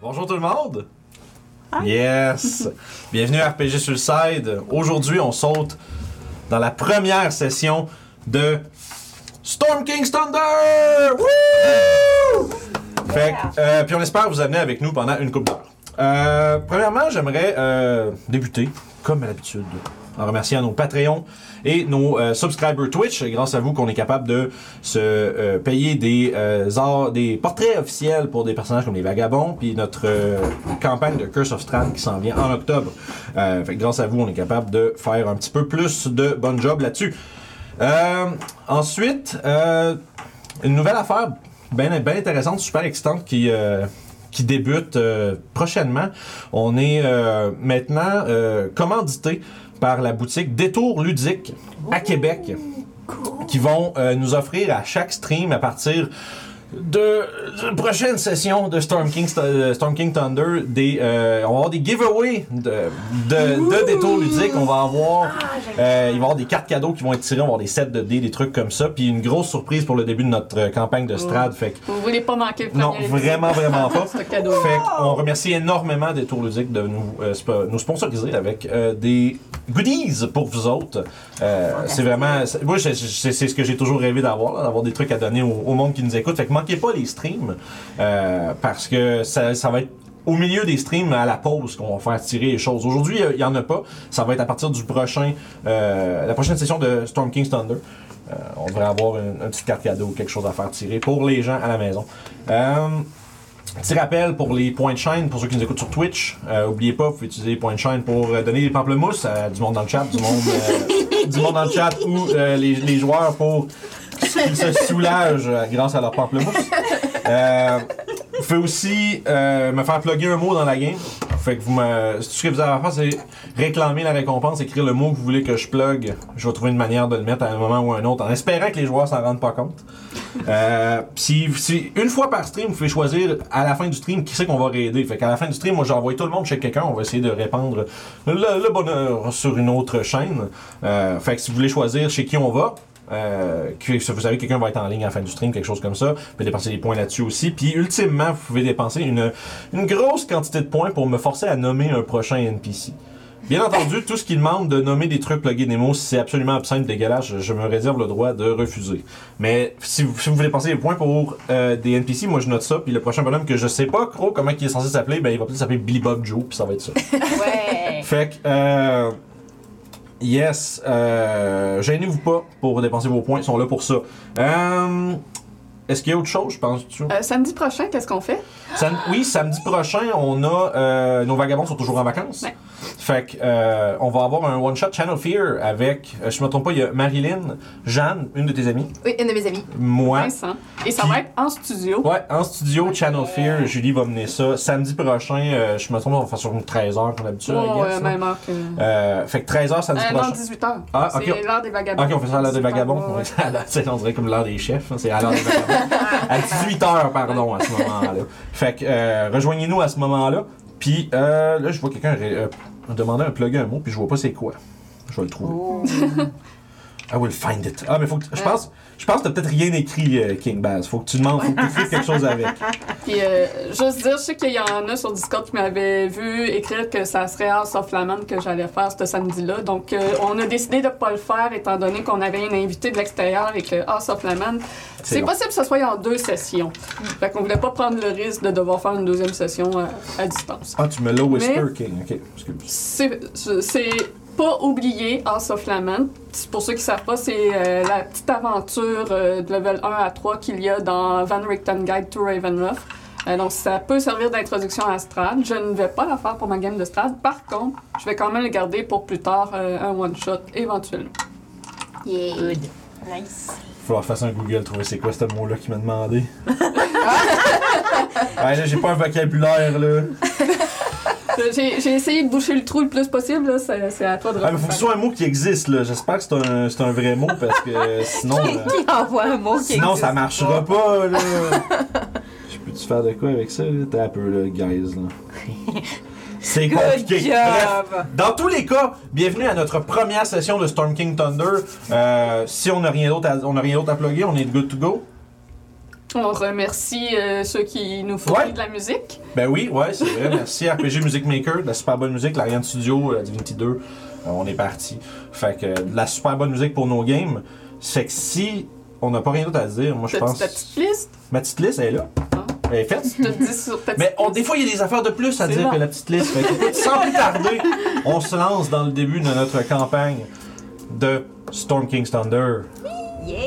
Bonjour tout le monde! Yes! Bienvenue à RPG sur le side. Aujourd'hui, on saute dans la première session de Storm King's Thunder! Woo! Fait que, euh, puis on espère vous amener avec nous pendant une couple d'heures. Euh, premièrement, j'aimerais euh, débuter, comme à l'habitude, en remerciant nos Patreons et nos euh, subscribers Twitch. Grâce à vous qu'on est capable de se euh, payer des, euh, des portraits officiels pour des personnages comme les Vagabonds, puis notre campagne de Curse of Strahd qui s'en vient en octobre. Grâce à vous, on est capable de faire un petit peu plus de bon job là-dessus. Ensuite, une nouvelle affaire bien intéressante, super excitante qui, qui débute prochainement. On est maintenant commandité par la boutique Détour Ludique à Québec qui vont euh, nous offrir à chaque stream à partir de d'une prochaine session de Storm King, euh, Storm King Thunder des euh, on va avoir des giveaways de, de, de détour ludique on va avoir euh, il va y avoir des cartes cadeaux qui vont être tirées on va avoir des sets de dés des trucs comme ça puis une grosse surprise pour le début de notre euh, campagne de Strad fait que Vous voulez pas manquer le non vraiment vraiment pas fait qu'on remercie énormément Détour Ludique de nous, euh, spo- nous sponsoriser avec euh, des goodies pour vous autres. Euh, c'est vraiment. Moi, c'est- ce que j'ai toujours rêvé d'avoir, d'avoir des trucs à donner au, au monde qui nous écoute. Fait que manquez pas les streams euh, parce que ça, ça va être. Au milieu des streams, à la pause, qu'on va faire tirer les choses. Aujourd'hui, il n'y en a pas. Ça va être à partir du prochain, euh, la prochaine session de Storm King's Thunder. Euh, on devrait avoir une, une petite carte cadeau ou quelque chose à faire tirer pour les gens à la maison. Euh, Petit rappel pour les points de chaîne, pour ceux qui nous écoutent sur Twitch, euh, oubliez pas, vous pouvez utiliser les points de chaîne pour euh, donner des pamplemousses à du monde dans le chat, du monde, euh, du monde dans le chat ou euh, les, les joueurs pour qu'ils se soulagent euh, grâce à leur pamplemousse. Euh, vous pouvez aussi euh, me faire plugger un mot dans la game. Fait que vous me, ce que vous avez à faire, c'est réclamer la récompense, écrire le mot que vous voulez que je plug. Je vais trouver une manière de le mettre à un moment ou à un autre, en espérant que les joueurs s'en rendent pas compte. Euh, si, une fois par stream, vous pouvez choisir à la fin du stream qui c'est qu'on va raider. Fait la fin du stream, moi j'envoie tout le monde chez quelqu'un. On va essayer de répandre le, bonheur sur une autre chaîne. Fait que si vous voulez choisir chez qui on va, euh, que si vous savez que quelqu'un va être en ligne à la fin du stream, quelque chose comme ça, vous pouvez dépenser des points là-dessus aussi. Puis ultimement, vous pouvez dépenser une, une grosse quantité de points pour me forcer à nommer un prochain NPC. Bien entendu, tout ce qui demande de nommer des trucs, plugger des mots, si c'est absolument obscène, dégueulasse, je, je me réserve le droit de refuser. Mais si vous, si vous voulez penser des points pour euh, des NPC, moi je note ça, puis le prochain bonhomme que je sais pas trop comment il est censé s'appeler, ben il va peut-être s'appeler Billy Bob Joe, puis ça va être ça. Ouais. fait que, euh, yes, euh, gênez-vous pas pour dépenser vos points, ils sont là pour ça. Euh, est-ce qu'il y a autre chose, je pense, tu Euh, samedi prochain, qu'est-ce qu'on fait? Sam- oui, samedi prochain, on a euh, nos vagabonds sont toujours en vacances. Ouais. Fait que euh, on va avoir un one shot Channel Fear avec, euh, je me trompe pas, il y a Marilyn, Jeanne, une de tes amies, Oui, une de mes amies. moi. Vincent. Et ça Puis- va être en studio. Ouais, en studio Channel Fear, Julie va mener ça samedi prochain. euh, je me trompe, on va faire sur une 13h comme d'habitude. Ouais, même heure que. Euh, fait que 13h samedi Euh, non, prochain. 18h. Ah, ok. C'est l'heure des vagabonds. Ok, on fait ça à l'heure des vagabonds. On dirait comme l'heure des chefs. hein, C'est à l'heure des vagabonds. à 18h, pardon, à ce moment-là. Fait que euh, rejoignez-nous à ce moment-là. Puis euh, là, je vois quelqu'un euh, demander un plugin un mot, puis je vois pas c'est quoi. Je vais le trouver. Oh. I will find it. Ah, mais faut que. Je pense, je pense que t'as peut-être rien écrit, euh, King Baz. Faut que tu demandes, faut que tu écrives quelque chose avec. Puis, euh, juste dire, je sais qu'il y en a sur Discord qui m'avaient vu écrire que ça serait House of Lament que j'allais faire ce samedi-là. Donc, euh, on a décidé de pas le faire étant donné qu'on avait une invitée de l'extérieur et que House of Lament, C'est possible que ce soit en deux sessions. Fait qu'on voulait pas prendre le risque de devoir faire une deuxième session à, à distance. Ah, tu me l'as Whisper King. Ok, excuse. C'est pas oublié House of Lament. C'est Pour ceux qui savent pas, c'est euh, la petite aventure euh, de level 1 à 3 qu'il y a dans Van Richten Guide to Ravenloft. Euh, donc, ça peut servir d'introduction à Strad. Je ne vais pas la faire pour ma game de Strad. Par contre, je vais quand même le garder pour plus tard, euh, un one-shot éventuellement. Yeah. Good. Nice. Faut leur faire un Google, trouver c'est quoi ce mot-là qui m'a demandé. ouais, là, j'ai pas un vocabulaire, là. J'ai essayé de boucher le trou le plus possible. là. C'est à toi de Ah, mais faut que ce soit un mot qui existe, là. J'espère que c'est un, c'est un vrai mot, parce que sinon. euh, Qui envoie un mot qui sinon, ça marchera pas, là. Je peux-tu faire de quoi avec ça, là? T'as un peu, là, guys, là. C'est compliqué. Bref, dans tous les cas, bienvenue à notre première session de Storm King Thunder. Euh, si on n'a rien d'autre à, on n'a rien d'autre à plugger, on est good to go. On remercie euh, ceux qui nous font Ouais. de la musique. Ben oui, ouais, c'est vrai. Merci RPG Music Maker, de la super bonne musique, l'Ariane Studio, la Divinity 2. euh, on est parti. Fait que de la super bonne musique pour nos games. C'est que si on n'a pas rien d'autre à dire, moi je pense. ta petite liste? Ma petite liste, elle est là. Ah. Elle est faite. Je te dis sur ta petite Mais on- des fois, il y a des affaires de plus à dire bon. que la petite liste. Fait que, écoute, sans plus tarder, on se lance dans le début de notre campagne de Storm King's Thunder. Yeah!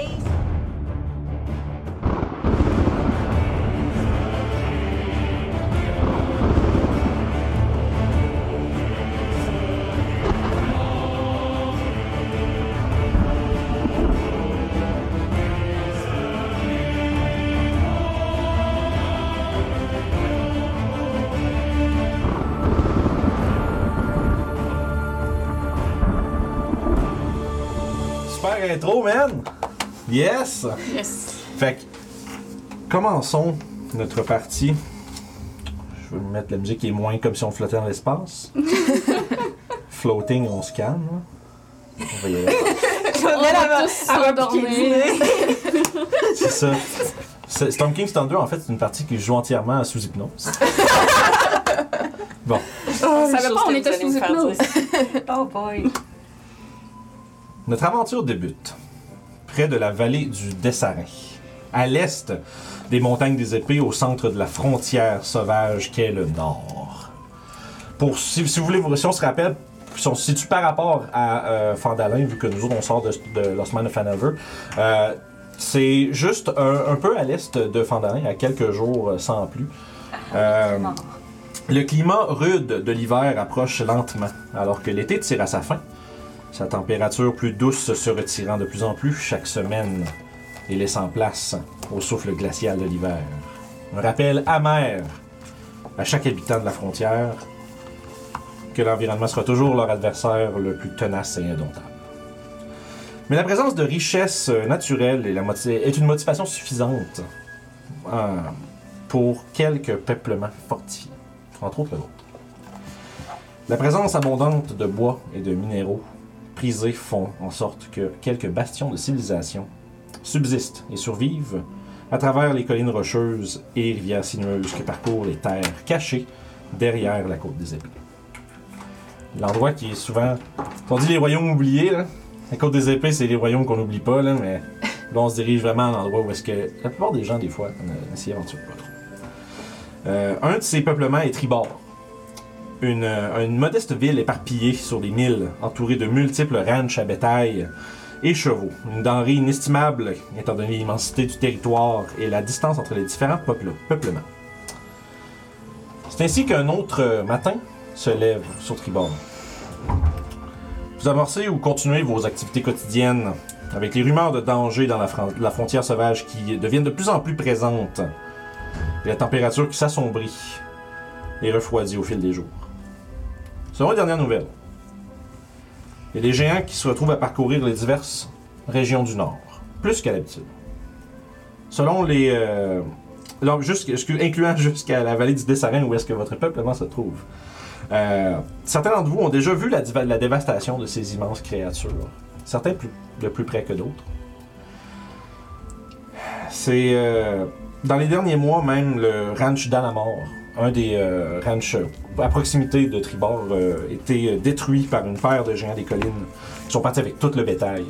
Super intro, man! Yes! Yes. Fait que, commençons notre partie. Je vais mettre la musique qui est moins comme si on flottait dans l'espace. Floating, on se calme. là. On va y aller. On va tous s'endormir. C'est ça. C'est- Storm King's Thunder, en fait, c'est une partie qui joue entièrement sous hypnose. bon. On savait pas, on était sous hypnose. Oh boy! Notre aventure débute près de la vallée du Dessarin, à l'est des montagnes des épées, au centre de la frontière sauvage qu'est le nord. Pour, si, si vous voulez, si on se rappelle, si on se situe par rapport à euh, Fandalin, vu que nous autres on sort de, de Lost Man of Hanover, euh, c'est juste un, un peu à l'est de Fandalin, à quelques jours euh, sans plus. Euh, le climat rude de l'hiver approche lentement, alors que l'été tire à sa fin. Sa température plus douce se retirant de plus en plus chaque semaine et laissant place au souffle glacial de l'hiver. Un rappel amer à chaque habitant de la frontière que l'environnement sera toujours leur adversaire le plus tenace et indomptable. Mais la présence de richesses naturelles est, une motivation suffisante euh, pour quelques peuplements fortifiés, entre autres le. La présence abondante de bois et de minéraux font en sorte que quelques bastions de civilisation subsistent et survivent à travers les collines rocheuses et rivières sinueuses que parcourent les terres cachées derrière la côte des épées. L'endroit qui est souvent. On dit les royaumes oubliés. La côte des épées, c'est les royaumes qu'on n'oublie pas, là, mais là, on se dirige vraiment à l'endroit où est-ce que. La plupart des gens, des fois, ne, ne s'y aventurent pas trop. Euh, un de ces peuplements est Tribord. Une, euh, une modeste ville éparpillée sur des milles, entourée de multiples ranchs à bétail et chevaux. Une denrée inestimable, étant donné l'immensité du territoire et la distance entre les différents peuple- peuplements. C'est ainsi qu'un autre matin se lève sur Tribord. Vous amorcez ou continuez vos activités quotidiennes avec les rumeurs de danger dans la, la frontière sauvage qui deviennent de plus en plus présentes et la température qui s'assombrit et refroidit au fil des jours. Selon les dernières nouvelles, il y a des géants qui se retrouvent à parcourir les diverses régions du Nord, plus qu'à l'habitude. Selon les... euh, incluant jusqu'à la vallée du Dessarin où est-ce que votre peuplement se trouve? Euh, certains d'entre vous ont déjà vu la, dévastation de ces immenses créatures. Certains de plus près que d'autres. C'est euh, dans les derniers mois même le ranch d'Alamor, un des euh, ranchs à proximité de Tribord, euh, été euh, détruit par une paire de géants des collines qui sont partis avec tout le bétail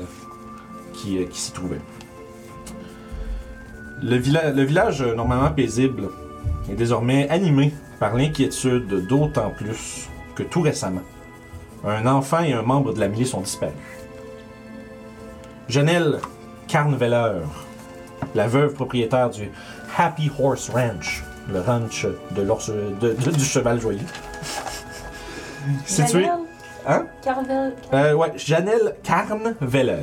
qui, s'y trouvait. Le, villa- le village normalement paisible est désormais animé par l'inquiétude d'autant plus que tout récemment, un enfant et un membre de la milice ont disparu. Janelle Carnveller, la veuve propriétaire du Happy Horse Ranch, le ranch de l'ours- de- de- du cheval joyeux. Situé. Janelle Hein? Carvel. Euh, ouais, Janelle Carnveller.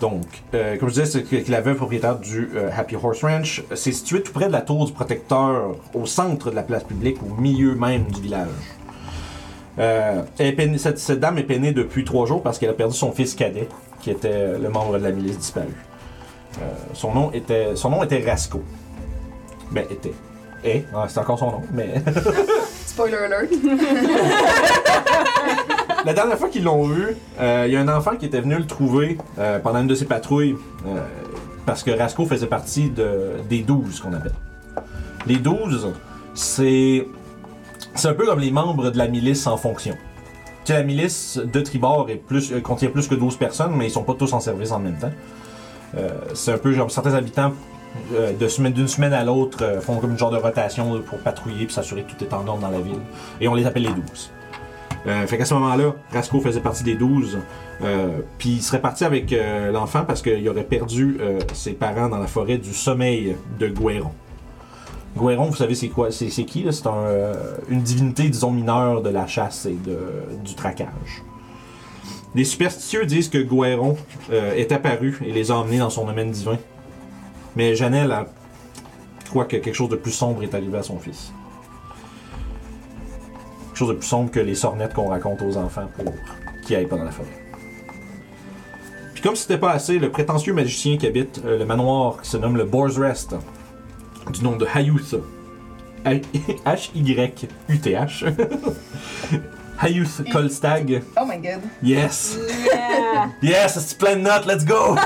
Donc, euh, comme je disais, c'est la veuve propriétaire du euh, Happy Horse Ranch, c'est situé tout près de la tour du protecteur, au centre de la place publique, au milieu même du village. Euh, elle est peinée- cette, cette dame est peinée depuis trois jours parce qu'elle a perdu son fils cadet, qui était le membre de la milice disparu. Euh, son nom était son nom était Rasco. Ben était. Et, c'est encore son nom, mais Spoiler alert. la dernière fois qu'ils l'ont vu, euh, il y a un enfant qui était venu le trouver euh, pendant une de ses patrouilles euh, parce que Rasco faisait partie de, des 12 qu'on appelle. Les 12, c'est c'est un peu comme les membres de la milice en fonction. Tu sais, la milice de Tribord est plus, contient plus que 12 personnes, mais ils sont pas tous en service en même temps. Euh, c'est un peu genre certains habitants euh, de semaine d'une semaine à l'autre euh, font comme une genre de rotation pour patrouiller puis s'assurer que tout est en ordre dans la ville. Et on les appelle les 12. Euh, fait qu'à ce moment-là, Rasco faisait partie des 12. Euh, puis il serait parti avec l'enfant parce qu'il aurait perdu ses parents dans la forêt du sommeil de Guéron. Guéron, vous savez c'est quoi? C'est qui? C'est un, une divinité, disons, mineure de la chasse et du traquage. Les superstitieux disent que Guéron euh, est apparu et les a emmenés dans son domaine divin. Mais Janelle a- croit que quelque chose de plus sombre est arrivé à son fils. Quelque chose de plus sombre que les sornettes qu'on raconte aux enfants pour qu'ils aillent pas dans la forêt. Puis comme c'était pas assez, le prétentieux magicien qui habite euh, le manoir qui se nomme le Boar's Rest, du nom de Hayuth, H-Y-U-T-H, Hayuth Kolstag, Oh my god. yes, Yeah. yes, c'est plein de notes, let's go!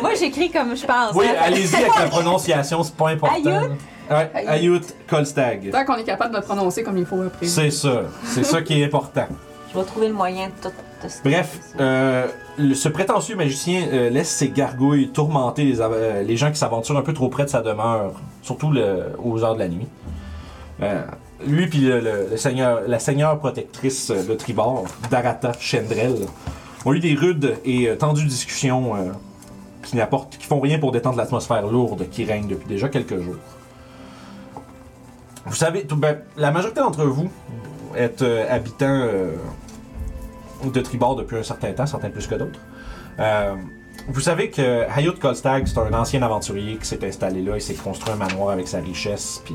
Moi, j'écris comme je pense. Oui, allez-y avec la prononciation, c'est pas important. Hayut? Ouais. Hayut Kolstag. Tant qu'on est capable de le prononcer comme il faut après. C'est ça, c'est ça qui est important. Je vais trouver le moyen de tout. de Bref, euh, le- ce prétentieux magicien euh, laisse ses gargouilles tourmenter les, euh, les gens qui s'aventurent un peu trop près de sa demeure, surtout le- aux heures de la nuit. Lui puis le, seigneur, la seigneur protectrice euh, de Tribord, Darata Chendrel, ont eu des rudes et euh, tendues discussions euh, qui n'apportent, qui font rien pour détendre l'atmosphère lourde qui règne depuis déjà quelques jours. Vous savez, ben, la majorité d'entre vous êtes habitants de Tribord depuis un certain temps, certains plus que d'autres. Vous savez que Hayut Kolstag, c'est un ancien aventurier qui s'est installé là, il s'est construit un manoir avec sa richesse, puis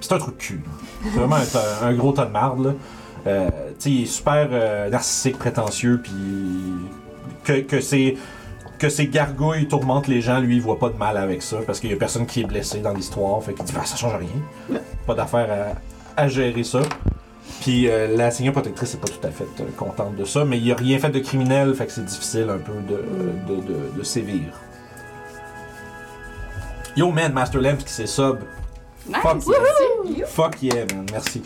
c'est un truc de cul. C'est vraiment un, un gros tas de marde. Là. Euh, tu sais, il est super euh, narcissique, prétentieux, puis que, que ses que ses gargouilles tourmentent les gens, lui, il voit pas de mal avec ça, parce qu'il y a personne qui est blessé dans l'histoire, fait qu'il dit, bah, ça change rien. Pas d'affaire à, gérer ça. Puis euh, la seigneur protectrice n'est pas tout à fait euh, contente de ça, mais il a rien fait de criminel, fait que c'est difficile un peu de, de, de, sévir. Yo man, Master Lamp qui s'est sub. Nice! Fuck merci. Fuck yeah man, merci.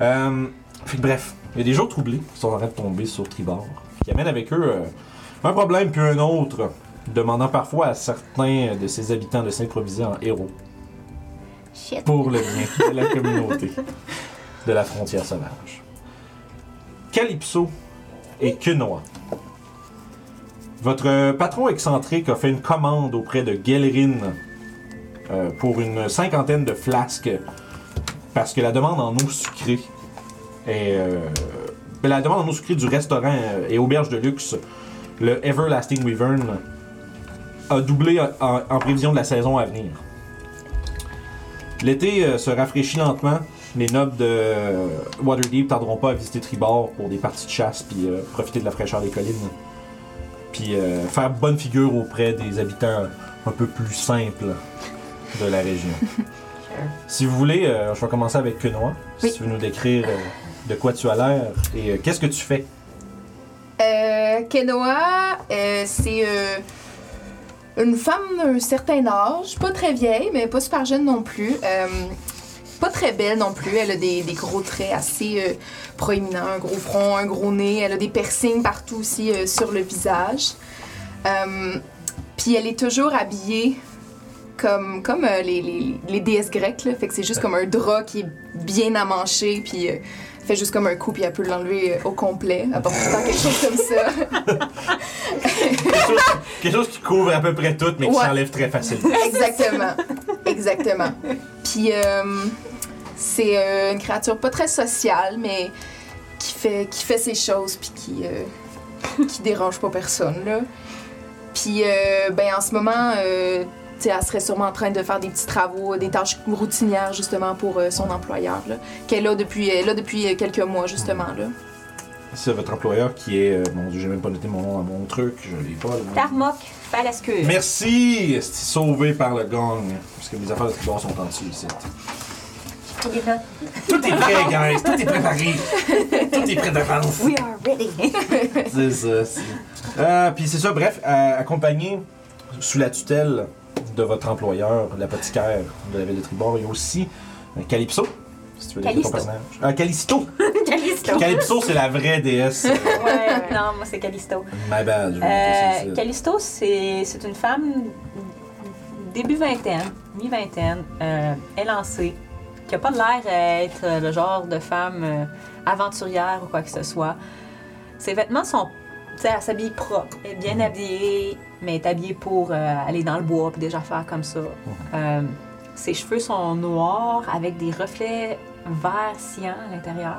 Euh, fait que bref, il y a des jours troublés qui sont en train de tomber sur Tribord, qui amènent avec eux euh, un problème puis un autre, demandant parfois à certains de ses habitants de s'improviser en héros Shit. pour le bien de la communauté de la frontière sauvage. Calypso et Quenoa. Votre patron excentrique a fait une commande auprès de Gelrin euh, pour une cinquantaine de flasques parce que la demande en eau sucrée euh, la demande en eau sucrée du restaurant euh, et auberge de luxe, le Everlasting Wyvern, a doublé en- prévision de la saison à venir. L'été se rafraîchit lentement. Les nobles de Waterdeep tarderont pas à visiter Tribord pour des parties de chasse puis profiter de la fraîcheur des collines. Puis faire bonne figure auprès des habitants un peu plus simples de la région. Si vous voulez, euh, je vais commencer avec Quenoa. Oui. Si tu veux nous décrire euh, de quoi tu as l'air et euh, qu'est-ce que tu fais? Euh, Kenoa, euh, c'est une femme d'un certain âge, pas très vieille, mais pas super jeune non plus. Pas très belle non plus. Elle a des, des gros traits assez proéminents, un gros front, un gros nez. Elle a des piercings partout aussi sur le visage. Puis elle est toujours habillée comme, comme euh, les, les, les déesses grecques. Là. Fait que c'est juste comme un drap qui est bien amanché. Puis euh, fait juste comme un coup, puis elle peut l'enlever euh, au complet. Temps quelque chose comme ça. Quelque chose, quelque chose qui couvre à peu près tout, mais qui Ouais. s'enlève très facilement. Exactement. Exactement. Puis euh, c'est une créature pas très sociale, mais qui fait, qui fait ses choses, puis qui, qui dérange pas personne, là. Puis, ben, en ce moment, elle serait sûrement en train de faire des petits travaux, des tâches routinières, justement, pour euh, son employeur, là. Qu'elle a depuis, elle a depuis euh, quelques mois, justement, là. C'est votre employeur qui est. euh, mon dieu, j'ai même pas noté mon nom à mon truc, je l'ai pas. là. Balascure. Merci! C'est sauvé par le gang. Parce que mes affaires de tribord sont en dessous ici. Il est là. Tout est prêt, guys. Tout est préparé. Tout est prêt d'avance. We are ready. C'est ça. c'est- Euh, Puis c'est ça, bref, euh, accompagné sous la tutelle de votre employeur, l'apothicaire de la ville de Tribord, il y a aussi Calypso. Si tu veux dire ton Callisto. personnage. Ah, Callisto. Callisto. Calypso, c'est la vraie déesse. euh, Ouais, non, moi c'est Callisto. My bad. je vais Euh, noter ça. Callisto, c'est c'est une femme début vingtaine, mi-vingtaine, euh, élancée, qui a pas l'air d'être le genre de femme euh, aventurière ou quoi que ce soit. Ses vêtements sont. Tu sais, elle s'habille propre, elle est bien habillée, mais elle est habillée pour euh, aller dans le bois puis des affaires comme ça. Euh, ses cheveux sont noirs avec des reflets vert cyan à l'intérieur.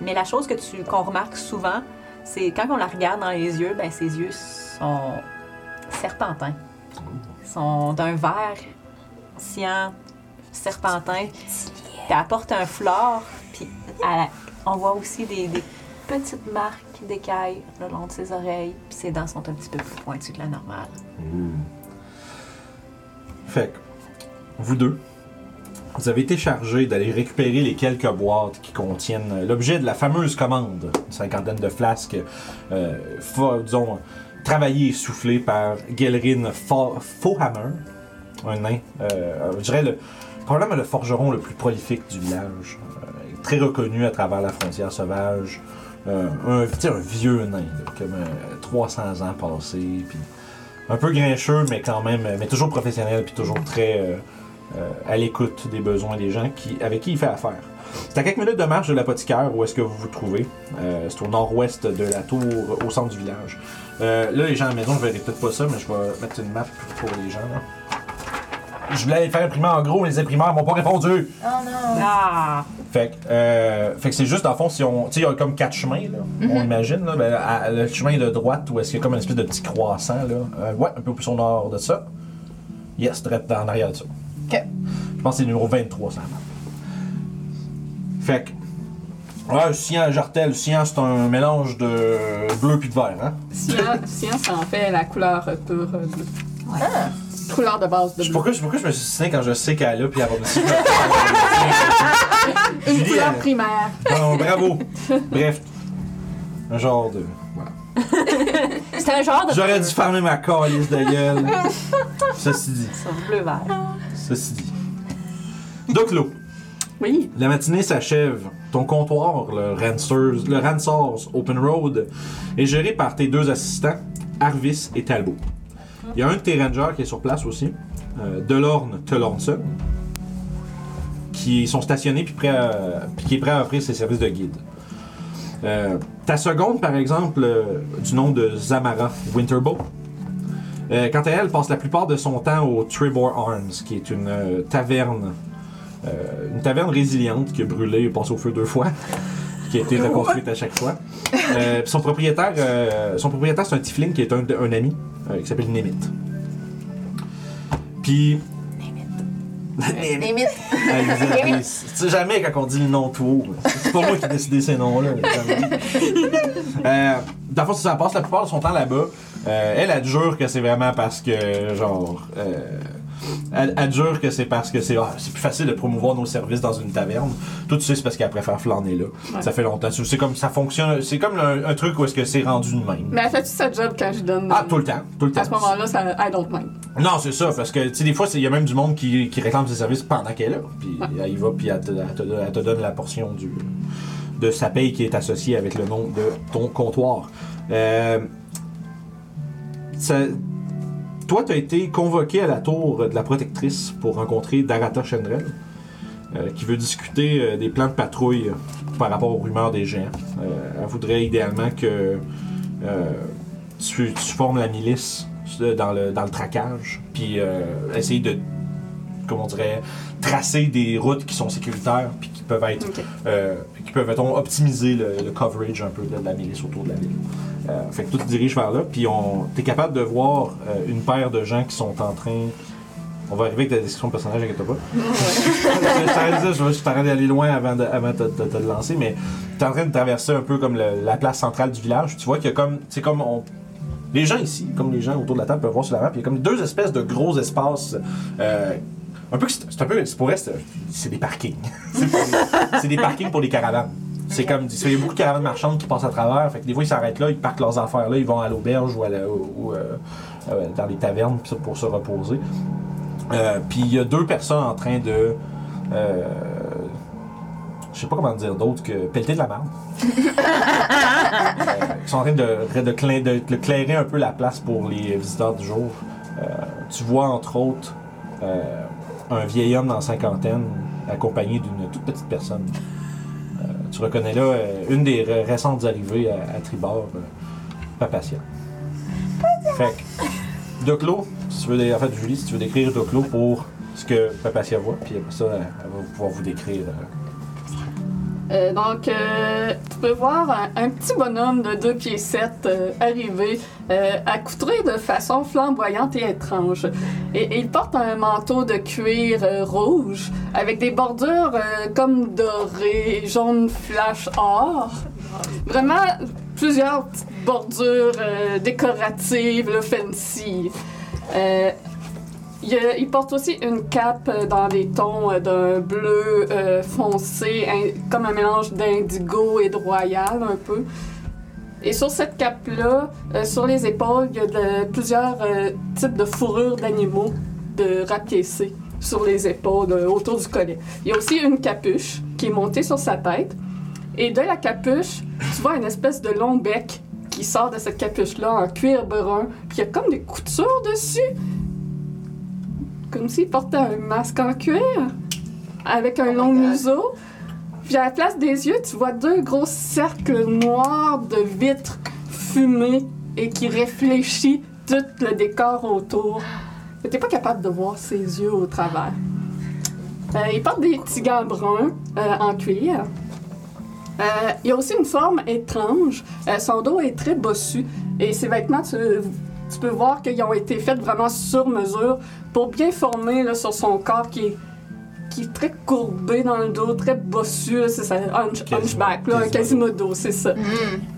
Mais la chose que tu qu'on remarque souvent, c'est quand on la regarde dans les yeux, ben ses yeux sont serpentins. Ils sont d'un vert cyan serpentin. Puis elle porte un flore, puis elle- on voit aussi des, des petites marques d'écailles le long de ses oreilles, puis ses dents sont un petit peu plus pointues que la normale. Fait que, vous deux, vous avez été chargés d'aller récupérer les quelques boîtes qui contiennent l'objet de la fameuse commande, une cinquantaine de flasques, euh, disons, travaillées et soufflées par Gelrin Fauhammer, un nain, euh, je dirais le, probablement le forgeron le plus prolifique du village, euh, très reconnu à travers la frontière sauvage, un, tu sais, un vieux nain, comme euh, 300 ans passés, puis un peu grincheux, mais quand même, mais toujours professionnel, puis toujours très euh, euh, à l'écoute des besoins des gens qui, avec qui il fait affaire. C'est à quelques minutes de marche de l'apothicaire où est-ce que vous vous trouvez. Euh, c'est au nord-ouest de la tour, au centre du village. Euh, là, les gens à la maison, je verrai peut-être pas ça, mais je vais mettre une map pour les gens. Là. Je voulais les faire imprimer en gros, mais les imprimeurs m'ont pas répondu. Oh non. Ah! Fait que, euh, fait que c'est juste, en fond, si on. Tu sais, il y a comme quatre chemins, là, on imagine. Là, ben, à- le chemin de droite, où est-ce qu'il y a comme une espèce de petit croissant, là. Euh, ouais, un peu plus au nord de ça. Yes, direct en arrière de ça. Ok. Je pense que c'est le numéro 23, ça. Fait que. Ouais, cyan jartel. Cyan, c'est un mélange de bleu puis de vert, hein. Cyan, cyan, ça en fait la couleur euh, pure euh, bleue. Ouais. Couleur de base Je de sais bleu. pourquoi, je sais pourquoi je me suis signé quand je sais qu'elle est là, puis elle va me dire. Une Julie, couleur elle- primaire. Non, bravo. Bref. Un genre de. Voilà. C'est un genre de. J'aurais dû fermer ma calice de gueule. Ceci dit. Sur bleu vert. Ceci dit. Doclo, Oui. la matinée s'achève. Ton comptoir, le Rancers, le Ransors Open Road, est géré par tes deux assistants, Arvis et Talbot. Il y a un de tes rangers qui est sur place aussi, euh, Delorne Telornson, qui sont stationnés puis, à- qui est prêt à offrir ses services de guide. Euh, ta seconde, par exemple, euh, du nom de Zamara Winterbow, euh, quant à elle, passe la plupart de son temps au Tribor Arms, qui est une taverne, une taverne résiliente qui a brûlé et passé au feu deux fois, qui a été reconstruite à chaque fois. Euh, son propriétaire, euh, son propriétaire, c'est un Tifling qui est un, un ami, euh, qui s'appelle Nemit. Puis. Il disait- il- C'est jamais quand on dit le nom tout haut. C'est pas moi qui ai décidé ces noms-là. euh, dans le fond, ça passe la plupart de son temps là-bas, euh, elle, elle jure que c'est vraiment parce que, genre. Elle, elle jure que c'est parce que c'est ah, c'est plus facile de promouvoir nos services dans une taverne. Tout tu sais, c'est parce qu'elle préfère flâner là. Ouais. Ça fait longtemps. C'est comme ça fonctionne. C'est comme un, un truc où est-ce que c'est rendu de même. Mais elle fait-tu sa job quand je donne? Ah, tout le temps. Tout le temps. À ce moment-là, ça, I don't mind. Non, c'est ça, parce que, tu sais, des fois, il y a même du monde qui, qui réclame ses services pendant qu'elle est là. Puis elle y va, puis elle te, elle te- elle te donne la portion du, de sa paye qui est associée avec le nom de ton comptoir. Euh, ça- toi, tu as été convoqué à la tour de la protectrice pour rencontrer Darata Chendrel, euh, qui veut discuter euh, des plans de patrouille par rapport aux rumeurs des géants. Euh, elle voudrait idéalement que euh, tu, formes la milice euh, dans le, traquage, puis euh, essayer de, comment on dirait, tracer des routes qui sont sécuritaires, puis qui peuvent être, euh, qui peuvent, mettons, optimiser le, le coverage un peu de la milice autour de la ville. Euh, fait que tout te dirige vers là, puis on, t'es capable de voir euh, une paire de gens qui sont en train. On va arriver avec la description de personnage, inquiète pas. je je vais- je t'arrête d'aller loin avant de, avant de, de- de te lancer, mais tu es en train de traverser un peu comme le- la place centrale du village. Tu vois qu'il y a comme. C'est comme on. Les gens ici, comme les gens autour de la table peuvent voir sur la map, il y a comme deux espèces de gros espaces euh, un peu, c'est un peu, c'est pour elle, c'est des parkings. c'est des parkings pour les caravanes. C'est comme, il y a beaucoup de caravanes marchandes qui passent à travers. Fait que des fois, ils s'arrêtent là, ils parquent leurs affaires là, ils vont à l'auberge ou, à la- ou- euh, euh, dans les tavernes pour, pour se reposer. Euh, Puis il y a deux personnes en train de. Je sais pas comment dire d'autre que pelleter de la marde. Euh, ils sont en train de, de, de- de clairer un peu la place pour les visiteurs du jour. Tu vois entre autres euh, un vieil homme dans cinquantaine accompagné d'une toute petite personne. Euh, tu reconnais là euh, une des ré- récentes arrivées à, Tribord, euh, Papacia. Fait que, Doclo, si tu veux, en fait, Julie, si tu veux décrire Doclo pour ce que Papacia voit, puis après ça, elle va pouvoir vous décrire. Euh, donc, euh, tu peux voir un, petit bonhomme de 2 pieds 7 euh, arriver, euh, accoutré de façon flamboyante et étrange. Et, il porte un manteau de cuir euh, rouge avec des bordures comme dorées, jaune flash or. Vraiment plusieurs petites bordures décoratives, là, fancy. Il, porte aussi une cape euh, dans des tons euh, d'un bleu euh, foncé, comme un mélange d'indigo et de royal un peu. Et sur cette cape-là, sur les épaules, il y a plusieurs types de fourrures d'animaux de rapiécés sur les épaules, autour du collet. Il y a aussi une capuche qui est montée sur sa tête. Et de la capuche, tu vois une espèce de long bec qui sort de cette capuche-là en cuir brun. Puis il y a comme des coutures dessus. Comme s'il portait un masque en cuir avec un Oh long museau. Puis à la place des yeux, tu vois deux gros cercles noirs de vitres fumées et qui réfléchit tout le décor autour. Mais T'es pas capable de voir ses yeux au travers. Euh, il porte des petits gants bruns euh, en cuir. Euh, il a aussi une forme étrange. Son dos est très bossu et ses vêtements, tu, tu peux voir qu'ils ont été faits vraiment sur mesure pour bien former là, sur son corps qui est, qui est très courbé dans le dos, très bossu. C'est ça, hunch- hunchback, là, un quasimodo, c'est ça. Mhm.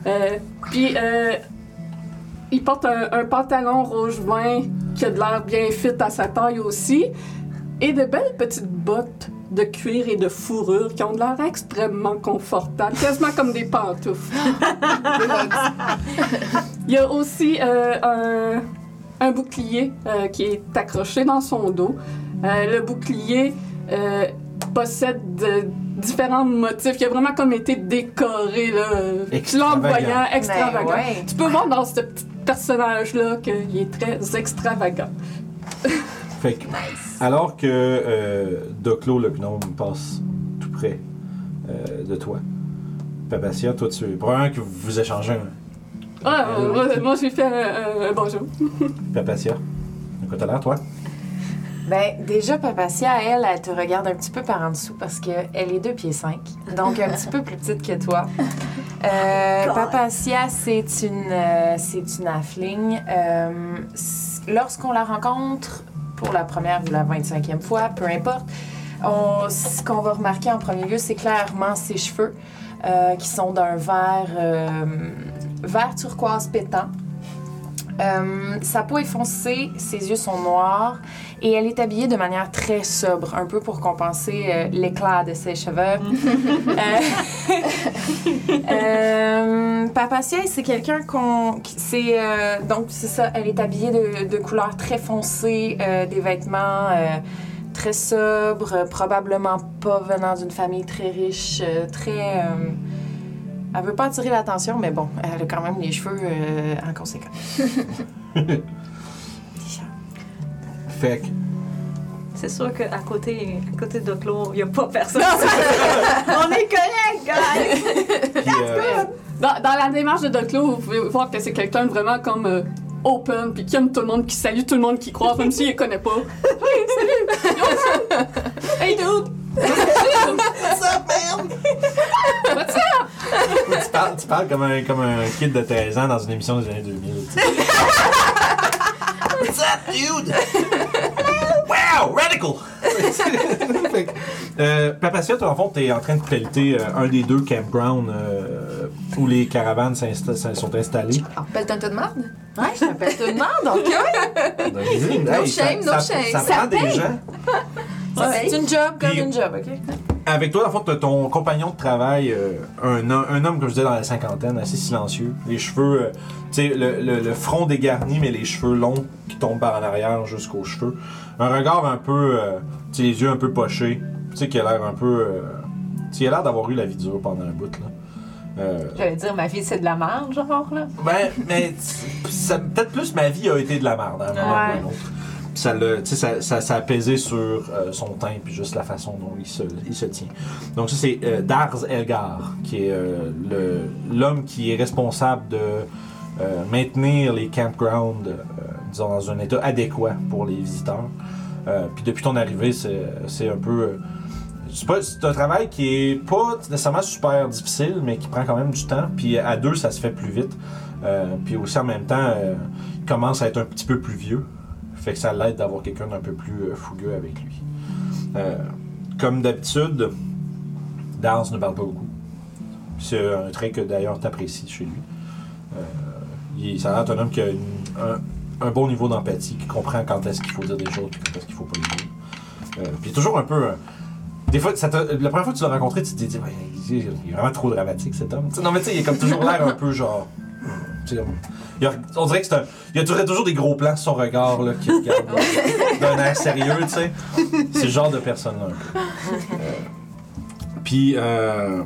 Euh, puis, euh, il porte un, un pantalon rouge vin qui a de l'air bien fit à sa taille aussi. Et de belles petites bottes de cuir et de fourrure qui ont de l'air extrêmement confortables, quasiment comme des pantoufles. Il y a aussi euh, un, un bouclier euh, qui est accroché dans son dos. Euh, le bouclier euh, possède de différents motifs qui a vraiment comme été décoré, là, Extravagant. flamboyant, extravagant. Ben ouais. Tu peux voir dans ce petit personnage-là qu'il est très extravagant. Fait que, alors que euh, Doclo, le gnome, passe tout près euh, de toi, Papacia, toi, tu. Probablement que vous échangez un. Ah, Euh, euh, moi, j'ai fait un, un- un bonjour. Papacia. De quoi t'as l'air, toi? Ben, déjà, Papacia, elle, elle te regarde un petit peu par en dessous parce qu'elle est 2 pieds 5, donc un petit peu plus petite que toi. Euh, Papacia, c'est une, euh, c'est une. Euh, Lorsqu'on la rencontre pour la première ou la 25e fois, peu importe, ce qu'on va remarquer en premier lieu, c'est clairement ses cheveux euh, qui sont d'un vert, euh, vert turquoise pétant. Euh, sa peau est foncée, ses yeux sont noirs et elle est habillée de manière très sobre, un peu pour compenser euh, l'éclat de ses cheveux. Euh, euh, Papacia, c'est quelqu'un qu'on. qui- C'est, euh, donc, c'est ça, elle est habillée de, de couleurs très foncées, euh, des vêtements euh, très sobres, euh, probablement pas venant d'une famille très riche, euh, très. euh, elle veut pas attirer l'attention, mais bon, elle a quand même les cheveux euh, en conséquence. Fait que. C'est sûr qu'à côté, à côté de Doclo, il n'y a pas personne. On est correct, guys! puis, euh, Dans, dans la démarche de Doclo, vous pouvez voir que c'est quelqu'un de vraiment comme euh, open, puis qui aime tout le monde, qui salue tout le monde qui croise, même s'il les connaît pas. Hey, salut! Hey, dude! What's up, man? What's up? tu, parles, tu parles comme un, comme un kid de 13 ans dans une émission des années 2000. tu sais. What's up, dude? Wow, radical! Fait que, euh, Papacia, en fond, t'es en train de pelleter euh, un des deux campgrounds euh, où les caravanes s'insta- s'in- sont installées. Alors, pelle un tas de marde? Ouais, je t'appelle tout le monde, donc. No no shame, ça, no shame. Ça, Ça prend des paye. gens. Ouais, C'est une job comme Puis- une job, OK? Avec toi, fond, t'as ton compagnon de travail, euh, un, ho- un homme, comme je disais, dans la cinquantaine, assez silencieux. Les cheveux, euh, tu sais, le, le- le front dégarni, mais les cheveux longs qui tombent par en arrière jusqu'aux cheveux. Un regard un peu, euh, tu sais, les yeux un peu pochés. Tu sais, qui a l'air un peu. euh, tu sais, il a l'air d'avoir eu la vie dure pendant un bout, là. Euh, J'allais dire, ma vie, c'est de la merde, genre, là. ben, mais peut-être plus ma vie a été de la merde, à un moment ou à un autre. Puis Ça, l'a- tu sais, ça, ça, ça a pesé sur euh, son teint puis juste la façon dont il se, il se tient. Donc ça, c'est euh, Darz Elgar, qui est euh, le- l'homme qui est responsable de maintenir les campgrounds, disons, dans un état adéquat pour les visiteurs. Euh, puis depuis ton arrivée, c'est un peu... euh, c'est un travail qui est pas nécessairement super difficile, mais qui prend quand même du temps. Puis à deux, ça se fait plus vite. Euh, puis aussi en même temps, il commence à être un petit peu plus vieux. Fait que ça l'aide d'avoir quelqu'un d'un peu plus fougueux avec lui. Comme d'habitude, Dance ne parle pas beaucoup. C'est un trait que d'ailleurs t'apprécies chez lui. Il, ça a l'air un homme qui a une- un, un bon niveau d'empathie, qui comprend quand est-ce qu'il faut dire des choses et quand est-ce qu'il faut pas les dire. Euh, puis toujours un peu. euh, des fois, te- la première fois que tu l'as rencontré, tu dit, Ouais, il est vraiment trop dramatique cet homme. Non, mais tu sais, il est comme toujours l'air un peu genre. a- on dirait que c'est un. Il y a toujours des gros plans sur son regard là, qui regarde euh, d'un air sérieux, tu sais. C'est le genre de personne-là. Euh, Puis, euh,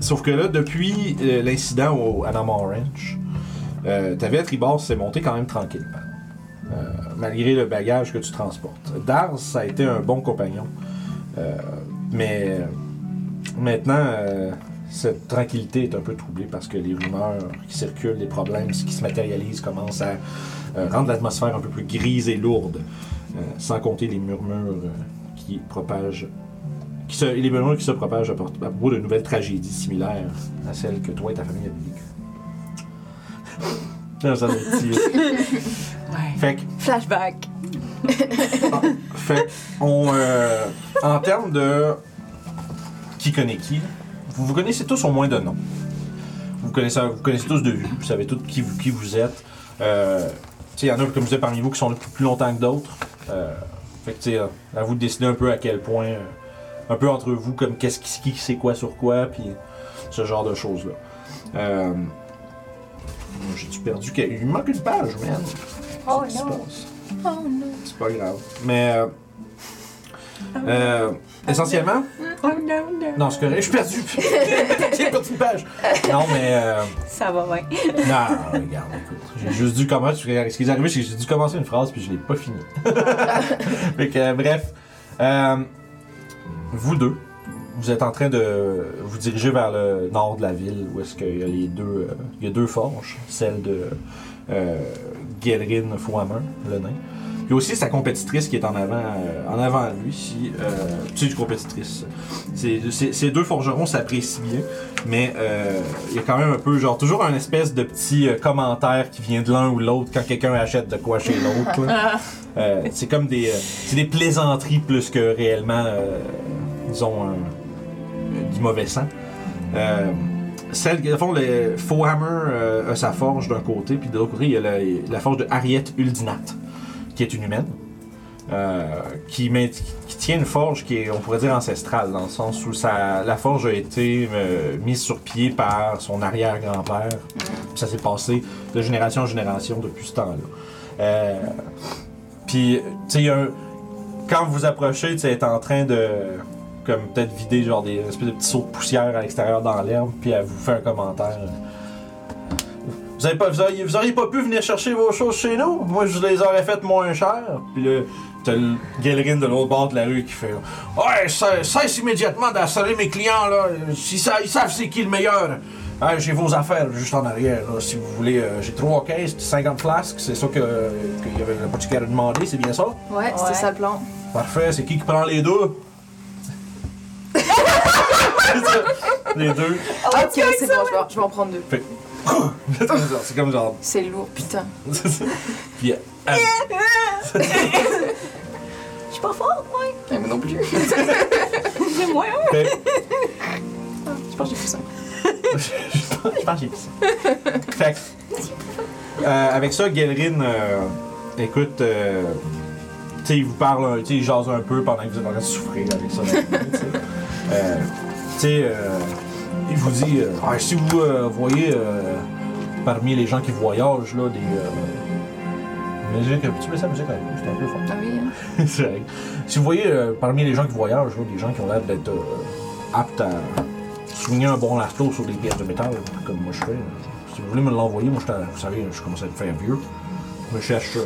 sauf que là, depuis l'incident au Anamon Ranch, euh, ta vie à tribord s'est montée quand même tranquillement. Euh, malgré le bagage que tu transportes. Dars, ça a été un bon compagnon. Euh, mais maintenant, cette tranquillité est un peu troublée parce que les rumeurs qui circulent, les problèmes qui se matérialisent commencent à rendre l'atmosphère un peu plus grise et lourde, sans compter les murmures qui propagent, qui se, les murmures qui se propagent à propos de nouvelles tragédies similaires à celles que toi et ta famille avez vécues. Doit être petit. Fait que Flashback. fait on, euh, en termes de qui connaît qui, vous vous connaissez tous au moins de nom. Vous connaissez, vous connaissez tous de vue, vous savez tous qui vous, qui vous êtes. Euh, tu sais, il y en a, comme je disais, parmi vous qui sont là plus longtemps que d'autres. Euh, fait que, tu sais, à vous de décider un peu à quel point, euh, un peu entre vous, comme qu'est-ce qui, qui sait quoi sur quoi, puis ce genre de choses-là. J'ai-tu perdu? quel- Il me manque une page, man. Oh qui se non. C'est pas grave. Mais. euh, euh, essentiellement? Oh non, non. Non, c'est correct, je suis perdu. J'ai perdu une page. Non, mais. euh, Ça va bien. non, regarde, écoute. J'ai juste dû commencer. Ce qui est arrivé, c'est que j'ai dû commencer une phrase puis je l'ai pas fini. fait que, euh, bref. Euh, vous deux, vous êtes en train de vous diriger vers le nord de la ville où est-ce qu'il y a les deux. euh, il y a deux forges. Celle de euh, Gelrin Fouamer, le nain. Puis aussi sa compétitrice qui est en avant, euh, en avant de lui. Si, euh, une compétitrice. Ces deux forgerons s'apprécient bien, mais euh, il y a quand même un peu, genre, toujours un espèce de petit commentaire qui vient de l'un ou l'autre quand quelqu'un achète de quoi chez l'autre. c'est comme des, c'est des plaisanteries plus que réellement, disons, un- du mauvais sang. Euh, celle, au fond, le Fauhammer euh, a sa forge d'un côté, puis de l'autre côté, il y a la, forge de Harriet Uldinat, qui est une humaine, euh, qui, tient une forge qui est, on pourrait dire, ancestrale, dans le sens où sa, la forge a été euh, mise sur pied par son arrière-grand-père. Puis Ça s'est passé de génération en génération depuis ce temps-là. Euh, puis, tu sais, quand vous approchez, tu est en train de comme peut-être vider genre des espèces de petits sauts de poussière à l'extérieur dans l'herbe, puis elle vous fait un commentaire. Vous, avez pas, vous, auriez, vous auriez pas pu venir chercher vos choses chez nous? Moi, je les aurais faites moins cher. Puis là, t'as le Galerin de l'autre bord de la rue qui fait Ouais, ça- cesse immédiatement d'assurer mes clients, là. Ils, sa- ils savent c'est qui le meilleur. Ah, j'ai vos affaires juste en arrière, là, si vous voulez. euh, j'ai trois caisses, 50 flasques, c'est ça que, que y avait le petit qui a demandé, c'est bien ça? Ouais, c'était Ouais. ça le plan. Parfait, c'est qui qui prend les deux? Les deux. Ah, ok, c'est bon, je vais, je vais en prendre deux. c'est comme genre- c'est comme genre. C'est lourd, putain. Puis, elle- Je suis pas forte, moi. Mais moi non plus. C'est moi. fait- Je pense que j'ai plus ça. je pense je pense que j'ai ça. Fait que, euh, avec ça, Gelrin, euh, écoute, euh, tu sais, il vous parle, un- tu sais, il jase un peu pendant que vous êtes en train de souffrir avec ça. tu sais. Euh, sais, euh, il vous dit, euh, Ah, si vous euh, voyez parmi les gens qui voyagent, là, des. Musique, tu mets ça musique avec c'est un peu fort. Ah oui, hein. C'est vrai. Si vous voyez parmi les gens qui voyagent, là, des gens qui ont l'air d'être aptes à soigner un bon lasso sur des pièces de métal, comme moi je fais, si vous voulez me l'envoyer, moi je vous savez, je commence à être faire vieux. Je me cherche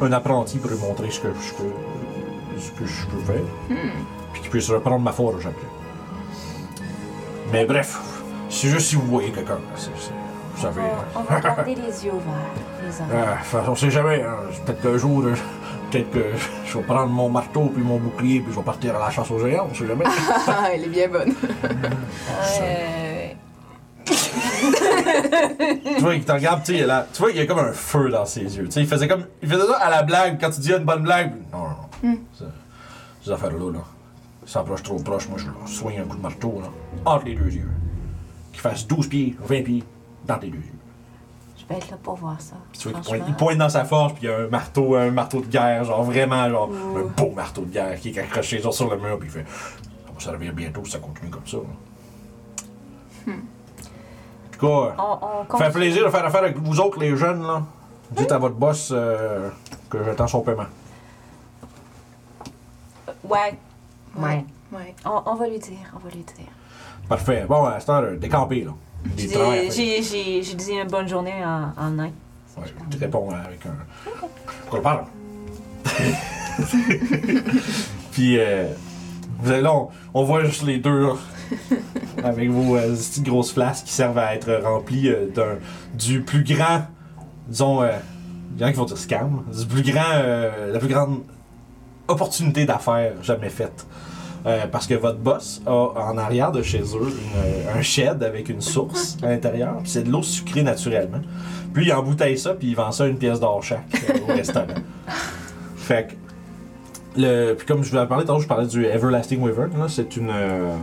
un apprenti pour lui montrer ce que, ce je peux faire. Puis qu'il puisse reprendre ma forge après. Mais bref, c'est juste si vous voyez quelqu'un. là, c'est- c'est- Vous savez. On, on va garder les yeux ouverts, les enfants. Euh, enfin, on sait jamais. hein. Peut-être qu'un jour, euh, peut-être que je vais prendre mon marteau puis mon bouclier puis je vais partir à la chasse aux géants. On sait jamais. Ah, elle est bien bonne. Euh, tu vois, il te regarde, tu la- tu vois, il y a comme un feu dans ses yeux. Tu sais, il faisait comme, il faisait ça à la blague quand tu dis une bonne blague. Non, non, non. Ça- Ces affaires-là, là, il s'approche trop proche. Moi, je leur soigne un coup de marteau, là, entre les deux yeux. Qu'il fasse 12 pieds, 20 pieds, dans tes deux yeux. je vais être là pour voir ça. Puis tu vois qu'il pointe, il pointe dans sa forge, puis il y a un marteau, un marteau de guerre, genre vraiment, genre, un beau marteau de guerre qui est accroché genre, sur le mur, puis il fait Ça va servir bientôt si ça continue comme ça. là. En tout cas, On, on ça fait plaisir de faire affaire avec vous autres, les jeunes, là. Dites à votre boss euh, que j'attends son paiement. Ouais. Ouais. Ouais. On, on va lui dire, on va lui dire. Parfait. Bon, à cette heure, décampé, là. J'ai dit une bonne journée en, en nain. Ouais, tu réponds avec un. Qu'on parle. Puis, euh, vous allez là, on, on voit juste les deux, là, avec vos euh, petites grosses flasques qui servent à être remplies euh, d'un, du plus grand, disons, euh, il y en a qui vont dire scam, du plus grand, euh, la plus grande opportunité d'affaires jamais faite. Euh, parce que votre boss a en arrière de chez eux une- un shed avec une source à l'intérieur, puis c'est de l'eau sucrée naturellement. Puis il embouteille ça, puis il vend ça une pièce d'or chaque euh, au restaurant. Fait que, le, puis comme je vous avais parlé tantôt, je parlais du Everlasting Wyvern, c'est une. euh,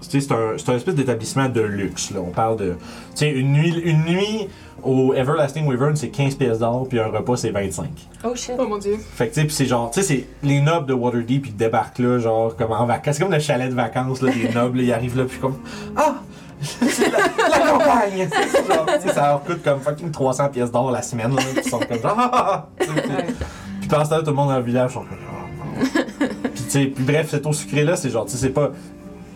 c'est un, c'est un espèce d'établissement de luxe. Là. On parle de. Tu sais, une nuit, une nuit au Everlasting Wyvern, c'est 15 pièces d'or, puis un repas, c'est 25. Oh shit. Oh mon dieu. Fait que, tu sais, puis c'est genre, tu sais, c'est les nobles de Waterdeep, ils débarquent là, genre, comme en vacances. C'est comme le chalet de vacances, là, des nobles, ils arrivent là, puis comme, ah! C'est la, la campagne! Genre, ça leur coûte comme fucking 300 pièces d'or la semaine, là, puis ils sont comme genre, ah! ah, ah. Sais, puis- pendant ce temps tout le monde dans le village sont comme, ah, non. Puis, tu sais, puis bref, cette eau sucrée-là, c'est genre, tu sais, c'est pas.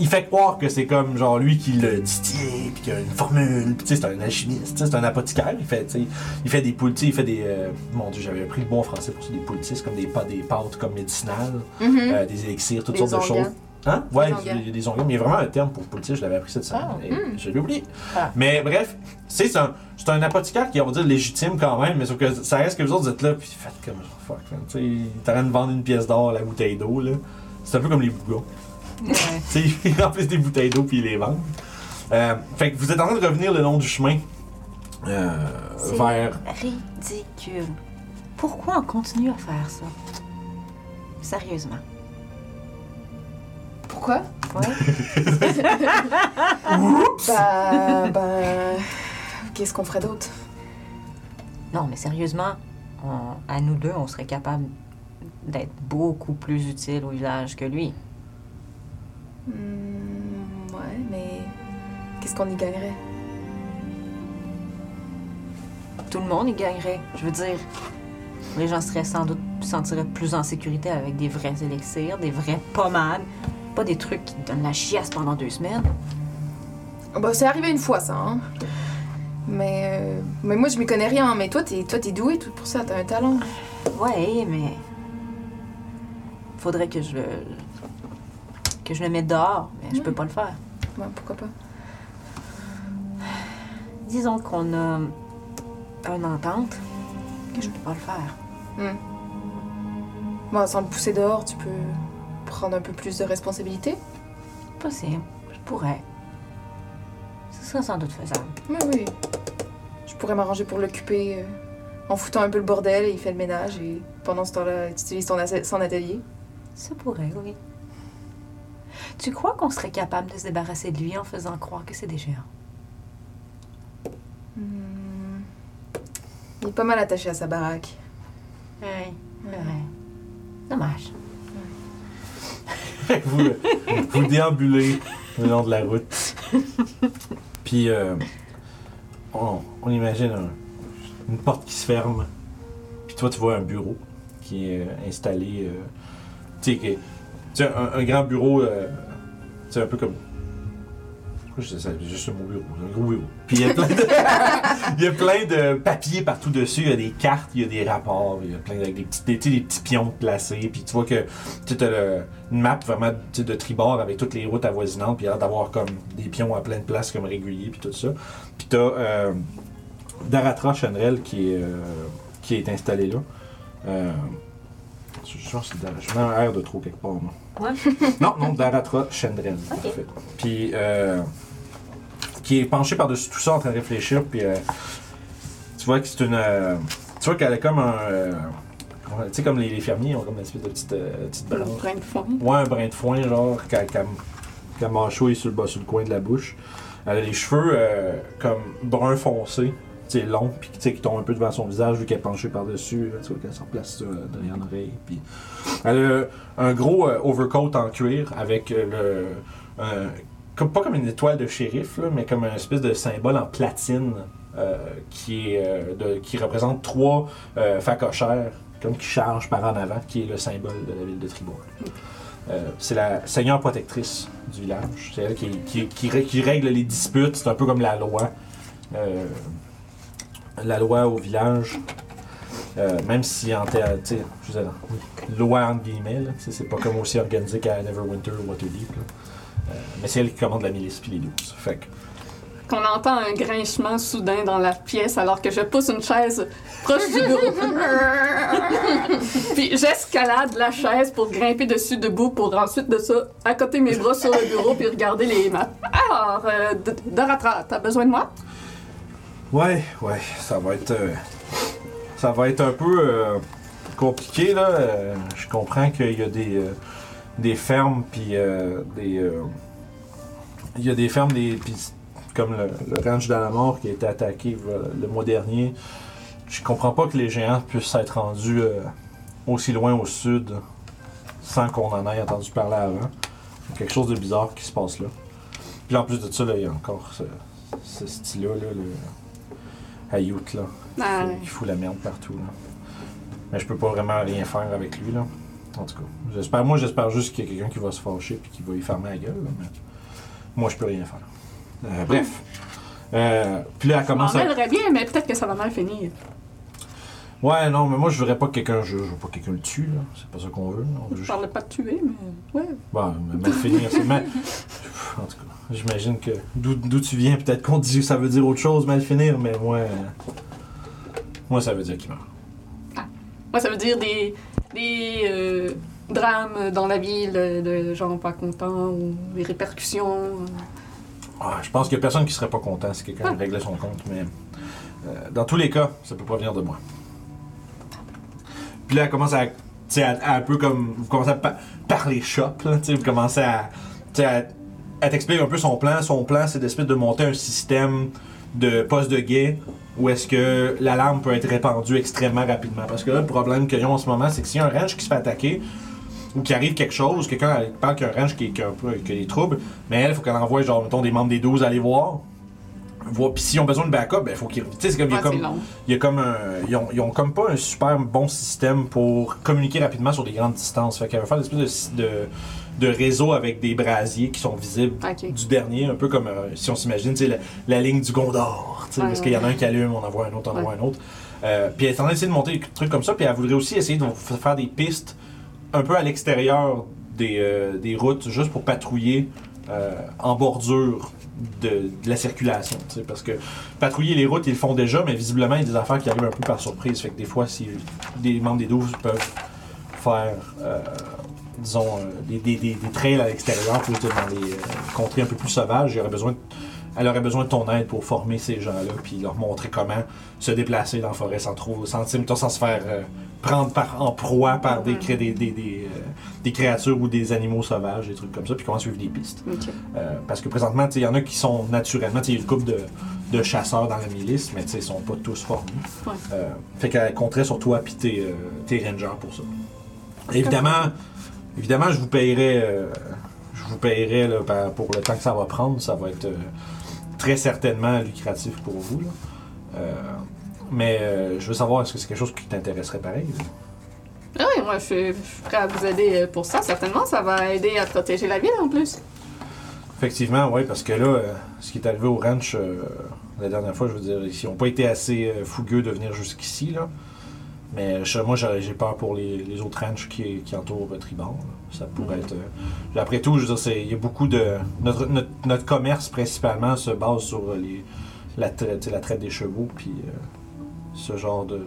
Il fait croire que c'est comme genre lui qui le distille, puis qu'il y a une formule, puis tu sais, c'est un alchimiste, tu sais, c'est un apothicaire, il fait, tu sais, il fait des sais, il fait des. euh, mon dieu, j'avais appris le bon français pour ça, des c'est comme des, pas des pâtes comme médicinales, Mhm. euh, des élixirs, toutes Des sortes de choses. Hein? Ouais, Des il y a des onguents, mais il y a vraiment un terme pour poultier, je l'avais appris cette semaine. Ah. et Je l'ai oublié. Ah. Mais bref, c'est un, c'est un apothicaire qui, on va dire, légitime quand même, mais sauf que ça reste que vous autres, vous êtes là, puis faites comme genre, fuck. Tu sais, de vendre une pièce d'or à la bouteille d'eau, là. C'est un peu comme les bougons. Sais, ils remplissent des bouteilles d'eau puis ils les vendent. Euh, fait que vous êtes en train de revenir le long du chemin euh, C'est vers. ridicule. Pourquoi on continue à faire ça? Sérieusement. Pourquoi? Ouais. Bah, ben. Qu'est-ce qu'on ferait d'autre? non, mais sérieusement, on- à nous deux, on serait capable d'être beaucoup plus utile au village que lui. Hmm, ouais, mais. Qu'est-ce qu'on y gagnerait? Tout le monde y gagnerait. Je veux dire, les gens seraient sans doute sentiraient plus en sécurité avec des vrais élixirs, des vraies pommades, pas des trucs qui donnent la chiasse pendant deux semaines. Bah, c'est arrivé une fois, ça, hein. Mais. euh, mais moi, je m'y connais rien. Mais toi, t'es, toi, t'es doué tout pour ça. T'as un talent. Ouais, mais faudrait que je le que je le mette dehors, mais je peux pas le faire. Ouais, pourquoi pas? Disons qu'on a une entente, que je peux pas le faire. Bon, sans le pousser dehors, tu peux prendre un peu plus de responsabilité. Possible, je pourrais. Ce serait sans doute faisable. Mais oui. Je pourrais m'arranger pour l'occuper euh, en foutant un peu le bordel et il fait le ménage et pendant ce temps-là, tu utilises ton son atelier. Ça pourrait, oui. Tu crois qu'on serait capable de se débarrasser de lui en faisant croire que c'est des géants? Hmm. Il est pas mal attaché à sa baraque. Oui, Ouais. vrai. Dommage. Vous, vous déambulez le long de la route. Puis, euh, on, on imagine un- une porte qui se ferme. Puis toi, tu vois un bureau qui est euh, installé. euh, tu sais, tu un, un grand bureau. euh, sais, un peu comme. Pourquoi je ça? C'est juste un mot bureau. Un gros bureau. Puis il y a plein de, il y a plein de papiers partout dessus. Il y a des cartes, il y a des rapports, il y a plein avec des petits, petits pions placés. Puis tu vois que tu as une map vraiment de tribord avec toutes les routes avoisinantes, puis il y a d'avoir comme des pions à plein de places comme réguliers, puis tout ça. Puis tu as Daratra Chandrel qui est, euh, qui est installé là. Euh, je pense que c'est un R de trop quelque part. moi. Ouais. non, non, Daratra Chandrel. Ok. en fait. Puis euh, qui est penché par-dessus tout ça en train de réfléchir, puis euh, tu vois que c'est une. euh, tu vois qu'elle est comme un. euh, tu sais, comme les, les fermiers ont comme une espèce de petite, petite Un branche. brin de foin. Ouais, un brin de foin, genre, qui a mâchouillé sur le, bas, sur le coin de la bouche. Elle a les cheveux comme brun foncé, sais, longs, puis qui tombent un peu devant son visage, vu qu'elle est penchée par-dessus. Tu vois qu'elle se replace euh, derrière l'oreille. Puis elle a un gros euh, overcoat en cuir avec euh, le. pas comme une étoile de shérif, là, mais comme un espèce de symbole en platine qui, est, de- qui représente trois facochères, comme qui chargent par en avant, qui est le symbole de la ville de Tribord. Euh, c'est la seigneur protectrice du village. C'est elle qui, qui- règle les disputes. C'est un peu comme la loi. La loi au village. Euh, même si en théâtre, tu sais, je veux dire, loi entre guillemets, c'est pas comme aussi organisé qu'à Neverwinter ou Waterdeep. là. Euh, mais c'est elle qui commande la milice puis les douze. Fait que, Qu'on entend un grinchement soudain dans la pièce alors que je pousse une chaise proche du bureau. Puis j'escalade la chaise pour grimper dessus debout pour ensuite de ça accoter mes bras sur le bureau puis regarder les maps. Alors, euh, Doratra, t'as besoin de moi? Ouais, ouais, ça va être. euh, ça va être un peu euh, compliqué, là. Euh, je comprends qu'il y a des, euh, des fermes, puis des. il y a des fermes, des, puis comme le, ranch d'Alamore qui a été attaqué le mois dernier. Je comprends pas que les géants puissent être rendus aussi loin au sud sans qu'on en ait entendu parler avant. Quelque chose de bizarre qui se passe là. Puis en plus de ça, là, il y a encore ce, ce style-là, là, le Hayout, là. qui Ah, fout- qui fout la merde partout, là. Mais je peux pas vraiment rien faire avec lui, là. En tout cas, j'espère, moi, j'espère juste qu'il y a quelqu'un qui va se fâcher puis qui va y fermer la gueule, là, mais moi, je peux rien faire. Euh, bref. Euh, puis là, elle commence à... bien, mais peut-être que ça va mal finir. Ouais, non, mais moi, je voudrais pas que quelqu'un je veux pas que quelqu'un le tue, là. C'est pas ça qu'on veut. On veut Je juste... parlais pas de tuer, mais ouais. Bon, mais mal finir, c'est mal... En tout cas, j'imagine que d'où d'où tu viens, peut-être qu'on dit que ça veut dire autre chose, mal finir, mais moi... euh, Moi, ça veut dire qu'il meurt. Moi, ça veut dire des, des euh, drames dans la ville, de, de gens pas contents ou des répercussions. Ah, je pense qu'il y a personne qui serait pas content si quelqu'un Ah. réglait son compte, mais euh, dans tous les cas, ça peut pas venir de moi. Puis là, elle commence à, tu à- à un peu comme, vous commencez à pa- parler shop, là, tu sais, vous commencez à, tu à, elle t'explique un peu son plan. Son plan, c'est d'espèce de monter un système de poste de guet où est-ce que l'alarme peut être répandue extrêmement rapidement. Parce que là, le problème qu'ils ont en ce moment, c'est que s'il y a un ranch qui se fait attaquer, ou qu'il arrive quelque chose, quelqu'un parle qu'il y a un ranch qui, qui a qui a des troubles, mais elle, il faut qu'elle envoie, genre, mettons, des membres des 12 aller voir. Puis s'ils ont besoin de backup, ben, il faut qu'ils. Tu sais, c'est comme, il y a comme, long. il y a comme un, ils, ont, ils ont comme pas un super bon système pour communiquer rapidement sur des grandes distances. Fait qu'elle va faire une espèce de, de, de réseau avec des brasiers qui sont visibles du dernier, un peu comme euh, si on s'imagine la, la ligne du Gondor. tu sais, Ouais, parce qu'il y en a un qui allume, on envoie un autre, on Ouais. envoie un autre. Euh, puis elle est en train d'essayer de monter des trucs comme ça, puis elle voudrait aussi essayer de faire des pistes un peu à l'extérieur des, euh, des routes, juste pour patrouiller en bordure de, la circulation. Parce que patrouiller les routes, ils le font déjà, mais visiblement, il y a des affaires qui arrivent un peu par surprise. Fait que des fois, si des membres des 12 peuvent faire, euh, disons, euh, des, des, trails à l'extérieur, dans les euh, contrées un peu plus sauvages, il y besoin de- elle aurait besoin de ton aide pour former ces gens-là, puis leur montrer comment se déplacer dans la forêt sans trop, sans, sans se faire prendre par, en proie par des, des, des, des, euh, des créatures ou des animaux sauvages, des trucs comme ça, puis comment suivre des pistes. Euh, parce que présentement, il y en a qui sont naturellement, il y a une couple de, de chasseurs dans la milice, mais ils sont pas tous formés. Ouais. Euh, fait qu'elle compterait sur toi puis tes, tes rangers pour ça. Évidemment, évidemment, je vous payerai, euh, je vous là, pour le temps que ça va prendre. Ça va être très certainement lucratif pour vous. là. Mais euh, je veux savoir, est-ce que c'est quelque chose qui t'intéresserait pareil? Ah oui, moi, je suis, je suis prêt à vous aider euh, pour ça. Certainement, ça va aider à protéger la ville en plus. Effectivement, oui, parce que là, euh, ce qui est arrivé au ranch euh, la dernière fois, je veux dire, ils n'ont pas été assez fougueux de venir jusqu'ici, là. Mais je- moi, j'ai peur pour les, les autres ranchs qui, qui entourent Tribord. là. Ça pourrait être. euh, après tout, je veux dire, c'est- il y a beaucoup de. Notre, notre, notre commerce, principalement, se base sur les, la, la traite des chevaux, puis ce genre de.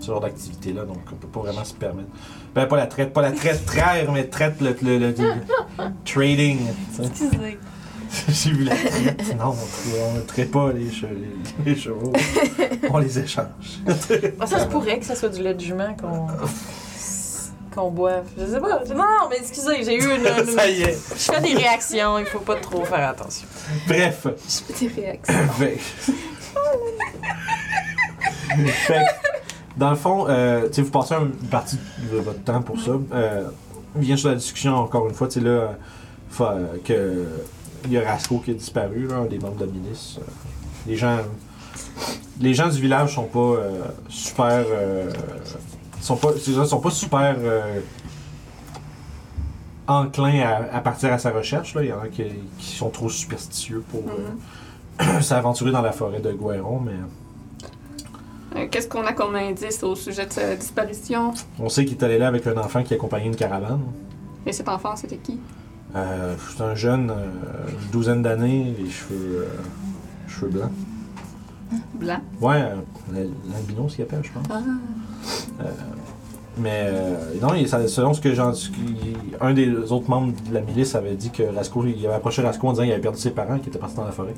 Ce genre d'activité-là, donc on peut pas vraiment se permettre. Ben, pas la traite, pas la traite traire, mais traite le, le- le- le- trading. Excusez. J'ai vu la traite. Non, on ne traite pas les, che- les- les chevaux. On les échange. Ah, ça se pourrait que ça soit du lait de jument qu'on. qu'on boive. Je sais pas. Non, non, mais excusez, j'ai eu une. une- Ça y est. Je fais des réactions, il faut pas trop faire attention. Bref. Je fais des réactions. Fait que, dans le fond, euh, tu sais, vous passez une partie de votre temps pour ça. Euh, vient sur la discussion encore une fois, tu sais, là, que il y a Rasco qui a disparu, là, un des membres de la milice. Euh, les gens. Les gens du village sont pas euh, super. euh, sont pas, sont pas super euh, enclins à, à partir à sa recherche. Là. Il y en a qui, qui sont trop superstitieux pour euh, s'aventurer dans la forêt de Guéron, mais Qu'est-ce qu'on a comme indice au sujet de sa disparition? on sait qu'il est allé là avec un enfant qui accompagnait une caravane. Et cet enfant, c'était qui? Euh, c'est un jeune, euh, une douzaine d'années, les cheveux, euh, cheveux blancs. Blanc. Ouais, euh, l'albino, ce qu'il appelle, je pense. Ah. Mais euh, non, il- selon ce que j'en un des autres membres de la milice avait dit que il avait approché Rasco en disant qu'il avait perdu ses parents qui étaient partis dans la forêt.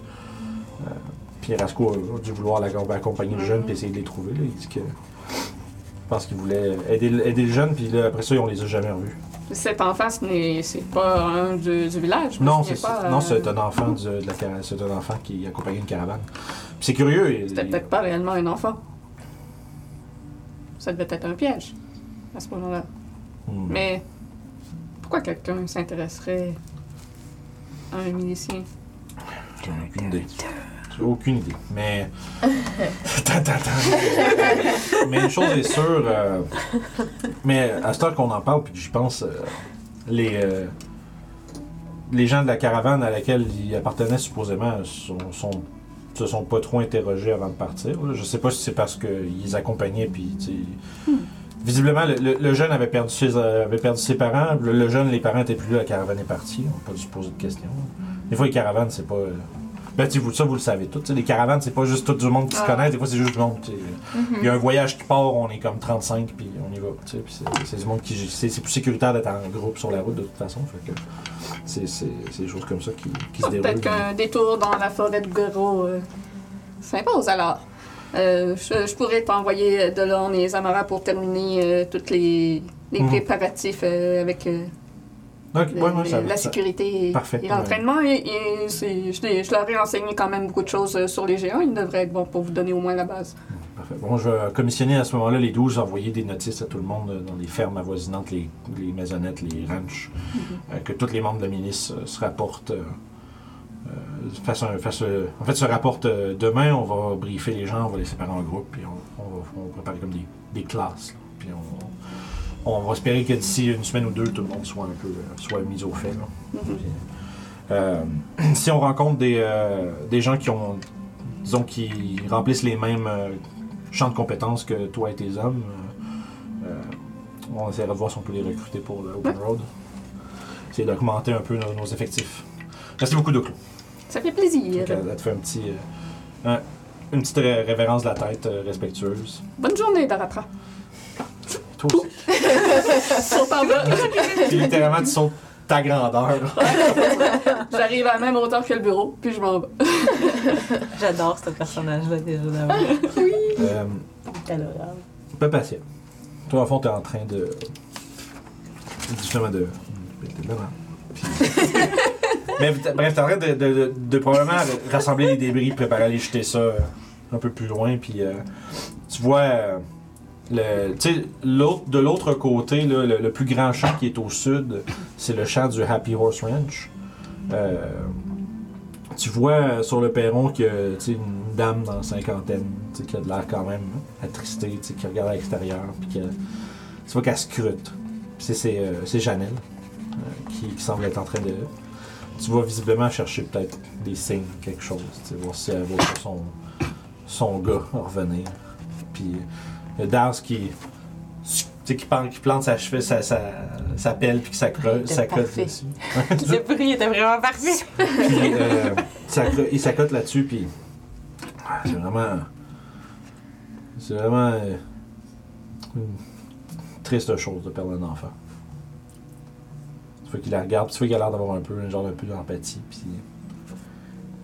Puis Rasco a dû vouloir accompagner le jeune puis essayer de les trouver. là? Il dit que je pense qu'il voulait aider, le- aider le jeune, puis là, après ça, on les a jamais revus. Cet enfant, ce n'est c'est pas un du, du village. Non, c'est pas, non, euh, c'est un enfant du- de la c'est un enfant qui accompagnait une caravane. C'est curieux. C'était peut-être pas réellement un enfant. Ça devait être un piège à ce moment-là. Hmm. Mais pourquoi quelqu'un s'intéresserait à un milicien? J'ai aucune idée. Aucune idée. Mais. Mais une chose est sûre. euh, Mais à ce temps qu'on en parle, puis que j'y pense, euh, les. euh, Les gens de la caravane à laquelle il appartenait supposément sont, sont- se sont pas trop interrogés avant de partir. Je sais pas si c'est parce qu'ils accompagnaient puis Visiblement, le, le- jeune avait perdu, ses, avait perdu ses parents. Le, jeune, les parents étaient plus là, la caravane est partie. On n'a pas dû se poser de questions. Des fois, les caravanes, c'est pas. Ben, vous, ça, vous le savez tout. Les caravanes, c'est pas juste tout du monde qui se Ah. connaît. Des fois, c'est juste du monde. sais. Il y a un voyage qui part, on est comme 35, puis on y va. c'est- du monde qui. C'est plus sécuritaire d'être en groupe sur la route, de toute façon. C'est des choses comme ça qui, qui se déroulent. Peut-être qu'un détour dans la forêt de Goro euh, s'impose alors. Euh, je, je pourrais t'envoyer de l'orne et Zamara pour terminer euh, tous les, les Mhm. préparatifs avec ouais, ça- la sécurité et, l'entraînement. Et, je, leur ai enseigné quand même beaucoup de choses euh, sur les géants. Ils devraient être bons pour vous donner au moins la base. Parfait. Bon, je vais commissionner à ce moment-là les 12, envoyer des notices à tout le monde euh, dans les fermes avoisinantes, les, les maisonnettes, les ranchs, euh, que tous les membres de la milice se rapportent. euh, fassent un- fassent, en fait, se rapportent demain. On va briefer les gens, on va les séparer en groupes, puis on, on va, on va préparer comme des, des classes. là. Puis on, on va espérer que d'ici une semaine ou deux, tout le monde soit un peu euh, soit mis au fait. là. Mhm. Euh, si on rencontre des, euh, des gens qui ont, disons, qui remplissent les mêmes champs de compétences que toi et tes hommes, on essaiera de voir si on peut les recruter pour le Open Road. Essayer d'augmenter un peu nos, nos effectifs. Merci beaucoup, Doclo. Ça fait plaisir. Donc, elle, elle te fait un petit, un- une petite ré- révérence de la tête respectueuse. Bonne journée, Daratra. Toi aussi. Saute en bas. Puis littéralement, tu sautes ta grandeur. J'arrive à la même hauteur que le bureau, puis je m'en vais. J'adore ce personnage-là déjà d'avant. Euh. Pas patient. Toi, en fond, t'es en train de. Justement, de. Mais bref, t'es en train de, de- de- de probablement rassembler les débris, préparer à aller jeter ça euh, un peu plus loin. Puis euh, tu vois. euh, l'autre, de l'autre côté, le, plus grand champ qui est au sud, c'est le champ du Happy Horse Ranch. Euh, tu vois euh, sur le perron qu'il y a une dame dans la cinquantaine qui a de l'air quand même attristée, qui regarde à l'extérieur. Puis tu vois qu'elle scrute. Euh, c'est Janelle qui, semble être en train de. Tu vas visiblement chercher peut-être des signes, quelque chose. Voir si elle voit son, son gars revenir. Puis il Daz qui. Tu sais, qui, plante, qui plante sa, cheville, sa, sa, sa pelle puis qui s'accroche Il était s'accote parfait. dessus. Le était vraiment parfait. Puis, euh, il il s'accote là-dessus, puis. ah, C'est vraiment. C'est vraiment. euh, une triste chose de perdre un enfant. Tu vois qu'il la regarde, tu vois qu'il a l'air d'avoir un peu, un genre un peu d'empathie, puis.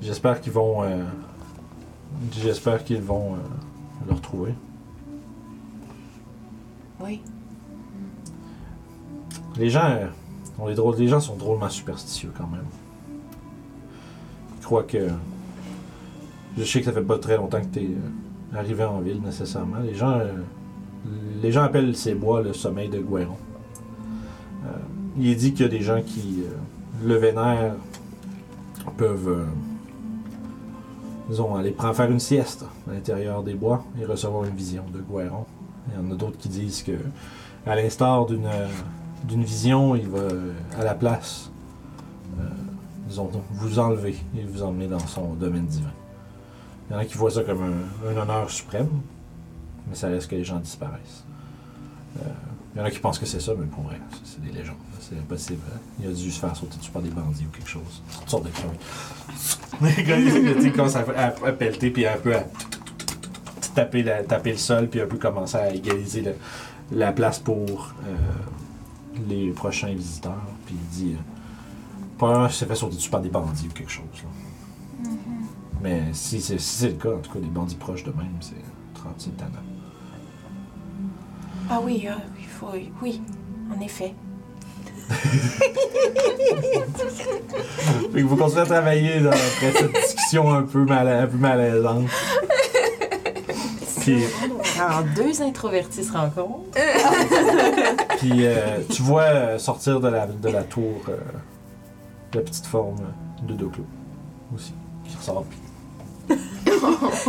J'espère qu'ils vont. euh, J'espère qu'ils vont le retrouver. Les gens, euh, des drôles, les gens sont drôlement superstitieux quand même. Je crois que. Je sais que ça fait pas très longtemps que tu es arrivé en ville nécessairement. Les gens, euh, les gens appellent ces bois le sommeil de Guéron. Euh, il est dit qu'il y a des gens qui euh, le vénèrent peuvent, euh, disons, aller faire une sieste à l'intérieur des bois et recevoir une vision de Guéron. Il y en a d'autres qui disent que, à l'instar d'une d'une vision, il va euh, à la place, euh, disons, vous enlever et vous emmener dans son domaine divin. Il y en a qui voient ça comme un, honneur suprême, mais ça reste que les gens disparaissent. Euh, il y en a qui pensent que c'est ça, mais pour vrai, c'est des légendes. C'est impossible. hein. Il a dû se faire sauter dessus par des bandits ou quelque chose. Toutes sortes de cris. Les gars, ils à, à, à pelleter, puis un peu à taper, la- taper le sol, puis un peu commencer à égaliser le- la place pour euh, les prochains visiteurs. Puis il dit euh, qu'il s'est fait sauter dessus par des bandits ou quelque chose. là. Mais si c'est si le cas, en tout cas, des bandits proches de même, c'est 37 tannant. Ah oui, ah, il faut, oui, en effet. Fait que vous continuez à travailler dans- après cette discussion un peu, mala- un peu malaisante. Puis, Quand deux introvertis se rencontrent. puis euh, tu vois euh, sortir de la, de la tour euh, la petite forme de Doclo aussi, qui ressort. Puis...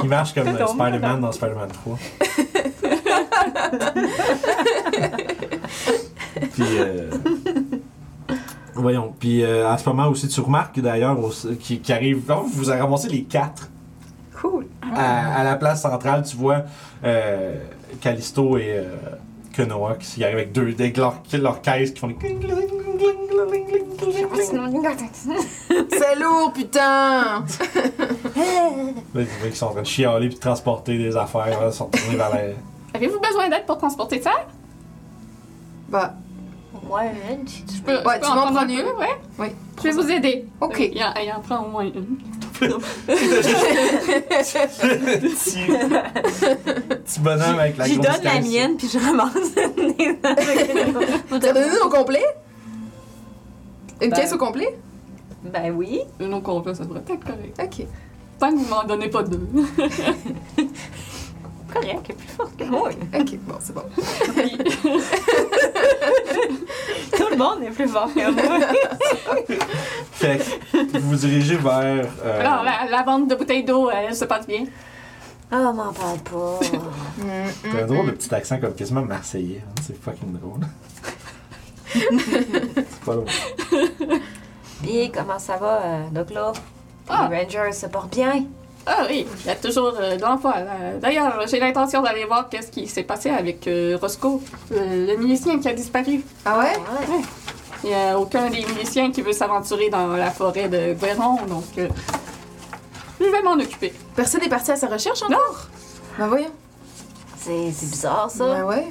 Il marche comme euh, Spider-Man dans Spider-Man 3. puis, euh, voyons, puis à ce moment aussi, tu remarques d'ailleurs qui arrive, oh, vous avez ramassé les quatre Cool. à, à la place centrale, tu vois euh, Callisto et euh, Konoha qui, arrivent avec deux avec leur, leur caisse qui font des. C'est lourd, putain! Là, tu vois qu'ils sont en train de chialer puis de transporter des affaires, là, sont tournés vers la. Avez-vous besoin d'aide pour transporter ça? Bah, Ouais, si tu Je peux, Ouais, peux tu en vas en prendre un prendre peu, ouais? Oui. Je vais vous aider. Ok. Il en, il en prend au moins une. Petit, bonhomme avec la J'y grosse donne la caisse. mienne, puis je ramasse t'as donné une au complet? Une Ben- caisse au complet? Ben oui. Une au complet, ça devrait être correct. Ok. Tant que vous m'en donnez pas deux. Correct, elle est plus forte que moi. Ok, bon, c'est bon. Tout le monde est plus fort que moi. Fait que vous vous dirigez vers. euh, Alors, la, la vente de bouteilles d'eau, elle se passe bien. Ah, m'en parle pas. T'as un drôle de petit accent comme quasiment marseillais. hein, C'est fucking drôle. C'est pas drôle. Puis, comment ça va, euh, Doc là? Ah. Les Rangers se portent bien? Ah oui, il y a toujours euh, de l'emploi. Euh, D'ailleurs, j'ai l'intention d'aller voir qu'est-ce qui s'est passé avec euh, Roscoe, euh, le milicien qui a disparu. Ah ouais? Ouais. Il n'y a aucun des miliciens qui veut s'aventurer dans la forêt de Guéron, donc euh, je vais m'en occuper. Personne n'est parti à sa recherche encore? Ben voyons. C'est c'est bizarre, ça. Ben ouais.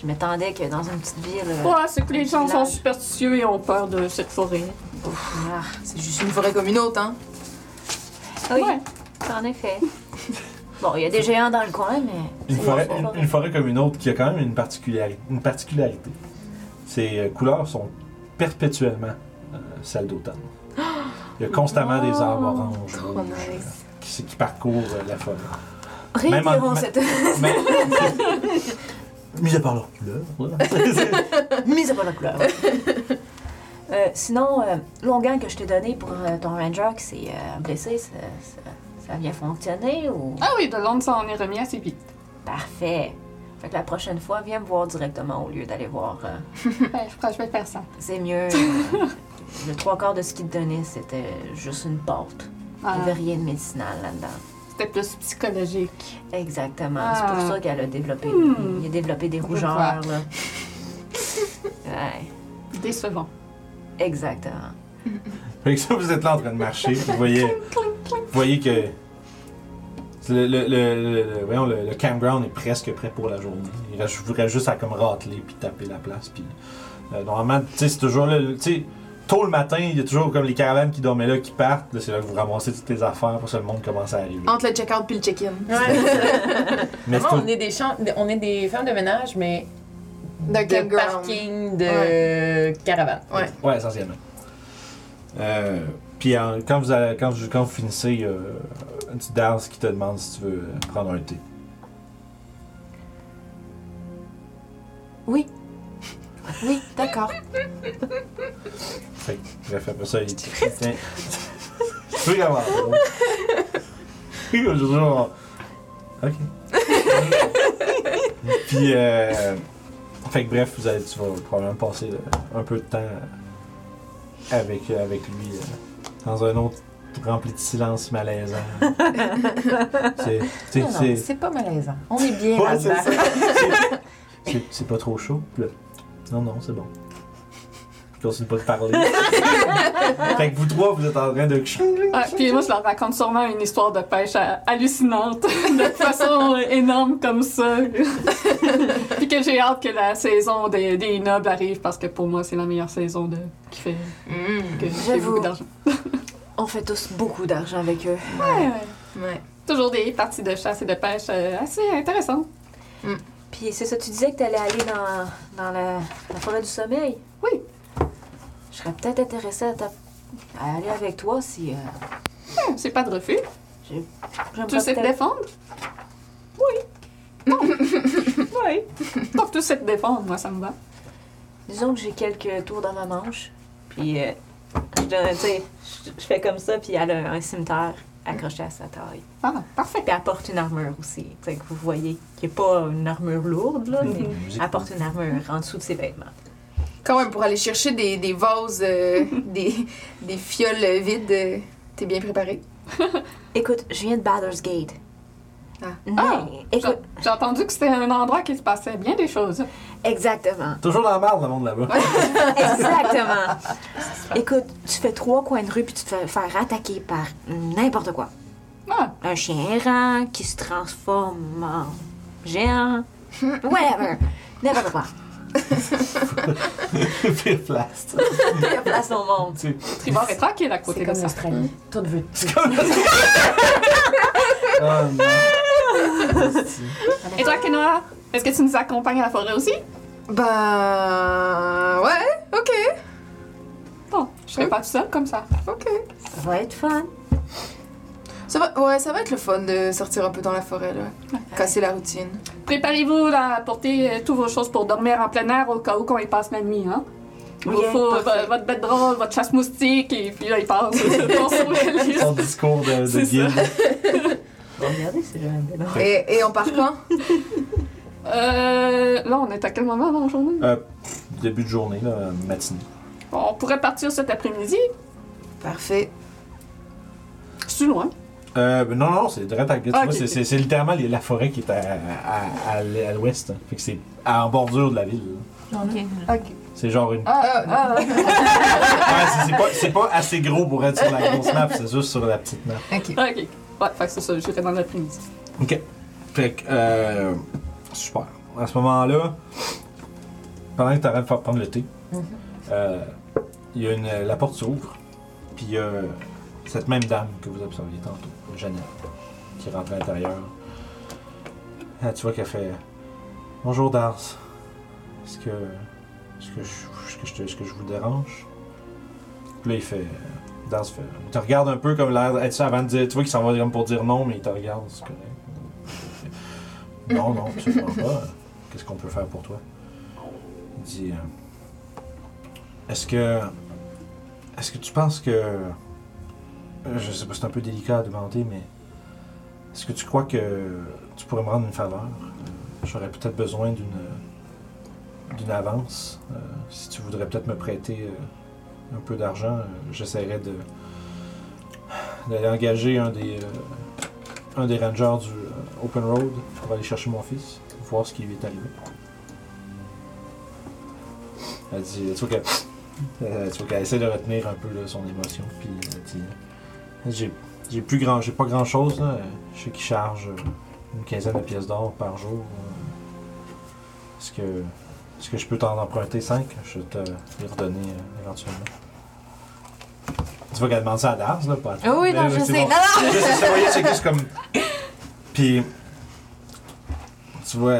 Je m'attendais que dans une petite ville... euh, Ouais, c'est que les gens sont superstitieux et ont peur de cette forêt. ah, C'est juste une forêt comme une autre, hein? oui, Ouais. En effet. Bon, il y a des géants dans le coin, mais... Une c'est forêt, une forêt comme une autre qui a quand même une particularité. Une particularité. Ses euh, couleurs sont perpétuellement euh, celles d'automne. Il y a constamment des arbres oranges rouges, euh, qui, qui parcourent euh, la forêt. Réitérons Même en- cette... Même, Mis à part leur couleur. là. Mise à part la couleur. Sinon, l'onguent que je t'ai donné pour ton ranger qui s'est blessé, ça, ça, ça a bien fonctionné ou... Ah oui, de l'onde s'en est remis assez vite. Parfait. Fait que la prochaine fois, viens me voir directement au lieu d'aller voir. euh, je crois que je vais faire ça. c'est mieux. le trois quarts de ce qu'il te donnait, c'était juste une porte. Il Ah, n'y avait rien de médicinal là-dedans. C'était plus psychologique. Exactement. Ah. C'est pour ça qu'elle a développé, Hmm. il a développé des rougeurs. Là. ouais, Décevant. exactement. Fait que ça, vous êtes là en train de marcher. Vous voyez, vous voyez que le, le, le, voyons, le- le campground est presque prêt pour la journée. Il reste, vous reste juste à comme rateler puis taper la place. Puis, euh, normalement, tu sais, c'est toujours là, tu sais, tôt le matin, il y a toujours comme les caravanes qui dormaient là qui partent. Là, c'est là que vous ramassez toutes les affaires pour que le monde commence à arriver. Entre le check-out puis le check-in. Mais Vraiment, c'est on est des champs, on est des femmes de ménage, mais de campground. parking de caravane. Ouais. Ouais, essentiellement. Euh, puis quand, vous allez- quand, vous, quand vous finissez, il y a un petit Dars qui te demande si tu veux prendre un thé. Oui. Oui, d'accord. Fait que, bref, après ça, il dit. Tu peux y avoir. Genre. Ok. Puis, euh, fait que bref, vous allez, tu vas probablement passer un peu de temps avec, avec lui euh, dans un autre rempli de silence malaisant. c'est, c'est, Non, non, c'est, c'est pas malaisant. On est bien Ouais, là-dedans. ça. C'est- c'est pas trop chaud. Là, non, non, c'est bon. Je continue pas de parler. fait que vous trois, vous êtes en train de. Ah, puis moi, je leur raconte sûrement une histoire de pêche hallucinante, de façon énorme comme ça. puis que j'ai hâte que la saison des, des nobles arrive parce que pour moi, c'est la meilleure saison de, qui fait Mm. que j'ai J'avoue. beaucoup d'argent. On fait tous beaucoup d'argent avec eux. Ouais, ouais. Ouais. Toujours des parties de chasse et de pêche euh, assez intéressantes. Puis c'est ça, tu disais que t'allais aller dans, dans la, la forêt du sommeil? Oui. Je serais peut-être intéressée à, ta- à aller avec toi si... euh, Ouais, C'est pas de refus. Tu sais te défendre? Oui. Donc, tu sais te défendre, moi, ça me va. Disons que j'ai quelques tours dans ma manche. Puis, euh, je, donne- je, je fais comme ça, puis elle a un cimetière accroché à sa taille. Ah, parfait. Puis elle porte une armure aussi. Que vous voyez, qui n'est pas une armure lourde, là, mais Musique. elle porte une armure en dessous de ses vêtements. Quand même, pour aller chercher des, des vases, euh, des, des fioles vides, euh, t'es bien préparé? Écoute, je viens de Baldur's Gate. Ah. Mais, Ah, écoute, J'ai j'ai entendu que c'était un endroit qui se passait bien des choses. exactement. Toujours dans la merde, le monde là-bas. Exactement. Écoute, tu fais trois coins de rue puis tu te fais faire attaquer par n'importe quoi. Ah, Un chien errant qui se transforme en géant. Whatever. N'importe quoi. Pire place. A place au monde. tu sais. Tribord est tranquille à C'est côté de comme ça. l'Australie. Tout veut Ah non. Et toi, Kenoa, est-ce que tu nous accompagnes à la forêt aussi? Ben. Ouais, ok, Bon, je serai pas tout seul comme ça. ok. Ça va être fun. Ça va, ouais, ça va être le fun de sortir un peu dans la forêt, là. Casser la routine. Préparez-vous à apporter euh, toutes vos choses pour dormir en plein air au cas où qu'on y passe la nuit, hein? Il Ok, faut votre bedroll, votre chasse moustique, et puis là, il passe. Son discours de, de guide. Regardez, c'est bien. Et, et on part quand? Euh, là, on est à quel moment dans la journée? Euh, début de journée, là, matinée. Bon, on pourrait partir cet après-midi. Parfait. C'est loin. Euh, non, non, c'est direct à Ah, c'est- littéralement les- la forêt qui est à, à, à, à l'ouest. hein. Fait que c'est en bordure de la ville. là. Ok. C'est genre une. Ah, ah, Ouais, c'est- c'est pas, assez gros pour être sur la grosse map, c'est juste sur la petite map. Ok. ah, ok. Ouais, fait que c'est ça, j'irai dans l'après-midi. Ok. Fait que, euh, super. À ce moment-là, pendant que tu arrêtes de faire prendre le thé, euh, il y a une, la porte s'ouvre, puis il y a cette même dame que vous observiez tantôt, Jeannette, qui rentre à l'intérieur. Ah, tu vois qu'elle fait Bonjour Dars. Est-ce que, est-ce que, je, est-ce que, je, te- est-ce que je vous dérange? Puis là, il fait. Dars fait. Il te regarde un peu comme l'air avant de dire. Tu vois qu'il s'en va comme pour dire non, mais il te regarde, c'est correct. Non, non, absolument pas. qu'est-ce qu'on peut faire pour toi? Il dit euh, Est-ce que. Est-ce que tu penses que. Euh, Je sais pas, c'est un peu délicat à demander, mais. Est-ce que tu crois que tu pourrais me rendre une faveur? Euh, J'aurais peut-être besoin d'une. d'une avance. Euh, si tu voudrais peut-être me prêter un peu d'argent, j'essaierais de. d'aller engager un des. un des rangers du Open Road pour aller chercher mon fils, voir ce qui lui est arrivé. Elle dit, tu vois qu'elle, essaie de retenir un peu son émotion, puis elle dit, j'ai, j'ai plus grand, j'ai pas grand chose là. Je sais qu'il charge euh, une quinzaine de pièces d'or par jour. euh. Est-ce que, est-ce que je peux t'en emprunter cinq? Je vais te les redonner euh, éventuellement. Tu vois qu'elle demande ça à Dars, là, pas. Ah oui, Mais non, je sais. Non, non! Voyez, c'est juste comme. Puis. Tu vois.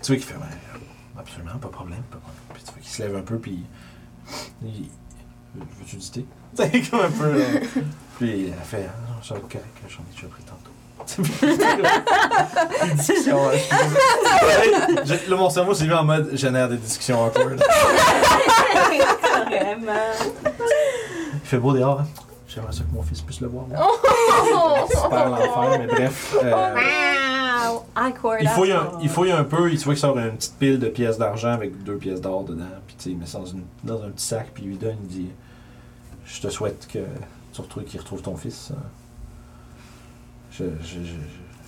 Tu vois qu'il fait. Absolument, pas de problème, pas de problème. Puis tu vois qu'il se lève un peu, puis. Il. Veux-tu du thé? Comme un peu. Puis elle fait. Ah, ça va être correct, j'en ai déjà pris tantôt. Discussion. Là, mon cerveau s'est mis en mode génère des discussions awkward. Vraiment. Il fait beau dehors, hein? J'aimerais ça que mon fils puisse le voir. Oh! Super l'enfer, mais bref. euh, Wow! Awkward. Il fouille, un, il fouille un peu, il se voit qu'il sort une petite pile de pièces d'argent avec deux pièces d'or dedans. Puis tu sais, il met ça dans, une- dans un petit sac, puis il lui donne, il dit Je te souhaite que tu retrouves, qu'il retrouve ton fils. Je-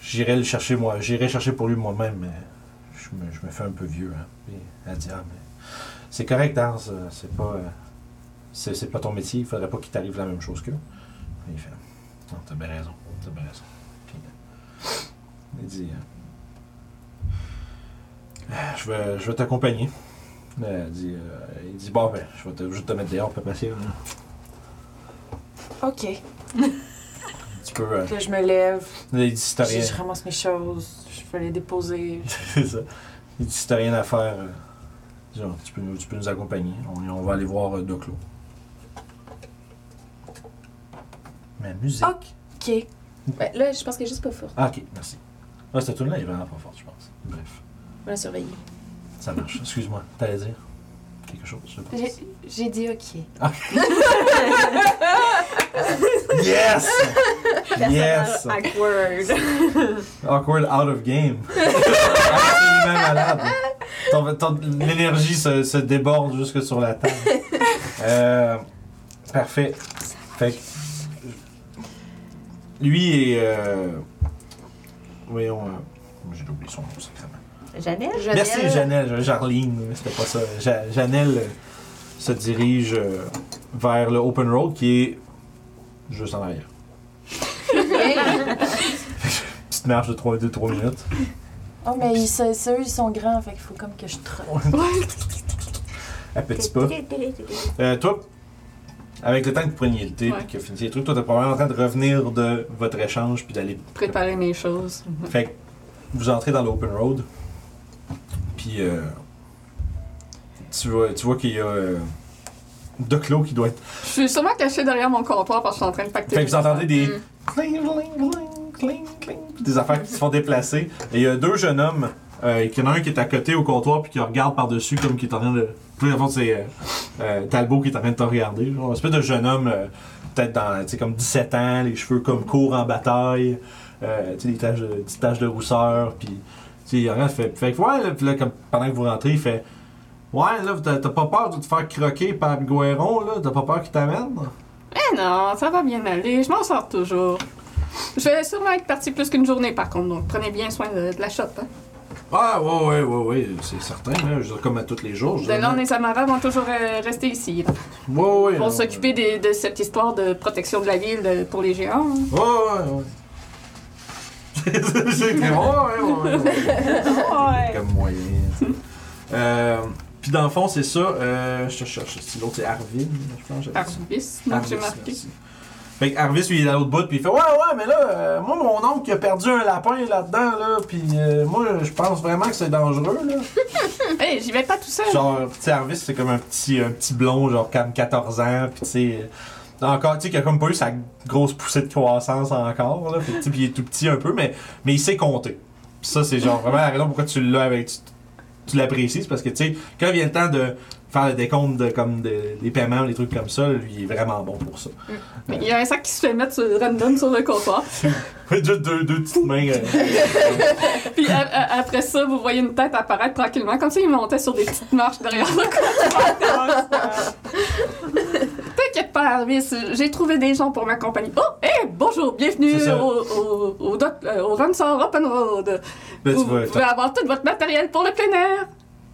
j'irai le chercher moi, j'irai chercher pour lui moi-même, mais je me, je me fais un peu vieux. Hein. Elle dit Ah, mais c'est correct, euh, c'est pas, euh, c'est, pas ton métier, il faudrait pas qu'il t'arrive la même chose. Puis il fait Non, t'as bien raison, t'as bien raison. Euh, il dit euh, je vais, je vais t'accompagner. Euh, il dit, euh, il dit Bon, ben, je vais te, juste te mettre dehors, papa patient. Ok. Tu peux. euh, Là, je me lève. là, il dit Si t'as Je, rien. je ramasse mes choses. Je vais les déposer. C'est ça. Il dit Si t'as rien à faire, euh, genre, tu, peux nous, tu peux nous accompagner. On, on va aller voir euh, Doclo. Mais musique. Ok. Ben, là, je pense que juste pas fort. Ah, ok, merci. Ah, cette tune là est vraiment pas forte, je pense. Bref, On va la surveiller. ça marche. Excuse-moi, t'allais dire? Quelque chose, je pense. J'ai- dit ok. Yes! yes! Awkward. Awkward out of game. Absolument malade. Ton- ton- L'énergie se, se déborde jusque sur la table. Euh, parfait. Fait que, lui est. Euh, voyons. euh, J'ai oublié son nom, sacrément. Janelle? Merci, Janelle. Jarline, c'était pas ça. Ja- Janelle euh, se dirige euh, vers le open road qui est juste en arrière. Petite marche de 3-2-3 minutes. Oh, mais ils, ça- ça, eux, ils sont grands, fait qu'il faut comme que je trotte. À petits pas. Euh, toi, avec le temps que vous preniez le thé Ouais. et que vous finissiez les trucs, toi, t'es probablement en train de revenir de votre échange puis d'aller. Préparer mes choses. Fait que vous entrez dans l'open road. Puis euh, tu vois, tu vois qu'il y a euh, Doclo qui doit être. Je suis sûrement cachée derrière mon comptoir parce que je suis en train de pacter. Fait que vous entendez des. affaires. Cling, cling, cling, cling, cling, puis des affaires qui se font déplacer. Et il y a deux jeunes hommes. Euh, et qu'il y en a un qui est à côté au comptoir puis qui regarde par-dessus comme qui est en train de. Puis en fait, c'est euh, euh, Talbot qui est en train de te regarder. Genre, une espèce de jeune homme, peut-être dans, comme 17 ans, les cheveux comme courts en bataille, euh, tu sais, des taches de, petites taches de rousseur, puis, il regarde, fait, fait que, ouais, là, puis là, comme, pendant que vous rentrez, il fait, ouais, là, t'as pas peur de te faire croquer par Guéron, là, t'as pas peur qu'il t'amène? Eh non, ça va bien aller. Je m'en sors toujours. Je vais sûrement être partie plus qu'une journée par contre, donc prenez bien soin de, de la shop. Hein. Ah, ouais, ouais, ouais, ouais, c'est certain, là, je veux dire, comme à tous les jours. Je Delon et Samara vont toujours euh, rester ici. là. Ouais, ouais, non, s'occuper de cette histoire de protection de la ville pour les géants. hein. Ouais, ouais, ouais. C'est comme, ouais, ouais, ouais, ouais. Comme moyen. euh, puis dans le fond, c'est ça. Euh, je te cherche. Si l'autre, c'est Arvin, je pense. Arvis, moi j'ai marqué. Fait que Arvis, lui, il est à l'autre bout, puis il fait Ouais, ouais, mais là, euh, moi, mon oncle qui a perdu un lapin là-dedans, là, puis euh, moi, je pense vraiment que c'est dangereux, là. Hey, j'y vais pas tout seul. Genre, tu sais, Arvis, c'est comme un petit, un petit blond, genre, comme 14 ans, puis tu sais. Encore, tu sais, qui a comme pas eu sa grosse poussée de croissance encore, là. Puis il est tout petit un peu, mais, mais il sait compter. Puis ça, c'est genre vraiment la raison pourquoi tu l'as avec. tu- tu l'apprécies, c'est parce que, tu sais, quand vient le temps de faire le décompte de, comme de- des paiements, des trucs comme ça, lui, il est vraiment bon pour ça. Il y a un sac qui se fait mettre sur, random sur le comptoir. Juste deux, deux petites mains. euh, Puis a- a- après ça, vous voyez une tête apparaître tranquillement, comme ça il montait sur des petites marches derrière le comptoir. Arvis, j'ai trouvé des gens pour m'accompagner. Oh, hé, bonjour, bienvenue au, au, au, doc- euh, au Ransor Open Road. Là, tu Vous vois, pouvez avoir tout votre matériel pour le plein air,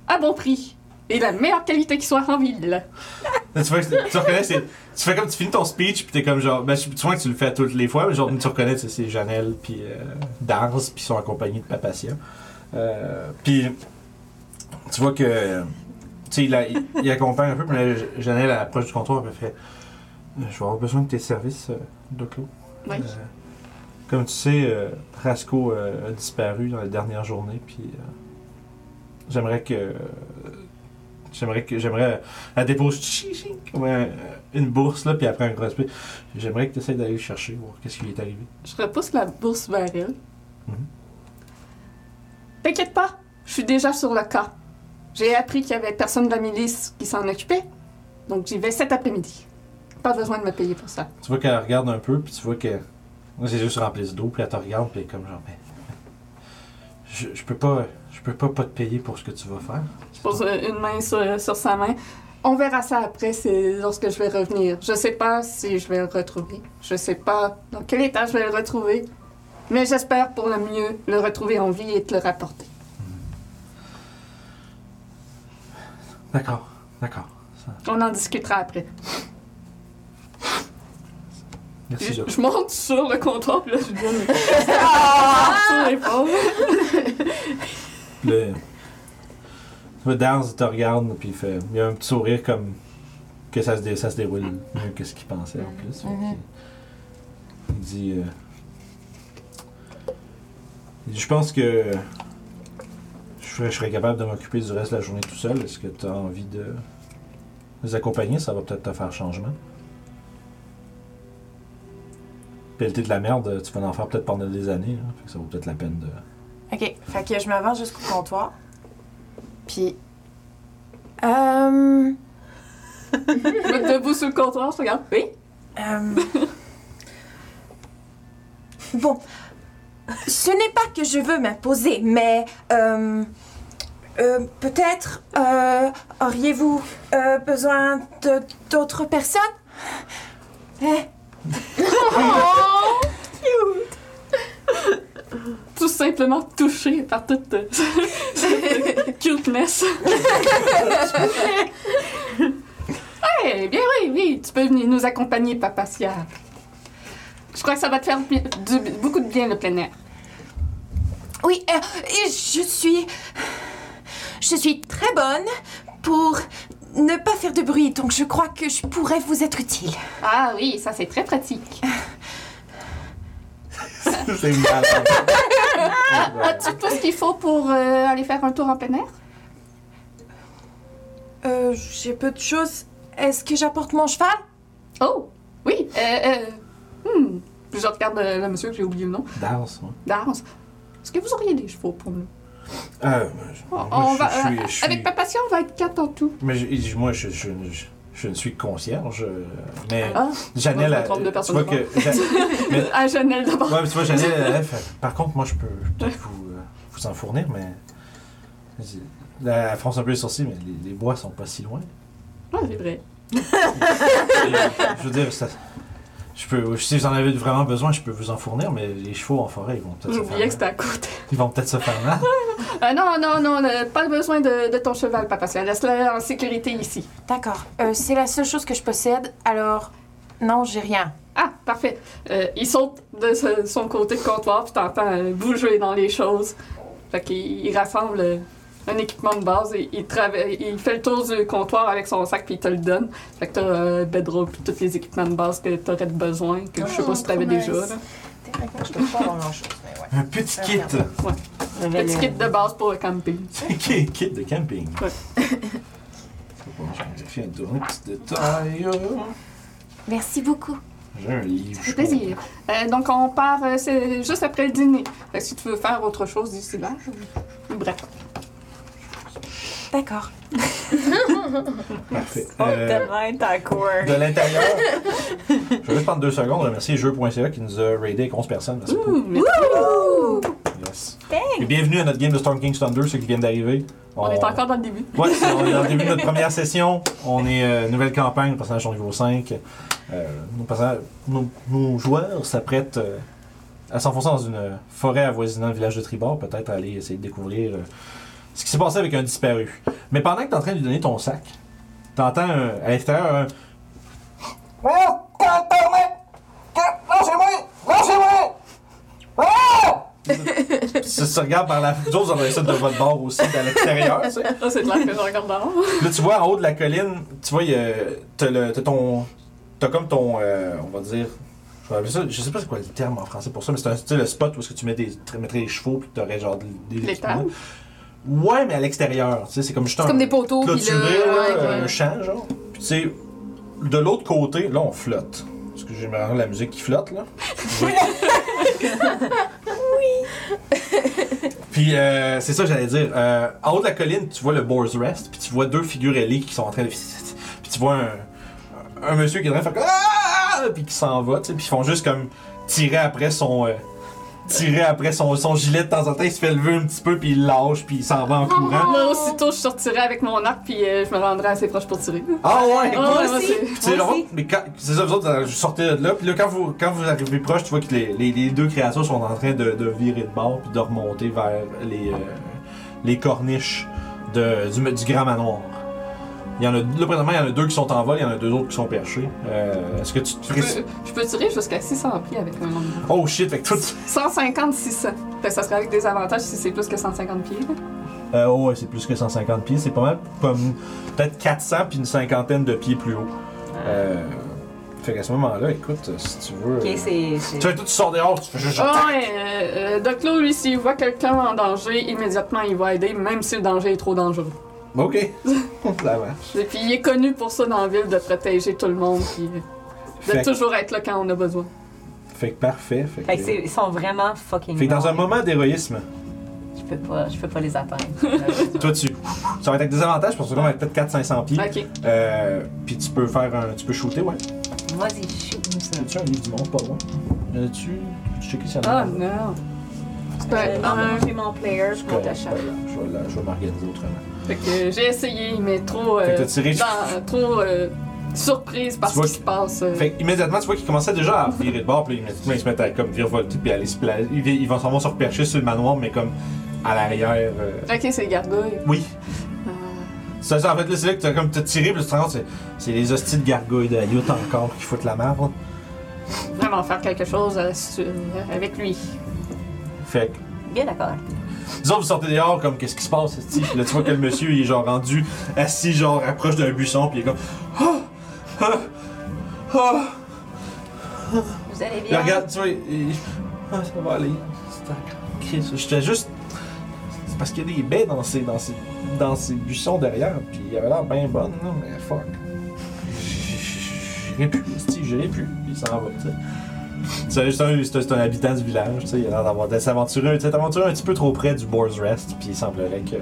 à bon prix, et la meilleure qualité qui soit en ville. Là, tu vois, tu reconnais, c'est- tu fais comme tu finis ton speech, puis t'es comme genre, ben, je- souvent que tu le fais toutes les fois, mais genre, tu reconnais, tu c'est Janelle, puis euh, Dars, puis sont accompagnés de Papacia. Euh, puis, tu vois que, tu sais, il, a- il, il accompagne un peu, là, Janelle, elle approche du comptoir, elle fait, je vais avoir besoin de tes services, euh, Doclo. Oui. Euh, comme tu sais, euh, Rasco a disparu dans les dernières journées, puis j'aimerais que. J'aimerais que j'aimerais la dépose chi, chi, comme un- une bourse là puis après un gros. J'aimerais que tu essaies d'aller le chercher voir qu'est-ce qui lui est arrivé. Je repousse la bourse vers elle. Mhm. T'inquiète pas, je suis déjà sur le cas. J'ai appris qu'il y avait personne de la milice qui s'en occupait, donc j'y vais cet après-midi. Pas besoin de me payer pour ça. Tu vois qu'elle regarde un peu puis tu vois que ses yeux se remplissent d'eau puis elle te regarde puis elle est comme genre mais je, je peux pas je peux pas pas te payer pour ce que tu vas faire. Je pose une main sur, sur sa main. On verra ça après, c'est lorsque je vais revenir. Je sais pas si je vais le retrouver. Je sais pas dans quel état je vais le retrouver. Mais j'espère pour le mieux le retrouver en vie et te le rapporter. D'accord, d'accord. Ça- On en discutera après. Merci Je, je monte sur le comptoir, puis là, je donne ah! sur l'épaule. Le, le Dance te regarde puis il fait il y a un petit sourire comme que ça se, dé- ça se déroule mieux que ce qu'il pensait en plus. Mhm. qu'il- Il dit euh, il dit, je pense que je serais, je serais capable de m'occuper du reste de la journée tout seul. Est-ce que tu as envie de les accompagner? Ça va peut-être te faire changement. Pelleter de la merde, tu vas en faire peut-être pendant des années. hein. Fait que ça vaut peut-être la peine de. Ok, fait que je m'avance jusqu'au comptoir. Puis. Euh. Je me debout sur le comptoir, je regarde. Oui? euh, bon. Ce n'est pas que je veux m'imposer, mais. euh, euh, Peut-être euh, auriez-vous euh, besoin de- d'autres personnes? Eh, Tout simplement touché par toute euh, cette cuteness. hey, bien oui, oui, tu peux venir nous accompagner, Papacia. Je crois que ça va te faire beaucoup de bien le plein air. Oui, euh, je suis. Je suis très bonne pour ne pas faire de bruit, donc je crois que je pourrais vous être utile. Ah oui, ça c'est très pratique. C'est malade. As-tu tout ce qu'il faut pour euh, aller faire un tour en plein air? Euh, j'ai peu de choses. Est-ce que j'apporte mon cheval? Oh, oui. Euh, euh, hmm. Je regarde le monsieur que j'ai oublié le nom. Ouais. Dance. Est-ce que vous auriez des chevaux pour nous? Je- On, moi, on je- va, je suis- euh, je suis- Avec Papacia, on va être quatre en tout. Mais je- moi, je, je, je, je ne suis concierge. euh, Mais Ah, Janelle, je me de tu vois que. Mais- à Janelle d'abord. ouais, mais tu vois, Janelle, elle, elle fait, Par contre, moi, je peux peut-être vous, euh, vous en fournir, mais. Elle fronce un peu les sourcils, mais les, les bois sont pas si loin. Ah, c'est vrai. Et, je veux dire, ça, je peux, si vous en avez vraiment besoin, je peux vous en fournir, mais les chevaux en forêt, ils vont peut-être se faire que mal. c'était à côté. Ils vont peut-être se faire mal. Euh, non, non, non, euh, pas besoin de, de ton cheval, Papacia. Laisse-le en sécurité ici. D'accord. Euh, c'est la seule chose que je possède, alors. Non, j'ai rien. Ah, parfait. Euh, il saute de ce- son côté de comptoir, puis t'entends euh, bouger dans les choses. Fait qu'il il rassemble euh, un équipement de base et il, trava- il fait le tour du comptoir avec son sac, puis il te le donne. Fait que t'as euh, bedroll, puis tous les équipements de base que t'aurais besoin, que je sais pas Oh, si t'avais déjà. nice. Là. Techniquement, je peux pas avoir grand-chose, mais ouais. Un petit kit. Petit kit de base pour le camping. Un kit kit de camping. Ouais. Bon, je vais un dernier petit détail. Merci beaucoup. J'ai un livre. Ça fait plaisir. Euh, donc, on part euh, c'est juste après le dîner. Fait que si tu veux faire autre chose d'ici là, je- bref. D'accord. Parfait. Oh, Euh, de l'intérieur, je vais juste prendre deux secondes, remercier jeux.ca qui nous a raidé avec 11 personnes. Merci beaucoup. Yes. Et bienvenue à notre game de Storm King's Thunder, ceux qui viennent d'arriver. on est encore dans le début. Ouais, on est dans le début de notre première session. On est euh, nouvelle campagne, les personnages sont niveau 5. Euh, nos, personnages- nos- nos joueurs s'apprêtent euh, à s'enfoncer dans une forêt avoisinant le village de Tribord, peut-être aller essayer de découvrir euh, ce qui s'est passé avec un disparu. Mais pendant que tu es en train de lui donner ton sac, tu entends à l'extérieur un. Ça se regarde par la. Vous autres, vous ça de votre bord aussi, à l'extérieur, tu sais. Là, c'est clair que je regarde dehors. Là, tu vois en haut de la colline, tu vois, il y a- t'as le- t'as ton. T'as comme ton. euh, on va dire. Je, vais appeler ça, je sais pas c'est quoi le terme en français pour ça, mais c'est un- tu sais, le spot où est-ce que tu mets des, tu mettrais les chevaux puis t'aurais genre des. des? Ouais, mais à l'extérieur. Tu sais, c'est comme juste C'est un. comme des poteaux, clôturé, là, ouais, ouais. un champ, genre. Puis tu sais, de l'autre côté, là, on flotte. Parce que j'aimerais la musique qui flotte, là. oui. Puis euh, c'est ça que j'allais dire. Euh, en haut de la colline, tu vois le Boar's Rest, puis tu vois deux figures ailées qui sont en train de. Puis tu vois un, un monsieur qui est en train de faire comme. Ah! Puis qui s'en va, tu sais, puis ils font juste comme tirer après son. euh, tirer après son, son gilet de temps en temps, il se fait lever un petit peu, puis il lâche, puis il s'en va en courant. Moi, aussitôt, je sortirais avec mon arc, puis euh, je me rendrais assez proche pour tirer. Ah ouais! Ah, Moi aussi. c'est- drôle, mais quand, c'est ça, vous autres, euh, je sortais de là, puis là, quand vous, quand vous arrivez proche, tu vois que les, les, les deux créatures sont en train de, de virer de bord, puis de remonter vers les, euh, les corniches de, du, du grand manoir. Il y en a, là, présentement, il y en a deux qui sont en vol, il y en a deux autres qui sont perchés. Euh, est-ce que tu te Je peux, je peux tirer jusqu'à 600 pieds avec un long. Oh shit, fait que tout... 150, 600. Fait que ça serait avec des avantages si c'est plus que 150 pieds. là. Euh, oh, ouais, c'est plus que 150 pieds, c'est pas mal comme peut-être 400 puis une cinquantaine de pieds plus haut. Euh, fait qu'à ce moment-là, écoute, si tu veux... Ok, euh, c'est. c'est- Tu vois, tout tu sors dehors, tu fais juste... Ah ouais, euh, euh, Doc lui, s'il voit quelqu'un en danger, immédiatement, il va aider, même si le danger est trop dangereux. Ok. Ça marche. Et puis, il est connu pour ça dans la ville, de protéger tout le monde, puis euh, Fait de que, toujours être là quand on a besoin. fait que parfait. Fait que, Fait que c'est- ils sont vraiment fucking. fait que dans un moment d'héroïsme, Je peux pas, je peux pas les atteindre. toi tu. Ça va être avec des avantages parce que là, on va être peut-être 400-500 pieds. Ok. Euh, puis tu peux faire un. Tu peux shooter, ouais. Vas-y, shoot-nous ça. As-tu un livre du monde, pas loin? Y en a-tu Tu checker s'il y en a Ah non. C'est Euh, un- non, un- j'ai mon player, je monte à chaque. Je vais, la- je vais m'organiser autrement. Fait que j'ai essayé, mais trop. Fait que euh, t'as tiré. dans- trop euh, surprise par Tu ce vois qui se passe. euh. Fait que immédiatement, tu vois qu'il commençait déjà à virer de bord, puis immédiatement, ils se mettent à comme virevolter, puis aller se placer. Ils, vi- ils vont s'en vont se repercher sur le manoir, mais comme à l'arrière. euh, Ok, c'est les gargouilles. Oui. Euh, C'est ça, en fait, là, c'est là que t'as comme t'as tiré, puis tu te rends compte, c'est- c'est les hosties de gargouilles de Hayut encore qui foutent la merde. vraiment faire quelque chose euh, avec lui. Fait que Bien d'accord. Disons, vous sortez dehors, comme, qu'est-ce qui se passe? Puis là, tu vois que le monsieur, il est genre rendu assis, genre, approche d'un buisson, puis il est comme. Ah! Ah! Ah! Vous allez bien? regarde, tu vois, il. Ah, ça va aller. C'est. J'étais juste. C'est parce qu'il y a des baies dans ces, dans ces, dans ces buissons derrière, puis il avait l'air bien bonne, là, mais fuck. J'irai plus, j'irai plus, puis il s'en va, tu sais. C'est juste un, c'est habitant du village, tu sais, il a l'air d'avoir de s'aventurer, de s'être aventuré un petit peu trop près du Boar's Rest, puis il semblerait que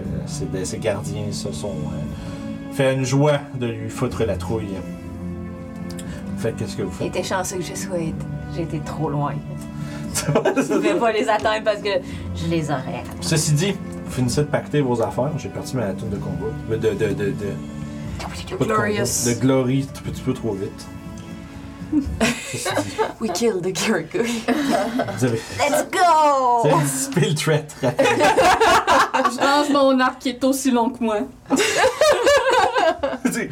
ses, gardiens se sont euh, fait une joie de lui foutre la trouille. Fait que qu'est-ce que vous Il faites? était chanceux que je sois. J'ai été trop loin. Je pouvais pas les atteindre parce que je les aurais. Ceci dit, vous finissez de pacter vos affaires. J'ai parti ma tour de combat. De, de, de, de, de glory un petit peu trop vite. We killed the vous avez, Let's go! vous avez dissipé le rapidement. Je range mon arc qui est aussi long que moi. Tu sais,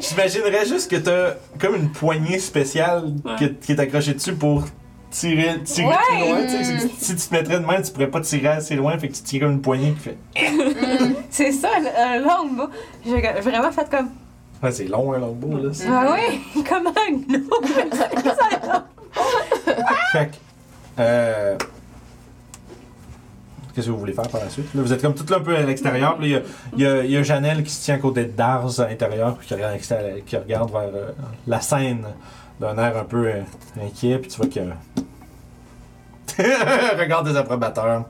J'imaginerais juste que t'as comme une poignée spéciale Ouais. qui, qui est accrochée dessus pour tirer, tirer Ouais. plus loin. tu sais. C'est que Si tu te mettrais de main, tu pourrais pas tirer assez loin, fait que tu tires comme une poignée qui fait. C'est ça, le- un longbow. J'ai vraiment fait comme. Ouais, c'est long un longbow là. c'est- Ah oui, comme un gnome. Fait que, euh, Qu'est-ce que vous voulez faire par la suite? Là, vous êtes comme tout là un peu à l'extérieur. puis là, Il y, a- il y a- il y a Janelle qui se tient à côté de Dars à l'intérieur, puis qui regarde, à l'extérieur- qui regarde vers euh, la scène d'un air un peu euh, inquiet. Puis tu vois a. Regarde des approbateurs.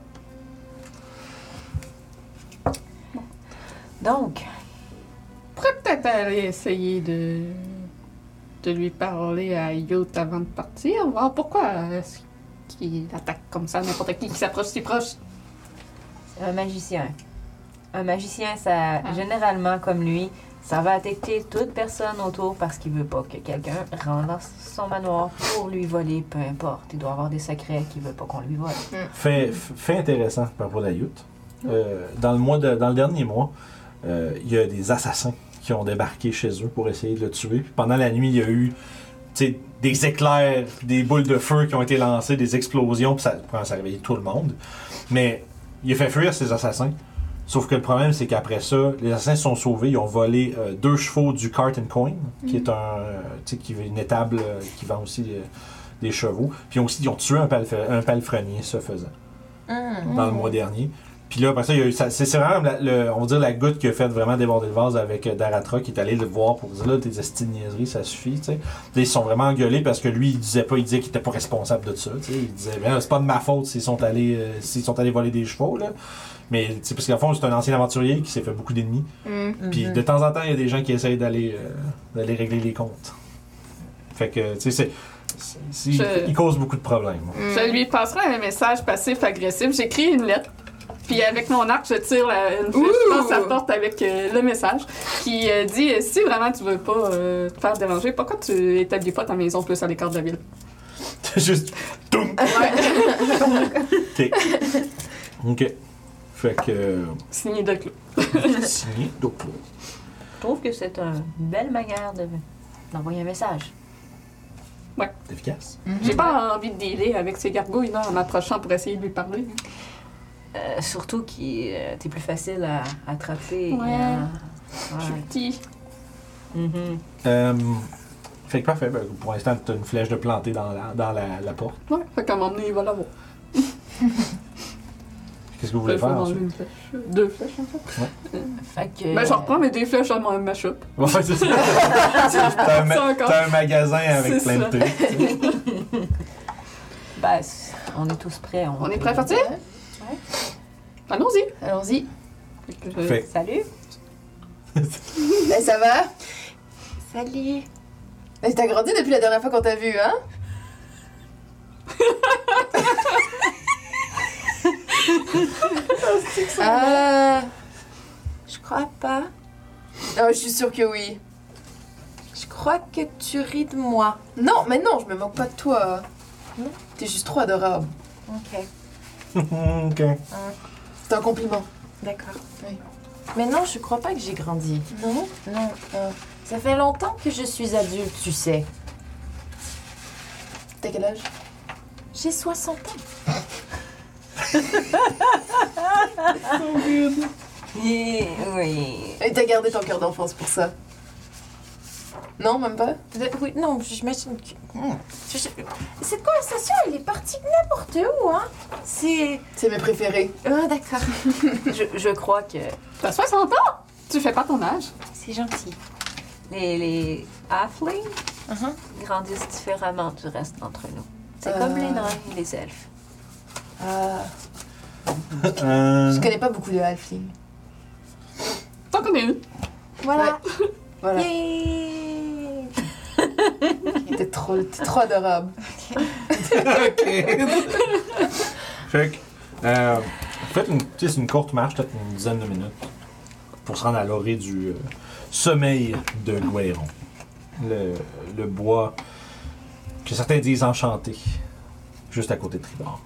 Donc, peut-être aller essayer de, de lui parler à Youth avant de partir, voir pourquoi est-ce qu'il attaque comme ça n'importe qui qui s'approche si proche. un magicien. Un magicien, ça, généralement, comme lui, ça va attaquer toute personne autour parce qu'il veut pas que quelqu'un rentre dans son manoir pour lui voler, peu importe. Il doit avoir des secrets qu'il veut pas qu'on lui vole. Fait, fait intéressant par rapport à Youth. Euh, dans, le mois de- dans le dernier mois, euh, il y a des assassins qui ont débarqué chez eux pour essayer de le tuer. Puis pendant la nuit, il y a eu des éclairs, des boules de feu qui ont été lancées, des explosions, puis ça, ça a réveillé tout le monde. Mais il a fait fuir ces assassins. Sauf que le problème, c'est qu'après ça, les assassins se sont sauvés. Ils ont volé euh, deux chevaux du Cart and Coin, qui est un, euh, qui est une étable euh, qui vend aussi des chevaux. Puis ils ont aussi ils ont tué un, un palefrenier, ce faisant Hum. dans le mois dernier. Puis là, après ça, c'est vraiment, la- le- on va dire, la goutte qui a fait vraiment déborder le vase avec euh, Daratra qui est allé le voir pour dire là, tes estis de niaiseries, ça suffit, Ils se sont vraiment engueulés parce que lui, il disait pas, il disait qu'il était pas responsable de ça. Il disait, ben, c'est pas de ma faute s'ils sont allés, euh, s'ils sont allés voler des chevaux, là. Mais, parce qu'en fond, c'est un ancien aventurier qui s'est fait beaucoup d'ennemis. Mm. Puis de temps en temps, il y a des gens qui essayent d'aller euh, d'aller régler les comptes. Fait que, tu sais, c'est. Il cause beaucoup de problèmes. Mm. Je lui passerai un message passif-agressif. J'écris une lettre. Puis avec mon arc, je tire la- une flèche Ouh! dans sa porte avec euh, le message qui euh, dit euh, si vraiment tu veux pas euh, te faire déranger, pourquoi tu établis pas ta maison plus à l'écart de la ville? Juste. Toum! Ok. Ok. Fait que. Signé de clou. signé Doclo. Je trouve que c'est une belle manière de- d'envoyer un message. C'est efficace. J'ai pas envie de dealer avec ces gargouilles là en m'approchant pour essayer de lui parler. Euh, surtout qu'il euh, t'es plus facile à attraper. Ouais. à- Je suis Ouais. petit. Mhm. Euh, fait que parfait. Ben, pour l'instant, t'as une flèche de planter dans la, dans la, la porte. Ouais, fait qu'à un moment donné, il va l'avoir. Qu'est-ce que vous voulez faire ensuite? une flèche. Deux flèches en fait. Fait que. Ben, je reprends mes deux flèches à ma, ma choupe. Ouais, c'est ça. T'as un, ma- Ça encore. t'as un magasin avec C'est plein de trucs. Ben, on est tous prêts. On est prêts à partir? Allons-y. Allons-y. Fait Fait- Salut! Ben, ça va? Salut. Ben, T'as grandi depuis la dernière fois qu'on t'a vu, hein? ah, Je crois pas. ah, je suis sûre que oui. Je crois que tu ris de moi. Non, mais non, je me moque pas de toi. T'es juste trop adorable. Ok. ok. C'est un compliment. D'accord. Oui. Mais non, je crois pas que j'ai grandi. Non? Non. euh, ça fait longtemps que je suis adulte, tu sais. T'as quel âge? J'ai 60 ans. Et- oui. Et t'as gardé ton cœur d'enfance pour ça? Non, même pas? Oui, non, j'imagine que. Hmm. Je- je- Cette conversation, elle est partie n'importe où, hein? C'est. C'est mes préférés. Ah, d'accord. Je, je crois que T'as 60 ans? Tu fais pas ton âge? C'est gentil. les, les halflings Uh-huh. grandissent différemment du reste d'entre nous. C'est Euh. comme les nains et les elfes. Ah, Euh, je connais pas beaucoup de halflings. T'en connais une. Voilà. Voilà. Yay! T'es trop, t'es trop adorable. Fait que, euh, faites une, c'est une courte marche, peut-être une dizaine de minutes, pour se rendre à l'orée du euh, sommeil de Guéron. Le, le bois que certains disent enchanté, juste à côté de Tribord.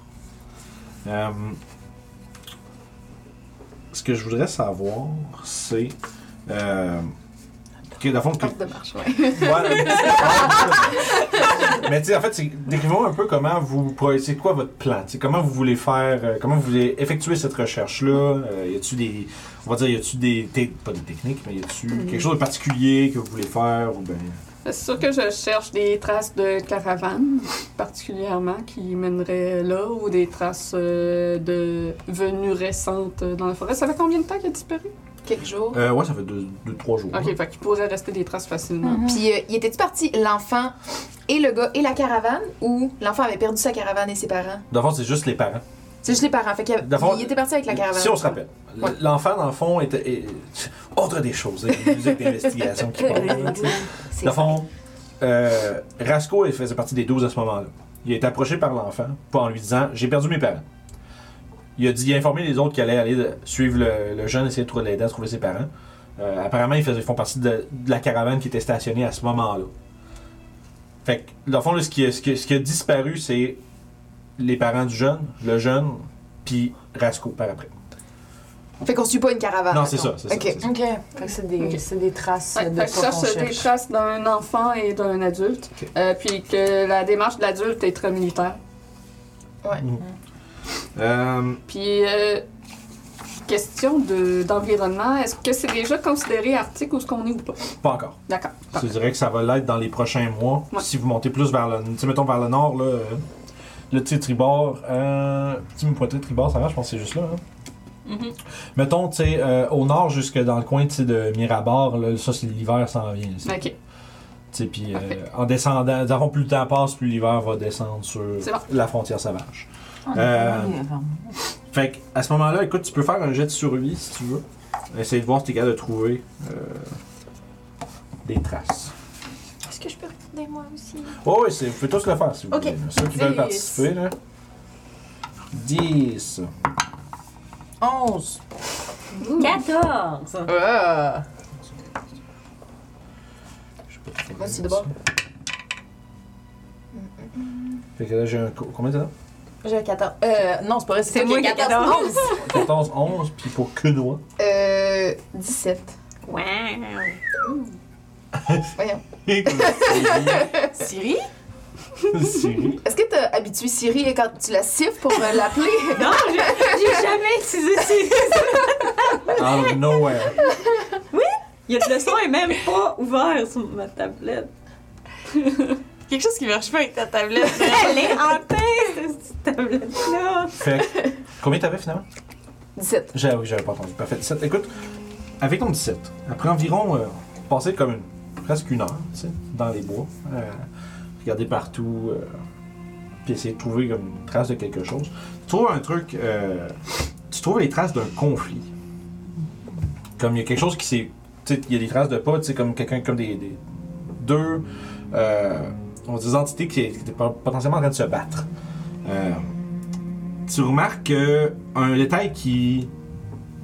Euh, ce que je voudrais savoir, c'est. Que, dans le fond, que- de marche, ouais. Ouais. Mais tu sais, en fait, décrivons un peu comment vous. C'est quoi votre plan? Tu sais, comment vous voulez faire. euh, comment vous voulez effectuer cette recherche-là? Euh, y a-tu des. On va dire, y a-tu des. Pas des techniques, mais y a-tu quelque chose de particulier que vous voulez faire? Ou ben. C'est sûr que je cherche des traces de caravane, particulièrement, qui mèneraient là, ou des traces euh, de venues récentes dans la forêt. Ça fait combien de temps qu'il a disparu? Quelques jours? Euh, ouais, ça fait deux, deux, trois jours. Ok, fait qu'il pourrait rester des traces facilement. Puis, euh, il était-tu parti, l'enfant et le gars et la caravane, ou l'enfant avait perdu sa caravane et ses parents? Dans le fond, c'est juste les parents. C'est juste les parents. Fait qu'il il était parti avec la caravane. Si on se rappelle, Ouais. l'enfant, dans le fond, était. autre des choses, avec une musique d'investigation qui parle. Dans le fond, euh, Rasco il faisait partie des 12 à ce moment-là. Il a été approché par l'enfant pas en lui disant J'ai perdu mes parents. Il a dit, il a informé les autres qu'il allait aller suivre le, le jeune, essayer de trouver l'aider à trouver ses parents. Euh, apparemment, ils, faisaient- ils font partie de, de la caravane qui était stationnée à ce moment-là. Fait que, dans le fond, là, ce, qui a, ce, qui a- ce qui a disparu, c'est les parents du jeune, le jeune, puis Rasco par après. Fait qu'on suit pas une caravane. non, c'est ça, c'est ça, Ok. c'est ça. Ok. Fait que c'est des, Ok. c'est des traces Ouais, de fait ça, c'est des traces d'un enfant et d'un adulte. Euh, puis que la démarche de l'adulte est très militaire. Euh, Puis, euh, question de- d'environnement, est-ce que c'est déjà considéré arctique ou ce qu'on est ou pas? pas encore. D'accord. Je dirais que ça va l'être dans les prochains mois. Ouais. Si vous montez plus vers le, tu sais, mettons vers le nord, là, euh, le petit tribord, euh, petit me pointer tribord, ça va, je pense que c'est juste là. hein. Mhm. Mettons, tu sais, euh, au nord jusque dans le coin, de Mirabar, là, ça, c'est l'hiver s'en vient. ici. Ok. Tu sais, puis euh, en descendant, plus le temps passe, plus l'hiver va descendre sur bon. la frontière sauvage. Est Euh. Fait que, à ce moment-là, écoute, tu peux faire un jet de survie si tu veux. Essayer de voir si t'es capable de trouver euh, des traces. Est-ce que je peux regarder moi aussi? Oh oui, c'est- vous pouvez tous le faire si vous Ok. voulez. là. Ceux qui veulent Dix. participer, là. 10. 11. 14! Ah. Moi aussi, d'abord. Fait que là, j'ai un. co- Combien t'as? J'ai 14. Euh, non, c'est pas vrai, c'est moi qui ai 14. 14. 14, 11, puis pour Quenoa. Euh. 17. Wow! Voyons. Siri? Siri? Est-ce que t'as habitué Siri et quand tu la siffles pour euh, l'appeler? Non, j'ai j'ai jamais utilisé Siri. Out of nowhere. Il y a le son est même pas ouvert sur ma tablette. Quelque chose qui marche pas avec ta tablette. Elle est hantée, cette tablette-là. Fait que, combien t'avais finalement? 17. J'ai- Oui, j'avais pas entendu. Parfait. 17. Écoute, avec ton 17, après environ. Euh, passer comme une- presque une heure, tu sais, dans les bois. euh, regarder partout. euh, puis essayer de trouver comme une trace de quelque chose. Tu trouves un truc. euh, tu trouves les traces d'un conflit. Comme il y a quelque chose qui s'est. Tu sais, il y a des traces de pas, tu sais, comme quelqu'un, comme des. des- deux. euh, dire des entités qui qui étaient pot- potentiellement en train de se battre. Euh, tu remarques que un détail qui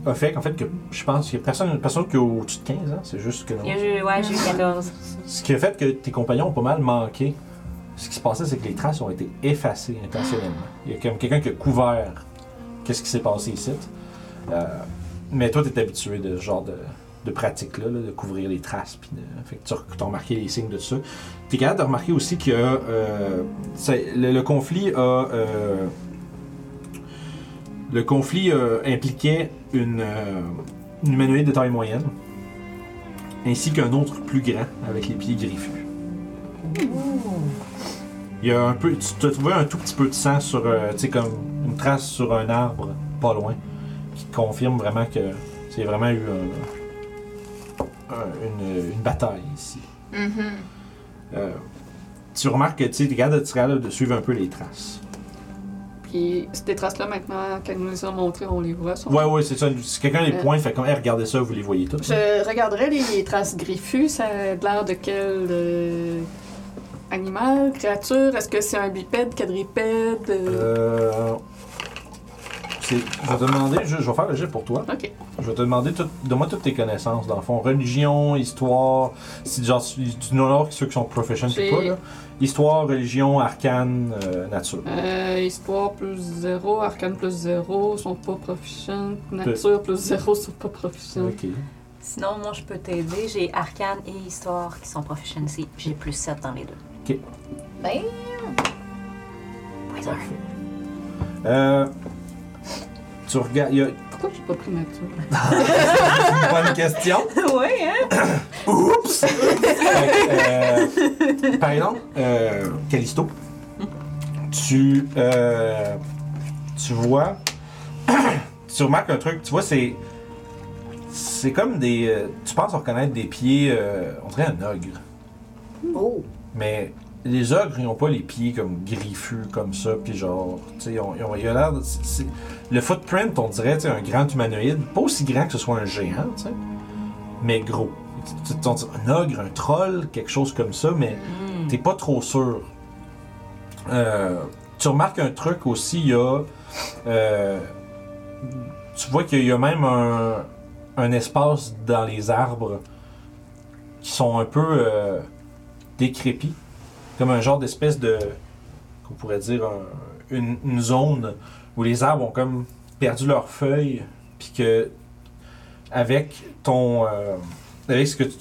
a fait qu'en fait que je pense qu'il y a personne, personne qui a au-dessus de 15 ans, c'est juste que non. Il y a eu- Ouais, j'ai eu 14. Ce qui a fait que tes compagnons ont pas mal manqué. Ce qui se passait, c'est que les traces ont été effacées intentionnellement. Il y a comme quelqu'un qui a couvert qu'est-ce qui s'est passé ici. Euh, mais toi, tu es habitué de ce genre de, de pratique-là, là, de couvrir les traces. Puis de, fait que tu as remarqué les signes de ça. Tu es capable de remarquer aussi que euh, le, conflit a. euh, le conflit euh, impliquait une, humanoïde de taille moyenne, ainsi qu'un autre plus grand avec les pieds griffus. Il y a un peu, tu as trouvé un tout petit peu de sang sur, tu sais, comme une trace sur un arbre, pas loin, qui confirme vraiment que c'est vraiment eu une, une bataille ici. Mhm. Euh, tu remarques que tu de, tu es capable de suivre un peu les traces. Puis ces traces-là, maintenant, qu'elle nous les a montrées, on les voit. Ouais, ouais, c'est ça. Si quelqu'un les Euh. pointe, fait comme, hey, regardez ça, vous les voyez tous. hein? Je regarderai les traces griffues. Ça a l'air de quel euh, animal, créature? Est-ce que c'est un bipède, quadrupède? euh, Euh, je vais te demander, je, je vais faire le jet pour toi. Ok. Je vais te demander, tout, donne-moi toutes tes connaissances, dans le fond. Religion, histoire, si genre, tu tu nous honores ceux qui sont profession et J'ai- toi, là. Histoire, religion, arcane, euh, nature. Euh, histoire plus 0, arcane plus 0, sont pas proficients. Nature plus 0, sont pas proficients. Ok. Sinon, moi, je peux t'aider. J'ai Arcane et Histoire qui sont proficiency. J'ai plus 7 dans les deux. Ben, Wizard. Euh, tu regardes, a Pourquoi j'ai pas pris nature? une bonne question. ouais, hein? Oups! Euh, par exemple, euh, Callisto, tu, euh, tu vois, tu remarques un truc, tu vois, c'est, c'est comme des, euh, tu penses reconnaître des pieds, euh, on dirait un ogre, oh. mais les ogres, ils ont pas les pieds comme griffus comme ça, puis genre, tu sais, ils ont- ils l'air. Le footprint, on dirait, tu un grand humanoïde, pas aussi grand que ce soit un géant, tu sais, mais gros. Un ogre, un troll, quelque chose comme ça, mais Hmm. t'es pas trop sûr. Euh, tu remarques un truc aussi, il y a. euh, tu vois qu'il y a même un, un espace dans les arbres qui sont un peu euh, décrépits. Comme un genre d'espèce de. qu'on pourrait dire un- une, une zone où les arbres ont comme perdu leurs feuilles. Puis que. avec ton. euh, avec ce que tu,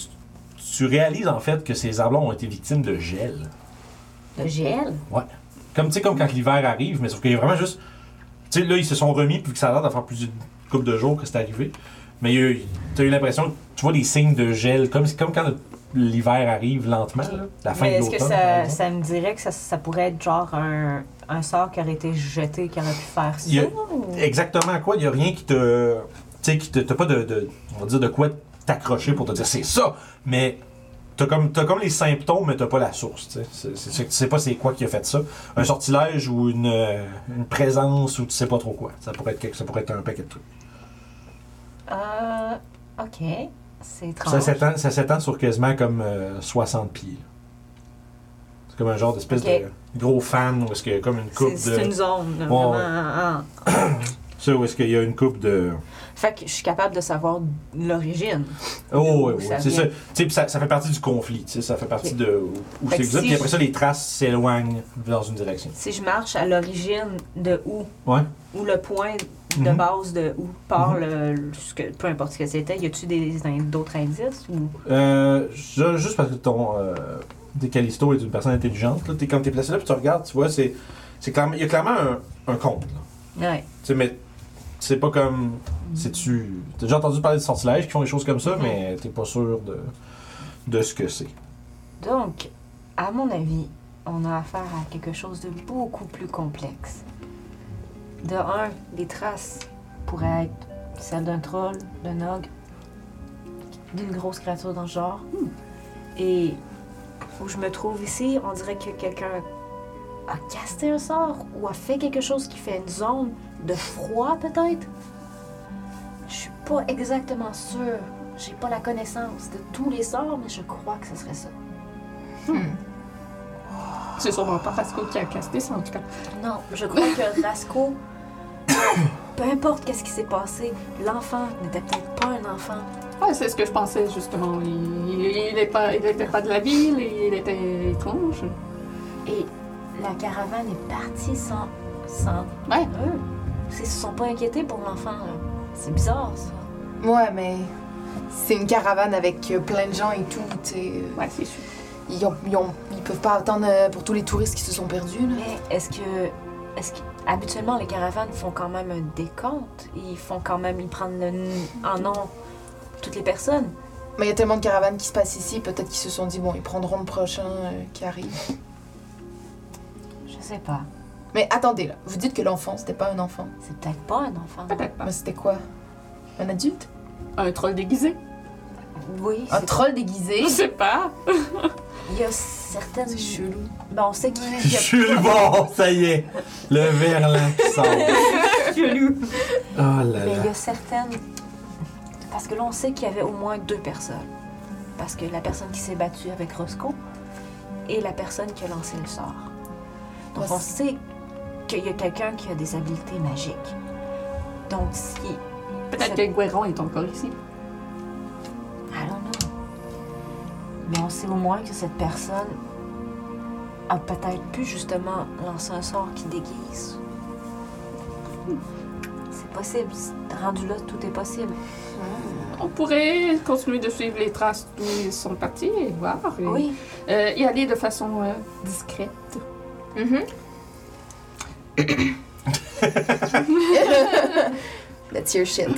tu réalises en fait que ces arbres-là ont été victimes de gel. Le gel? Comme, tu sais, comme quand l'hiver arrive, mais sauf qu'il y a vraiment juste. Tu sais, là, ils se sont remis, puis que ça a l'air de faire plus d'une couple de jours que c'est arrivé. Mais tu as eu l'impression que tu vois des signes de gel, comme, comme quand l'hiver arrive lentement, là, la fin Mais de est-ce l'automne. que par ça, me dirait que ça, ça pourrait être genre un, un sort qui aurait été jeté, qui aurait pu faire ça? Ou- Exactement quoi, il n'y a rien qui te. Tu sais, qui te. T'as pas de, de- On va dire de quoi t'accrocher pour te dire c'est ça, mais. T'as comme, t'as comme les symptômes, mais t'as pas la source. tu sais. Pas c'est quoi qui a fait ça. Un sortilège ou une, euh, une présence ou tu sais pas trop quoi. Ça pourrait être, quelque- ça pourrait être un paquet de trucs. Euh, ok. C'est étrange. Ça s'étend, ça s'étend sur quasiment comme euh, 60 pieds. C'est comme un genre d'espèce de gros fan où est-ce qu'il y a comme une coupe C'est de. c'est une zone, là, Ouais, vraiment. Ça, où est-ce qu'il y a une coupe de. Fait que je suis capable de savoir l'origine. Oh, oui, oui. ça C'est ça. Tu sais, ça, ça fait partie du conflit. tu sais, Ça fait partie de. Où c'est exact. si Puis après je- ça, les traces s'éloignent dans une direction. Si je marche à l'origine de où, Ouais. Ou le point de Mhm. base de où part Mhm. le, le- ce que, peu importe ce que c'était, y a-tu in- d'autres indices ou? Euh, je- juste parce que ton. Euh, est une personne intelligente. Là, t'es, quand t'es placé là, puis tu regardes, tu vois, c'est. c'est clairement, il y a clairement un, un compte. Là. Ouais. Tu sais, mais c'est pas comme. C'est-tu. T'as déjà entendu parler de sortilèges qui font des choses comme ça, Mhm. mais t'es pas sûr de, de ce que c'est. Donc, à mon avis, on a affaire à quelque chose de beaucoup plus complexe. De un, les traces pourraient être celles d'un troll, d'un ogre, d'une grosse créature dans ce genre. Et où je me trouve ici, on dirait que quelqu'un a casté un sort ou a fait quelque chose qui fait une zone de froid peut-être. Je suis pas exactement sûre. J'ai pas la connaissance de tous les sorts, mais je crois que ce serait ça. C'est sûrement pas Rasco qui a casté ça, en tout cas. Non, je crois que Rasco, peu importe qu'est-ce qui s'est passé, l'enfant n'était peut-être pas un enfant. Ouais, c'est ce que je pensais, justement. Il, est pas, il était pas de la ville, et il était étrange. Et la caravane est partie sans, sans Ouais. eux. Ils se sont pas inquiétés pour l'enfant. C'est bizarre, ça. Ouais, mais c'est une caravane avec plein de gens et tout, tu sais. euh, Ouais, c'est sûr. Ils, ont- ils, ont- ils peuvent pas attendre euh, pour tous les touristes qui se sont perdus, là. Mais est-ce que. Est-ce que. Habituellement, les caravanes font quand même un décompte. Ils font quand même. Ils prennent le, en nom toutes les personnes. Mais il y a tellement de caravanes qui se passent ici, peut-être qu'ils se sont dit, bon, ils prendront le prochain euh, qui arrive. Je sais pas. Mais attendez, là, vous dites que l'enfant, c'était pas un enfant. C'est peut-être pas un enfant. Peut-être pas. Mais c'était quoi? Un adulte? Un troll déguisé? Oui, Un troll déguisé? Je sais pas. il y a certaines. C'est chelou. Ben, on sait qu'il y a le bon, ça y est. Le verlan qui sort. chelou. Oh là Mais il y là. a certaines. Parce que là, on sait qu'il y avait au moins deux personnes. Parce que la personne qui s'est battue avec Roscoe et la personne qui a lancé le sort. Donc, on sait qu'il y a quelqu'un qui a des habiletés magiques. Donc, si. Peut-être que Guéron est encore ici. I don't know. Mais on sait au moins que cette personne a peut-être pu justement lancer un sort qui déguise. C'est possible. Rendu là, tout est possible. On pourrait continuer de suivre les traces d'où ils sont partis et voir. et, Oui. euh, y aller de façon euh, discrète. Mhm. That's your shit.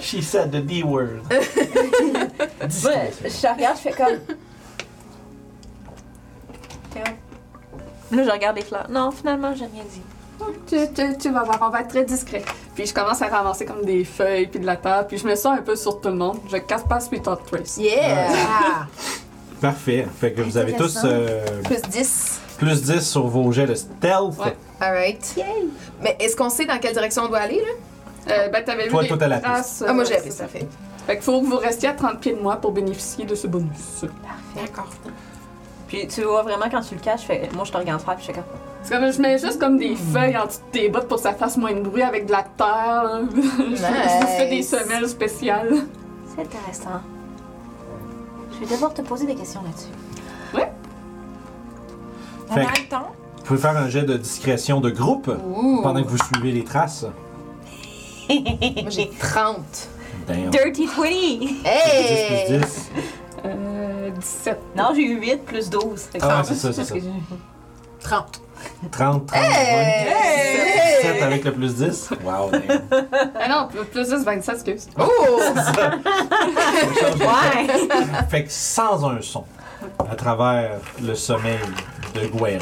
She said the D word. Ouais, je regarde, je fais comme. Là, je regarde les fleurs. Non, finalement, j'ai rien dit. Tu, tu- tu vas voir, on va être très discret. Puis je commence à ramasser comme des feuilles puis de la terre, puis je mets ça un peu sur tout le monde. Je casse pas Sweet Hot Trace. Yeah! Parfait. Fait que vous avez tous euh, Plus 10. plus 10 sur vos jets de stealth. Ouais. Alright. Mais est-ce qu'on sait dans quelle direction on doit aller, là? Euh, ben, t'avais Toi, vu toi, les t'as la traces, Ah, moi, euh, j'ai la piste, ça fait. Fait qu'il faut que vous restiez à 30 pieds de moi pour bénéficier de ce bonus. D'accord. Puis tu vois vraiment quand tu le caches, je fais- moi je te regarde faire, puis je fais comme. C'est comme, je mets juste comme des feuilles en dessous de tes bottes pour que ça fasse moins de bruit avec de la terre. là. je fais des Nice. semelles spéciales. C'est intéressant. Je vais devoir te poser des questions là-dessus. On Fait a le temps? Vous pouvez faire un jet de discrétion de groupe Ouh. pendant que vous suivez les traces. Moi, j'ai 30. Damn. Dirty 20! 10 Hey! plus 10. Euh, 17. Non, j'ai eu 8 plus 12. Fait que Ah ouais, c'est ça, c'est ça. que j'ai- 30. 30, 30, Hey! 7 avec le plus 10. Wow, damn. Ah non, plus- plus 10, 27, excuse. Oh! Ouais! Fait que sans un son, à travers le sommeil de Guéron,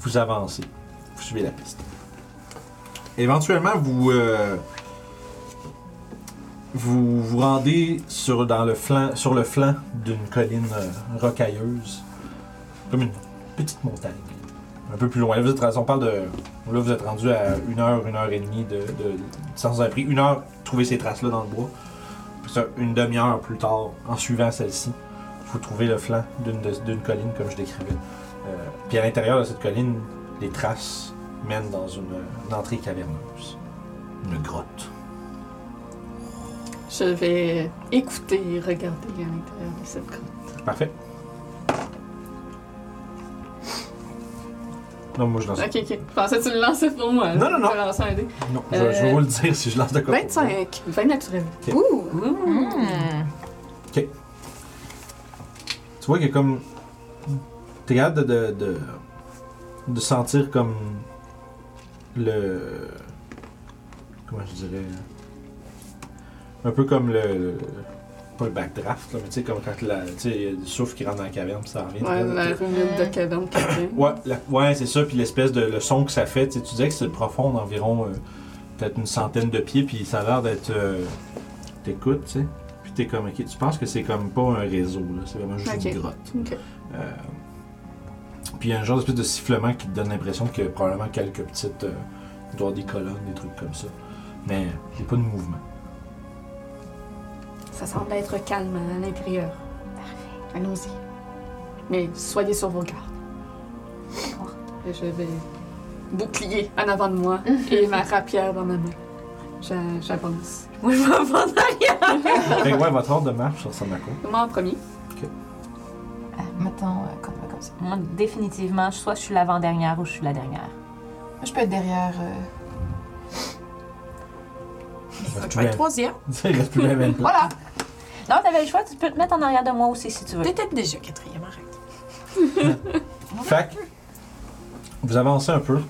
vous avancez. Vous suivez la piste. Éventuellement, vous euh, vous, vous rendez sur, le flanc, d'une colline euh, rocailleuse, comme une petite montagne. Un peu plus loin. Là, vous êtes, on parle de. Là, vous êtes rendu à une heure, une heure et demie de, de avez pris une heure trouver ces traces-là dans le bois. Puis ça, une demi-heure plus tard, en suivant celle-ci, vous trouvez le flanc d'une colline comme je décrivais. Euh, puis à l'intérieur de cette colline, les traces mènent dans une, une entrée caverneuse. Une grotte. Je vais écouter et regarder à l'intérieur de cette grotte. Parfait. Non, moi je lance. Ok, ok. Je pensais que tu le lançais pour moi. Non, non, non. Je vais lancer un dé. Non, je, je vais vous le dire si je lance de quoi. 25. 20 naturel. Ouh! Hmm. Tu vois qu'il y a comme. T'es capable de, de, de, de sentir comme. Le. Comment je dirais. Un peu comme le. le- pas le backdraft, là, mais tu sais, comme quand la, tu sais, il y a du souffle qui rentre dans la caverne, puis ça revient. Ouais, la rumeur de caverne qui. Ouais, la- ouais c'est ça, puis l'espèce de le son que ça fait, tu sais, tu disais que c'est profond d'environ euh, peut-être une centaine de pieds, puis ça a l'air d'être. euh, T'écoutes, tu sais, puis t'es comme, ok, tu penses que c'est comme pas un réseau, là, c'est vraiment juste une grotte. Euh, puis il y a un genre d'espèce de sifflement qui te donne l'impression qu'il y a probablement quelques petites. Euh, avoir des colonnes, des trucs comme ça. Mais il n'y a pas de mouvement. Ça semble être calme à l'intérieur. Allons-y. Mais soyez sur vos gardes. Et je vais bouclier en avant de moi et ma rapière dans ma main. J'a- J'avance. Moi je vais en prendre arrière! fait que ouais, votre ordre de marche, ça ressemble à quoi Moi en premier. Ah, mettons, euh, comme, comme ça. Moi, définitivement, soit je suis l'avant-dernière ou je suis la dernière. Moi, je peux être derrière. euh, Il reste plus troisième. Il reste plus de place. Voilà. Non, t'avais le choix, tu peux te mettre en arrière de moi aussi si tu veux. Peut-être déjà quatrième, arrête. Fait que, vous avancez un peu.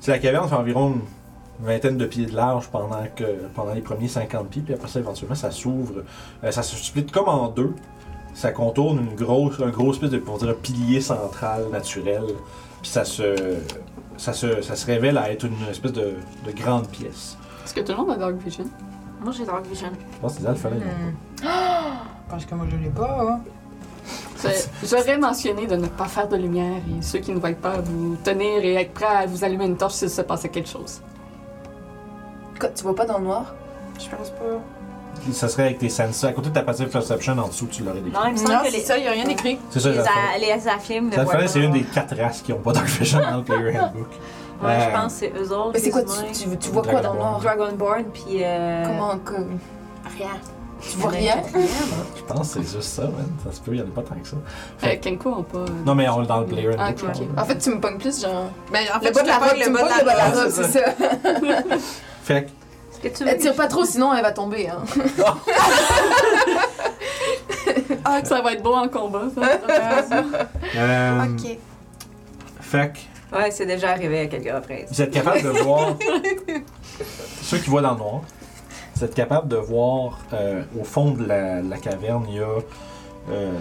C'est la caverne fait environ une vingtaine de pieds de large pendant, que, pendant les premiers 50 pieds, puis après ça, éventuellement, ça s'ouvre. Euh, ça se split comme en deux. Ça contourne une grosse, un gros espèce de un pilier central naturel. Puis ça se, ça, se, ça se révèle à être une espèce de, de grande pièce. Est-ce que tout le monde a Dark Vision? Moi, j'ai Dark Vision. Je pense que c'est Alpha Parce que moi, je l'ai pas. hein. J'aurais mentionné de ne pas faire de lumière et ceux qui ne voient pas vous tenir et être prêts à vous allumer une torche s'il se passait quelque chose. Quoi, tu vois pas dans le noir? Je pense pas. Ça serait avec tes sensors. À côté de ta passive perception, en dessous, tu l'aurais décrit. Non, il me semble Non, que c'est les, ça, il n'y a rien écrit. C'est ça, les, a- les pas. c'est une des quatre races qui n'ont pas Dark Vision dans le Player Handbook. Ouais, Euh, je pense que c'est eux autres. Mais c'est quoi, tu, tu, tu vois quoi dans le noir? Dragonborn, puis. Euh... Comment, comme... Rien. Tu vois rien? Je pense que c'est juste ça, man. Ça se peut, il n'y en a pas tant que ça. Euh, Kenko ont pas. Non, mais on est dans le player Ah, handbook. ok, ok. là. En fait, tu me pognes plus, genre... Mais en Le fait, bas de la robe, le bas de la robe, c'est ça. Fait que, tu Elle tire pas trop, sinon elle va tomber, hein. Ah, ça va être beau en combat, ça. euh, Ok. fait que, Ouais, c'est déjà arrivé à quelques reprises. vous êtes capable de voir. ceux qui voient dans le noir, vous êtes capable de voir euh, au fond de la, la caverne, il y a euh,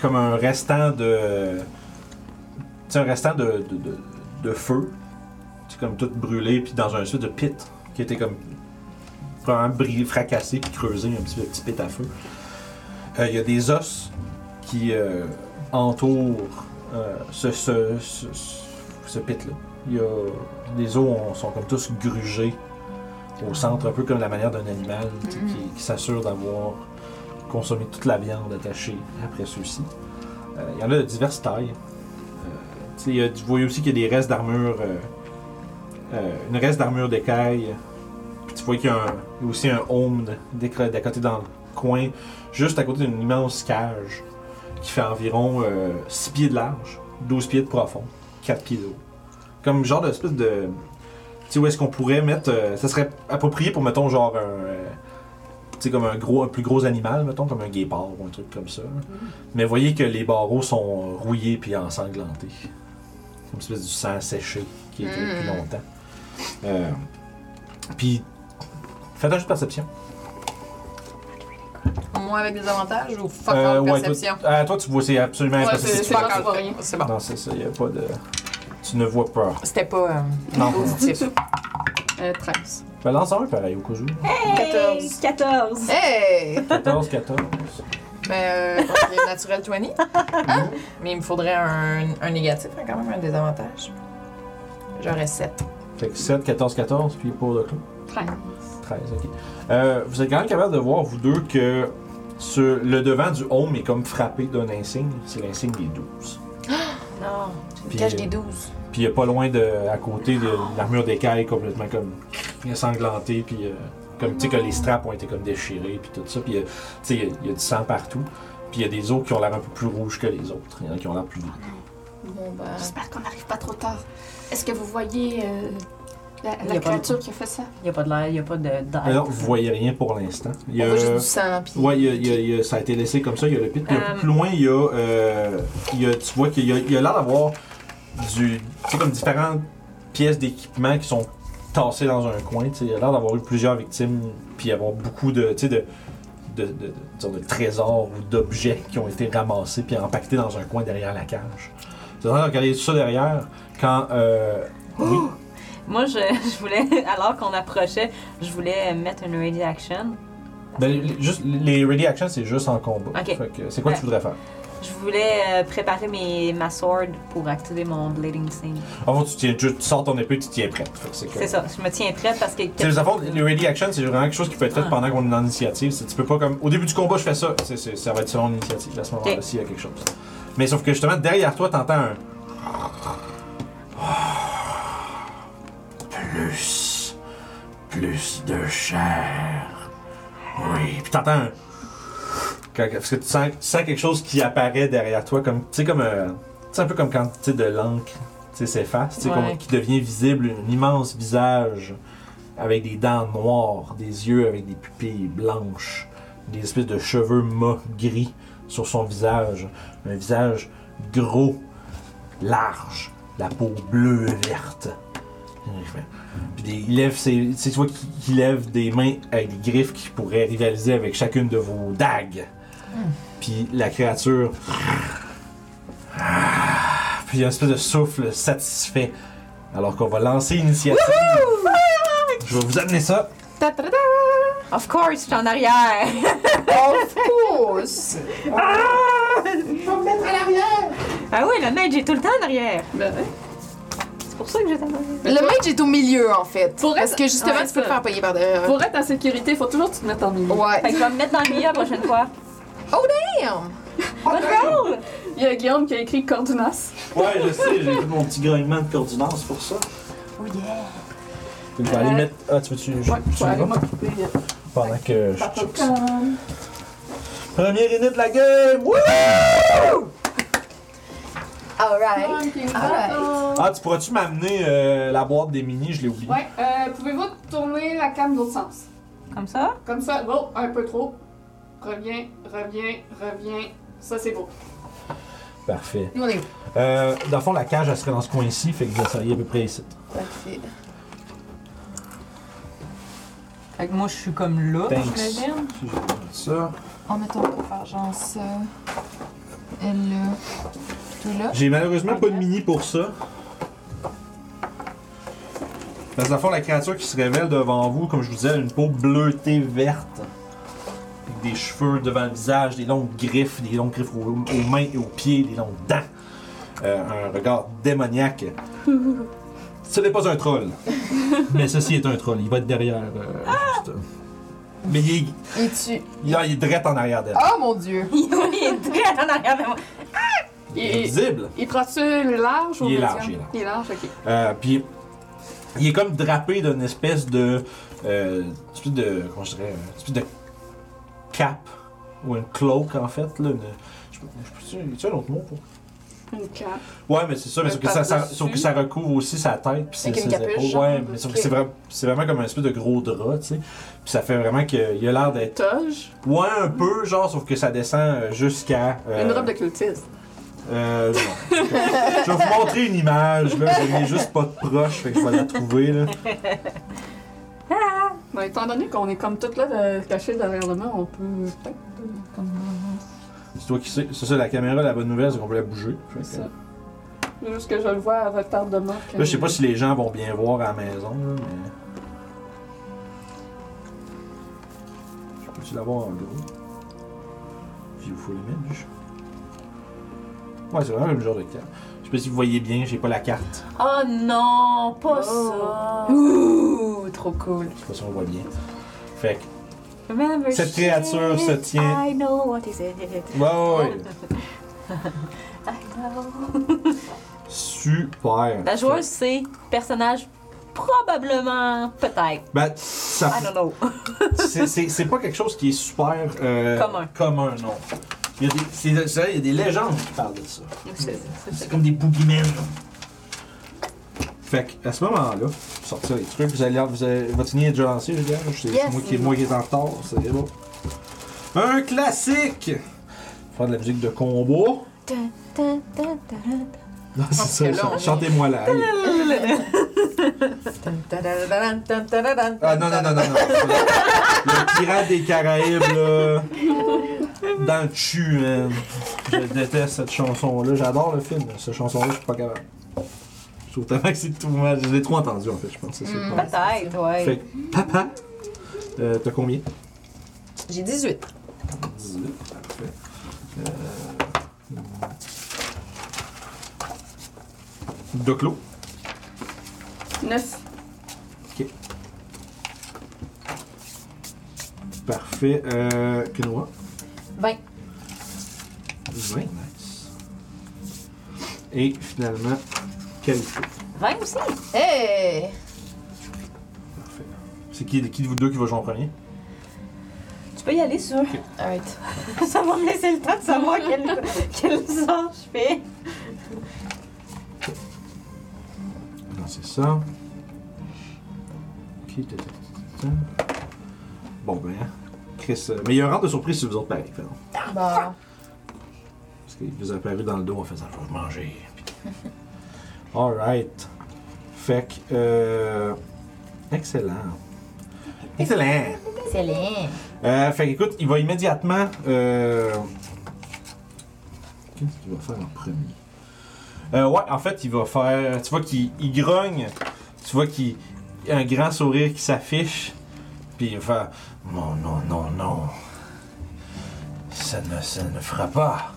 comme un restant de. Un restant de, de, de, de feu. C'est comme tout brûlé, puis dans un espèce de pit qui était comme vraiment brillé, fracassé, puis creusé, un petit, petit pit à feu. Euh, Il y a des os qui entourent euh, ce, ce, ce, ce pit-là. Il y a les os on- sont comme tous grugés au centre, un peu comme la manière d'un animal qui, qui s'assure d'avoir consommé toute la viande attachée après ceux-ci. Euh, il y en a de diverses tailles. Euh, tu sais, il y a- vous voyez aussi qu'il y a des restes d'armure, euh, une reste d'armure d'écaille. Puis tu vois qu'il y y a aussi un home d'à côté dans le coin, juste à côté d'une immense cage qui fait environ 6 pieds de large, 12 pieds de profond, 4 pieds de haut. Comme genre d'espèce de. Tu sais, où est-ce qu'on pourrait mettre. euh, ça serait approprié pour, mettons, genre un. euh, tu sais, comme un, gros, un plus gros animal, mettons, comme un guépard ou un truc comme ça. Mais voyez que les barreaux sont rouillés puis ensanglantés. Comme une espèce du sang séché qui est là depuis Mm. longtemps. Euh, puis, faites un jeu de perception. Moi avec des avantages ou fuck Euh, all ouais, perception? Toi, ah, toi, tu vois, c'est absolument Ouais, impossible. c'est rien. C'est bon. Non, c'est ça, il n'y a pas de. Tu ne vois pas. C'était pas euh, Non. auditif. Euh, 13. Ben, lance un pareil au cas où. 14. 14. Hey! 14, 14. Ben, euh, ok, naturel 20. Mais il me faudrait un, un négatif, hein, quand même, un désavantage. J'aurais 7. Fait que 7, 14, 14, puis pour le clou. 13. 13, ok. Euh, vous êtes quand même capable de voir, vous deux, que sur le devant du home est comme frappé d'un insigne. C'est l'insigne des 12. Non, tu Puis, me caches euh, des 12. Puis il a pas loin de, à côté de l'armure d'écaille complètement comme ensanglantée, puis euh, comme tu sais que les straps ont été comme déchirés, puis tout ça. Puis euh, tu sais, il y a- il y, a du sang partout. Puis il y a des os qui ont l'air un peu plus rouges que les autres. Il y en a qui ont l'air plus bleus. Bon, ben. J'espère qu'on n'arrive pas trop tard. Est-ce que vous voyez euh, la, la a pas de- créature qui a fait ça? Il n'y a pas de l'air, il n'y a pas de d'air. Non, vous voyez rien pour l'instant. Il y On a- voit juste du sang, puis. A- ça a été laissé comme ça, il y a le pit. Puis un peu Euh, plus loin, il y a, euh, il y a- tu vois qu'il y a, il y a l'air d'avoir du, tu sais, comme différentes pièces d'équipement qui sont tassées dans un coin. tu sais. Il y a l'air d'avoir eu plusieurs victimes, puis avoir beaucoup de, tu sais, de, de, de, de- trésors ou d'objets qui ont été ramassés puis empaquetés dans un coin derrière la cage. Vous êtes en train de regarder tout ça derrière quand, euh, oui, Moi, je, je voulais, alors qu'on approchait, je voulais mettre une ready action. ben, les- juste, les ready actions c'est juste en combat. Ok. Fait que c'est quoi que tu voudrais faire? Je voulais euh, préparer mes, ma sword pour activer mon blading thing. En fait, tu, tiens, tu sors ton épée, tu tiens prête. Fait que c'est que- C'est ça, je me tiens prête parce que. À fond, le ready action, c'est vraiment quelque chose qui peut être fait Ah. pendant qu'on est en initiative. C'est- Tu peux pas comme. Au début du combat, je fais ça. C'est- c'est- ça va être selon l'initiative à ce moment-là Ok. s'il y a quelque chose. Mais sauf que justement, derrière toi, t'entends un. Plus. Plus de chair. Oui. Puis t'entends un. Quand- Parce que tu sens, tu sens quelque chose qui apparaît derrière toi, comme. Tu sais, comme. euh, un peu comme quand tu sais, de l'encre s'efface, tu sais, Ouais. qui devient visible, un immense visage avec des dents noires, des yeux avec des pupilles blanches, des espèces de cheveux mâts gris sur son visage. Un visage gros, large, la peau bleue et verte. Puis des- il lève ses, tu sais, tu vois qu'il lève des mains avec des griffes qui pourraient rivaliser avec chacune de vos dagues. Puis la créature. Puis il y a une espèce de souffle satisfait. Alors qu'on va lancer l'initiative. Je vais vous amener ça. Ta ta ta! Of course, je suis en arrière! Of course! ah oui, le mage est tout le temps en arrière! Ben, ouais. C'est pour ça que j'étais. Le mage est au milieu, en fait. Pour parce être- que justement, Ouais, tu peux te faire payer par derrière. Pour être en sécurité, il faut toujours que tu te mettes en milieu. Ouais. Fait que je vais me mettre dans le milieu la prochaine fois. Damn! Good roll! Il y a Guillaume qui a écrit Cordunas. Ouais, je sais, j'ai fait mon petit grognement de coordinance pour ça. Oh yeah! Je vais aller mettre. Ah, tu veux-tu. Ouais, tu je vais aller vas m'occuper Pendant que je check ça. Première init de la game! Wouhou! Alright. Alright. Ah, tu pourras-tu m'amener euh, la boîte des mini? Je l'ai oublié. Ouais, euh, pouvez-vous tourner la cam de l'autre sens? Comme ça? Comme ça, oh, un peu trop. Reviens, reviens, reviens. Ça, c'est beau. Parfait. Nous, on est où? Euh, dans le fond, la cage, elle serait dans ce coin-ci, fait que vous seriez à peu près ici. Parfait. Fait que moi, je suis comme là, Thanks. j'imagine. Si je vais mettre ça. En mettant, faire genre ça. Elle là. Tout là. J'ai malheureusement pas de mini pour ça. Parce que dans le fond, la créature qui se révèle devant vous, comme je vous disais, a une peau bleutée verte. des cheveux devant le visage, des longues griffes, des longues griffes aux, aux mains et aux pieds, des longues dents. Euh, un regard démoniaque. Ce n'est pas un troll. Mais ceci est un troll. Il va être derrière. euh, juste. Mais il est, Et tu. il est, il est direct en arrière d'elle. Oh mon dieu! Il est très en arrière de moi. Il est Il, visible. il prend-tu le large ou Il est médium? large, il est large. Il est large, ok. Euh, puis il est comme drapé d'une espèce de, euh, espèce de, comment je dirais, une espèce de cap ou une cloak en fait là. Une, je, je, je, tu as un autre mot pour? Une cape. Ouais, mais c'est ça, mais sauf que ça, sauf que ça recouvre aussi sa tête puis ses, épaules. genre, Ouais, mais sauf que Ok. c'est vraiment, c'est vraiment comme un espèce de gros drap, tu sais. Puis ça fait vraiment qu'il a l'air d'être, Toge. ouais, un peu genre, sauf que ça descend euh, jusqu'à. euh, Une robe de cultiste. Euh, je vais vous montrer une image, là. Je n'ai juste pas de proche, fait que je vais la trouver, là. Ben, étant donné qu'on est comme toutes là, de, cachés derrière le mur, on peut peut-être. euh, comme- C'est toi qui sais. C'est ça, la caméra, la bonne nouvelle, c'est qu'on peut la bouger. Fait que- C'est ça. Juste que je le vois à retardement. que- Là, je sais pas si les gens vont bien voir à la maison, là, mais. Je peux-tu l'avoir en gros? Full image. Ouais, c'est vraiment le genre de carte. Je sais pas si vous voyez bien, j'ai pas la carte. Oh non, pas Oh. ça. Ouh, trop cool. Je sais pas si on voit bien. Fait que. Remember Cette créature shit, se tient- I know what is it. Ouais, ouais, ouais. I know. Super. La joueuse, c'est personnage probablement, peut-être. Ben, ça. I don't know. c'est pas quelque chose qui est super. euh, Commun. Commun, non. Il y, a des, c'est- c'est vrai, il y a des légendes qui parlent de ça. C'est- C'est comme des boogeymen. Fait que, à ce moment-là, sortir les trucs, vous allez, vous allez, votre ligne est déjà je veux dire. C'est Yes. moi, qui, moi qui est en retard, c'est bon. Un classique! Faire de la musique de combat. Non, c'est ça, chantez-moi là. Ah non, non, non, non, non. Le pirate des Caraïbes, là. Dans le cul, man. Je déteste cette chanson-là. J'adore le film, mais cette chanson-là, je suis pas capable. Je trouve tellement que c'est tout mal. Je l'ai trop entendu, en fait, je pense. Problème. Peut-être, ouais. Fait que, papa, euh, t'as combien? J'ai 18. 18. Parfait. Euh... Doclo. 9. Parfait. Euh, Quinoa. 20. 20, nice. Et finalement, qualité. 20 aussi. Hey! Parfait. C'est qui, qui de vous deux qui va jouer en premier? Tu peux y aller sur. Alright. Ça va me laisser le temps de savoir quel, quel sort je fais. Ça. Bon, ben, hein. Chris. euh, mais il y a un rang de surprise sur vous autres, pareil. fait. Parce qu'il vous a apparu dans le dos en faisant Je vais manger. Alright. Fait que. Euh, excellent. Excellent. Excellent. Euh, fait qu'écoute, il va immédiatement. Euh... Qu'est-ce qu'il va faire en premier? Euh, ouais, en fait, il va faire. Tu vois qu'il il grogne. Tu vois qu'il y a un grand sourire qui s'affiche. Puis il va faire Non, non, non, non. Ça ne, ça ne fera pas.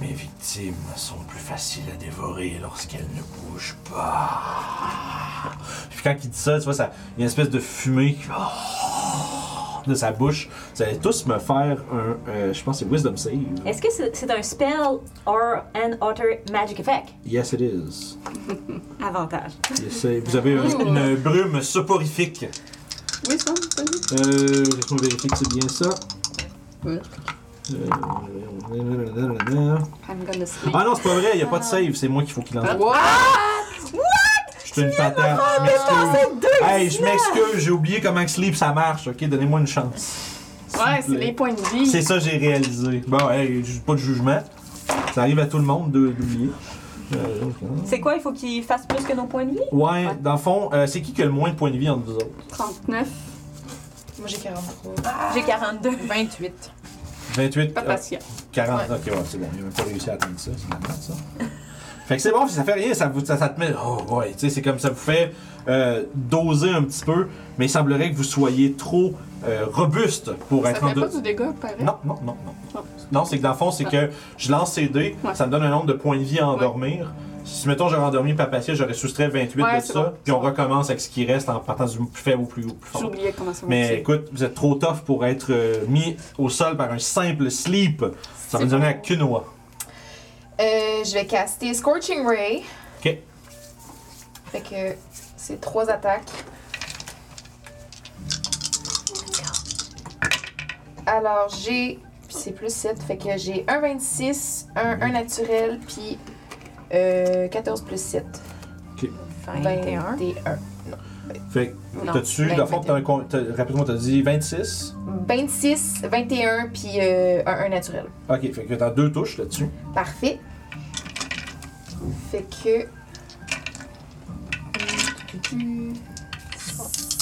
Mes victimes sont plus faciles à dévorer lorsqu'elles ne bougent pas. Puis quand il dit ça, tu vois, ça, il y a une espèce de fumée qui de sa bouche. Vous allez tous me faire un, euh, je pense que c'est Wisdom Save. Est-ce que c'est c'est un spell or an author magic effect? Yes, it is. Avantage. Yes, vous avez un- une brume soporifique. Oui, ça, t'as dit? Euh, laisse-moi vérifier que c'est bien ça. Oui. Euh, I'm gonna sleep. Ah non, c'est pas vrai, il n'y a pas de save, c'est moi qu'il faut qu'il lance. What? Je suis une patate, je m'excuse. Hey, je m'excuse, j'ai oublié comment que sleep ça marche, ok? Donnez-moi une chance. Ouais, c'est les points de vie. C'est ça, j'ai réalisé. Bon, hey, pas de jugement. Ça arrive à tout le monde de- d'oublier. Euh, C'est quoi, il faut qu'il fasse plus que nos points de vie? Ouais, dans le fond, euh, c'est qui qui a le moins de points de vie entre vous autres? 39. Moi j'ai 43. J'ai 42. 28. 28, Pas euh, patient. 40. Ok, ouais, c'est bon. Il a même pas réussi à atteindre ça. C'est la merde, ça. Fait que c'est bon, ça fait rien, ça, vous, ça, ça te met. Oh, ouais, tu sais, c'est comme ça vous fait euh, doser un petit peu, mais il semblerait que vous soyez trop euh, robuste pour Ça être en fait deux. pas du dégât, pareil. Non, non, non, non. Ah. Non, c'est que dans le fond, c'est que je lance ces dés, Ouais. ça me donne un nombre de points de vie à endormir. Si, mettons, j'aurais endormi Papacia, j'aurais soustrait 28 Ouais, de ça, bon, puis on bon. recommence avec ce qui reste en partant du plus faible au plus haut, plus fort. J'oubliais comment ça Mais écoute, vous êtes trop tough pour être euh, mis au sol par un simple sleep. Ça nous donner à Kunoa. Euh, je vais caster Scorching Ray. Ok. Fait que c'est trois attaques. Alors j'ai. Puis c'est plus 7. Fait que j'ai un 26, un, un naturel, puis euh, 14 plus 7. 21. 21. Fait que, t'as-tu, dans le fond, t'as un 21. con- t'as- rapidement, t'as dit 26. 26, 21, puis euh, un, un naturel. Ok, fait que t'as deux touches là-dessus. Parfait. Fait que.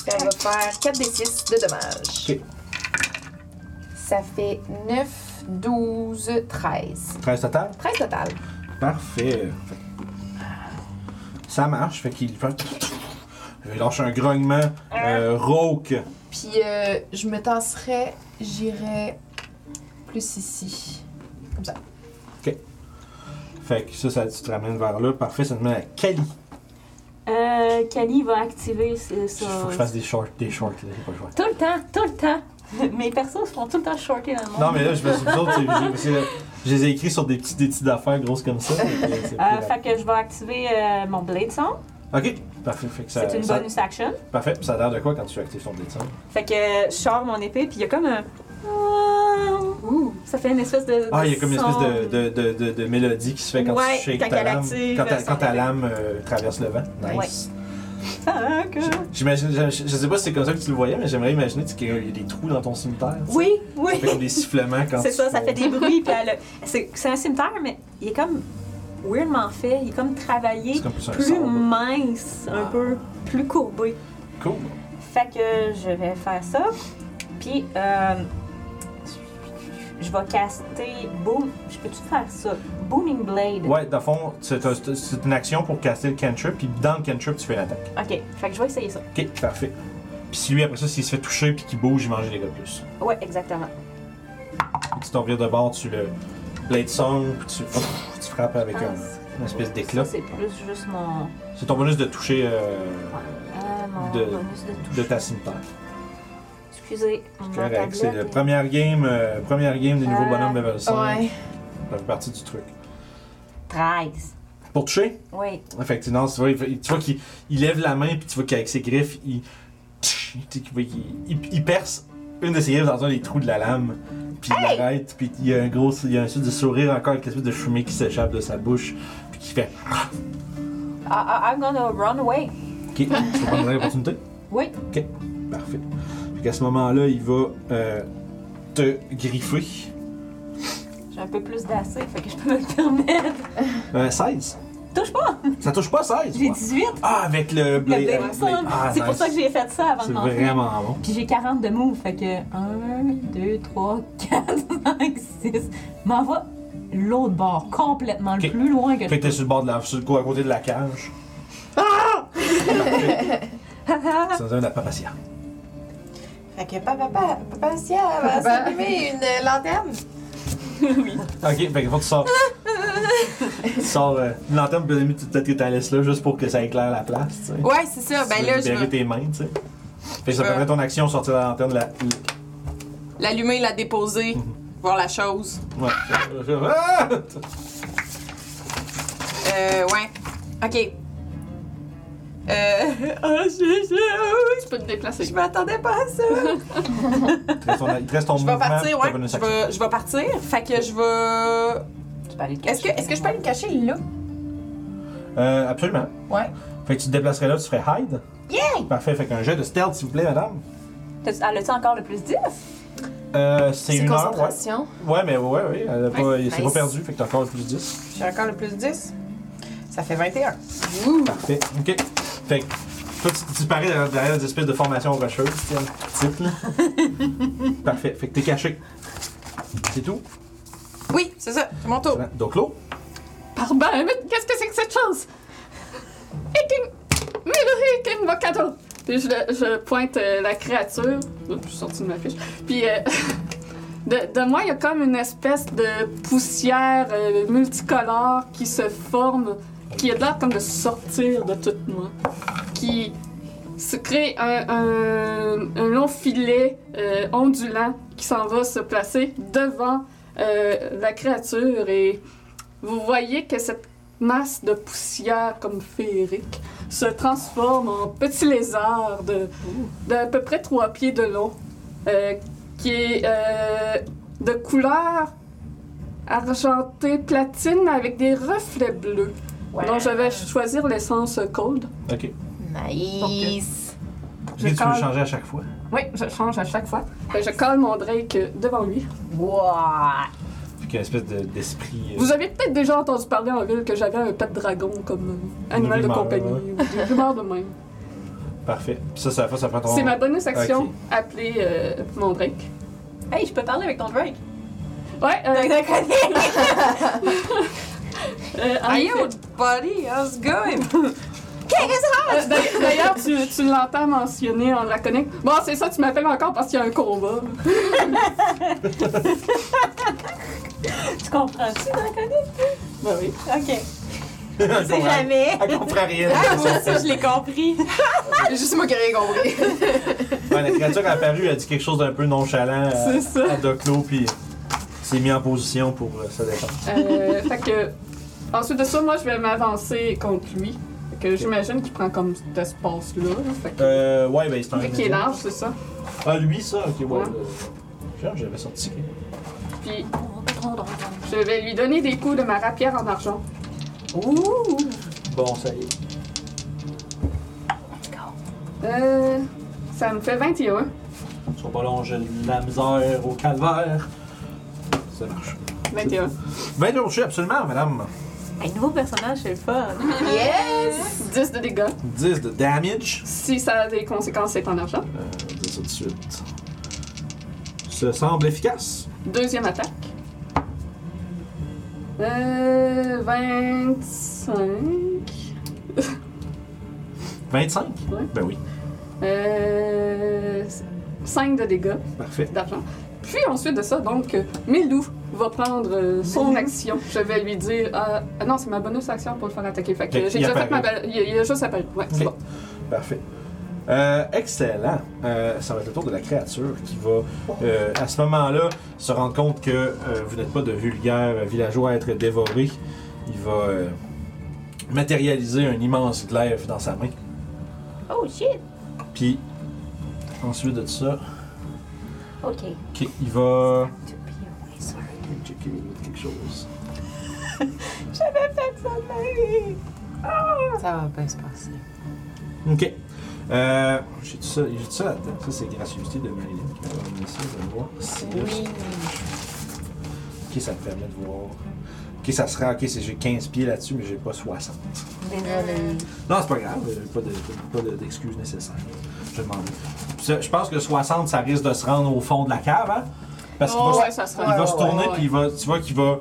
Elle va faire 4 des 6 de dommages. Ok. Ça fait 9, 12, 13. 13 total? 13 total. Parfait. Fait que- Ça marche, fait qu'il fait. Il lâche un grognement euh, rauque. Puis euh, je me tasserais, j'irais plus ici. Comme ça. Fait que ça, ça tu te ramènes vers là. Parfait, ça te met à Kali. Euh, Kali va activer Il ça. faut que je fasse des shorts, des shorts, là, j'ai pas le choix. Tout le temps, tout le temps. Mes persos se font tout le temps shorter dans le monde. Non, mais là, je me suis autres, je les ai écrits sur des petits détis d'affaires grosses comme ça. Euh, rapide. fait que je vais activer euh, mon Blade Song. Ok, parfait. Fait que ça, C'est une ça- bonus action. Parfait, ça a l'air de quoi quand tu actives ton blade song? Fait que je sors mon épée, puis il y a comme un. Ça fait une espèce de. Ah, il y a comme une espèce de, de, de, de, mélodie qui se fait quand Ouais, tu shakes quand ta lame. active quand ta, quand lame euh, traverse le vent. Nice. Ah, J'imagine, je, je sais pas si c'est comme ça que tu le voyais, mais j'aimerais imaginer qu'il y a des trous dans ton cimetière. sais. Oui, Ça oui. fait comme des sifflements quand C'est ça, ça fait des bruits. C'est c'est un cimetière, mais il est comme weirdement fait. Il est comme travaillé, C'est comme plus un plus mince, un Ah. peu plus courbé. Cool. Fait que je vais faire ça. Puis, euh, je vais caster Boom. Je peux-tu faire ça? Booming Blade. Ouais, dans le fond, c'est un- c'est une action pour caster le cantrip, puis dans le cantrip, tu fais l'attaque. Ok, fait que je vais essayer ça. Ok, parfait. Puis si lui, après ça, s'il se fait toucher puis qu'il bouge, il mange des dégâts de plus. Ouais, exactement. Puis tu t'en vires de bord, tu le blade song, puis tu, tu frappes avec un, une espèce d'éclat. Ça, c'est plus juste mon. C'est ton bonus de toucher euh, Ah, mon De- bonus de touche. de ta cimetière. Excusez, Correct, c'est la première game, euh, première game des nouveaux Ah. bonhommes level 5. Ouais. Ça fait partie du truc. 13. Pour toucher, Oui. effectivement, tu vois, il- tu vois qu'il il lève la main, puis tu vois qu'avec ses griffes, il, tu sais qu'il- il, il- il perce une de ses griffes dans un des trous de la lame, puis il arrête, puis il y a un gros, il y a un de sourire encore avec l'espèce de fumée qui s'échappe de sa bouche, puis qui fait I- I- I'm gonna run away. Ok, tu vas prendre une opportunité? Oui. Parfait. Fait qu'à ce moment-là, il va euh, te griffer. J'ai un peu plus d'assez, fait que je peux me le permettre. Euh, 16. Touche pas! Ça touche pas 16? J'ai ouais. 18. Ah, avec le Song. blade. Ah, c'est pour ça que j'ai fait ça avant C'est de m'enfuir. vraiment bon. Puis j'ai 40 de move, fait que 1, 2, 3, 4, 5, 6. M'envoie l'autre bord, complètement, Ok. le plus loin que Fait je que t'es sur le bord de la. sur le côté à côté de la cage. Ah! C'est dans un la papacia. Fait que papa, papa, papa, Sia va s'allumer une euh, lanterne. Ok, fait que faut que tu sors. tu sors euh, une lanterne, puis peut-être que tu la laisses là juste pour que ça éclaire la place, tu sais. Ouais, c'est ça. Tu Ben là, je libérer tes mains, tu sais. Fait que ça permet ton action, sortir la lanterne, la. l'allumer, la déposer, Mhm. voir la chose. Ouais. Ah! Euh, ouais. Ok. Euh. Oh, je, je, Tu peux te déplacer. je m'attendais pas à ça. Il te reste ton, Je vais mouvement. partir, ouais. bonus Je vais, je vais partir. Fait que je vais. Tu peux aller le Est-ce que, cacher. est-ce que je peux aller me cacher là? Euh, absolument. Ouais. Fait que tu te déplacerais là, tu ferais hide. Yay! Parfait. Fait qu'un jet de stealth, s'il vous plaît, madame. Elle a-tu encore le plus 10? Euh, c'est C'est une heure, ouais. concentration. Ouais, mais ouais, ouais. Elle a pas, nice. pas perdu, fait que t'as encore le plus 10. J'ai encore le plus 10. Ça fait 21. Parfait. Ok. Fait que toi, tu disparais derrière, des espèces de formations rocheuses, tu sais, là. Parfait. Fait que t'es caché. C'est tout? Oui, c'est ça. C'est mon tour. Donc, l'eau? Par ben, mais qu'est-ce que c'est que cette! Mille hiking, Vocado! Puis je, je pointe euh, la créature. Oups, je suis sortie de ma fiche. Puis euh, de, de moi, il y a comme une espèce de poussière euh, multicolore qui se forme, qui a l'air comme de sortir de toute moi. Qui se crée un, un- long filet euh, ondulant qui s'en va se placer devant euh, la créature. Et vous voyez que cette masse de poussière comme féerique se transforme en petit lézard de d'à peu près trois pieds de long, euh, qui est de couleur argentée platine avec des reflets bleus. Donc je vais choisir l'essence cold. Ok. Nice. Que tu veux changer à chaque fois? Oui, je change à chaque fois. Fait que je colle mon Drake devant lui. Wouah! Fait qu'il y a une espèce de- d'esprit. euh, Vous avez peut-être déjà entendu parler en ville que j'avais un pet dragon comme euh, animal de rumeur, compagnie ou des rumeurs de même. Parfait. Puis ça, ça, ça prend ton. C'est ma bonus action Ok. appelée euh, mon Drake. Hey, je peux parler avec ton Drake? Ouais, euh, effet. yo, buddy, how's it going? Euh, d'ailleurs- D'ailleurs, tu, tu l'entends mentionner en draconique. Bon, c'est ça, tu m'appelles encore parce qu'il y a un combat. Tu comprends-tu, Draconique? Ben oui. Ok. C'est jamais. Elle comprend rien. Ah, moi aussi, je l'ai compris. C'est juste moi qui ai rien compris. Ouais, la créature est apparue, elle a dit quelque chose d'un peu nonchalant à, C'est ça. à Doclo, puis s'est mis en position pour euh, se défendre. Euh, fait que. Ensuite de ça, moi, je vais m'avancer contre lui. Fait que j'imagine qu'il prend comme cet espace-là. là. Fait que. Euh, ouais, ben c'est un. Vu qu'il est large, c'est ça? Ah, lui, ça, ok, ouais. Ouais. euh, Genre, j'avais sorti. Puis, je vais lui donner des coups de ma rapière en argent. Ouh! Bon, ça y est. Euh. Ça me fait 21. Ils sont pas longs, j'ai la misère au calvaire. Ça marche. 21. Ben, non, je suis absolument, madame. Un nouveau personnage, c'est le fun. Yes! 10 de dégâts. 10 de damage. Si ça a des conséquences, c'est en argent. Euh, dis ça de suite. Ça semble efficace. Deuxième attaque. Euh. 25. 25? Ouais. Ben oui. Euh. 5 de dégâts Parfait. d'argent. Puis ensuite de ça, donc, euh, Milou va prendre euh, son action. Je vais lui dire. ah ah non, c'est ma bonus action pour le faire attaquer. Fait que j'ai déjà fait ma. Il, il a juste apparu. Ouais, c'est bon. Parfait. Euh, excellent. Euh, ça va être le tour de la créature qui va, euh, à ce moment-là, se rendre compte que euh, vous n'êtes pas de vulgaires villageois à être dévorés. Il va euh, matérialiser un immense glaive dans sa main. Oh shit! Puis, ensuite de ça, Ok. ok, il va. checker quelque chose. J'avais fait ça de ma vie! Ça va bien se passer. Ok. Euh, j'ai tout ça, j'ai tout ça là-dedans. Ça, c'est gracieuseté de Marilyn qui m'a amené ça. Je vais voir si là, Oui. Ok, ça me permet de voir. Ok, ça sera. Ok, c'est- j'ai 15 pieds là-dessus, mais j'ai pas 60. Désolée. Non, c'est pas grave, euh, pas de- pas de- d'excuses nécessaires. Je vais demander. Je pense que 60, ça risque de se rendre au fond de la cave, hein? Parce qu'il Oh, va, ouais, sera. il va se tourner, puis il va, tu vois qu'il va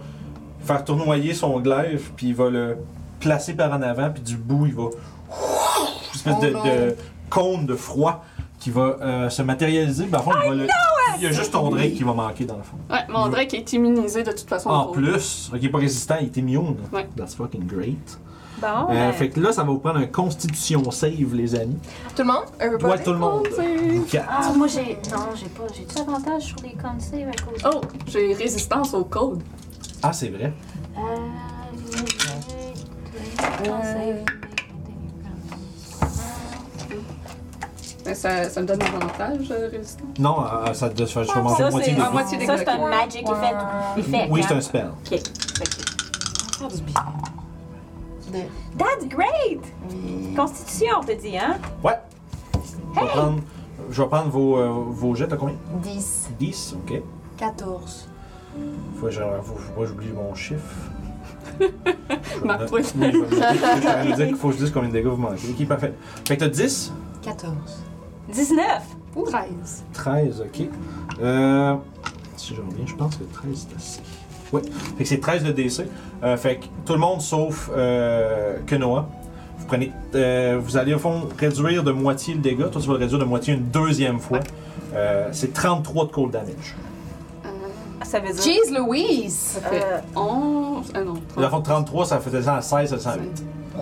faire tournoyer son glaive, puis il va le placer par en avant, puis du bout, il va. Une espèce Oh de, cône de froid qui va euh, se matérialiser. Ben, fond, il, va le- il y a juste ton Drake qui va manquer dans le fond. Ouais, mon Drake est immunisé de toute façon. En plus, il est pas résistant, il est immune. Ouais. That's fucking great. Bon, Euh, ben, fait que là, ça va vous prendre un constitution save, les amis. Tout le monde? Un Toi, tout le monde. Quatre. Ah, moi j'ai. Non, j'ai pas. J'ai-tu avantage sur les con save à cause Oh, j'ai résistance au code. Ah, c'est vrai. Euh. j'ai- con save. Mais ça, ça me donne avantage, euh, résistance. Non, euh, ça te fait sûrement Ça, moitié des à moitié des ça, c'est un magic effect. effect Oui, c'est hein. un spell. Ok. Fait que- Faire du bien. That's great! Oui. Constitution, on te dit, hein? Ouais. Je vais prendre, je vais prendre vos, euh, vos jets. T'as combien? 10. 10, ok. 14. Faut que je- faut- faut- moi, j'oublie mon chiffre. Je vais noter. Je vais dire qu'il faut que je dise combien de dégâts vous manquez. Ok, parfait. Fait que t'as 10, 14. 19! 13. 13, ok. Euh, si je reviens, je pense que 13 c'est assez. Oui, fait que c'est 13 de DC. Euh, fait que tout le monde sauf euh, Kenoa, vous prenez, euh, vous allez au fond réduire de moitié le dégât. Toi, tu vas le réduire de moitié une deuxième fois. Euh, c'est 33 de cold damage. Euh, Ça veut dire. Jeez Louise! ça fait Euh, 11. Ah non, Dans le fond, 33, ça fait descendre à 16, ça à 8. Dans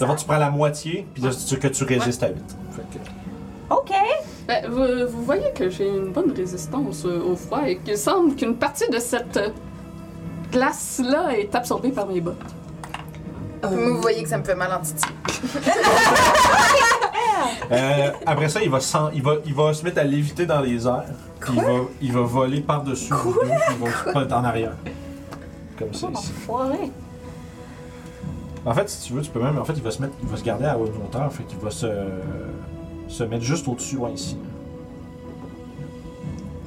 le fond, tu prends la moitié, puis là, c'est que tu résistes à 8. Fait que- OK. Ben, vous, vous voyez que j'ai une bonne résistance euh, au froid et qu'il semble qu'une partie de cette euh, glace-là est absorbée par mes bottes. Vous voyez que ça me fait mal en titi. Euh, après ça, il va, il, va, il va se mettre à léviter dans les airs. Puis il va, il va voler par-dessus il va pas être en arrière. Comme ça ici. Enfoiré. En fait, si tu veux, tu peux même. En fait, il va se mettre. Il va se garder à haute hauteur. Fait qu'il va se. se mettre juste au-dessus, ouais, ici.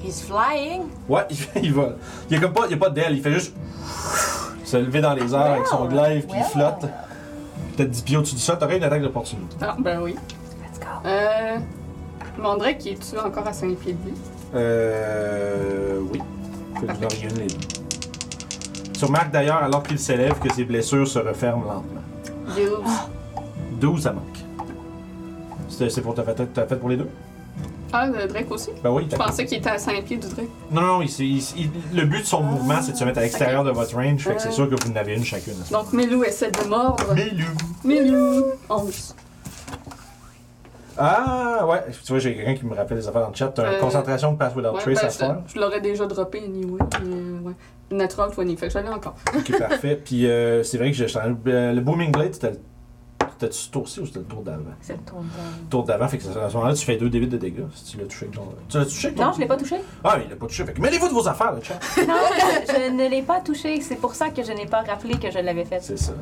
He's flying. Ouais, il, il va. Il y a comme pas. Il y a pas d'aile, il fait juste. se lever dans les airs avec son glaive, puis il flotte. Peut-être 10 pieds au-dessus du sol, t'aurais une attaque d'opportunité. Ah, ben oui. Let's go. Euh. Mandrake, est-tu encore à 5 pieds de lui? Euh. Oui. Fait que vous auriez une les deux. Tu remarques d'ailleurs, alors qu'il s'élève, que ses blessures se referment lentement. 12. 12, ça manque. C'est pour. T'as fait, t'as fait pour les deux? Ah, le Drake aussi? Ben oui, Je pensais qu'il était à 5 pieds du Drake. Non, non, il, s'est- il- il- le but de son mouvement, c'est de se mettre à l'extérieur de votre range, fait que c'est Euh. sûr que vous en avez une chacune. Donc, Melou essaie de mordre. Milou. Melou! 11. Ah, ouais, tu vois, j'ai quelqu'un qui me rappelle les affaires dans le chat. T'as une Euh, concentration de Pass Without Ouais, Trace ben, à faire. je, je l'aurais déjà droppé anyway. Mais, ouais. Natural 20, fait que je l'ai encore. Ok, parfait. Puis euh, c'est vrai que j'ai euh, le Booming Blade, c'était le. C'était-tu ce tour-ci ou c'était le tour d'avant? C'est le tour Le tour d'avant, fait que à ce moment-là, tu fais deux débits de dégâts si tu l'as touché ton. Tu l'as touché Non, je l'ai pas touché. Ah, il l'a pas touché. Fait que mêlez-vous de vos affaires, le chat. Non, je, je ne l'ai pas touché. C'est pour ça que je n'ai pas rappelé que je l'avais fait. C'est ça.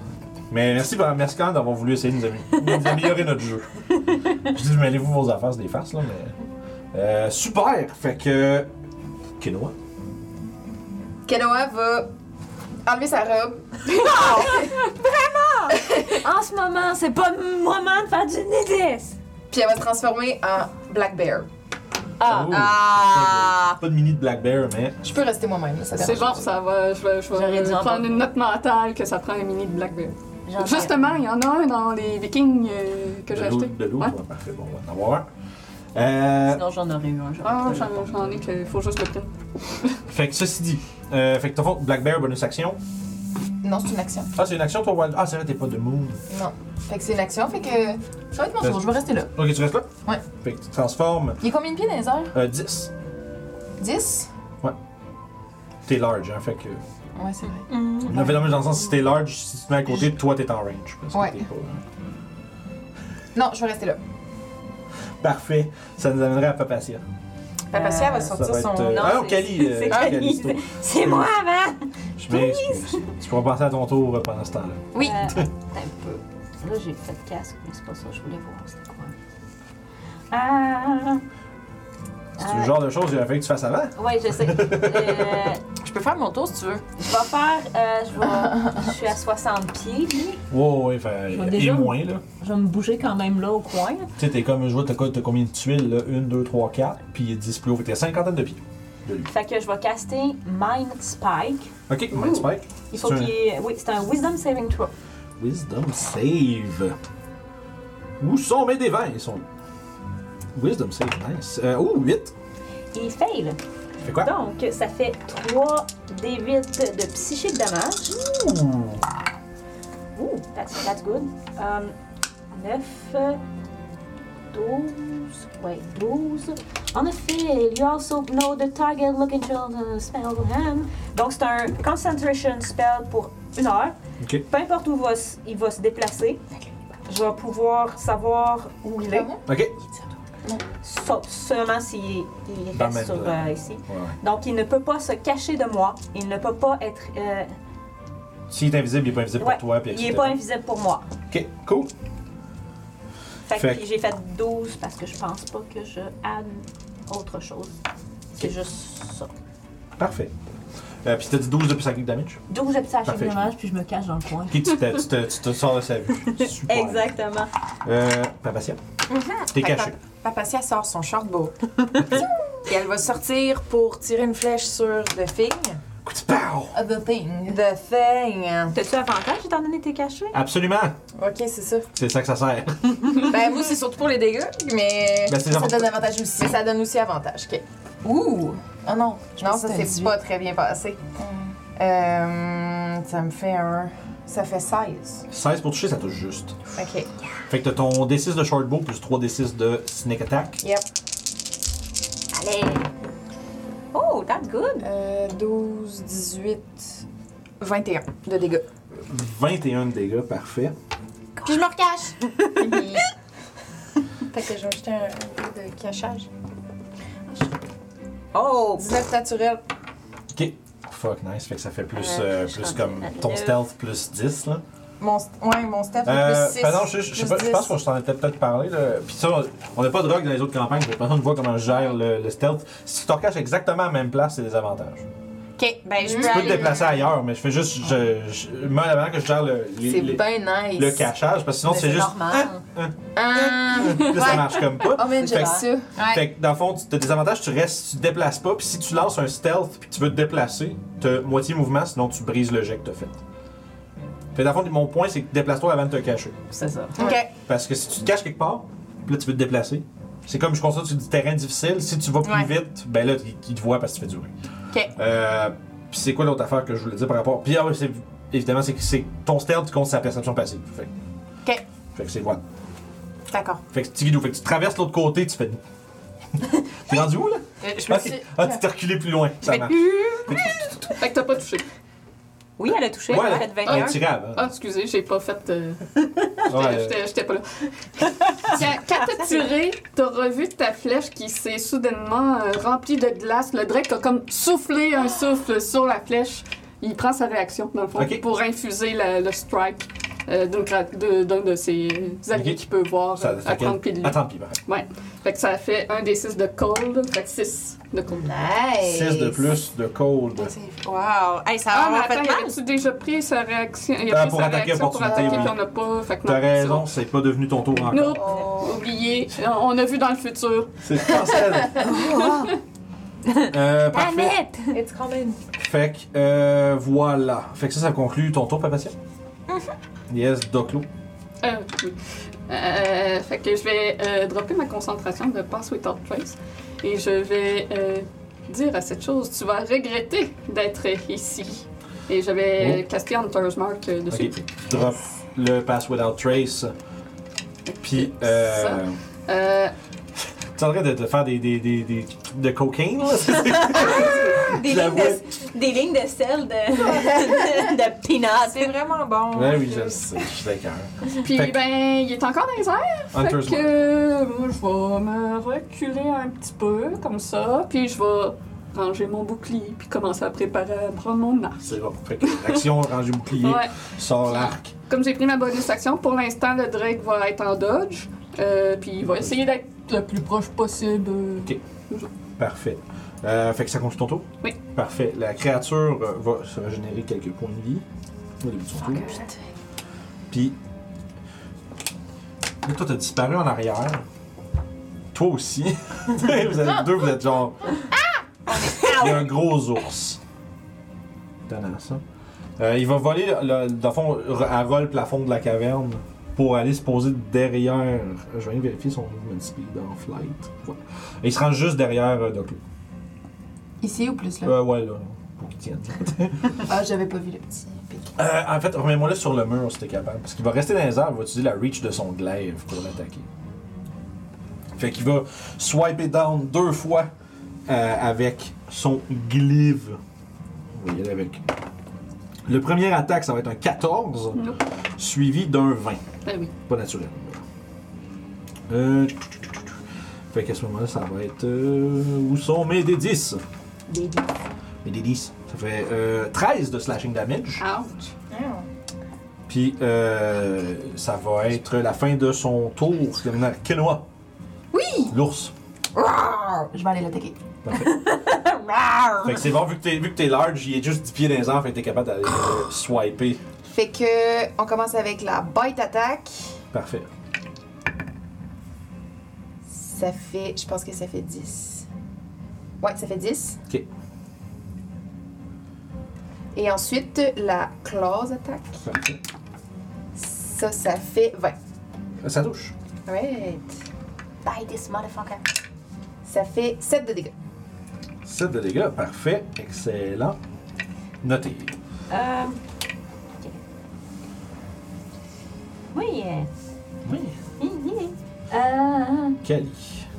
Mais merci, merci quand d'avoir voulu essayer de nous, amé- nous améliorer notre jeu. Je dis, mêlez-vous vos affaires, c'est des farces, là, mais. Euh, super! Fait que. Quinoa. Kenoa va enlever sa robe. En ce moment, c'est pas le moment de faire du nidis. Puis elle va se transformer en Black Bear. Ah. Oh. Ah! Pas de mini de Black Bear, mais. Je peux rester moi-même, ça C'est bon, ça va. Je vais, je vais prendre une note mentale que ça prend un mini de Black Bear. Justement, il y en a un dans les Vikings euh, que j'ai de l'eau- acheté. De l'eau, Ouais. ouais, parfait. Bon, on va en avoir un. Euh, Sinon, j'en aurais eu un. Ah, j'en ai qu'il faut juste le prendre. fait que ceci dit. Euh, fait que t'as fait Black Bear, bonus action? Non, c'est une action. Ah, c'est une action, toi, Wild? Ah, c'est vrai, t'es pas de moon. Non. Fait que c'est une action, fait que ça va être mon tour, je vais rester là. Ok, tu restes là? Ouais. Fait que tu transformes Il y a combien de pieds dans les airs? euh, 10. 10? T'es large, hein, fait que. Ouais, c'est vrai. Mm. On avait dans le sens, si t'es large, si tu te mets à côté, toi, t'es en range. parce que Ouais. pas- Non, je vais rester là. Parfait. Ça nous amènerait à Papacia. Papacia va sortir son. être. euh, Non, ah non, c'est- Kali. euh, c'est moi avant! Je m'excuse. Tu pourras passer à ton tour euh, pendant ce temps-là. Oui. Euh, un peu. Là, j'ai fait casque, mais c'est pas ça. Je voulais voir c'était quoi. Ah! C'est le genre de choses qu'il a fallu que tu fasses avant. Ouais, je sais. Euh, Je peux faire mon tour si tu veux. je vais faire. euh, je, vais, je suis à 60 pieds, lui. Ouais, ouais, fait. Et moins, là. Je vais me bouger quand même là au coin. Tu sais, t'es comme, je vois, t'as quoi- t'as combien de tuiles, là? 1, 2, 3, 4, puis il est 10 plus haut. Fait que t'as cinquantaine de pieds de lui. Fait que je vais caster Mind Spike. Ok, Mind Spike. Il faut C'est un- qu'il. Oui, c'est un Wisdom Saving Throw. Wisdom Save. Où sont mes dévins? Ils sont. Wisdom Save, nice. Euh, oh, 8. Il fail. Fait quoi? Donc, ça fait 3 D8 de psychique damage. Ouh. Ooh, that's, that's good. Um, 9, 12, wait, 12. En effet, you also know the target looking to the spell hand. Donc, c'est un concentration spell pour une heure. Ok. Peu importe où va il va se déplacer, je vais pouvoir savoir où il est. Ok. Sauf seulement s'il reste sur, euh, ici. Ouais. Donc, il ne peut pas se cacher de moi. Il ne peut pas être. euh, S'il est invisible, il est pas invisible ouais, pour toi. Puis il n'est pas invisible pour moi. Ok, cool. Fait que j'ai fait 12 parce que je pense pas que je add autre chose. C'est juste ça. Parfait. Euh, puis t'as dit 12 de psychic damage. 12 de psychic damage, puis je me cache dans le coin. Ok, tu te, tu te, tu te sors de sa vue. Super. Exactement. Euh, Papacia. T'es Fait que caché. Pa- Papacia sort son shortbow. Et elle va sortir pour tirer une flèche sur The Thing. Coup de pow! Uh, The thing. The thing. T'as-tu avantage étant donné que t'es caché? Absolument! Ok, c'est ça. C'est ça que ça sert. Ben, moi, c'est surtout pour les dégâts, mais. Ben, ça donne avantage aussi. Mais ça donne aussi avantage. Ok. Ouh! Oh non. Je Non, pense ça s'est 18. pas très bien passé. Euh, ça me fait un. Ça fait 16. 16 pour toucher, ça touche juste. Ok. Fait que t'as ton D6 de short bow plus 3 D6 de sneak attack. Yep. Allez! Oh, that's good! Euh, 12, 18, 21 de dégâts. 21 de dégâts, parfait. Puis je me recache! Fait que je vais ajouter un, dé de cachage. Oh! 19 naturel. Ok. Fuck, nice. Fait que ça fait plus, Euh, euh, plus comme ton stealth plus 10, là. Mon, ouais, mon step Euh, plus 6. pardon, je, je, je sais pas, je pense que je t'en ai peut-être parlé. Là. Puis ça, on n'a pas de rogue dans les autres campagnes. Fait que personne ne voit comment je gère le, le stealth. Si tu te recaches exactement à la même place, c'est des avantages. Ok, ben je peux Tu peux te déplacer ailleurs, mais je fais juste. Je, je, moi, avant que je gère le, les- C'est les- bien nice. le cachage, parce que sinon, Mais c'est c'est juste. normal. Ah! Là, ça marche comme pas. Oh man, Fait j'ai que- ça. Ouais. Fait que dans le fond, tu as des avantages, tu restes, tu te déplaces pas, puis si tu lances un stealth puis tu veux te déplacer, t'as moitié mouvement, sinon tu brises le jet que t'as fait. Fait que dans le fond, mon point, c'est que déplace-toi avant de te cacher. C'est ça. Ok. Parce que si tu te caches quelque part, puis là tu veux te déplacer, c'est comme je considère sur du terrain difficile, si tu vas plus Ouais. vite, ben là, il, il te voit parce que tu fais durer. Ok. Euh, puis c'est quoi l'autre affaire que je voulais dire par rapport? Puis ah ouais, c'est- évidemment, c'est que c'est ton stealth compte sa perception passive. Fait, que- Ok. fait que c'est voilà. D'accord. Fait que petit guidou, fait que tu traverses l'autre côté, tu fais. T'es rendu où là? Euh, Je me Ok. suis. Ah, tu t'es reculé plus loin. Ça marche. Fait que t'as pas touché. Oui, elle a touché, Ouais, elle a fait elle a 21. tiré avant. Ah, excusez, j'ai pas fait. euh, J'étais pas là. quand t'as tiré, t'as revu ta flèche qui s'est soudainement euh, remplie de glace. Le Drake a comme soufflé un souffle sur la flèche. Il prend sa réaction, dans le fond, pour infuser la- le strike euh, de- d'un de, ses alliés Ok. qu'il peut voir Ça- euh, ça à fait 30 pieds de lui. À 30 pieds, ouais. Fait que ça fait un des 6 de cold, fait que 6 de cold. Nice. 6 de plus de cold. Wow! Hey, ça Ah, a mais vraiment attends, fait mal! avait-tu déjà pris sa réaction? Il a pris pour sa attaquer réaction pour attaquer, oui. puis on n'a pas. Fait que T'as raison, c'est pas devenu ton tour encore. Nope, Oh. oublié. On a vu dans le futur. C'est cancel. euh, parfait. It's coming. Fait que, euh, voilà. Fait que ça, ça conclut ton tour, Papatia? Yes, Doclo. Euh, oui. Euh, fait que je vais euh, dropper ma concentration de Pass Without Trace et je vais euh, dire à cette chose tu vas regretter d'être ici. Et je vais caster Hunter's Mark dessus. Ok, tu drop le Pass Without Trace. Puis, Ça. Tu es en train de te faire des, des, des, des trucs de cocaine, là? Des, lignes de, des lignes de sel de, de, de peanuts. C'est vraiment bon. Ouais, oui, je le sais, je suis d'accord. puis Fait ben, il est encore dans les airs. Fait que moi, je vais me reculer un petit peu, comme ça, puis je vais ranger mon bouclier, puis commencer à préparer à prendre mon arc. C'est bon. Fait que, action, ranger bouclier, Ouais. sort l'arc. Comme j'ai pris ma bonus action, pour l'instant, le Drake va être en dodge, euh, puis il va essayer d'être le plus proche possible. Parfait. Euh, fait que ça conclut ton tour? Oui. Parfait. La créature euh, va se régénérer quelques points de vie au début de son tour. Puis. Là, toi, t'as disparu en arrière. Toi aussi. vous êtes deux, vous êtes genre. Il y a un gros ours. Étonnant, ça. Euh, il va voler, le, dans le fond, à ras le plafond de la caverne pour aller se poser derrière. Je vais vérifier son movement speed en flight. Voilà. Et il se rend juste derrière euh, Doclo. Ici ou plus là? Euh, ouais, là. Pour qu'il tienne. Ah, j'avais pas vu le petit pic. Euh, en fait, remets-moi là sur le mur si t'es capable. Parce qu'il va rester dans les airs, il va utiliser la reach de son glaive pour l'attaquer. Fait qu'il va swiper down deux fois euh, avec son glaive. On va y aller avec. Le premier attaque, ça va être un 14, Nope. suivi d'un 20. Ben oui. Pas naturel. Euh, fait qu'à ce moment-là, ça va être. euh, où sont mes D10 Mes D10. Ça fait euh, 13 de slashing damage. Ouch. Puis euh, ça va être la fin de son tour. C'est maintenant Kenoa. Oui! L'ours. Je vais aller l'attaquer. Parfait. fait que c'est bon, vu que t'es, vu que t'es large, il est juste 10 pieds dans les airs, fait que t'es capable d'aller euh, swiper. Fait que on commence avec la bite attack. Parfait. Ça fait. Je pense que ça fait 10. Ouais, ça fait 10. Ok. Et ensuite, la clause attaque. Parfait. Ça, ça fait 20. Euh, Ça touche. Right. Bye this motherfucker. Ça fait 7 de dégâts. 7 de dégâts. Parfait. Excellent. Noté. Euh. ok. Oui. euh, Oui. hi, hi. Euh. Kali.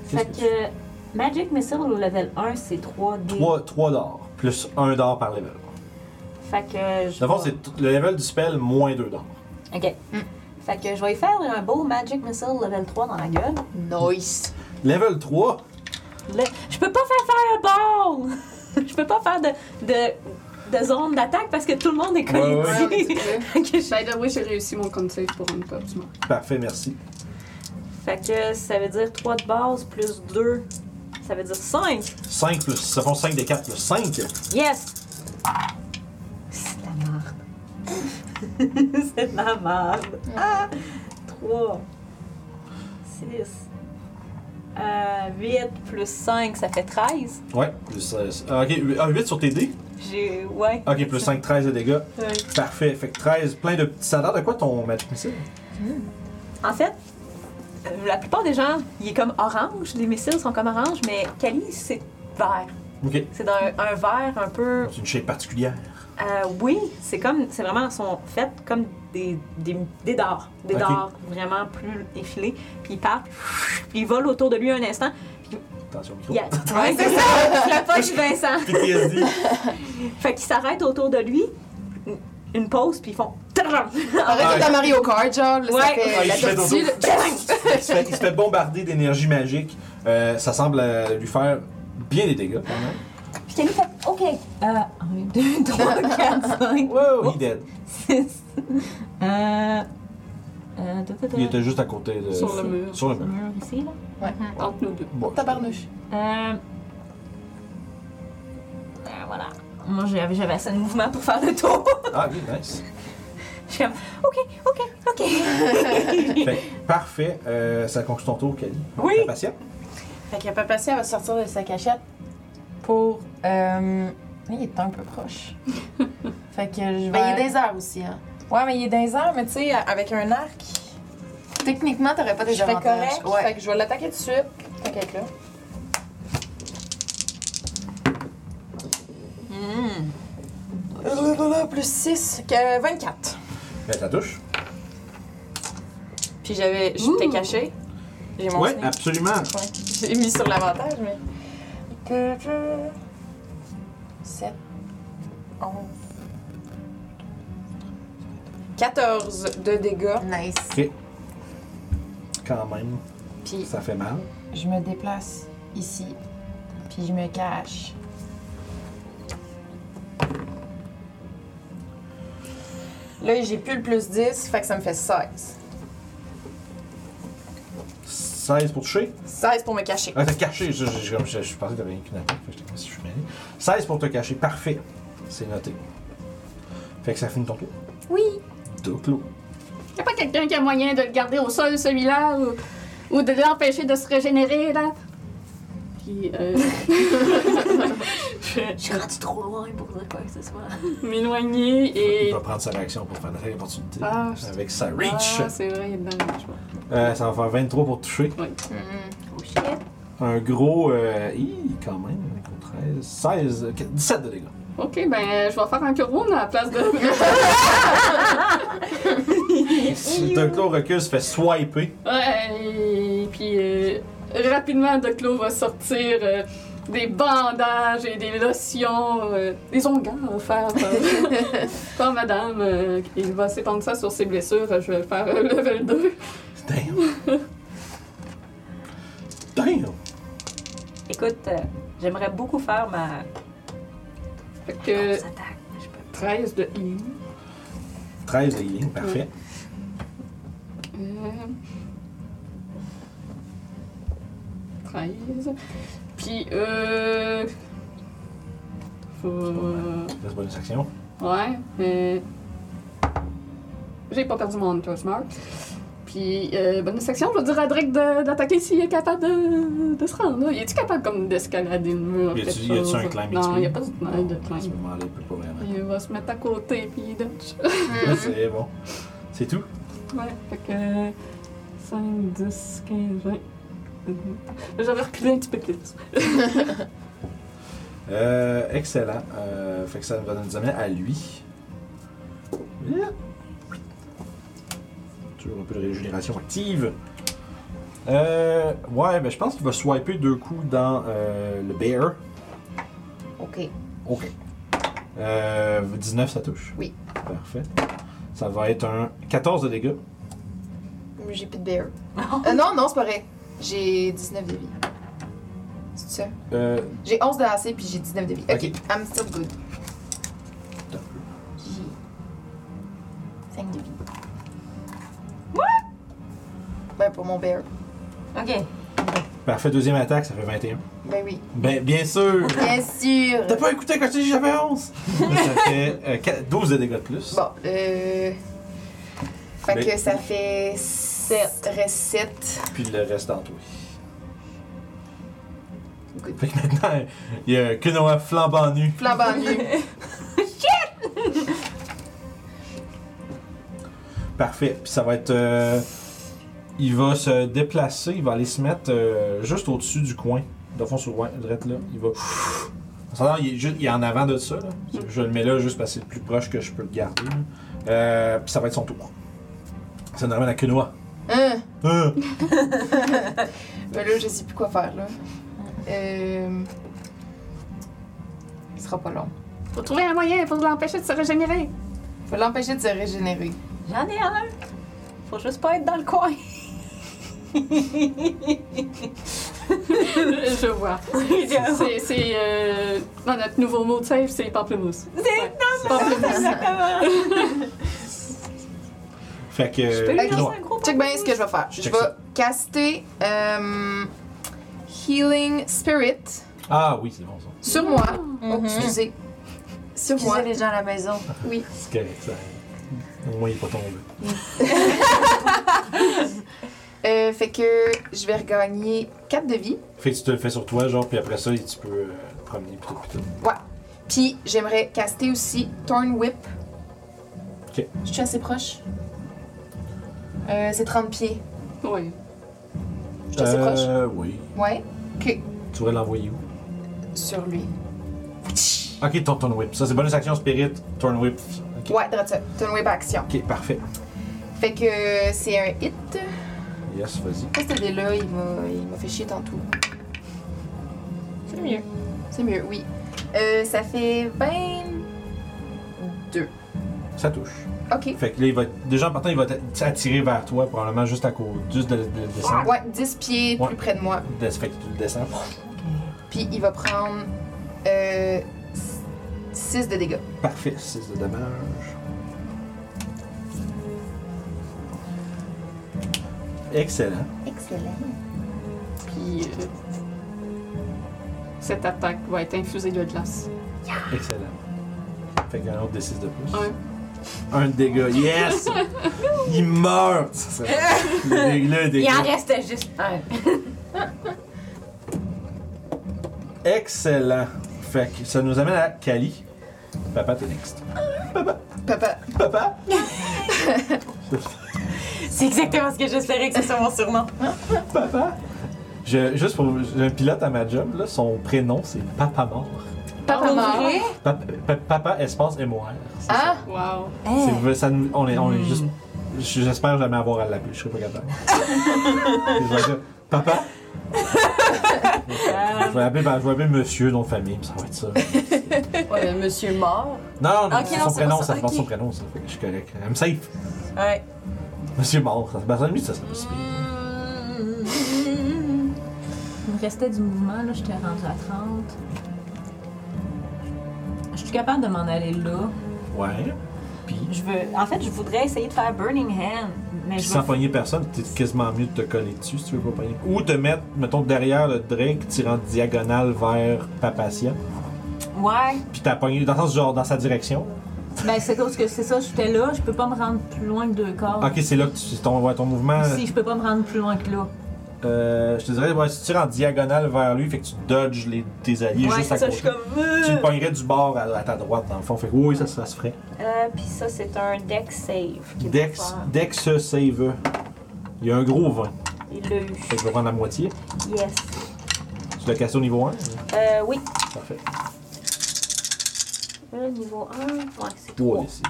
Fait que Magic Missile au level 1, c'est 3D. 3, 3 d'or. Plus 1 d'or par level. Fait que je. D'abord, vais- c'est t- le level du spell moins 2 d'or. Ok. Fait que je vais y faire un beau Magic Missile level 3 dans la gueule. Nice. Level 3. Le- Je peux pas faire Fireball! je peux pas faire de, de, de zone d'attaque parce que tout le monde est Ouais, collé ouais. Ouais, way, j'ai réussi mon con save pour un top. Parfait, merci. Fait que ça veut dire 3 de base plus 2. Ça veut dire 5. 5 plus. Ça font 5 des 4 plus 5. Yes! C'est de la merde. C'est de la merde. Ah! 3. 6. Euh, 8 plus 5, ça fait 13. Ouais. Plus, euh, ok. Ah, 8 sur tes dés? J'ai. Ouais. Ok, plus 5, 13 de dégâts. Parfait. Fait que 13, plein de petits. Ça a l'air de quoi ton Magic Missile? En fait, euh, la plupart des gens, il est comme orange. Les missiles sont comme orange, mais Kali, c'est vert. Ok. C'est un, un vert un peu. C'est une shape particulière. Euh, oui, c'est comme. C'est vraiment. sont faits comme des, des, des dards. Des dards vraiment plus effilés. Puis il part, puis il vole autour de lui un instant. Attention au micro. Yeah. Ouais, c'est ça. La poche Vincent. PTSD. Fait qu'il s'arrête autour de lui. une- pause, puis ils font. Arrête de Mario Kart, genre, Ouais. ça fait Ah, il la se fait tortue, dodo. là. il, se fait, il se fait bombarder d'énergie magique. Euh, ça semble euh, lui faire bien des dégâts quand même. Puis Kali fait OK. Euh, 1, 2, 3, 4, 5, Wow, he dead. 6. Euh. Euh. Il était juste à côté de. Sur le mur. Sur le Sur le mur. ici, là? Entre nous deux. Bon. Tabarnouche. Euh... euh, voilà. Moi, j'avais j'avais assez de mouvement pour faire le tour. Ah, oui, nice. Je suis comme, OK, OK, OK. Fait, que, parfait. Euh, ça conclut ton tour, Kelly. Oui. Patient. Fait que Papacia va sortir de sa cachette pour. Euh... Il est un peu proche. fait que je vais. Ben, il est des airs aussi, hein. Ouais, mais il est les airs, mais tu sais, avec un arc, Techniquement, t'aurais pas je des serais avantages. correct. Fait que je vais l'attaquer tout de suite. T'inquiète là. Hmm. Plus 6, 24. Ben, ça touche. Puis j'avais. J'étais Ouh. caché. J'ai mon Ouais, sneak. absolument. Ouais. J'ai mis sur l'avantage, mais. 7, 11. 14 de dégâts. Nice. Ok. Quand même, Puis ça fait mal. je me déplace ici. Puis je me cache. Là, j'ai plus le plus 10, fait que ça me fait 16. 16 pour toucher? 16 pour me cacher. Ah, t'as caché. Je, je, je, je, je pensais que t'avais qu'une attaque. Fait que comme si je suis mêlé. 16 pour te cacher. Parfait. C'est noté. Fait que ça finit ton tour? Oui. Doclo. Y'a pas quelqu'un qui a moyen de le garder au sol, celui-là, ou, ou de l'empêcher de se régénérer, là? Puis, euh. Je suis rendu trop loin pour dire quoi que ce soit. m'éloigner Il et. va prendre sa réaction pour faire l'attaque d'opportunité. Ah, je- Avec sa reach. Ah, c'est vrai, il est dans le. Euh, ça va faire 23 pour toucher. Oh shit. Un gros. Euh, hi, quand même. Un gros 13. 16. euh, 17 de dégâts. Ok, ben, je vais faire un couronne à la place de. Si Doclo recule, se fait swiper. Ouais, et puis euh, rapidement, Doclo va sortir euh, des bandages et des lotions, euh, des onguents offerts par, par madame. euh, il va s'épandre ça sur ses blessures. Je vais faire euh, level 2. Damn. Damn. Écoute, euh, j'aimerais beaucoup faire ma Fait que grosse attaque. mais je peux 13 de healing. 13 de healing, parfait. Euh, 13. Puis, euh. Faut. Laisse bonus action. Ouais, mais. J'ai pas perdu mon Hunter's Mark. Puis, euh, bonne section, je vais dire à Drake d'attaquer s'il est capable de, de se rendre. là. Il est-tu capable comme d'escalader le mur? Y a-tu- un climbing Non, il n'y a pas de, de, de À ce climb. moment-là, il peut pas vraiment. Il va se mettre à côté, puis il c'est bon. C'est tout? Ouais, fait que 5, 10, 15, 20. Mhm. J'aurais reculé un petit peu plus. Euh, excellent. Euh, fait que ça va nous amener à lui. Yeah. Toujours un peu de régénération active. Euh, ouais, ben je pense qu'il va swiper deux coups dans euh, le bear. Ok. Ok. Euh, 19, ça touche? Oui. Parfait. Ça va être un 14 de dégâts. J'ai plus de bear. Euh, non, non, c'est pas vrai. J'ai 19 de vie. C'est ça? Euh, J'ai 11 de AC puis j'ai 19 de vie. Ok, Ok. I'm still good. J'ai 5 de vie. Ben, pour mon bear. Ok. Parfait, deuxième attaque, ça fait 21. Ben oui. Ben, bien sûr! Bien sûr! T'as pas écouté quand je t'ai dit que j'avais 11? ça fait euh, quatre- 12 de dégâts de plus. Bon, euh. Fait Mais- que ça fait 7. Reste 7. Puis le reste en toi. Good. Fait que maintenant, il y a Kunoa flambant nu. Flambant nu. Parfait. Puis ça va être. euh, il va se déplacer, il va aller se mettre euh, juste au-dessus du coin. De fond sur le coin, direct là. Il va. Il, est juste, il est en avant de ça. Là. Je le mets là juste parce que c'est le plus proche que je peux le garder. là. Euh, puis ça va être son tour. Ça nous ramène à Kunoa. Hein? Euh, Ben là, je sais plus quoi faire, là. Euh. Ce sera pas long. Faut trouver un moyen pour l'empêcher de se régénérer. Faut l'empêcher de se régénérer. J'en ai un. Faut juste pas être dans le coin. Je vois. C'est, c'est euh, dans notre nouveau mot de save, c'est pamplemousse. Ouais. pamplemousse. Exactement. fait que. Je peux lui Ok. lancer Kunoa. un gros Check bien ce que je vais faire. Je Check vais ça. caster euh, Healing Spirit Ah oui, c'est bon ça. sur moi. Oh, Mhm. excusez. Sur moi. Excusez les gens à la maison. Oui. C'est correct, ça. Au moins, il est pas tombé. Euh, fait que je vais regagner 4 de vie. Fait que tu te le fais sur toi, genre, puis après ça, tu peux euh, te promener, puis tout, puis tout. Puis j'aimerais caster aussi Thorn Whip. Ok. Je suis assez proche. Euh, c'est 30 pieds. Oui. Je suis assez proche. Euh, oui. Ouais. Ok. Tu voudrais l'envoyer où? Sur lui. Ok, ton Turn Whip. Ça, c'est bonus action Spirit, Turn Whip. Ok, Ouais, droit ça. Thorn Whip action. Ok, parfait. Fait que c'est un hit. Yes, vas-y. Pourquoi ce dé-là, il m'a il m'a fait chier tantôt? C'est mieux. C'est mieux, oui. Euh, ça fait 22. Ça touche. Ok. Fait que là, il va, déjà en partant, il va t'attirer vers toi, probablement juste à cause, juste de, de, de descendre. Ouais, 10 pieds Ouais. plus près de moi. De- fait que tu le descends. Puis il va prendre euh, 6 de dégâts. Parfait, 6 de dommage. Excellent. Excellent. Puis euh, cette attaque va être infusée de glace. Excellent. Fait qu'un autre D6 de plus. Un. Un dégât. Yes! il meurt! Ça, ça- le, dé- le Il dégât. en restait juste un. Excellent. Fait que ça nous amène à Kali. Papa, t'es next. Papa. Papa? C'est exactement ce que j'espérais que ce soit mon surnom. Papa? Je, juste pour. J'ai un pilote à ma job, là. Son prénom, c'est Papa Mort. Papa vrai? Papa, pa- papa espace MOR. C'est Ah! Wow. ça. C'est- ça nous- on est, on est juste. J'espère jamais avoir à l'appeler, je serais pas capable. Papa? je vais appeler, ben, je vais appeler monsieur, nom de famille, ça va être ça. Ouais, monsieur mort. Non, non, non, son c'est prénom, ça ça, fait ok. son prénom, ça fait que je suis correct. I'm safe. Ouais. Monsieur mort, ça, ben, ça, lui, ça serait pas si. Il me restait du mouvement, là, j'étais rendue à 30. Je suis capable de m'en aller là. Ouais. Puis, Je veux. En fait, je voudrais essayer de faire Burning Hand. Mais puis je sans veux. pogner personne, t'es quasiment mieux de te coller dessus si tu veux pas pogner. Ou te mettre, mettons, derrière le Drake, tirant diagonale vers Papacia. Ouais. Puis t'as pogné dans le sens genre dans sa direction. Ben, c'est cause que c'est ça, j'étais là, je peux pas me rendre plus loin que deux corps. Ok, c'est là que tu, c'est ton, ouais, ton mouvement. Si, je peux pas me rendre plus loin que là. Euh, je te dirais, ouais, si tu tires en diagonale vers lui, fait que tu dodges les, tes alliés ouais, juste à ça, côté. je suis comme. Tu le euh. pognerais du bord à, à ta droite, dans le fond. Fait que oui, ça, ça se ferait. Euh, puis ça, c'est un deck save. Dex. Dex save. Il y a un gros 20. Il l'a eu. Fait que je vais prendre la moitié. Yes. Tu l'as cassé au niveau 1? Euh, oui. Parfait. Euh, niveau 1, ouais, c'est 3 3. des 6.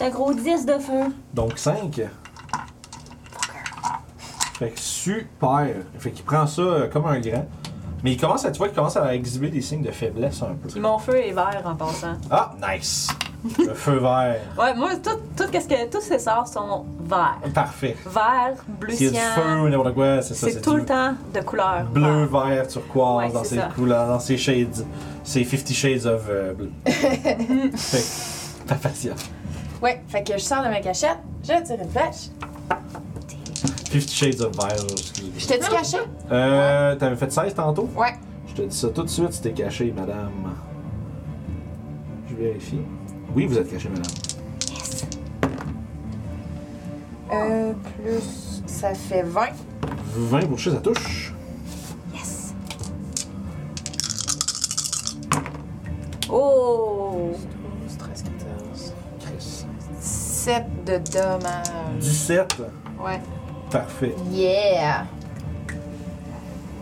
C'est un gros 10 de feu. Donc 5. Fait que super. Fait qu'il prend ça euh, comme un grand. Mais il commence à, tu vois qu'il commence à exhiber des signes de faiblesse un peu. Puis mon feu est vert en passant. Ah, nice! Le feu vert. Ouais, moi, tout, tout, qu'est-ce que, tous ces sorts sont verts. Parfait. Vert, bleu S'il y a du feu n'importe quoi, c'est ça. C'est tout du le temps de couleur. Bleu, vert. vert, turquoise, Ouais, dans c'est ses ça. couleurs, dans ses shades. C'est 50 Shades of euh, Blue. fait que, ta patience. Ouais, fait que je sors de ma cachette, je tire une flèche. 50 Shades of Vert, excusez. Je t'ai-tu caché? Euh, t'avais fait 16 tantôt? Ouais. Je te dis ça tout de suite, c'était caché, madame. Je vérifie. Oui, vous êtes caché, madame. Euh, plus. Ça fait 20. 20 pour toucher, ça touche. Yes. Oh! 7 de dommages. 17. Ouais. Parfait. Yeah!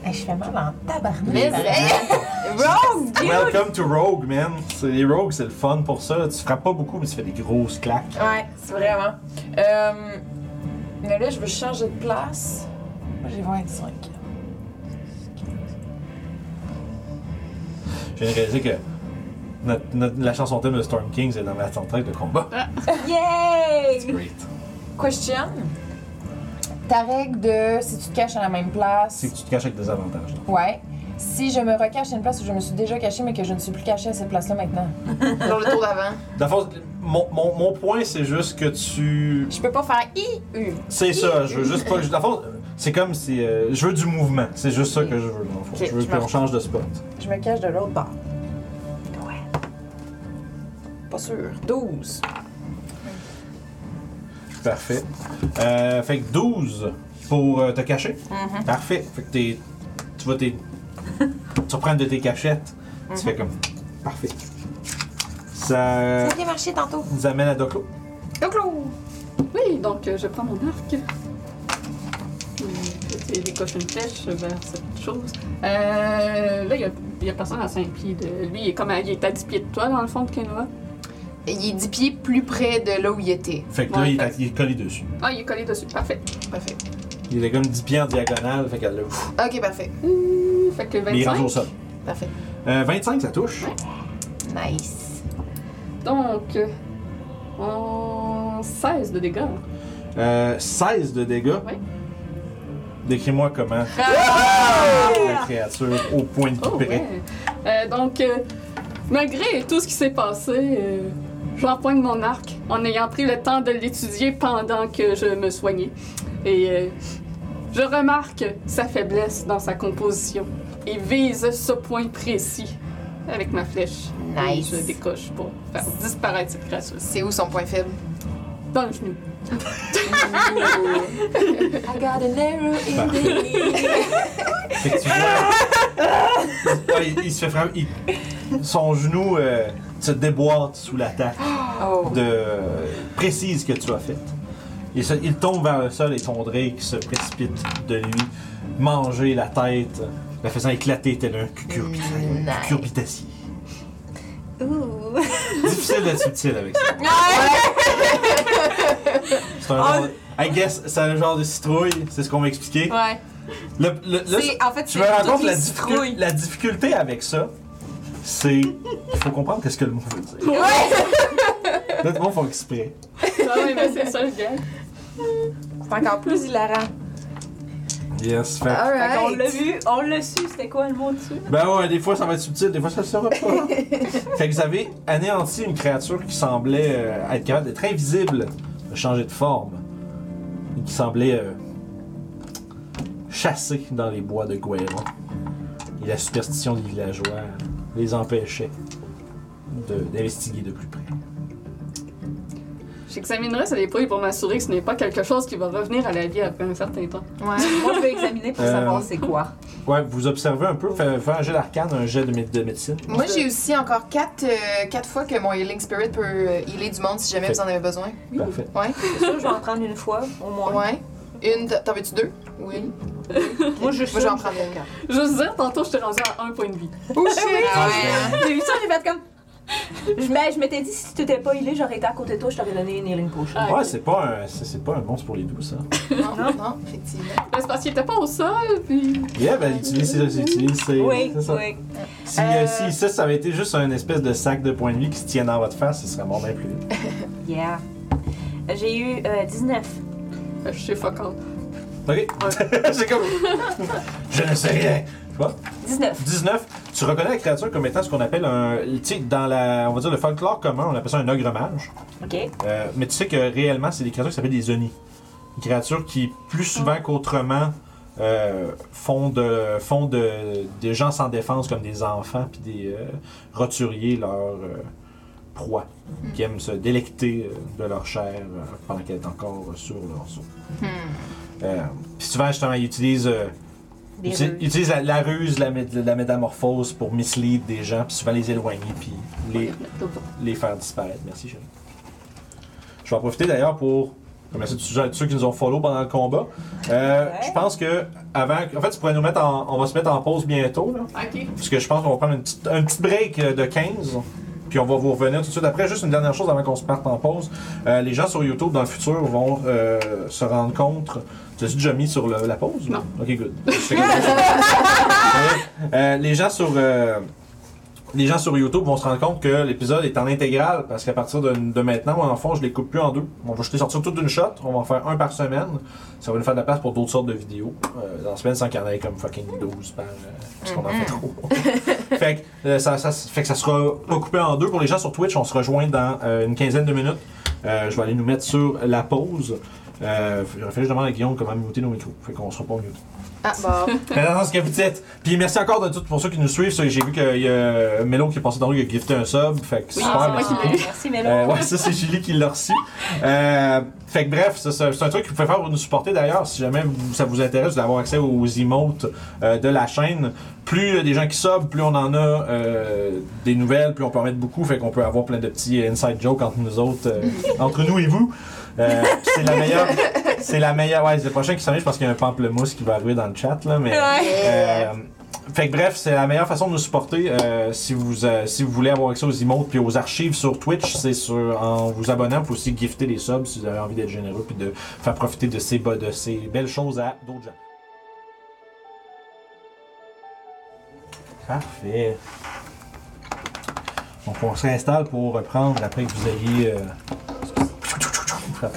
Hey, je fais mal en tabarnak. Mais Rogue, dude! Welcome to Rogue, man. C'est- Les Rogues, c'est le fun pour ça. Tu frappes pas beaucoup, mais tu fais des grosses claques. Ouais, c'est vraiment. Euh, mais là, je veux changer de place. Moi, j'ai 25. Je viens de réaliser que notre- notre- la chanson thème de Storm Kings est dans la soundtrack de combat. Yay! Great. Question. Ta règle de si tu te caches à la même place. C'est que tu te caches avec des avantages. donc. Ouais. Si je me recache à une place où je me suis déjà cachée, mais que je ne suis plus cachée à cette place-là maintenant. Genre le tour d'avant. Dans le fond, mon, mon, mon point, c'est juste que tu. Je peux pas faire I, U. C'est ça, je veux juste pas. Dans le fond, c'est comme si. euh, je veux du mouvement. C'est juste ça que je veux, dans le fond. Ok, je veux qu'on change de spot. Je me cache de l'autre bord. Pas sûr. 12. Parfait. Euh, fait que 12 pour euh, te cacher. Mm-hmm. Parfait. Fait que t'es. Tu vas t'es. tu reprends de tes cachettes. Tu Mm-hmm. fais comme. Parfait. Ça Ça a bien marché tantôt. nous amène à Doclo. Oui, donc euh, je prends mon arc. Et décoche une flèche vers cette chose. Euh, là, il y a, il y a personne à 5 pieds de lui. Il est, comme à, il est à 10 pieds de toi, dans le fond de Kenoa. Il est 10 pieds plus près de là où il était. Fait que là, Ouais, il, est, fait- il est collé dessus. Ah, il est collé dessus. Parfait. Parfait. Il est comme 10 pieds en diagonale. Fait qu'elle l'a. ouf. Ok, parfait. Fait que Mais il est rendu 25. au sol. Parfait. Euh, 25, ça touche. Nice. Donc, euh, on 16 de dégâts. Euh, 16 de dégâts. Oui. Décris-moi comment la créature au point de Oh, ouais. Euh, donc, euh, malgré tout ce qui s'est passé, euh, j'empoigne mon arc en ayant pris le temps de l'étudier pendant que je me soignais. Et euh, je remarque sa faiblesse dans sa composition et vise ce point précis avec ma flèche. Nice. Et je décoche pour faire disparaître cette créature. C'est où son point faible? Dans le genou. I got an arrow in the Fait que tu vois. Il, il se fait frapper. il- son genou euh, se déboîte sous l'attaque Oh. de précise que tu as faite. Il, se- il tombe vers le sol et ton Drake se précipite de lui, manger la tête, la faisant éclater tel un cucurbitacier. Nice. cucurbitacier. Ouh! Difficile d'être subtil avec ça. C'est un genre. I guess, c'est un genre de citrouille, c'est ce qu'on m'a expliqué. Ouais. Le, le- là, C'est- en fait, tu c'est me rends toutes compte citrouilles. la difficulté avec ça, c'est. Il faut comprendre qu'est-ce que le mot veut dire. Là, tout le monde font exprès. Ah oui, mais c'est ça le gars. C'est encore plus hilarant. Yes, fait. Fait Alright. l'a vu, on l'a su, c'était quoi le mot dessus? Ben ouais, des fois ça va être subtil, des fois ça le sera pas. fait que vous avez anéanti une créature qui semblait euh, être capable d'être invisible, de changer de forme, et qui semblait euh, chasser dans les bois de Guéron. Et la superstition des villageois les empêchait de- d'investiguer de, plus près. J'examinerai ces dépouilles pour m'assurer que ce n'est pas quelque chose qui va revenir à la vie après un certain temps. Ouais. Moi, je vais examiner pour Euh, savoir c'est quoi. Ouais, vous observez un peu, faites faites un jet d'arcane, un jet de, mé- de médecine. Moi, j'ai aussi encore 4 quatre fois que mon Healing Spirit peut euh, healer du monde si jamais vous en avez besoin. Parfait. Ouais. C'est sûr, je vais en prendre une fois, au moins. Ouais. Une, t'en veux-tu deux? Oui. Moi, je Moi, je vais en prendre une. Juste dire, tantôt, je t'ai rendu à un point de vie. Oh shit! J'ai vu ça, j'ai fait comme. Je, mais je m'étais dit, si tu t'étais pas healé, j'aurais été à côté de toi, je t'aurais donné une healing potion. Ah, Ouais, c'est pas, un- c'est c'est pas un monstre pour les doux, ça. Non, non, effectivement. Ben, c'est parce qu'il était pas au sol, puis. Yeah, ben, utilise ses. Utilise ses Oui, c'est ça. oui. Si, Euh, euh, si ça, ça avait été juste un espèce de sac de points de vie qui se tient dans votre face, ce serait mort bien plus vite. Yeah. J'ai eu euh, 19. Euh, Je sais fuck all. Ok. c'est comme. Je ne sais rien. Tu vois? 19. 19. Tu reconnais la créature comme étant ce qu'on appelle un. Tu sais, dans la. On va dire le folklore commun, on appelle ça un ogre mage. OK. Euh, mais tu sais que réellement, c'est des créatures qui s'appellent des Oni. Des créatures qui, plus souvent qu'autrement, euh, font, de, font de, des gens sans défense comme des enfants puis des euh, roturiers leur euh, proie, qui aiment se délecter euh, de leur chair euh, pendant qu'elle est encore euh, sur leur os. Hmm. Euh, puis souvent, justement, ils utilisent, euh, Des ils uti- rues. ils utilisent la, la ruse, la, mé- la métamorphose pour mislead des gens, puis souvent les éloigner, puis les, les faire disparaître. Merci, chérie. Je vais en profiter d'ailleurs pour remercier tous ceux- tous ceux qui nous ont follow pendant le combat. Euh, Ouais. Je pense que avant, en fait, tu pourrais nous mettre en, on va se mettre en pause bientôt, là, Ok. parce que je pense qu'on va prendre une petite- un petit break euh, de 15. Puis on va vous revenir tout de suite après. Juste une dernière chose avant qu'on se parte en pause. Euh, les gens sur YouTube dans le futur vont euh, se rendre compte. Tu as déjà mis sur le- la pause? ou- Non. Ok, good. Je fais quelque chose. Euh, les gens sur. euh, les gens sur YouTube vont se rendre compte que l'épisode est en intégrale parce qu'à partir de, de maintenant, moi, en fond, je les coupe plus en deux. On va jeter sortir toute une shot. On va en faire un par semaine. Ça va nous faire de la place pour d'autres sortes de vidéos. Euh, dans la semaine, sans qu'il y en ait comme fucking 12 par. euh, parce qu'on en fait trop. fait, que, euh, ça, ça- fait que ça sera pas coupé en deux. Pour les gens sur Twitch, on se rejoint dans euh, une quinzaine de minutes. Je vais aller nous mettre sur la pause. Euh, je demande à Guillaume comment muter nos micros. Fait qu'on sera pas muté. Ah, bon. Faites attention à ce que vous dites. Puis merci encore de tout pour ceux qui nous suivent. J'ai vu qu'il y a Melo qui est passé dans le qui a gifté un sub. Fait que Oui, super, c'est moi merci. qui. Merci, Mélo. Euh, ouais, ça c'est Julie qui l'a reçu. Euh, fait que bref, c'est un truc que vous pouvez faire pour nous supporter d'ailleurs. Si jamais vous- ça vous intéresse d'avoir accès aux emotes euh, de la chaîne, plus il y a des gens qui sub, plus on en a euh, des nouvelles, plus on peut en mettre beaucoup. Fait qu'on peut avoir plein de petits inside jokes entre nous autres, euh, entre nous et vous. Euh, c'est la meilleure. C'est la meilleure. Ouais, c'est le prochain qui s'en vient. Je pense qu'il y a un pamplemousse qui va arriver dans le chat là, mais. Euh, fait que bref, c'est la meilleure façon de nous supporter. euh, si, vous, euh, si vous voulez avoir accès aux emotes puis aux archives sur Twitch, c'est sur en vous abonnant. Vous pouvez aussi gifter des subs si vous avez envie d'être généreux puis de faire profiter de ces, de ces belles choses à d'autres gens. Parfait. Donc on se réinstalle pour reprendre après que vous ayez. euh,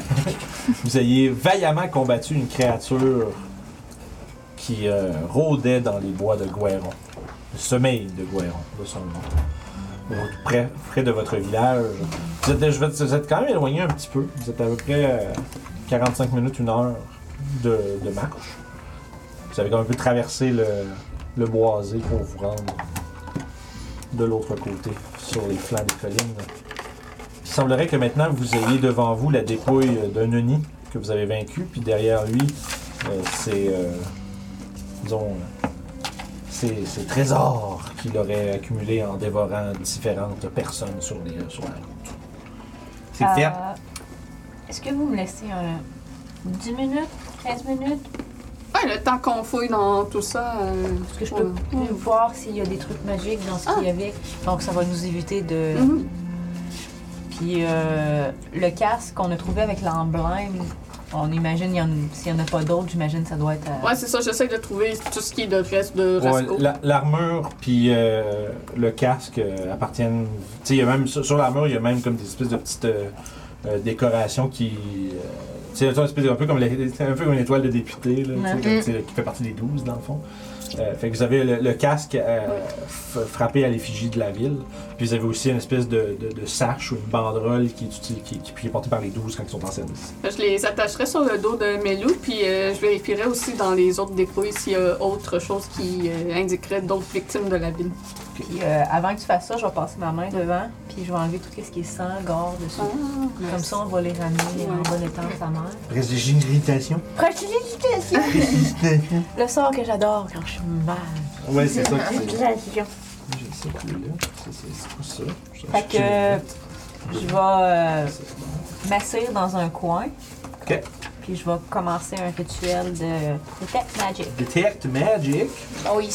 vous ayez vaillamment combattu une créature qui euh, rôdait dans les bois de Guéron. Le sommeil de Guéron, de son nom. Près, près de votre village. Vous êtes, quand même éloigné un petit peu. Vous êtes à peu près euh, 45 minutes, une heure de, marche. Vous avez quand même un peu traversé le boisé pour vous rendre de l'autre côté, sur les flancs des collines. Il semblerait que maintenant vous ayez devant vous la dépouille d'un Oni que vous avez vaincu, puis derrière lui, euh, c'est, euh, disons, euh, ses, ses trésors qu'il aurait accumulés en dévorant différentes personnes sur, les, sur la route. C'est Euh, fait. Est-ce que vous me laissez un 10 minutes, 15 minutes? Ouais, le temps qu'on fouille dans tout ça. euh, Est-ce que je peux voir s'il y a des trucs magiques dans ce Ah. qu'il y avait? Donc, ça va nous éviter de. Mhm. Puis, euh, le casque qu'on a trouvé avec l'emblème, on imagine, il y en- s'il n'y en a pas d'autres, j'imagine que ça doit être. euh, Ouais, c'est ça, j'essaie de trouver tout ce qui est de reste de Ouais, Rasco. la- l'armure puis euh, le casque euh, appartiennent. Tu sais, il y a même sur, sur l'armure, il y a même comme des espèces de petites euh, euh, décorations qui. euh, tu sais, une espèce de- un peu comme la- un peu comme une étoile de député, là, Ouais. qui fait partie des 12 dans le fond. Euh, fait que vous avez le, casque euh, frappé à l'effigie de la ville. Puis vous avez aussi une espèce de, de, de sache ou une banderole qui est, qui, est portée par les 12 quand ils sont en service. Je les attacherai sur le dos de Melou, puis euh, je vérifierai aussi dans les autres dépouilles s'il y a autre chose qui euh, indiquerait d'autres victimes de la ville. Puis euh, avant que tu fasses ça, je vais passer ma main devant, puis je vais enlever tout ce qui est sang, gore dessus. Ah, Comme ça, on va les ramener en Ouais. bon état à sa mère. Résilitation. Précipitation. Le sort que j'adore quand je suis mal. Ouais, c'est ça. que c'est-. J'ai ça qui est là. C'est- ça? Je- Fait que je vais euh, m'asseoir dans un coin. Ok. Puis je vais commencer un rituel de Detect Magic. Detect Magic? Oh oui.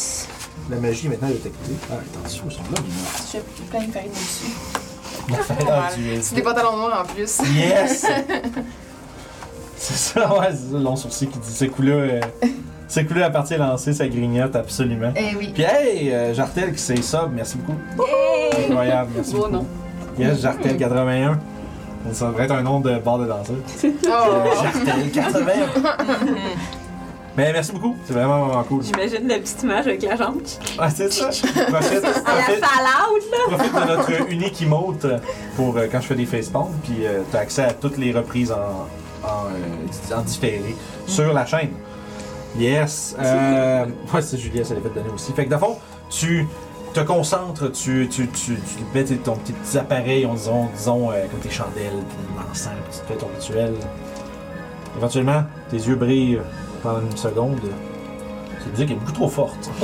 La magie est maintenant détectée. Ah, attention, ils sont là, les J'ai plein de farine dessus. Ah, C'est des pantalons noirs en plus. Yes! c'est ça, ouais, c'est ça, le long sourcil qui dit ce coup-là. euh, à partir lancée, ça grignote absolument. Eh oui. Puis, hey, euh, Jartel qui c'est ça, merci beaucoup. Yay! Incroyable, merci Beau beaucoup. nom. Yes, Jartel 81. Ça devrait être un nom de barre de danseur. Oh. Jartel 81. Mais merci beaucoup, c'est vraiment, vraiment cool. J'imagine la petite image avec la jambe. Ouais, c'est ça. Profite, À la profite, Fallout, là! profite de notre unique emote pour euh, quand je fais des facepalms, puis euh, t'as accès à toutes les reprises en, en, euh, en différé sur la chaîne. Yes. Euh, ouais, c'est Julia, ça l'a fait donner aussi. Fait que, de fond, tu te concentres, tu, tu, tu, tu mets tes- ton petit petits appareils, on disons, disons euh, comme tes chandelles, l'encens, tu fais ton rituel. Éventuellement, tes yeux brillent pendant une seconde. Cette musique est beaucoup trop forte.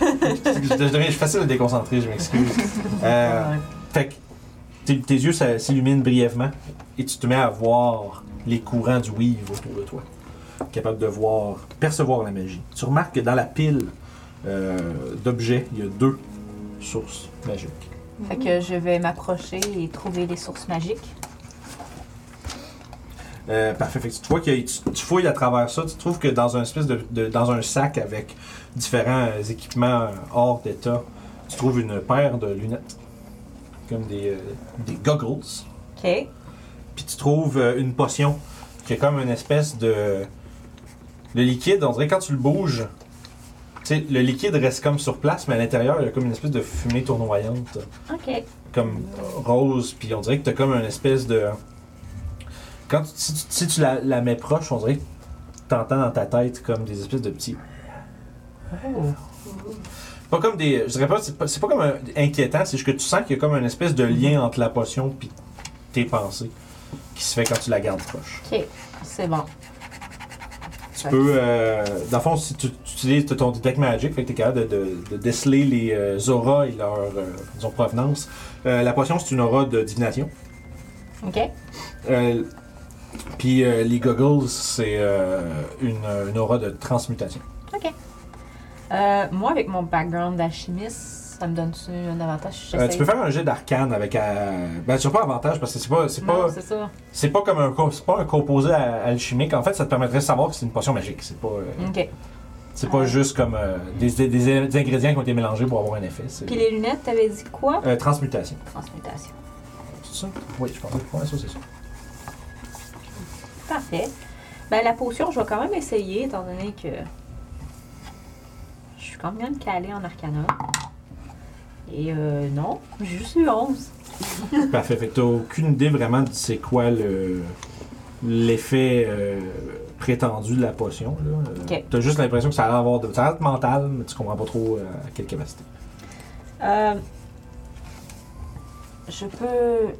je, deviens- facile à déconcentrer, je m'excuse. Euh, fait que tes, tes yeux s'illuminent brièvement et tu te mets à voir les courants du weave autour de toi. Capable de voir, percevoir la magie. Tu remarques que dans la pile euh, d'objets, il y a deux sources magiques. Fait que je vais m'approcher et trouver les sources magiques. Euh, parfait. Fait que tu vois que tu, tu fouilles à travers ça, tu trouves que dans un espèce de, de- dans un sac avec différents euh, équipements hors d'état, tu trouves une paire de lunettes, comme des, euh, des goggles. OK. Puis tu trouves une potion qui est comme une espèce de. Le liquide, on dirait quand tu le bouges, sais, le liquide reste comme sur place, mais à l'intérieur, il y a comme une espèce de fumée tournoyante, OK. comme rose, puis on dirait que tu as comme une espèce de. Quand tu, si, tu- si tu la, la mets proche, on dirait que tu entends dans ta tête comme des espèces de petits. Pas comme des. Je dirais pas, c'est pas, pas comme un- inquiétant, c'est juste que tu sens qu'il y a comme une espèce de lien entre la potion puis tes pensées qui se fait quand tu la gardes proche. OK. C'est bon. Tu peux, euh, dans le fond, si tu, tu utilises ton Detect Magic, fait que tu es capable de, de- de déceler les euh, auras et leur euh, disons, provenance. La potion, c'est une aura de divination. OK. Puis euh, les goggles, c'est une, une aura de transmutation. OK. Moi, avec mon background d'alchimiste, ça me donne-tu un avantage Euh, tu peux faire un jet d'arcane avec. euh, ben, tu n'as pas avantage parce que c'est pas, c'est pas, c'est pas comme un, co- pas un composé alchimique. En fait, ça te permettrait de savoir que c'est une potion magique. C'est pas, euh, OK. c'est pas juste comme euh, des, des- des- des ingrédients qui ont été mélangés pour avoir un effet. Puis les lunettes, t'avais dit quoi? euh, transmutation. Transmutation. C'est ça? Oui, je pense que ouais, ça, c'est ça. Parfait. Ben, la potion, je vais quand même essayer, étant donné que je suis quand même calée en arcana. Et euh, non, j'ai juste eu 11. Parfait. Fait que t'as aucune idée vraiment de c'est quoi le l'effet euh, prétendu de la potion. Là. Euh, Ok. T'as juste l'impression que ça a l'air d'avoir de- ça a l'air mental, mais tu comprends pas trop euh, à quelle capacité. Euh, je peux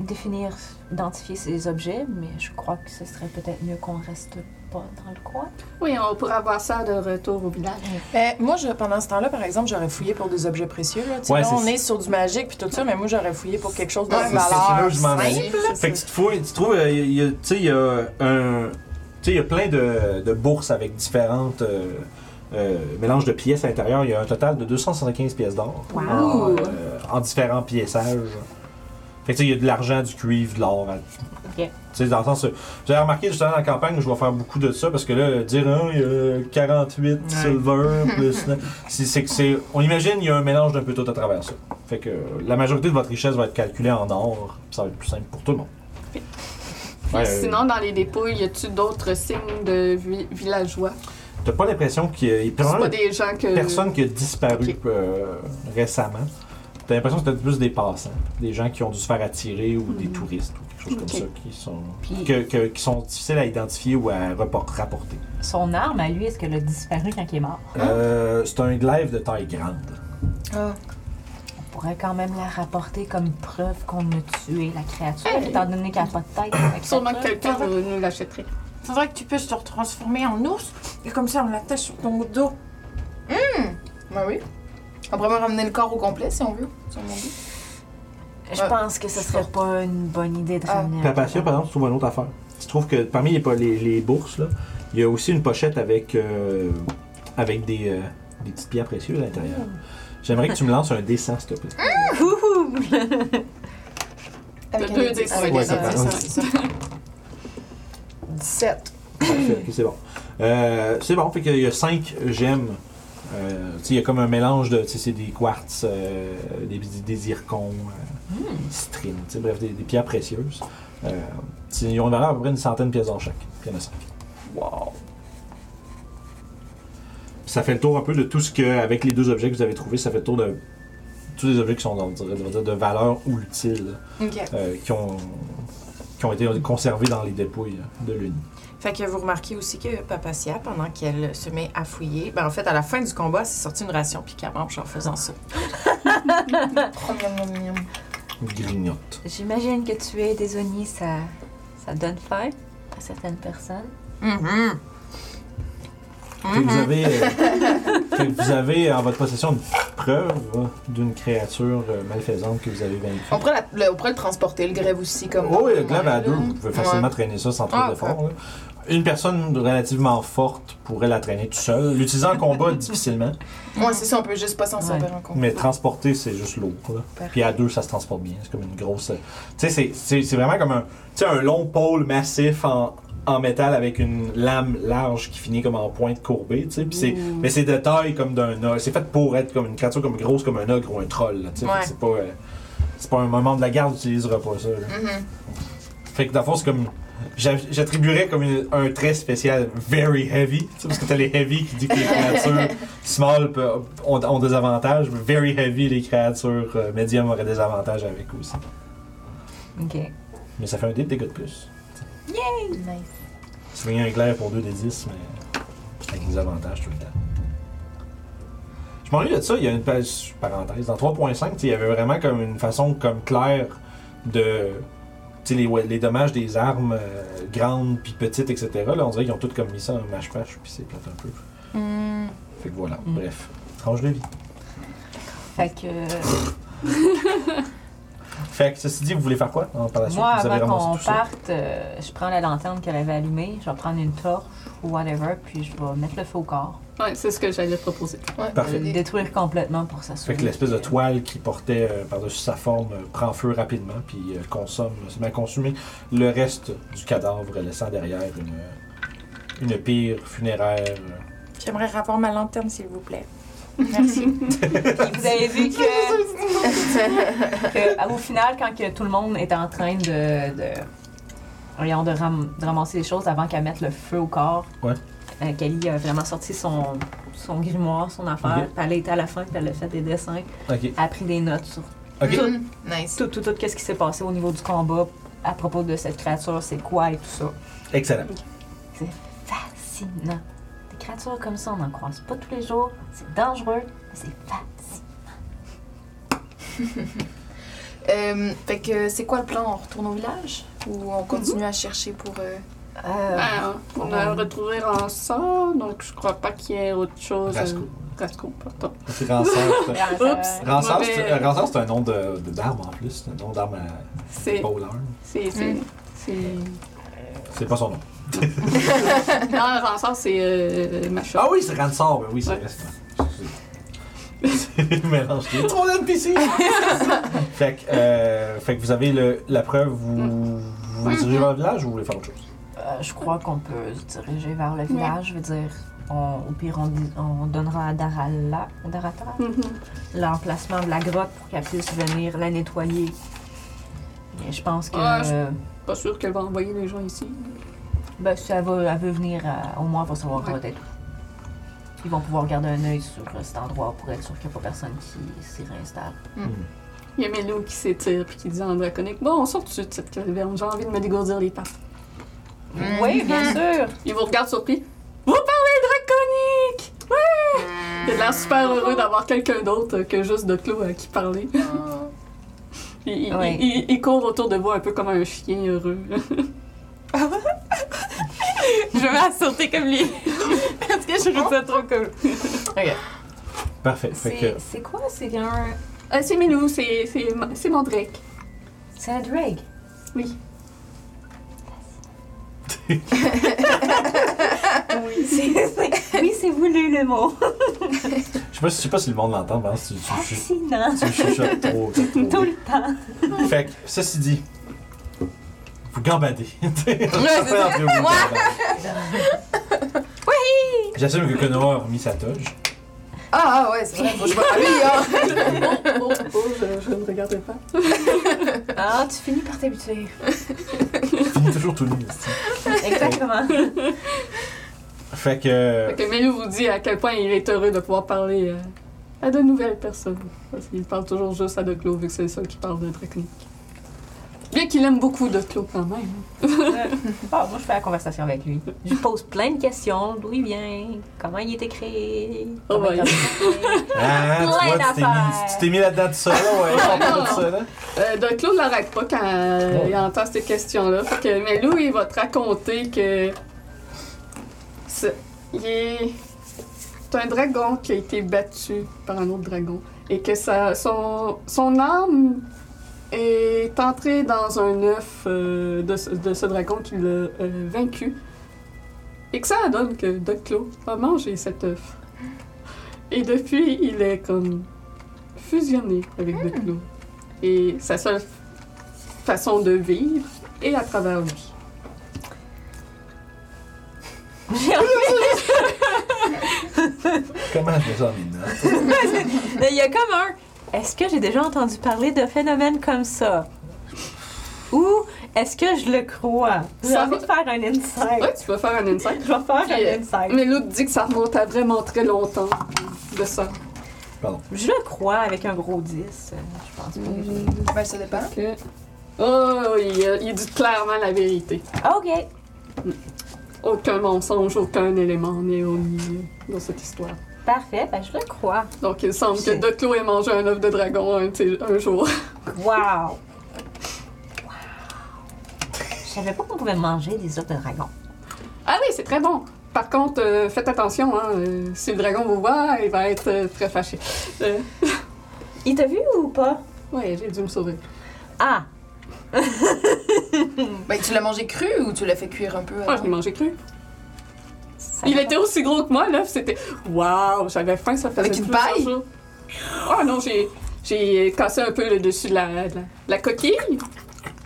définir, identifier ces objets, mais je crois que ce serait peut-être mieux qu'on reste pas dans le coin. Oui, on pourra voir ça de retour au village. Ben, moi, je, pendant ce temps-là, par exemple, j'aurais fouillé pour des objets précieux. Là, Tu sais, Ouais, là c'est on est sur du magique puis tout ça, mais moi, j'aurais fouillé pour quelque chose de Ouais, valeur simple. Fait que tu te fouilles, tu trouves, euh, il y a- tu sais, il y a un. Tu sais, il y a plein de, de bourses avec différentes euh, euh, mélanges de pièces à l'intérieur. Il y a un total de 275 pièces d'or. Wow! Euh, en différents piéçages. Fait que tu sais, il y a de l'argent, du cuivre, de l'or. hein. Ok. Tu sais, dans le sens. Vous avez remarqué justement dans la campagne, je vais faire beaucoup de ça parce que là, dire, ah, il y a 48 silver, plus. là, c'est que c'est. On imagine, il y a un mélange d'un peu tout à travers ça. Fait que la majorité de votre richesse va être calculée en or, puis ça va être plus simple pour tout le monde. Ouais, euh, sinon, dans les dépôts, y a-tu d'autres signes de vi- villageois? T'as pas l'impression qu'il y a. C'est pas des gens que. personne qui a disparu euh, récemment. T'as l'impression que c'est peut-être plus des passants, des gens qui ont dû se faire attirer ou des Mhm. touristes ou quelque chose comme ça qui sont Puis que- que- qui sont difficiles à identifier ou à rapporter. son arme à lui, est-ce qu'elle a disparu quand il est mort? Euh, c'est un glaive de taille grande. Ah. On pourrait quand même la rapporter comme preuve qu'on a tué la créature, étant donné qu'elle n'a pas de tête. Sûrement que quelqu'un va nous l'achèterait. Faudrait que tu puisses te transformer en ours. Et comme ça, on l'attache sur ton dos. Ben oui. On pourrait même ramener le corps au complet si on veut. Si on veut. Je Ouais. pense que ce serait pas une bonne idée de Ah. ramener. un Papacia, par exemple, tu trouves une autre affaire. Tu trouves que parmi les, les, les bourses, là, il y a aussi une pochette avec, euh, avec des, euh, des petites pierres précieuses à l'intérieur. J'aimerais que tu me lances un dessin, s'il te plaît. Avec un deux des- des avec Ouais, un ça des- va. c'est ça. 17. Parfait, ok, c'est bon. Euh, c'est bon, fait qu'il y a 5 gemmes. Euh, il y a comme un mélange de, c'est des quartz, euh, des, des zircons, euh, citrine, sais, bref, des, des pierres précieuses. Euh, ils ont une valeur à peu près une centaine de pièces d'or chaque. Il y en a 5. Wow. Ça fait le tour un peu de tout ce que, avec les deux objets que vous avez trouvés, ça fait le tour de tous les objets qui sont va dire, de valeur ou utile, Ok. euh, qui, ont, qui ont été conservés dans les dépouilles de l'Uni. Fait que vous remarquez aussi que Papacia, pendant qu'elle se met à fouiller, ben en fait, à la fin du combat, elle s'est sortie une ration puis qu'elle mange en faisant ça. Oh. Grignote. J'imagine que tuer des Oni, ça, ça donne faim à certaines personnes. Mhm. Fait que vous avez, euh, fait que vous avez en votre possession une preuve euh, d'une créature euh, malfaisante que vous avez vaincue. On pourrait, la- le, on pourrait le transporter, le grève aussi, comme. Oh oui, le glaive à deux, vous pouvez facilement Ouais. traîner ça sans trop Ah, d'effort. Une personne relativement forte pourrait la traîner tout seul. L'utiliser en combat, difficilement. Ouais, c'est ça, on peut juste pas s'en servir en compte. Mais transporter, c'est juste lourd. là. Puis à deux, ça se transporte bien. C'est comme une grosse. Tu sais, c'est- c'est c'est vraiment comme un, tu sais, un long pôle massif en, en métal avec une lame large qui finit comme en pointe courbée. tu sais. Puis c'est- Mais c'est de taille comme d'un ogre. C'est fait pour être comme une créature comme grosse comme un ogre ou un troll. là, tu sais. Ouais. C'est pas, euh, c'est pas un moment de la garde, n'utilisera pas ça. là. Mhm. Fait que dans le fond, c'est comme. J'a- J'attribuerais comme une- un trait spécial very heavy. tu sais, Parce que t'as les heavy qui dit que les créatures small ont, ont des avantages. mais Very heavy, les créatures euh, medium auraient des avantages avec aussi. Ok. Mais ça fait un dé de dégâts de plus. Nice. C'est bien un clair pour 2 des 10, mais avec des avantages tout le temps. Je m'ennuie de ça, il y a une page, parenthèse, dans 3.5, tu sais, il y avait vraiment comme une façon comme claire de les, ouais, les dommages des armes euh, grandes puis petites, etc. Là, on dirait qu'ils ont tout comme mis ça en mâche-pâche, puis c'est plate un peu. Hmm. Fait que voilà, Mm. bref. Tranche de vie. Fait que Fait que ceci dit, vous voulez faire quoi hein, par la suite? moi, vous avez avant qu'on parte, euh, je prends la lanterne qu'elle avait allumée, je vais prendre une torche ou whatever, puis je vais mettre le feu au corps. Ouais, c'est ce que j'allais proposer. Ouais, Parfait. Le détruire complètement pour s'assurer. Fait que l'espèce de toile qui portait euh, par-dessus sa forme euh, prend feu rapidement, puis euh, consomme, se met à consommer le reste du cadavre, laissant derrière une, une pire funéraire. J'aimerais revoir ma lanterne, s'il vous plaît. Merci. Puis vous avez vu que, que, au final, quand que tout le monde est en train de, de, de, ram- de ramasser les choses avant qu'elle mette le feu au corps, Ouais. Euh, Kelly a vraiment sorti son, son grimoire, son affaire. Puis elle était à la fin, puis elle a fait des dessins. Ok, Elle a pris des notes sur. Hmm. Nice. tout, tout, tout, qu'est-ce qui s'est passé au niveau du combat à propos de cette créature, c'est quoi et tout ça. Excellent. Fascinant. Des créatures comme ça, on n'en croise pas tous les jours. C'est dangereux, mais c'est fascinant. Euh, fait que c'est quoi le plan? On retourne au village? Ou on continue à chercher pour. euh, Euh, Ah, on a retrouvé Rançon, donc je crois pas qu'il y ait autre chose. Rasco. Rasco, pardon. C'est un nom de- de- d'arme en plus. C'est un nom d'arme à C'est. C'est. C'est. Mm. c'est- C'est pas son nom. Non, Rançon, c'est euh, Macha. Ah oui, c'est Ransard. Ben oui, c'est Ouais. Mélange. A trop d'NPC. fait, que, euh, fait que vous avez le- la preuve, vous vous, vous dirigez vers le village ou vous voulez faire autre chose? Euh, je crois qu'on peut se diriger vers le village. Je veux dire, on- au pire, on, donnera à Darala, Darata Mhm. l'emplacement de la grotte pour qu'elle puisse venir la nettoyer. Mais je pense que Ah, je- euh, Pas sûr qu'elle va envoyer les gens ici. ben, si elle, va, elle veut venir, euh, au moins, elle va savoir Ouais. peut-être. Ils vont pouvoir garder un œil sur cet endroit pour être sûr qu'il n'y a pas personne qui s'y réinstalle. Il y a Melo qui s'étire puis qui dit en draconique Bon, on sort tout de suite de cette caverne, j'ai envie de me dégourdir les pattes. Oui, bien sûr! Il vous regarde surpris. Vous parlez draconique Ouais Il a l'air super heureux d'avoir quelqu'un d'autre que juste de Clos à qui parler. Il, il- Ouais. il- il court autour de vous un peu comme un chien heureux. Je vais sauter comme lui. Parce que je trouve ça trop cool. Ok. Parfait. Fait C'est que, c'est quoi? C'est un. Euh, c'est Milou, c'est c'est c'est mon Drake. C'est un drag. Oui. Oui, c'est oui, c'est voulu le mot. je sais pas, je sais pas si le monde l'entend, mais si tu, tu, tu, Fascinant. tu chuchotes trop. Tout le temps. Fait que, ceci dit, vous gambadez. oui! J'assume que Konoha a remis sa toge. Ah, ah, ouais, c'est vrai, faut que je me rhabille, hein. Oh, oh, oh, je, je ne regardais pas. Ah, tu finis par t'habituer. Il finit toujours tout nu. Exactement. Fait que. Fait que Milou vous dit à quel point il est heureux de pouvoir parler euh, à de nouvelles personnes. Parce qu'il parle toujours juste à De Clos, vu que c'est le seul qui parle de Draconic. Bien qu'il aime beaucoup De Clos quand même. Ah, moi, je fais la conversation avec lui. Je lui pose plein de questions. D'où il vient, comment il a été créé. Oh, comment il a ouais. été créé. Ah, tu Plein vois, tu t'es mis, d'affaires. tu t'es mis là-dedans tout seul, là, ouais. On parle de ça, là. Euh, De Clos ne l'arrête pas quand euh, il entend ces questions-là. Fait que Milou, il va te raconter que. c'est- Il est. C'est un dragon qui a été battu par un autre dragon. Et que ça, son, son âme est entrée dans un œuf euh, de, ce- de ce dragon qui l'a euh, vaincu. Et que ça donne que Doclo a mangé cet œuf. Et depuis, il est comme fusionné avec Doclo. Et sa seule façon de vivre est à travers lui. J'ai envie- Comment je sens maintenant? Mais il y a comme un. Est-ce que j'ai déjà entendu parler de phénomènes comme ça? Ou est-ce que je le crois? J'ai Ça envie va- de faire un insight. Ouais, tu peux faire un insight. Je vais faire Puis, euh, un insight. Mais l'autre dit que ça remonte à vraiment très longtemps de ça. Je le crois avec un gros 10. euh, Je pense pas. j'ai- Ben, ça dépend. Que- Oh, il, il dit clairement la vérité. Ok. Aucun mensonge, aucun élément n'est omis dans cette histoire. Parfait. Ben, je le crois. Donc, il semble que Doclo ait mangé un œuf de dragon un, jour. Wow. Wow. Je savais pas qu'on pouvait manger des œufs de dragon. Ah oui, c'est très bon. Par contre, euh, faites attention, hein, euh, si le dragon vous voit, il va être euh, très fâché. Euh, Il t'a vu ou pas? ouais, j'ai dû me sauver. Ah. Ben, tu l'as mangé cru ou tu l'as fait cuire un peu? Ah, je l'ai mangé cru. Ça Il était aussi gros que moi, l'œuf, c'était... Waouh, j'avais faim, ça faisait Avec une paille? jours. Oh non, j'ai, j'ai cassé un peu le dessus de la, de la, la coquille.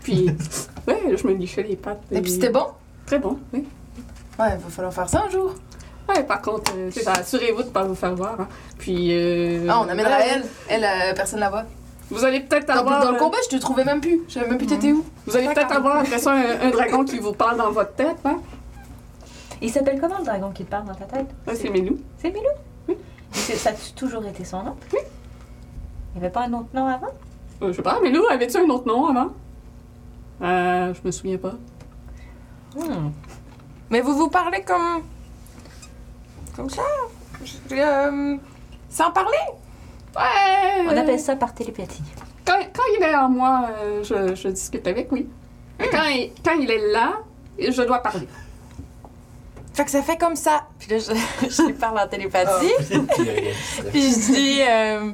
Puis, ouais, je me lichais les pattes. Et puis c'était bon? Très bon, oui. Ouais, il va falloir faire ça un jour. Ouais, par contre, euh, assurez-vous de ne pas vous faire voir. hein. Puis, euh, Ah, on amènera ouais, elle. Elle, euh, personne la voit. Vous allez peut-être avoir... dans le euh, combat, je te trouvais même plus. Je savais même plus t'étais où. Vous allez peut-être avoir après ça un, un dragon qui vous parle dans votre tête, hein? Il s'appelle comment le dragon qui te parle dans ta tête? Ouais, c'est Milou. C'est Milou? Oui. Ça a toujours été son nom? Oui. Il n'y avait pas un autre nom avant? Euh, je sais pas, Milou, avait-tu un autre nom avant? Euh, je me souviens pas. Hmm. Mais vous vous parlez comme. comme ça? Je- euh, sans parler? Ouais! On appelle ça par télépathie. Quand, quand il est en moi, euh, je, je discute avec, oui. Mais quand il, quand il est là, je dois parler. Fait que ça fait comme ça. Puis là, je, je lui parle en télépathie. Puis, euh, Puis je dis. euh,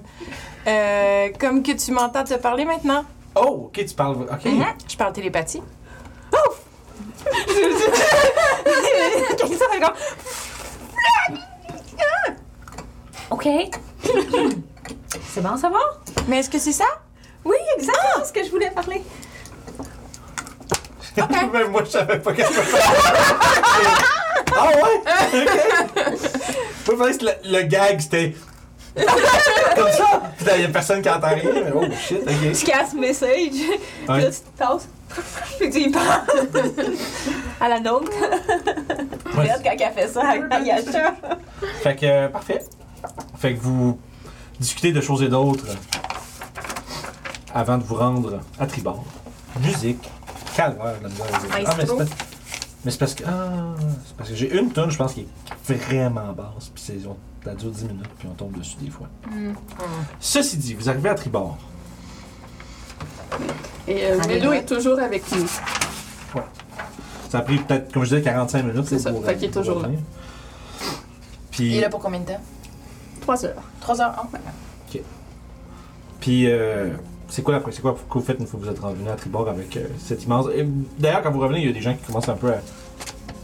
euh, comme que tu m'entends te parler maintenant. Oh, ok, tu parles. Ok. Mhm. Je parle télépathie. Comme... OK. C'est bon à savoir? Mais est-ce que c'est ça? Oui, exactement ce que je voulais parler. Même moi, je savais pas qu'est-ce que ça Ah ouais? Ok. Moi, que le, le gag, c'était. Comme ça. Puis il y a personne qui entend rien. mais Oh shit, ok. Je casse message. Puis là, tu te tasses. Puis tu y parles. à la nôtre. Ouais. Regarde quand elle fait ça à Yasha. Fait que, euh, parfait. Fait que vous discutez de choses et d'autres avant de vous rendre à Tribord. Musique, calvaire là-dedans. Ah, mais c'est mais c'est parce que. Ah, c'est parce que j'ai une tonne, je pense, qui est vraiment basse. Puis c'est- ont Ça dure 10 minutes, puis on tombe dessus des fois. Hmm. Ceci dit, vous arrivez à Tribord. Et euh, ouais. est toujours avec nous. Ça a pris peut-être, comme je disais, 45 minutes. C'est ça, pour, fait qu'il est toujours là. revenir. Il Puis, est là pour combien de temps? Trois heures. Trois heures. Oh, ben, puis euh, c'est quoi la c'est quoi que vous faites une fois que vous êtes revenu à Tribord avec euh, cette immense. et D'ailleurs, quand vous revenez, il y a des gens qui commencent un peu à.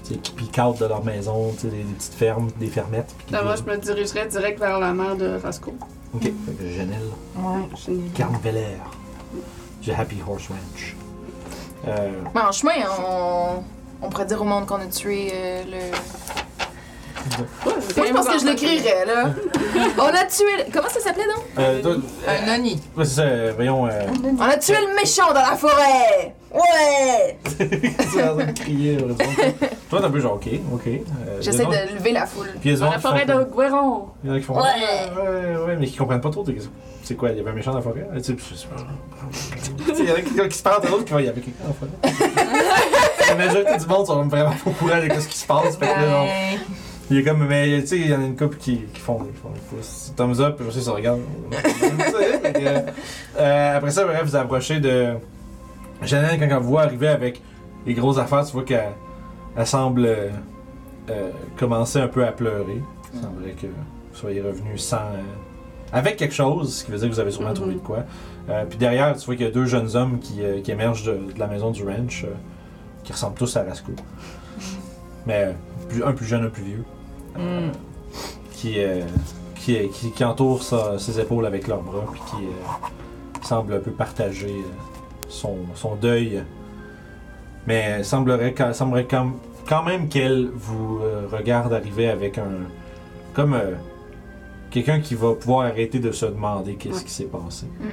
tu sais, qui piquent out de leur maison, tu sais, des, des petites fermes, des fermettes. Puis qui Là, moi, je me dirigerais direct vers la mère de Rasco. Ok, fait que Janelle. Ouais. Génial. Carnveller. Du Happy Horse Ranch. Euh, ben, en chemin, on... on pourrait dire au monde qu'on a tué euh, le. Moi, je pense que je l'écrirais, là. on a tué. le- Comment ça s'appelait, donc? euh, toi- Un noni. ouais, c'est ça, euh, voyons. Euh, On a tué le méchant dans la forêt! Ouais! c'est en train de crier. là, Toi, t'es un peu genre, ok, ok. Euh, J'essaie il y en a- de lever la foule. Puis il y Dans la qui forêt de Guéron. Il y en a qui font. Ouais. ouais, ouais, mais qui comprennent pas trop. t'es- C'est quoi, il y avait un méchant dans la forêt? Tu sais, sais pas. Tu sais, Il y en a qui, qui se parlent de l'autre qui vont, il y avait quelqu'un dans la forêt. La majorité du monde sont vraiment pas au courant de ce qui se passe. Fait que là, non. Il y a comme, mais tu sais, il y en a une couple qui, qui font, des pouces. Thumbs up, puis aussi, ça regarde. Sais, que, euh, après ça, bref, vous approchez de. Janelle, quand elle vous voit arriver avec les grosses affaires, tu vois qu'elle elle semble euh, euh, commencer un peu à pleurer. Il semblerait que vous soyez revenu sans. avec quelque chose, ce qui veut dire que vous avez sûrement Mhm. trouvé de quoi. Puis derrière, tu vois qu'il y a deux jeunes hommes qui, qui émergent de, de la maison du ranch, qui ressemblent tous à Rasco. Mais plus- un plus jeune, un plus vieux. Euh, qui, euh, qui, qui, qui entoure sa- ses épaules avec leurs bras, puis qui euh, semble un peu partager euh, son, son deuil. Mais il semblerait, semblerait quand, quand même qu'elle vous euh, regarde arriver avec un. comme euh, quelqu'un qui va pouvoir arrêter de se demander qu'est-ce Ouais. qui s'est passé. Mm.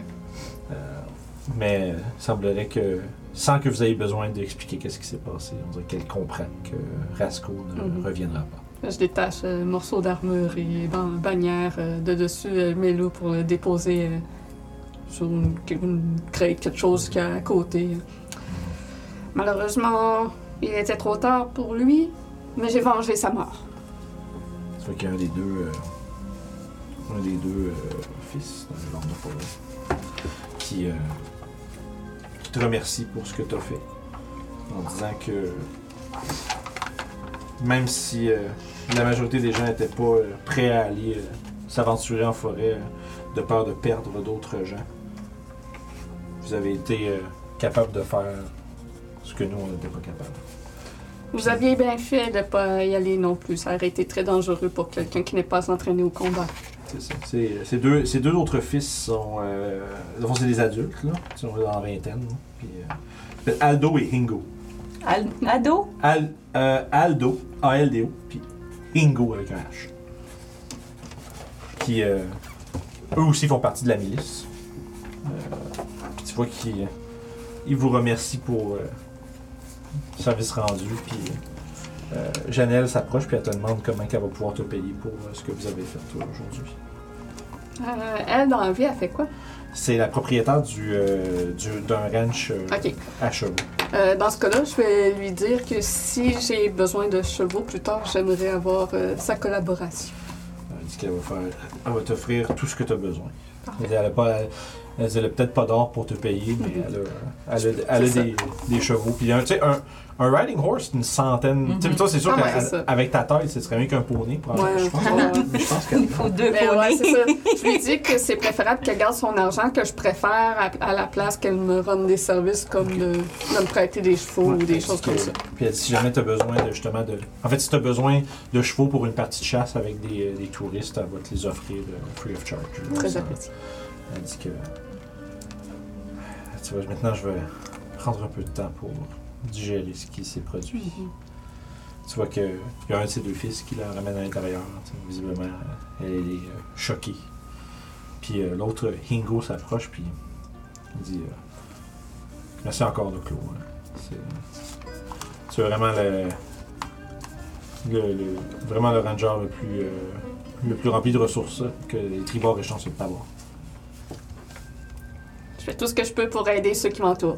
Euh, mais il semblerait que, sans que vous ayez besoin d'expliquer qu'est-ce qui s'est passé, on dirait qu'elle comprend que Rasco ne Mhm. reviendra pas. Je détache euh, morceau d'armure et ban- bannière euh, de dessus Melo pour le déposer euh, sur une, une crête, quelque chose qu'il y a à côté. Malheureusement, il était trop tard pour lui, mais j'ai vengé sa mort. Ça fait qu'il y a un des deux, euh, un des deux euh, fils dans le Forest qui, euh, qui te remercie pour ce que tu as fait. En disant que même si euh, la majorité des gens n'étaient pas euh, prêts à aller euh, s'aventurer en forêt de peur de perdre d'autres gens, vous avez été capable de faire ce que nous, on n'était pas capable. Vous aviez bien fait de pas y aller non plus. Ça aurait été très dangereux pour quelqu'un qui n'est pas entraîné au combat. Ces deux, ces deux autres fils sont. Euh, c'est des adultes, là. Ils sont dans la vingtaine. là. Puis, euh, Aldo et Hingo. Al- Ado? Al, euh, Aldo, A-L-D-O, puis Hingo avec un H. Qui, euh, eux aussi font partie de la milice. Euh, puis tu vois qu'ils ils vous remercient pour euh, le service rendu. Puis euh, Janelle s'approche, puis elle te demande comment elle va pouvoir te payer pour euh, ce que vous avez fait toi, aujourd'hui. Euh, elle, dans la vie, elle fait quoi? C'est la propriétaire du, euh, du- d'un ranch euh, Ok. à chevaux. Euh, dans ce cas-là, je vais lui dire que si j'ai besoin de chevaux plus tard, j'aimerais avoir euh, sa collaboration. Elle dit qu'elle va faire. Elle va t'offrir tout ce que tu as besoin. Elle dit, elle a pas. Elle dit, elle a peut-être pas d'or pour te payer, mais Mhm. elle a, elle a, elle a C'est ça. des, des chevaux. Puis un, tu sais, un, un riding horse, c'est une centaine. Mhm. Tu sais, toi, c'est sûr Ah qu'avec ta taille, ce serait mieux qu'un poney. probablement. Ouais, je pense, ouais. je pense que. Il faut deux ouais, poneys. c'est ça. Je lui dis que c'est préférable qu'elle garde son argent, que je préfère à, à la place qu'elle me rende des services comme de, de me prêter des chevaux Ouais, ou des choses comme ça. Puis elle dit, si jamais tu as besoin de justement de. En fait, si tu as besoin de chevaux pour une partie de chasse avec des, des touristes, elle va te les offrir euh, free of charge. Très apprécié. Elle dit que. Tu vois, maintenant, je vais prendre un peu de temps pour digérer ce qui s'est produit. Tu vois qu'il y a un de ses deux fils qui la ramène à l'intérieur. Visiblement, elle est euh, choquée. Puis euh, l'autre, Hingo, s'approche, puis il dit euh, Merci encore, Doclo. hein. C'est- Tu es vraiment le, le- le- vraiment le ranger le plus, le plus rempli de ressources que les tribord est chanceux de t'avoir. Je fais tout ce que je peux pour aider ceux qui m'entourent.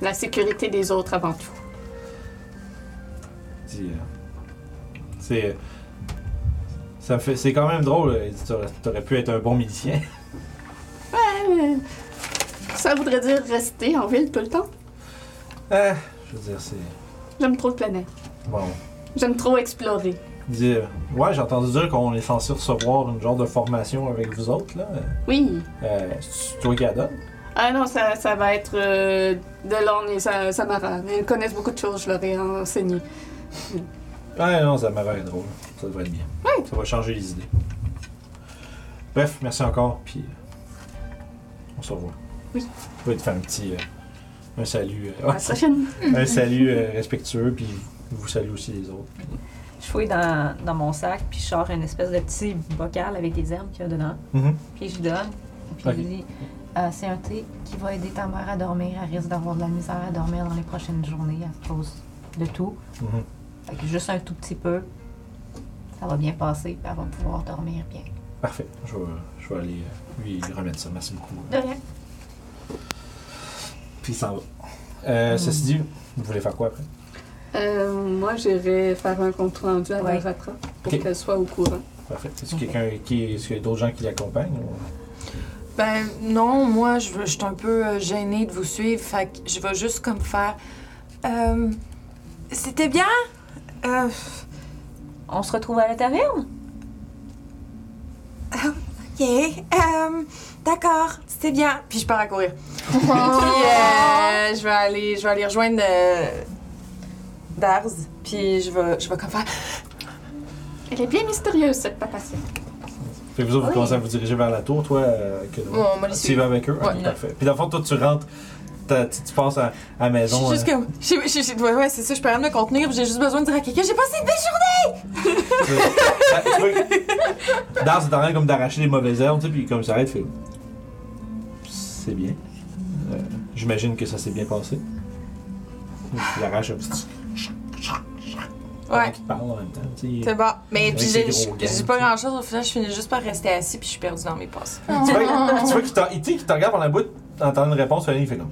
La sécurité des autres avant tout. euh, c'est Ça fait, c'est quand même drôle. Dit, T'aurais, t'aurais pu être un bon milicien. Euh, Ça voudrait dire rester en ville tout le temps. Ah, je veux dire, c'est. J'aime trop le planète. Bon. J'aime trop explorer. Dit, euh, ouais, j'ai entendu dire qu'on est censé recevoir une genre de formation avec vous autres, là. Oui. Euh, c'est toi qui la donne? Ah non, ça, ça va être euh, Delorme et Sa- Samara. Ils connaissent beaucoup de choses, je leur ai enseigné. Ouais, non, ça m'aurait drôle. Ça devrait être bien. Ça va changer les idées. Bref, merci encore, puis euh, on se revoit. Oui. Je vais te faire un petit euh, un salut, euh, À la prochaine. un salut euh, respectueux, puis vous salue aussi les autres. Je fouille dans, dans mon sac, puis je sors une espèce de petit bocal avec des herbes qu'il y a dedans. Mhm. Puis je lui donne. Puis je lui dis Euh, C'est un thé qui va aider ta mère à dormir. Elle risque d'avoir de la misère à dormir dans les prochaines journées à cause de tout. Mhm. Fait que juste un tout petit peu. Ça va bien passer, puis elle va pouvoir dormir bien. Parfait. Je vais, je vais aller euh, lui remettre ça. Merci beaucoup. De rien. Puis il s'en va. Euh, Ceci dit, vous voulez faire quoi après? Euh, moi, j'irai faire un compte rendu à Ouais. la Ratra pour qu'elle soit au courant. Parfait. Est-ce quelqu'un qui. Est-ce qu'il y a d'autres gens qui l'accompagnent? ou- Ben non, moi je veux- je suis un peu euh, gênée de vous suivre, fait que je vais juste comme faire. Euh, C'était bien? Euh, On se retrouve à la taverne? ok. Euh, D'accord, c'était bien. Puis je pars à courir. Puis euh, je vais aller, je vais aller rejoindre euh, Darz. Puis je vais, je vais comme faire. Elle est bien mystérieuse, cette papatia. Fait que vous autres, vous commencez à vous diriger vers la tour, toi, euh, que on va les Tu y suivre. vas avec eux? Ok, Ouais. parfait. Puis dans le fond, toi, tu rentres, t'as- tu, tu passes à, à la Je maison. suis juste hein. comme. ouais, ouais, c'est ça, je peux rien me contenir. puis J'ai juste besoin de dire à quelqu'un j'ai passé une belle journée! Tu Ah, tu vois que Dars est en train comme d'arracher les mauvaises herbes, tu sais, puis comme ça arrête, fait. C'est bien. Euh, J'imagine que ça s'est bien passé. Il arrache un petit. Ouais. Qui parle en même temps, tu sais. C'est bon. Mais Avec puis j'ai gros j'ai gants, pas tu sais. grand chose. Au final, je finis juste par rester assis puis je suis perdue dans mes passes. Tu vois, tu vois qu'il t'en- il- tu sais, qu'il te regarde par la bout, t'entends une réponse, puis il fait comme.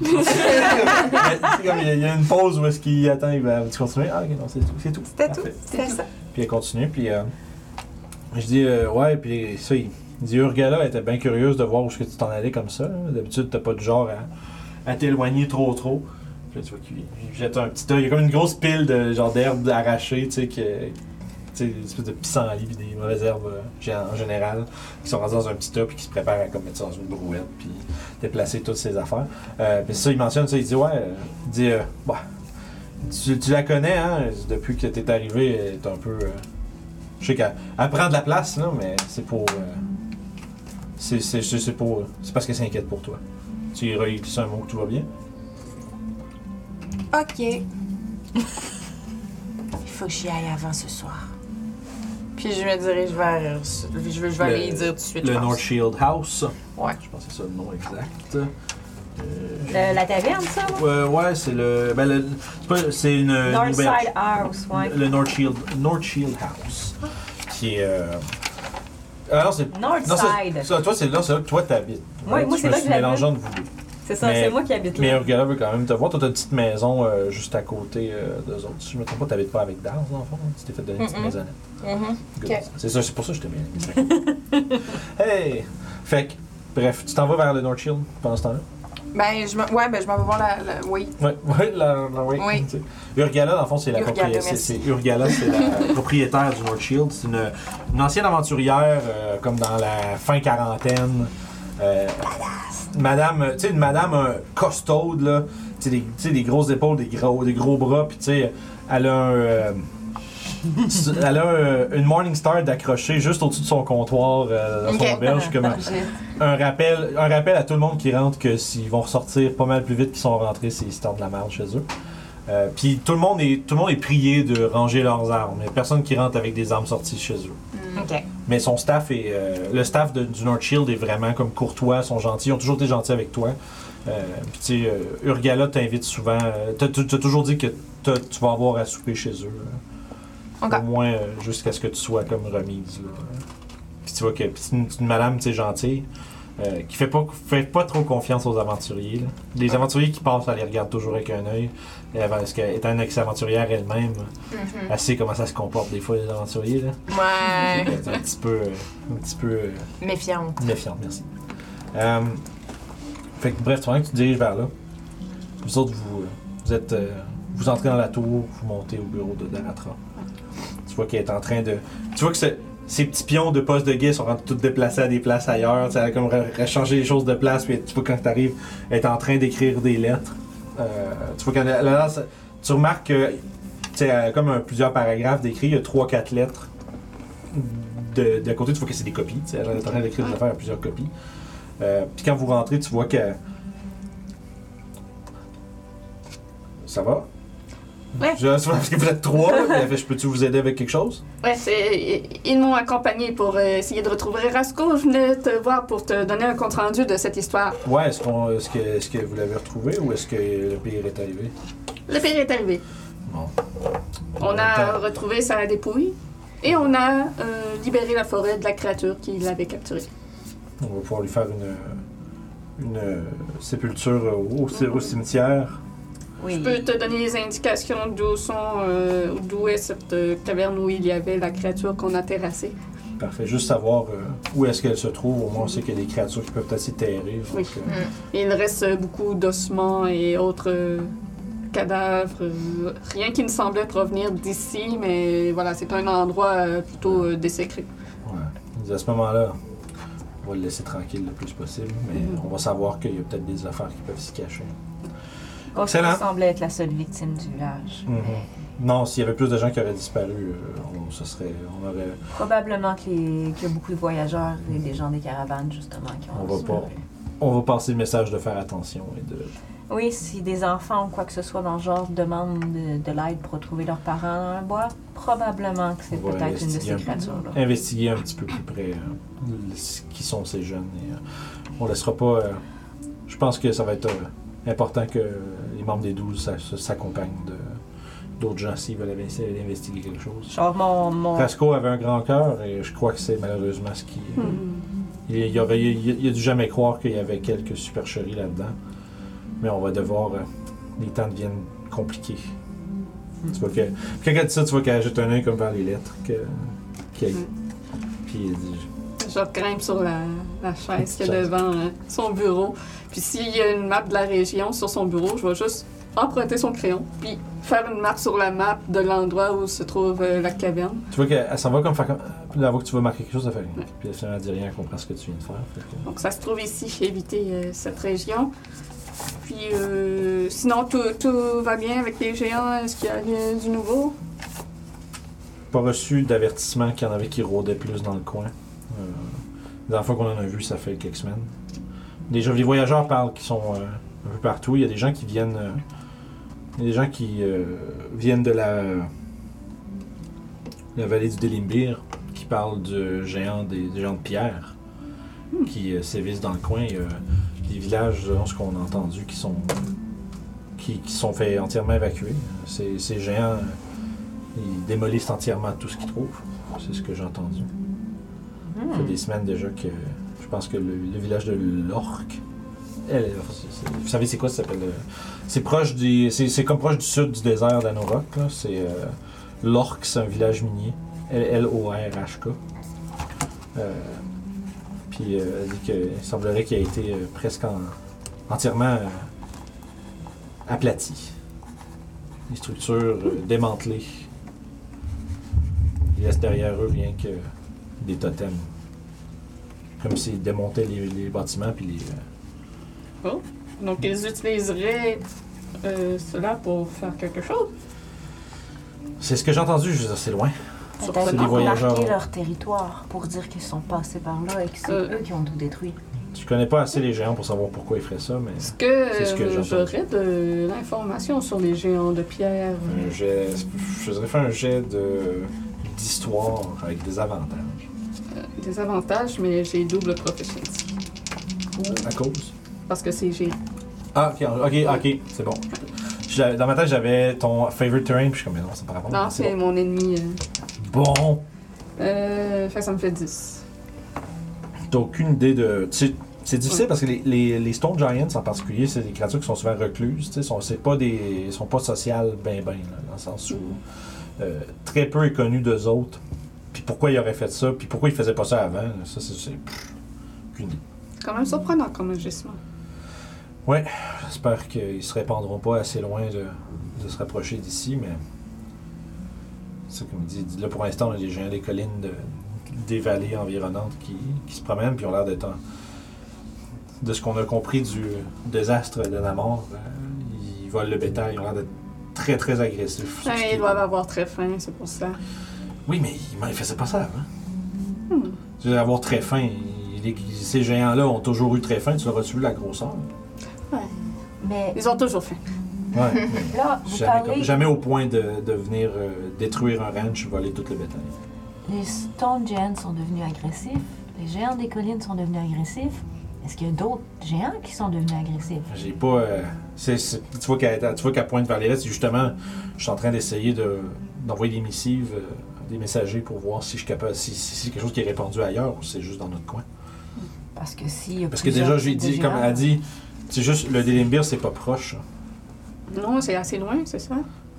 Comme, il y a- il y a une pause où est-ce qu'il attend, il va tu continuer. Ah, ok, non, c'est tout. C'est tout. C'était tout. Parfait. C'était ça. Puis elle continue, puis euh, je dis, euh, ouais, puis ça, il, il dit, Urgala était bien curieuse de voir où est-ce que tu t'en allais comme ça. hein. D'habitude, t'as pas du genre à, à t'éloigner trop trop. Puis tu vois qu'il il jette un petit œil. Il y a comme une grosse pile de genre d'herbes arrachées, tu sais, que. Tu sais, une espèce de pissenlit, des mauvaises herbes euh, en général, qui sont rendues dans un petit tas, puis qui se préparent à comme, mettre ça dans une brouette, puis déplacer toutes ces affaires. Euh, puis ça, il mentionne ça, il dit, ouais, euh, il dit, euh, bah, tu, la connais, hein, depuis que t'es arrivé, elle un peu. euh, je sais qu'elle elle prend de la place, là, mais c'est pour. euh, c'est, pour. C'est parce qu'elle s'inquiète pour toi. Tu glisser un mot que tout va bien. Ok. Il faut que j'y aille avant ce soir. Puis je me dirige vers. Je vais, je vais Le- aller y dire tout de suite. Le je pense. North Shield House. Ouais. Je pense que c'est ça le nom exact. Euh, Le- la taverne, ça? là? ouais, ouais, c'est le. Ben, le c'est, pas, c'est une. Northside House, ouais. Le North Shield, North Shield House. Qui est. Euh... Ah non, c'est. Non, Northside. c'est, ça, toi, c'est là, c'est là que toi t'habites. Ouais, moi, Je c'est là suis que j'habite. mélangeant de vous deux. C'est ça, Mais- c'est moi qui habite Mais là. Urgala veut quand même te voir. Toi, t'as une petite maison euh, juste à côté euh, d'eux autres. Si je me trompe pas, t'habites pas avec Dars, dans le fond. hein? Tu t'es fait donner une petite maisonnette. Mhm. Ok. C'est ça, c'est pour ça que je t'ai mis. hey! Fait que, bref, tu t'en vas vers le North Shield pendant ce temps-là? Ben, je me... Ouais, ben, je m'en vais voir la. la- Oui. Ouais, ouais, la, la- oui. Oui. tu sais. Urgala, dans le fond, c'est la propriétaire. C'est, c'est- Urgala, c'est la propriétaire du North Shield. C'est une, une ancienne aventurière, euh, comme dans la fin quarantaine. Euh, madame, tu sais, une madame euh, costaude, là. Tu sais, des, grosses épaules, des gros, des gros bras, puis tu sais, elle a un. euh, elle a un- une Morning Star d'accrocher juste au-dessus de son comptoir euh, dans son auberge, comme un, un rappel, un rappel à tout le monde qui rentre que s'ils vont ressortir pas mal plus vite qu'ils sont rentrés, c'est histoire de la merde chez eux. Euh, Puis tout le monde est tout le monde est prié de ranger leurs armes. Il n'y a personne qui rentre avec des armes sorties chez eux. Ok. Mais son staff est euh, le staff de- du North Shield est vraiment comme courtois, sont gentils, ils ont toujours été gentils avec toi. Euh, Puis tu sais, euh, Urgala t'invite souvent. euh, t'as- t'as t'as toujours dit que t'as- tu vas avoir à souper chez eux. Ok. Au moins euh, jusqu'à ce que tu sois comme remise. Puis tu vois que c'est une, une madame, tu sais, gentille. Euh, qui fait pas, fait pas trop confiance aux aventuriers. là. Les aventuriers qui passent, elle les regarde toujours avec un œil. Parce qu'elle est une ex-aventurière elle-même, Mhm. elle sait comment ça se comporte des fois les aventuriers. Là. Ouais. Elle est un petit peu, euh, un petit peu euh, Méfiante. méfiante, merci. Euh, fait que bref, tu vois que tu te diriges vers là. Vous autres, vous, vous êtes, euh, vous entrez dans la tour, vous montez au bureau de Daratra. Tu vois qu'elle est en train de, tu vois que c'est- ces petits pions de poste de guet sont tous déplacés à des places ailleurs. Elle a comme changé les choses de place. Puis tu vois quand tu arrives, elle est en train d'écrire des lettres. Euh, tu vois elle ça- tu remarques que, tu a comme un- plusieurs paragraphes d'écrits. Il y a trois, quatre lettres. De, de côté, tu vois que c'est des copies. Elle est en train d'écrire des affaires à plusieurs copies. Euh, puis quand vous rentrez, tu vois que. Ça va? Ouais. Je, c'est parce que vous êtes trois, fait, je peux-tu vous aider avec quelque chose? Ouais, c'est, ils m'ont accompagné pour euh, essayer de retrouver Rasco. Je venais te voir pour te donner un compte-rendu de cette histoire. Ouais, est-ce, qu'on, est-ce, que, est-ce que vous l'avez retrouvé ou est-ce que le pire est arrivé? Le pire est arrivé. Bon. On a retrouvé sa dépouille et on a euh, libéré la forêt de la créature qui l'avait capturée. On va pouvoir lui faire une, une euh, sépulture au, au cimetière. Oui. Je peux te donner les indications d'où sont, euh, d'où est cette euh, caverne où il y avait la créature qu'on a terrassée. Parfait. Juste savoir euh, où est-ce qu'elle se trouve. Au moins, on sait qu'il y a des créatures qui peuvent être assez terrer. donc, Oui. euh, Il reste beaucoup d'ossements et autres euh, cadavres. rien qui ne semblait provenir d'ici, mais voilà, c'est un endroit euh, plutôt euh. Ouais. Dit, À ce moment-là, on va le laisser tranquille le plus possible, mais Mhm. on va savoir qu'il y a peut-être des affaires qui peuvent s'y cacher. Excellent. ça semblait être la seule victime du village. Mhm. Non, s'il y avait plus de gens qui auraient disparu, euh, on, ce serait, on aurait. Probablement qu'il y a beaucoup de voyageurs et des gens des caravanes, justement, qui ont On va disparu. pas. On va passer le message de faire attention et de. Oui, si des enfants ou quoi que ce soit dans le genre demandent de, de l'aide pour retrouver leurs parents dans un bois, probablement que c'est peut-être une de ces créatures-là. investiguer un petit peu plus près euh, le- qui sont ces jeunes. Et, euh, on laissera pas. euh, je pense que ça va être important que les membres des 12 s'a- se- s'accompagnent de d'autres gens s'ils veulent essayer d'investiguer quelque chose. Genre mon... mon... Frasco avait un grand cœur et je crois que c'est malheureusement ce qui. Hmm. Il, il aurait, il, il a dû jamais croire qu'il y avait quelques supercheries là-dedans. Mais on va devoir. euh, les temps deviennent compliqués. Tu vois que. Puis quand elle dit ça, tu vois qu'elle jette un œil comme vers les lettres. Que, qu'elle- Mm. Puis elle dit Je grimpe sur la, la chaise qu'il y a devant euh, son bureau. Puis s'il y a une map de la région sur son bureau, je vais juste emprunter son crayon, puis faire une map sur la map de l'endroit où se trouve euh, la caverne. Tu vois qu'elle elle s'en va comme faire là, elle voit que tu vas marquer quelque chose, elle fait. Puis elle finalement, dit rien, elle comprend ce que tu viens de faire. Que- Donc ça se trouve ici, j'ai évité euh, cette région. Puis euh, sinon, tout, tout va bien avec les géants. Est-ce qu'il y a rien du nouveau? Pas reçu d'avertissement qu'il y en avait qui rôdaient plus dans le coin. La dernière fois qu'on en a vu, ça fait quelques semaines. Les, gens- les voyageurs parlent qui sont euh, un peu partout. Il y a des gens qui viennent. euh, il y a des gens qui euh, viennent de la, la vallée du Délimbir qui parlent de géants, des, des géants de pierre qui euh, sévissent dans le coin. Il y a des villages, selon ce qu'on a entendu, qui sont qui, qui sont fait entièrement évacuer. Ces, ces géants, ils démolissent entièrement tout ce qu'ils trouvent. C'est ce que j'ai entendu. Ça fait des semaines déjà que je pense que le, village de c'est- vous savez, c'est quoi ça s'appelle euh, C'est proche du. C'est comme proche du sud du désert d'Anorok. là. C'est. Euh, L'Orque, c'est un village minier. L-O-R-H-K. Euh, puis elle dit qu'il semblerait qu'il a été presque en- entièrement aplati. Les structures démantelées. Il reste derrière eux rien que des totems. Comme s'ils démontaient les, les bâtiments puis les. euh, Donc ils utiliseraient euh, cela pour faire quelque chose. C'est ce que j'ai entendu, je veux dire, c'est loin. Peut-être C'est des pour voyageurs. marquer leur territoire, pour dire qu'ils sont passés par là et que c'est Euh. eux qui ont tout détruit. Je connais pas assez les géants pour savoir pourquoi ils feraient ça, mais. Est-ce que, ce que euh, j'aurais de l'information sur les géants de pierre? Un jet, je voudrais faire un jet de d'histoire avec des avantages. Des avantages, mais j'ai double proficiency. À cause? Parce que c'est géant. Ah, ok, ok, ok, c'est bon. Dans ma tête, j'avais ton favorite terrain, puis je suis comme, mais non, c'est pas rapport. Non, c'est mon ennemi. euh. bon. Bon. Euh, fait que ça me fait 10. T'as aucune idée de. Tu sais, C'est difficile parce que les, les, les Stone Giants en particulier, c'est des créatures qui sont souvent recluses. tu sais, sont, c'est pas des, sont pas sociales ben ben, là, dans le sens où euh, très peu est connu d'eux autres. Puis pourquoi ils auraient fait ça, puis pourquoi ils faisaient pas ça avant, ça c'est, c'est quand même surprenant comme agissement. Ouais, j'espère qu'ils se répandront pas assez loin de, de se rapprocher d'ici, mais. C'est comme dit, là pour l'instant, on a des géants des collines, de- des vallées environnantes qui, qui se promènent, puis ont l'air d'être en- De ce qu'on a compris du désastre de la mort, euh, ils volent le bétail, ils ont l'air d'être très très agressifs. Ouais, ils doivent avoir très faim, c'est pour ça. Oui, mais ils ne faisaient pas ça avant. Hmm. Tu veux avoir très faim. les- ces géants-là ont toujours eu très faim, tu leur as vu la grosseur? Mais Ils ont toujours faim. Ouais. là, vous Jamais, parlez. comme- jamais au point de, de venir euh, détruire un ranch, voler tout le bétail. Les Stone Giants sont devenus agressifs. Les géants des collines sont devenus agressifs. Est-ce qu'il y a d'autres géants qui sont devenus agressifs? J'ai pas. euh, tu vois qu'à tu vois qu'à pointe vers les restes, c'est justement, je suis en train d'essayer de, d'envoyer des missives, euh, des messagers pour voir si je suis capable, si, si c'est quelque chose qui est répandu ailleurs ou c'est juste dans notre coin. Parce que si. Parce que déjà, j'ai dit, comme elle a dit, c'est juste le Délimbir, c'est pas proche. Non, c'est assez loin, c'est ça?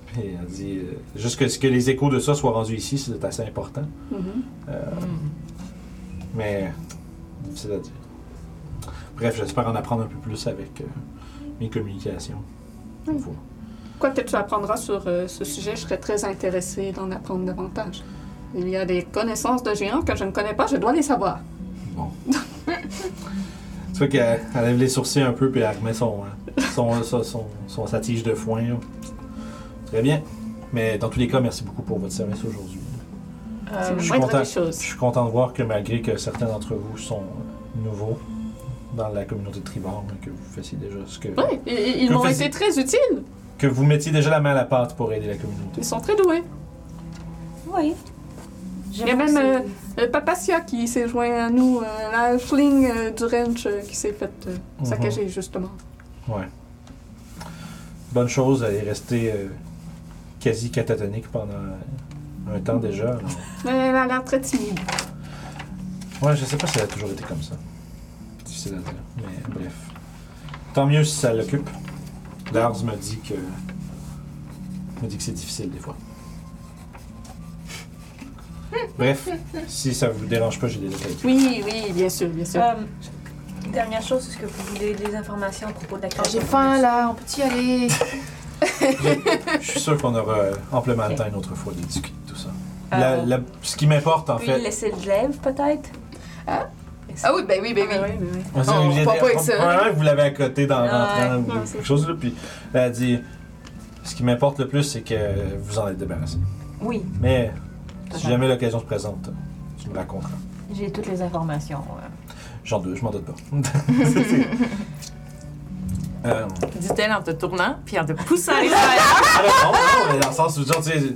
Puis elle dit, euh, juste que, que les échos de ça soient rendus ici, c'est assez important. Mhm. Euh, Mais difficile à dire. Bref, j'espère en apprendre un peu plus avec euh, mes communications. Quoi que tu apprendras sur euh, ce sujet, je serais très intéressée d'en apprendre davantage. Il y a des connaissances de géants que je ne connais pas, je dois les savoir. Bon. tu vois qu'elle elle lève les sourcils un peu, puis elle remet son, euh, son, son, son- son- sa tige de foin. là. Très bien. Mais dans tous les cas, merci beaucoup pour votre service aujourd'hui. C'est Euh, je suis content. des choses. Je suis content de voir que malgré que certains d'entre vous sont nouveaux dans la communauté de Tribord, que vous fassiez déjà ce que... Oui, ils m'ont été très utiles. Que vous mettiez déjà la main à la pâte pour aider la communauté. Ils sont très doués. Oui. Il y a même euh, euh, Papacia qui s'est joint à nous, euh, la fling euh, du ranch euh, qui s'est fait euh, Mhm. saccager, justement. Ouais. Bonne chose, elle est restée euh, quasi catatonique pendant un temps déjà. Mais elle a l'air très timide. Ouais, je sais pas si elle a toujours été comme ça. Difficile à dire, mais bref. Tant mieux si ça l'occupe. Lars me dit que. me dit que c'est difficile des fois. Bref, si ça vous dérange pas, j'ai des détails. Oui, oui, bien sûr, bien sûr. Euh, dernière chose, est-ce que vous voulez des informations à propos de la Oh, créature? J'ai faim là, on peut-tu y aller? Je suis sûr qu'on aura euh, amplement le temps une autre fois de discuter de tout ça. Euh, La- la- ce qui m'importe en fait. laisser de lèvres, peut-être? Ah? Ah oui, ben oui, ben oui. Ah, oui, oui, oui. On on repart pas avec ça. Probablement que vous l'avez à côté dans Ouais. rentrant ou Ouais, quelque chose là. Puis elle a dit ce qui m'importe le plus, c'est que vous en êtes débarrassé. Oui. Mais si jamais l'occasion se présente, tu me raconteras. J'ai toutes les informations. J'en doute, je m'en doute pas. Euh, Dit-elle en te tournant, puis en te poussant l'extérieur. ah non, non, non, mais dans le sens où, genre, tu sais,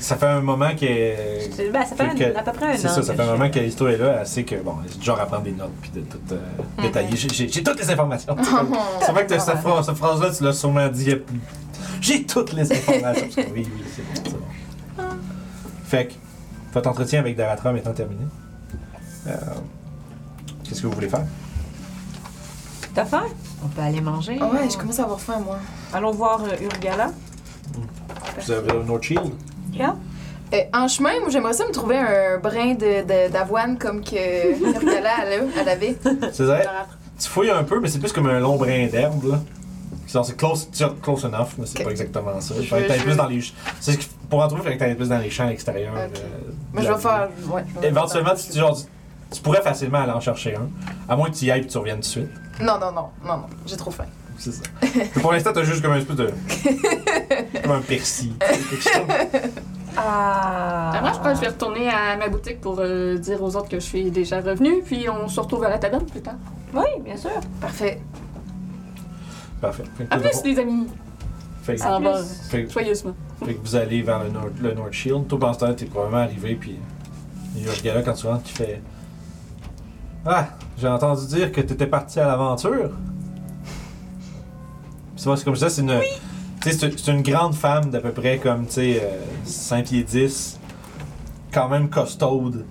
ça fait un moment. C'est- Ben, ça fait un- que- à peu près un an. C'est ça, ça que fait un moment que l'histoire est là, elle sait que, bon, genre à prendre des notes puis de tout euh, détailler. J'ai- J'ai j'ai toutes les informations. C'est vrai que t'as cette, phrase- cette phrase-là, tu l'as sûrement dit. J'ai toutes les informations. Parce que oui, oui, c'est bon, c'est bon. Fait que, votre entretien avec Daratram étant terminé, euh, qu'est-ce que vous voulez faire? T'as faim? On peut aller manger. Ah ouais, je commence à avoir faim, moi. Allons voir euh, Urgala. Vous avez un autre shield? Yeah. Euh, en chemin, moi, j'aimerais ça me trouver un brin de- de- d'avoine comme que Murgala, elle, a- elle avait. C'est vrai? Tu fouilles un peu, mais c'est plus comme un long brin d'herbe, là. C'est close, close enough, mais c'est pas exactement ça. Il Je faudrait que plus dans les. c'est ce qu'il- Pour en trouver, il faudrait que t'ailles plus dans les champs à l'extérieur. Euh, Mais je la vais faire. Ouais, je vais Éventuellement, tu, genre, tu pourrais facilement aller en chercher un. À moins que tu y ailles et que tu reviennes tout de suite. Non, non, non, non, non, j'ai trop faim. C'est ça. Mais pour l'instant, t'as juste comme un espèce de. comme un persil. quelque chose. Ah. Ben, moi, je crois que je vais retourner à ma boutique pour euh, dire aux autres que je suis déjà revenue, puis on se retrouve à la taverne plus tard. Oui, bien sûr. Parfait. Parfait. Fait que, À plus, les amis! fait que- Ça va fait que- joyeusement. fait que vous allez vers le North, le North Shield. Toi, pendant ce temps, t'es probablement arrivé, puis il y a un gars là, quand tu rentres, qui fait Ah, j'ai entendu dire que t'étais parti à l'aventure. C'est comme ça, c'est une. Tu sais, c'est- une grande femme d'à peu près comme, tu sais, euh, 5 pieds 10, quand même costaude.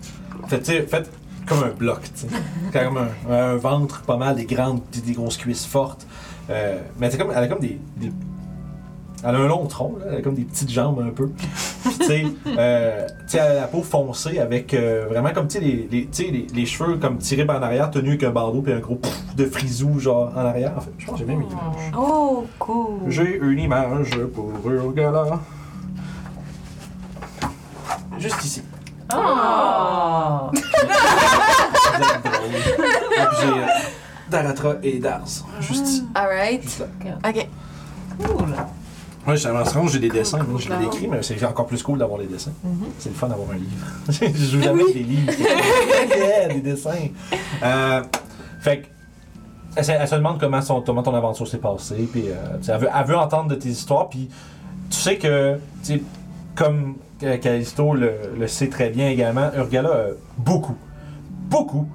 Fait, tu sais, fait, comme un bloc, tu sais. Comme un, un ventre pas mal, des grandes, des, des grosses cuisses fortes. Euh, mais comme, elle a comme des, des- Elle a un long tronc, là, elle a comme des petites jambes un peu. Puis tu sais, euh, elle a la peau foncée avec euh, vraiment comme tu sais, les, les, tu sais, les, les cheveux comme tirés par en arrière, tenus avec un bandeau puis un gros pouf de frisou genre en arrière. En fait, je pense que j'ai même une image. Oh, cool. J'ai une image pour Urgala. Juste ici. Oh! J'ai euh, Daratra et Dars. Juste ici. Alright. Juste là. Ok. Cool. Ouais, c'est vraiment j'ai des dessins. Moi, je l'ai décrit, mais c'est encore plus cool d'avoir les dessins. Mhm. C'est le fun d'avoir un livre. je joue jamais avec des livres. yeah, des dessins. Euh, fait que, elle, se- elle se demande comment, son, comment ton aventure s'est passée, puis euh, elle, veut, elle veut entendre de tes histoires, puis tu sais que, comme Callisto le, le sait très bien également, Urgala a beaucoup, beaucoup,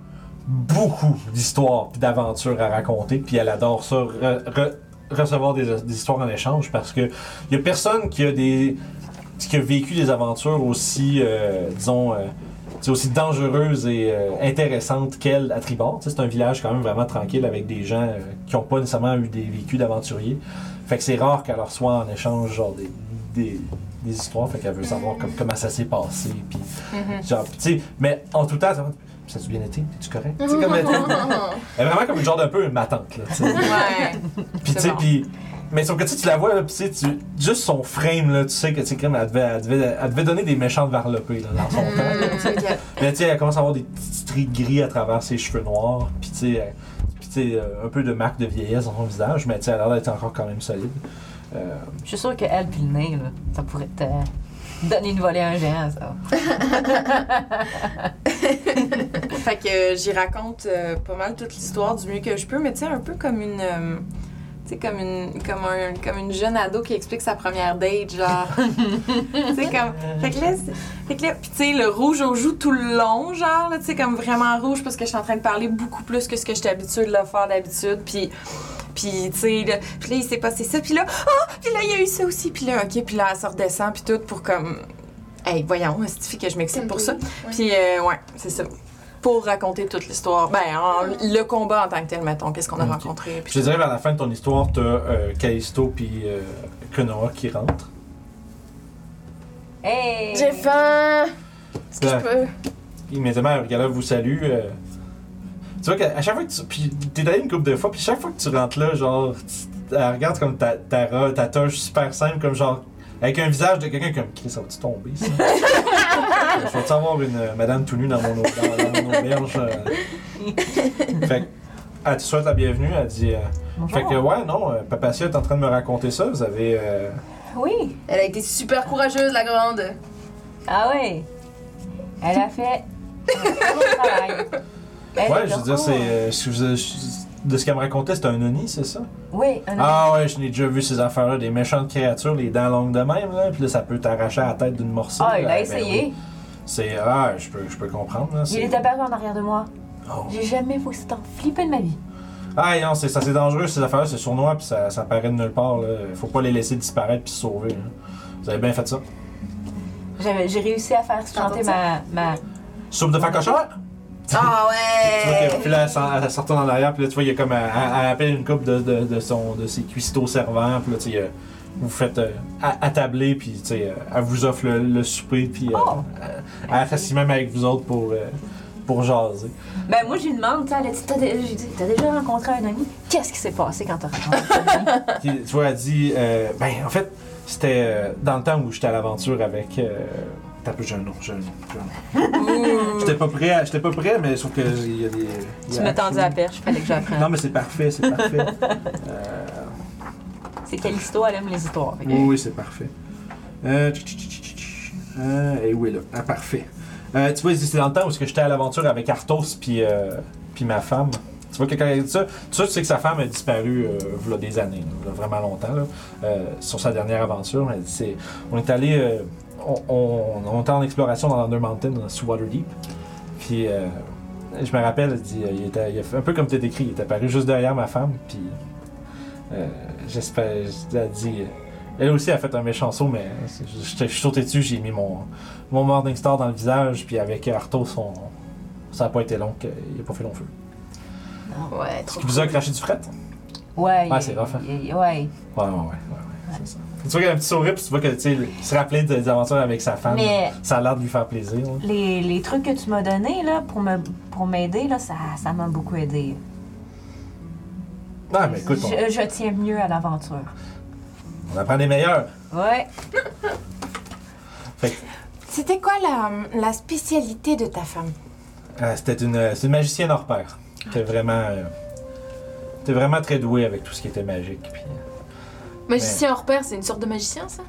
beaucoup d'histoires puis d'aventures à raconter, puis elle adore ça, re- re- recevoir des, des histoires en échange, parce que il y a personne qui a des qui a vécu des aventures aussi, euh, disons, euh, tu sais, aussi dangereuses et euh, intéressantes qu'elle à Tribord. C'est un village quand même vraiment tranquille avec des gens euh, qui n'ont pas nécessairement eu des vécus d'aventuriers. Fait que c'est rare qu'elle reçoit en échange genre des, des, des histoires. Fait qu'elle veut savoir comme- comment ça s'est passé. Puis, genre, puis tu sais, mais en tout temps, ça a-tu bien été? Es-tu correct? Tu sais, comme elle, est vraiment comme une genre d'un peu ma tante, là, tu sais. Ouais. Puis tu sais, bon. puis. Mais sauf que tu la vois, là, puis tu sais, tu- juste son frame, là, tu sais que, tu sais, comme elle devait, elle, devait, elle devait donner des méchantes varlopées, là, dans son temps. là, sais. Ok. Mais tu sais, elle commence à avoir des petits stries gris à travers ses cheveux noirs, puis tu sais, elle- puis, tu sais, euh, un peu de marque de vieillesse dans son visage, mais tu sais, elle a l'air d'être encore quand même solide. Euh, Je suis sûre qu'elle puis le nez, là, ça pourrait te donner une volée à un géant, ça. Fait que j'y raconte euh, pas mal toute l'histoire du mieux que je peux, mais tu sais, un peu comme une. euh, tu sais, comme une, comme, un, comme une jeune ado qui explique sa première date, genre. tu sais, comme. Fait que là, fait que là, pis tu sais, le rouge au joue tout le long, genre, là, tu sais, comme vraiment rouge parce que je suis en train de parler beaucoup plus que ce que j'étais habituée de le faire d'habitude, puis. Puis, tu sais, là, puis là, il s'est passé ça, puis là, ah, puis là, il y a eu ça aussi, puis là, OK, puis là, elle se redescend, puis tout pour comme. Hey, voyons, c'est que je m'excite pour ça? Puis, euh, ouais, c'est ça. Pour raconter toute l'histoire. Ben, en- le combat en tant que tel, mettons, qu'est-ce qu'on a rencontré. je te dirais vers la fin de ton histoire, t'as euh, Callisto puis euh, Konoha qui rentrent. Hey! J'ai faim. Est-ce que je peux? Immédiatement, Urgala vous salue. euh, tu vois qu'à à chaque fois que tu. Puis t'es allé une couple de fois, puis chaque fois que tu rentres là, genre, tu- elle regarde comme ta, ta, ta toge super simple, comme genre. Avec un visage de quelqu'un comme. Chris, ça va-tu tomber, ça? je vais-tu avoir une euh, madame tout nue dans mon, au- dans, dans mon auberge? euh? fait que, elle te souhaite la bienvenue, elle dit. euh, Bonjour. fait que, ouais, non, euh, Papacia est en train de me raconter ça. Vous avez. euh, Oui! Elle a été super courageuse, la grande. Ah oui! Elle a fait un très bon travail. Elle ouais, est je veux dire, c'est. euh, ce que vous- je- de ce qu'elle me racontait, c'était un Oni, c'est ça? Oui, un Ah ouais, je n'ai déjà vu ces affaires-là, des méchantes créatures, les dents longues de même, là, puis là, ça peut t'arracher la tête d'une morsure. Ah, il a ben essayé. C'est. Ah, je peux, je peux comprendre, là. Il est apparu en arrière de moi. Oh. J'ai jamais vu tant flipper de ma vie. Ah, non, c'est ça, c'est dangereux, ces affaires-là, c'est sournois, puis ça, ça paraît de nulle part, là. Faut pas les laisser disparaître puis se sauver, là. Vous avez bien fait ça. J'avais- J'ai réussi à faire chanter ma, ma. Soupe de facochère? Ah Tu vois que, ouais! puis là, elle s'en- elle sort en arrière, puis là, tu vois, il y a comme. Elle, elle appelle une coupe de, de, de, son, de ses cuistots servants, puis là, tu sais, vous faites euh, attabler, puis tu sais, euh, elle vous offre le, le souper, puis euh, Oh. elle, elle s'assied même avec vous autres pour, euh, pour jaser. Ben, moi, je lui demande, tu sais, elle a dit, T'as dé- j'ai dit, t'as déjà rencontré un ami? Qu'est-ce qui s'est passé quand t'as rencontré un ami? Puis, tu vois, elle dit, euh, ben, en fait, c'était euh, dans le temps où j'étais à l'aventure avec. Euh, T'as peu, j'ai un nom, j'ai un nom. j'ai un nom. J'étais pas prêt, à- j'étais pas prêt, mais sauf que il y a des. il y Tu a- m'as tendu à perche, fallait que j'apprenne. Non, mais c'est parfait, c'est parfait. Euh, C'est Callisto, elle aime les histoires. Oui, c'est parfait. Euh. Euh, et oui, là? Ah, parfait. Euh, tu vois, c'est dans le temps où que j'étais à l'aventure avec Arthos puis euh, ma femme. Tu vois, que quand elle dit ça, tu sais que sa femme a disparu euh, des années, vraiment longtemps, là, euh, sur sa dernière aventure. Elle dit, on est allé, on, était en exploration dans Under Mountain, sous Waterdeep. Puis, euh, je me rappelle, elle dit, il était, a fait un peu comme tu décrit, il est apparu juste derrière ma femme, puis j'espère, elle dit, elle aussi a fait un méchant saut, mais je, suis sauté dessus, j'ai mis mon, mon Morning Star dans le visage, puis avec Arthos, on, ça n'a pas été long qu'il n'a pas fait long feu. Ouais, trop Qui vous a craché du fret? Ouais. Ah, il- c'est rough, hein? Ouais. Ouais, ouais, ouais. ouais, ouais, c'est ça. Tu vois qu'il y a un petit sourire, puis tu vois que, tu sais, il se rappelait de- des aventures avec sa femme. Mais Ça a l'air de lui faire plaisir. les, les trucs que tu m'as donnés là, pour me pour m'aider, là, ça ça m'a beaucoup aidé. Ah, mais écoute, on, je, je tiens mieux à l'aventure. on apprend des meilleurs. Ouais. Fait que, C'était quoi la, la spécialité de ta femme? euh, c'était une, c'est une magicienne hors pair. T'es vraiment, euh, t'es vraiment très doué avec tout ce qui était magique. Puis, Magicien hors pair, c'est une sorte de magicien, ça?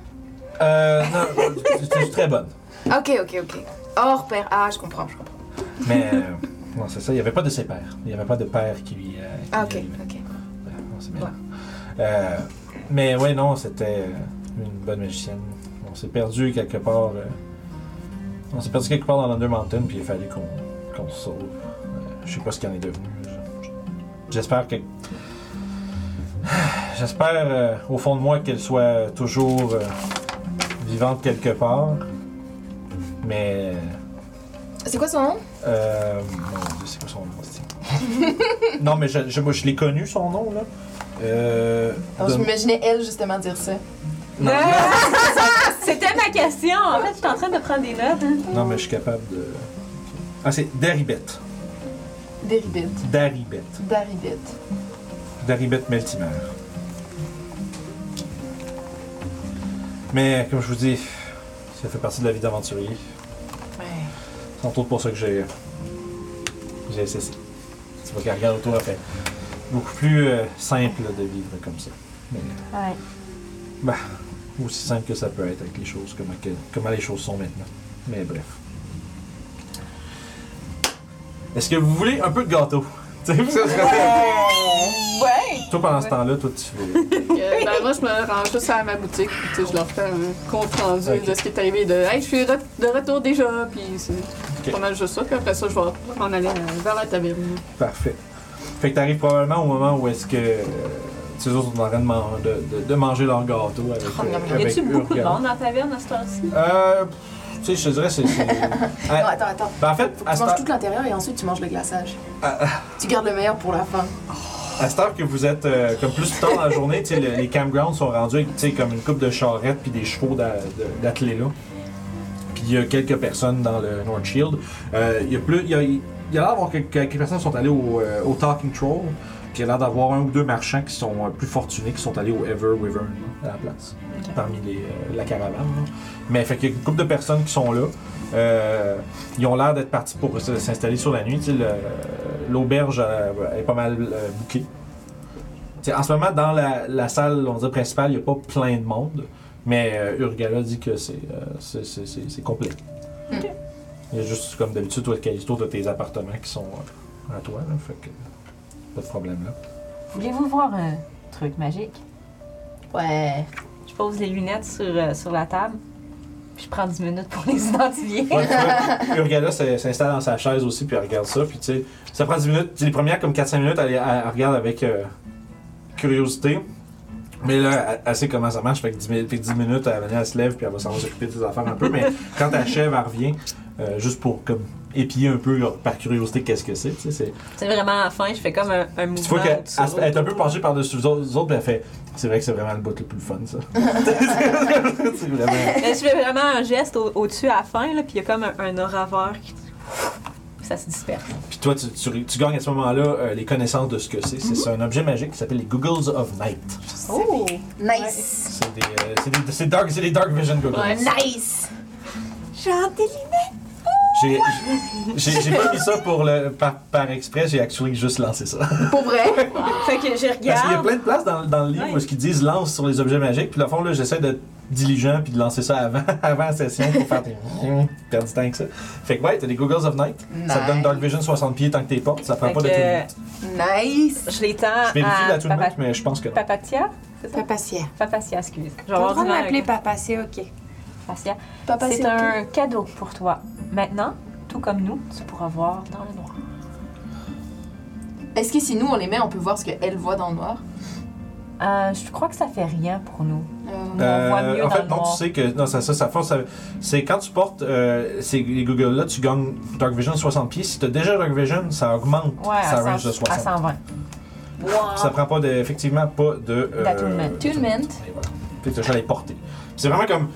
euh, non, c'est très bonne. Ok, ok, ok. Hors pair. Ah, je comprends, je comprends. Mais, euh, non, c'est ça, il n'y avait pas de ses pères. Il n'y avait pas de père qui lui. euh, qui Ah, lui ok, allumait. ok. C'est bien. Euh, mais ouais, non, c'était une bonne magicienne. On s'est perdu quelque part. euh, on s'est perdu quelque part dans l'Under Mountain, puis il fallu qu'on se sauve. Euh, je sais pas ce qu'il en est devenu. Je- je- J'espère que. J'espère au fond de moi qu'elle soit toujours vivante quelque part. Mais. C'est quoi son nom? Euh, mon Dieu, c'est quoi son nom, Non, mais je, je, je l'ai connu, son nom, là. Euh, Alors, je de- m'imaginais elle, justement, dire ça. non, C'était ma question. En fait, je suis en train de prendre des notes. hein. non, mais je suis capable de. Ah, c'est Daribet. Deribit. Daribet. Daribit. Daribet Meltimer. Mais, comme je vous dis, ça fait partie de la vie d'aventurier. Ouais. C'est entre autres pour ça que j'ai. J'ai cessé. Tu vois qu'elle regarde autour, fait beaucoup plus euh, simple de vivre comme ça. Mais, Ouais. aussi simple que ça peut être avec les choses, comment, les choses sont maintenant. Mais bref. Est-ce que vous voulez un peu de gâteau? Tu sais, parce que- Ouais. Toi, pendant ce temps-là, toi, tu. Euh, ben, moi, je me rends juste à ma boutique, puis tu sais, je leur fais un compte rendu de ce qui est arrivé. De Hey, je suis re- de retour déjà, puis c'est Ok. pas mal juste ça. Puis après ça, je vais m'en aller euh, vers la taverne. Parfait. Fait que t'arrives probablement au moment où est-ce que euh, ces autres sont en train de, man- de- de- de manger leur gâteau avec, Oh, non, mais euh, Y avec a-tu beaucoup de monde dans la taverne à cette heure-ci? Euh, tu sais, je te dirais, c'est. c'est- Non, Ah, attends, attends. ben, en fait, Faut à que tu cette, manges heure, tout l'intérieur et ensuite tu manges le glaçage. Ah, Tu gardes le meilleur pour la fin. à cette heure que vous êtes euh, comme plus tard dans la journée, tu sais, le- les campgrounds sont rendus avec tu sais, comme une coupe de charrettes puis des chevaux d'a- de- d'attelés là. Puis il y a quelques personnes dans le North Shield. Euh, Il y a plus. Il y a, il y a l'air d'avoir quelques, quelques personnes qui sont allées au, euh, au Talking Troll. Puis il y a l'air d'avoir un ou deux marchands qui sont euh, plus fortunés qui sont allés au Ever Wyvern à la place. Parmi les, euh, la caravane. là. Mais fait qu'il y a une couple de personnes qui sont là. Ils ont l'air d'être partis pour s'installer sur la nuit. L'auberge est pas mal sais, en ce moment, dans la, la salle on dire, principale, il n'y a pas plein de monde. Mais euh, Urgala dit que c'est euh, complet. Il y a juste, comme d'habitude, toi, Calisto, tu as tes appartements qui sont euh, à toi. Là, fait que pas de problème là. Voulez-vous voir un truc magique? Ouais. Je pose les lunettes sur, euh, sur la table. Puis je prends 10 minutes pour les identifier. Ouais, tu vois, Urgala s'in- s'installe dans sa chaise aussi, puis elle regarde ça, puis tu sais, ça prend 10 minutes. Tu sais, Les premières, comme 4-5 minutes, elle, elle- elle regarde avec euh, curiosité. Mais là, elle, elle sait comment ça marche, fait que 10, mi- fait que 10 minutes, elle, elle se lève, puis elle va s'en s'occuper de ses affaires un peu. Mais quand elle achève, elle revient, euh, juste pour comme épier un peu là, par curiosité qu'est-ce que c'est. tu sais, c'est- C'est vraiment à la fin, je fais comme un, un mouvement. Tu vois qu'elle est un peu penchée par-dessus les autres, les autres, puis elle fait C'est vrai que c'est vraiment le bout le plus fun, ça. c'est vraiment. Je fais vraiment un geste au- au-dessus à la fin, là, puis il y a comme un, un aura vert qui. Ça se disperse. Puis toi, tu, tu- tu gagnes à ce moment-là euh, les connaissances de ce que c'est. C'est c'est un objet magique qui s'appelle les Googles of Night. Oh! Nice. C'est des, euh, c'est des, c'est dark, c'est des dark vision goggles. Ouais. Nice. J'ai, j'ai, j'ai pas mis ça pour le, par, par exprès, j'ai actually juste lancé ça. Pour vrai? Fait que je Parce qu'il y a plein de places dans, dans le livre où ils disent lance sur les objets magiques. Puis, le fond, là, j'essaie d'être diligent puis de lancer ça avant, avant la session pour faire des. perdre du temps avec ça. Fait que, ouais, t'as des Googles of Night. Ça te donne Dark Vision 60 pieds tant que t'es portes. Ça prend Fait pas de que-. Nice. Je l'étends Je vérifie à la tout Papa- mais je pense que non. Papatia? C'est ça? Papacia. Papatia, excuse. Je vais m'appeler avec Papacia, ok. Papatia. Papa, C'est un cadeau pour toi. Maintenant, tout comme nous, tu pourras voir dans le noir. Est-ce que si nous on les met, on peut voir ce qu'elle voit dans le noir? Euh, je crois que ça fait rien pour nous. Euh, On voit mieux en dans fait, le non, noir. tu sais que. Non, ça, ça, ça, fait- ça- c'est quand tu portes euh, ces, les Google-là, tu gagnes Dark Vision 60 pieds. Si tu as déjà Dark Vision, ça augmente Ouais, sa range 100 de 60. à 120. Ça prend pas de, effectivement pas de. euh, D'attunement. Attunement. Fait que tu les porter. C'est vraiment comme.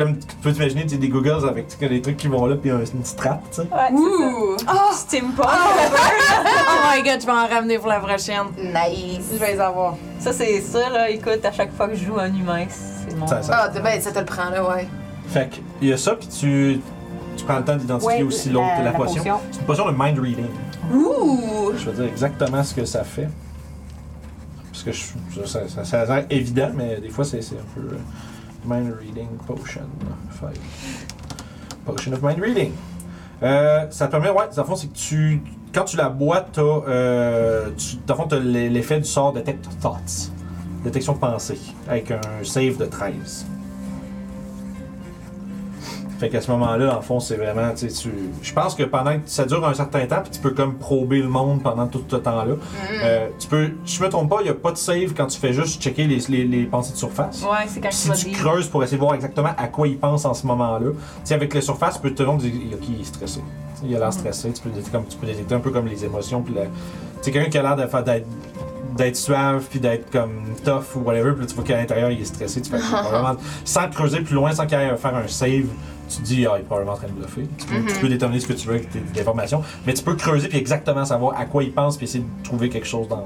Comme tu peux t'imaginer, tu des goggles avec des trucs qui vont là, puis un- une trappe, tu sais. Ouais, c'est Ouh! ça. Steampunk. Oh my god, je vais en ramener pour la prochaine. Nice. Je vais les avoir. Ça, c'est ça, là. Écoute, à chaque fois que je joue un humain, c'est mon. Ça- ça- Ah, de- ben, ça te le prend, là, ouais. Fait que, il y a ça, puis tu, tu prends le temps d'identifier Ouais, aussi l'autre, la, la potion. potion. C'est une potion de mind reading. Ouh! Je vais dire exactement ce que ça fait. Parce que je- ça, ça, ça a l'air évident, mais des fois, c'est c'est un peu. euh, mind reading potion. Five. Potion of mind reading. Euh, ça te permet, ouais, dans le fond, c'est que tu. Quand tu la bois, t'as. Euh, tu, dans fond, t'as l'e- l'effet du sort Detect Thoughts. Détection de pensée. Avec un save de 13. Fait qu'à ce moment-là, le fond, c'est vraiment, tu sais. Je pense que pendant que ça dure un certain temps, puis tu peux comme prober le monde pendant tout ce temps-là. Euh, tu peux, je me trompe pas, il n'y a pas de save quand tu fais juste checker les, les, les pensées de surface. Ouais, c'est quand si tu creuses pour essayer de voir exactement à quoi il pense en ce moment-là, tu sais, avec les surfaces, tu peux te rendre dire, ok, il est stressé. Il a l'air stressé, tu peux, détecter comme, tu peux détecter un peu comme les émotions, puis la- tu sais, quelqu'un qui a l'air d'être d'être suave puis d'être comme tough ou whatever puis là, tu vois qu'à l'intérieur il est stressé tu fais probablement sans creuser plus loin sans qu'il aille faire un save tu te dis ah il est probablement en train de bluffer tu peux, tu peux déterminer ce que tu veux avec tes tes informations mais tu peux creuser puis exactement savoir à quoi il pense puis essayer de trouver quelque chose dans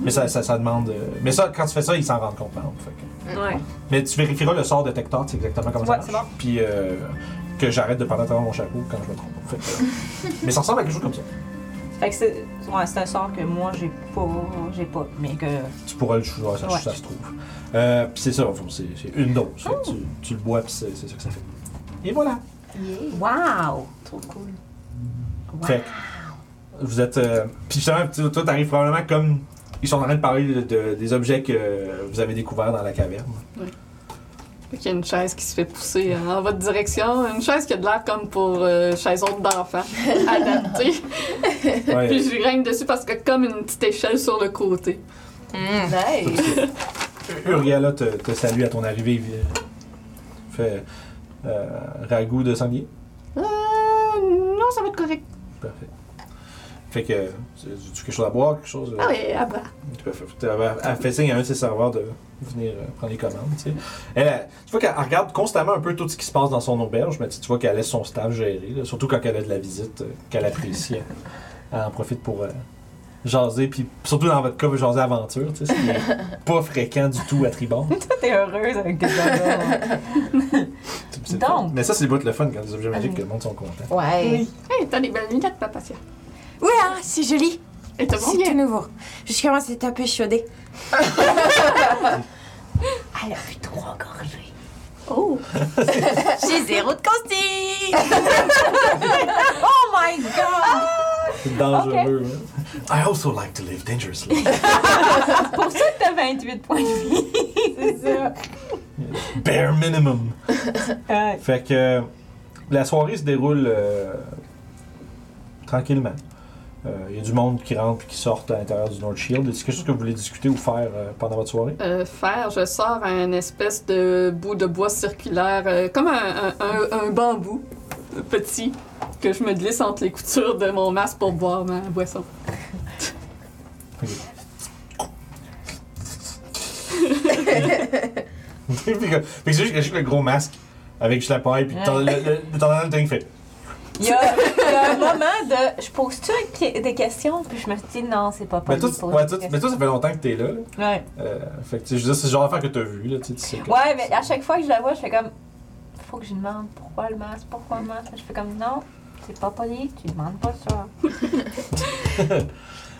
mais ça, ça, ça demande euh, mais ça quand tu fais ça ils s'en rendent compte par exemple. Fait que- Ouais. mais tu vérifieras le sort détecteur, c'est exactement comme Ouais, ça. Puis euh, que j'arrête de parler à travers mon chapeau quand je me trompe. Fait que, euh, mais ça ressemble à quelque chose comme ça. Fait que c'est. Ouais, un sort que moi, j'ai pas. J'ai pas. Mais que. Tu pourras le choisir, ça, Ouais. ça se trouve. Euh, puis c'est ça, au fond, c'est c'est une dose. Fait que tu, tu le bois, puis c'est c'est ça que ça fait. Et voilà. Waouh! Trop cool. Wow. Fait que vous êtes. euh, puis justement, tu- toi, t'arrives probablement comme. Ils sont en train de parler de, de- des objets que vous avez découverts dans la caverne. Fait qu'il y a une chaise qui se fait pousser euh, en votre direction. Une chaise qui a de l'air comme pour euh, chaise haute d'enfant, adaptée. Ouais, Puis je grimpe dessus parce que comme une petite échelle sur le côté. Nice. Urgala te, te salue à ton arrivée. il Fait euh, ragoût de sanglier? Euh, non, ça va être correct. Parfait. Fait que, tu quelque chose à boire, quelque chose. euh, Ah oui, ah bah. À fait. Elle, fait signe à un de ses serveurs de venir euh, prendre les commandes. Tu, sais. elle, tu vois qu'elle regarde constamment un peu tout ce qui se passe dans son auberge, mais tu tu vois qu'elle laisse son staff gérer, là, surtout quand elle a de la visite euh, qu'elle apprécie. Elle, elle en profite pour euh, jaser, puis surtout dans votre cas, jaser aventure, tu sais, ce qui est pas fréquent du tout à Tribord. T'es heureuse avec tes Donc. Mais ça, c'est le bout le fun quand les objets magiques, que le monde sont contents. Ouais. Hey, t'as des belles lunettes, Papacia. Oui, hein, c'est joli. Et t'as bon C'est tout nouveau. Je commence à être un peu chaudée. Elle a bu trois gorgées. Oh! J'ai zéro de consti! oh my god! C'est dangereux. hein. I also like to live dangerously. Pour ça que t'as 28 points de vie. C'est ça. Bare minimum. Fait que euh, la soirée se déroule euh, tranquillement. Euh, Il y a du monde qui rentre et qui sort à l'intérieur du North Shield. Est-ce quelque chose que vous voulez discuter ou faire euh, pendant votre soirée? Euh, faire, je sors un espèce de bout de bois circulaire, euh, comme un, un- un- un bambou euh, petit, que je me glisse entre les coutures de mon masque pour boire ma boisson. Fait que fait que c'est juste, le gros masque avec juste la paille, puis t'en- le, le, le, qui fait. Il y, a, il y a un moment de. Je pose-tu des questions? Puis je me suis dit, non, c'est pas Mais toi, tu- ouais, toi, questions. mais toi, ça fait longtemps que t'es là. là. Ouais. Euh, fait que tu sais, je veux dire, c'est le genre d'affaire que t'as vu. Là, tu sais, tu que- Ouais, mais à chaque fois que je la vois, je fais comme. Faut que je demande pourquoi le masque, pourquoi le masque. Je fais comme, non, c'est pas poli, tu demandes pas ça.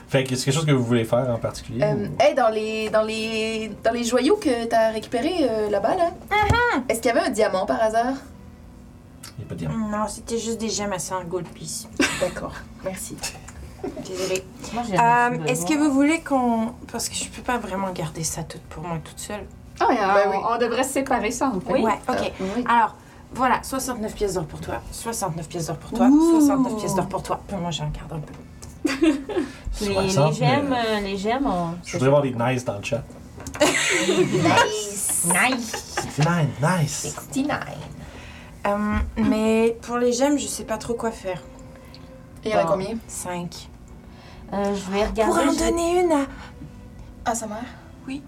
Fait que c'est quelque chose que vous voulez faire en particulier? Euh, ou- hey, dans les, dans les, dans les joyaux que t'as récupérés euh, là-bas, là, est-ce qu'il y avait un diamant par hasard? Il a pas de diamant. Non, c'était juste des gemmes à 100 gold piece. D'accord, merci. Désolée. Moi, j'ai Euh, Est-ce que vous voulez qu'on. Parce que je peux pas vraiment garder ça tout pour moi toute seule. Ah, ouais, Ben on, oui. on devrait se séparer ça, en fait. Oui. Ouais, ok. Oui. Alors, voilà, 69 pièces d'or pour toi, 69 pièces d'or pour toi, Ouh. 69 pièces d'or pour toi. Puis moi, j'en garde un peu. Les, les 60, gemmes, mais- euh, les gemmes, on- Je voudrais voir des nice dans le chat. Nice. Nice! 69, nice. 69. Euh, mais pour les gemmes, je sais pas trop quoi faire. Et il y en a combien? 5. Euh, je vais Pour regarder. en je- donner une à... Ah, sa mère Oui.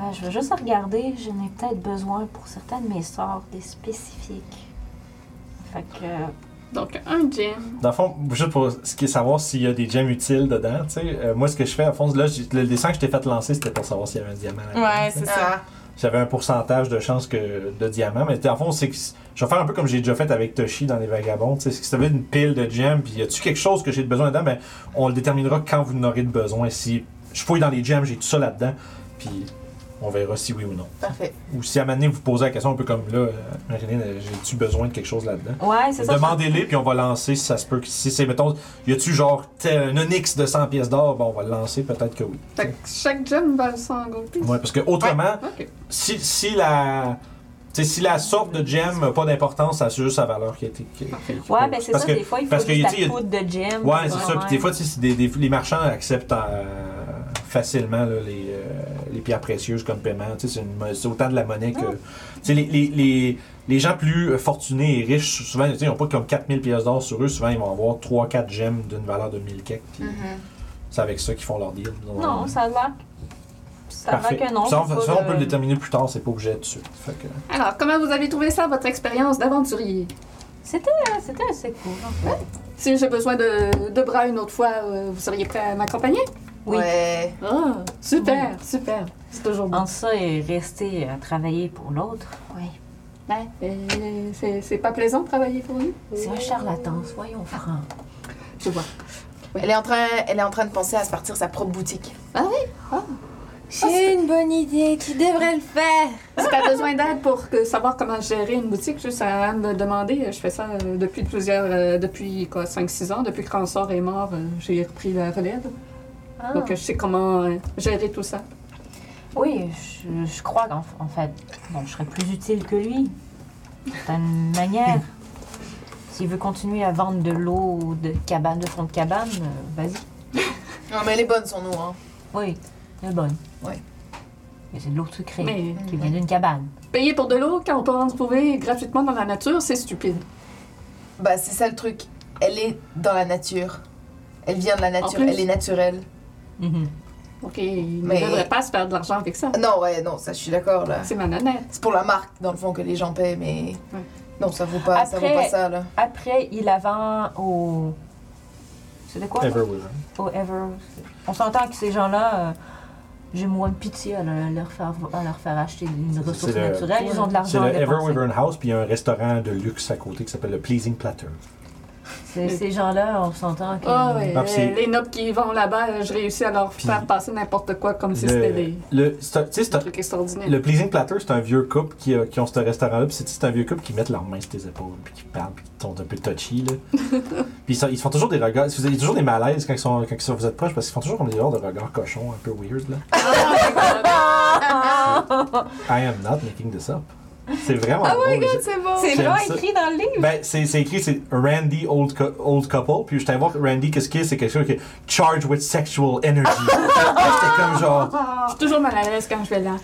Euh, je vais juste regarder. Je n'ai peut-être besoin pour certains de mes sorts des spécifiques. Fait que. Donc, un gem. Dans le fond, juste pour ce qui est savoir s'il y a des gemmes utiles dedans, tu sais, euh, moi ce que je fais à fond, là, j'ai- le dessin que je t'ai fait lancer, c'était pour savoir s'il y avait un diamant. là-dedans, Ouais, tu sais. c'est ça. Ah. J'avais un pourcentage de chance que de diamant, mais en fond, c'est que je vais faire un peu comme j'ai déjà fait avec Toshi dans les vagabonds. Si tu avais une pile de gemmes, puis y a-tu quelque chose que j'ai besoin dedans, ben on le déterminera quand vous en aurez de besoin. Si je fouille dans les gemmes, j'ai tout ça là-dedans, on verra si oui ou non. Parfait. Ou si à un moment donné, vous posez la question un peu comme là, euh, Marilyn, euh, j'ai-tu besoin de quelque chose là-dedans? Ouais, c'est ça. Demandez-les, puis on va lancer si ça se peut. Si c'est, mettons, y a-tu genre tel- un onyx de 100 pièces d'or, bon, on va le lancer, peut-être que oui. Fait que chaque gem va 100 gold piece. Ouais, parce que autrement, si, si la. si la sorte de gem n'a pas d'importance, ça c'est juste sa valeur qui a été. qui- qui- qui- Ouais, ben c'est ça, que- des fois, il faut parce que, juste la poudre de gem. Ouais, c'est ça. Puis des fois, tu sais, c'est des, des- les marchands acceptent euh, facilement là, les, euh, les pierres précieuses comme paiement. Tu sais, c'est, une mo- c'est autant de la monnaie que. Tu sais, les, les, les, les gens plus euh, fortunés et riches, souvent, tu sais, ils n'ont pas comme 4000 pièces d'or sur eux. Souvent, ils vont avoir 3-4 gemmes d'une valeur de 1000 quelques. Puis c'est avec ça qu'ils font leur deal. Non, ça a l'air. Ça a Parfait. l'air que non. Ça, on, ça, de- peut le déterminer plus tard, c'est pas obligé. Fait que- Alors, comment vous avez trouvé ça, votre expérience d'aventurier? C'était c'était assez cool, en fait. Si j'ai besoin de, de bras une autre fois, euh, vous seriez prêt à m'accompagner? Oui. Ouais. Ah, super, super. C'est toujours bon. Entre ça et rester à travailler pour l'autre, oui. Ouais, euh, c'est- c'est pas plaisant de travailler pour lui? C'est un charlatan, soyons francs. Je vois. Elle est, en train, elle est en train de penser à se partir sa propre boutique. J'ai une bonne idée, tu devrais le faire. Si t'as besoin d'aide pour que- savoir comment gérer une boutique, juste à me demander. Je fais ça euh, depuis plusieurs, euh, depuis quoi, 5-6 ans. Depuis que Ransor est mort, euh, j'ai repris la relève. Ah. Donc je sais comment euh, gérer tout ça. Oui, je, je crois qu'en en fait, bon, je serais plus utile que lui. D'une manière. S'il veut continuer à vendre de l'eau de cabane, de fond de cabane, euh, vas-y. Non, mais elle est bonne son eau, hein. Oui, elle est bonne. Ouais. Mais c'est de l'eau sucrée Mais qui vient d'une cabane. payer pour de l'eau quand on peut en trouver gratuitement dans la nature, c'est stupide. Bah, c'est ça le truc. Elle est dans la nature. Elle vient de la nature. plus. Elle est naturelle. Donc il Mais- ne devrait pas se faire de l'argent avec ça. Non, ouais, non, ça, je suis d'accord, là. C'est ma nanette. C'est pour la marque, dans le fond, que les gens paient, mais. Ouais. Non, ça vaut pas, ça vaut Après- pas ça, là. Après, il la vend au. C'était quoi? Everywhere. Au Ever. On s'entend que ces gens-là, euh, j'ai moins de pitié à leur, faire, à leur faire acheter une ressource c'est le- naturelle. Ils ont de C'est l'argent le à dépenser. Everwyvern House, puis il y a un restaurant de luxe à côté qui s'appelle le Pleasing Platter. Ces gens-là, on s'entend que. Ah Ah, euh, les nobles qui vont là-bas, euh, je réussis à leur faire passer n'importe quoi comme si c'était Le, des le, c'est un- tu sais, c'est un- trucs extraordinaires. le Pleasing Platter, c'est un vieux couple qui, a- qui ont ce restaurant-là, puis c'est c'est un vieux couple qui mettent leurs mains sur tes épaules, puis qui parlent, puis qui sont un peu touchy, là. puis ils, sont- ils se font toujours des regards, vous avez toujours des malaises quand ils, sont, quand ils sont- vous êtes proches, parce qu'ils font toujours comme des genres de regards cochons, un peu weird, là. I am not making this up. C'est vraiment Oh my drôle. god, c'est bon! C'est vraiment ça. écrit dans le livre. Ben, c'est c'est écrit, c'est Randy Old, old Couple. Puis je t'allais voir Randy, qu'est-ce qu'il est? C'est quelque chose qui est charged with sexual energy. J'étais comme genre. Je suis toujours mal à l'aise quand je vais là.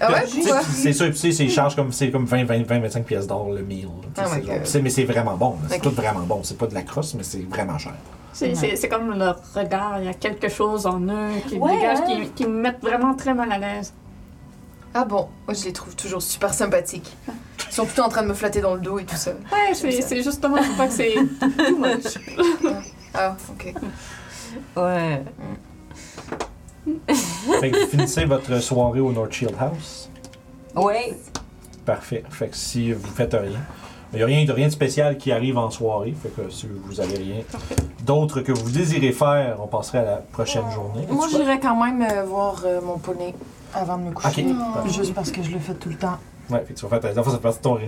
Ah ouais, puis c'est ça, puis tu sais, c'est charge comme, c'est comme 20, 20, 20, 25 pièces d'or le meal. Oh c'est my genre- God. c'est- mais c'est vraiment bon. là. C'est tout vraiment bon. C'est pas de la crosse, mais c'est vraiment cher. C'est, c'est, c'est comme leur regard, il y a quelque chose en eux qui Ouais, dégage, ouais. qui, qui me mettent vraiment très mal à l'aise. Ah bon, moi je les trouve toujours super sympathiques. Ils sont temps en train de me flatter dans le dos et tout ça. Ouais, c'est, justement, je crois que c'est too much. Ah, ok. Ouais. Fait que vous finissez votre soirée au North Shield House? Ouais. Parfait. Fait que si vous faites rien, il n'y a rien, de rien de spécial qui arrive en soirée. Fait que si vous avez rien d'autre que vous désirez faire, on passerait à la prochaine journée. Moi, j'irais quand même euh, voir euh, mon poney avant de me coucher. Ok. Parfait. Juste parce que je le fais tout le temps. Ouais, fait que tu vas faire ta. Ça fait partie de ton.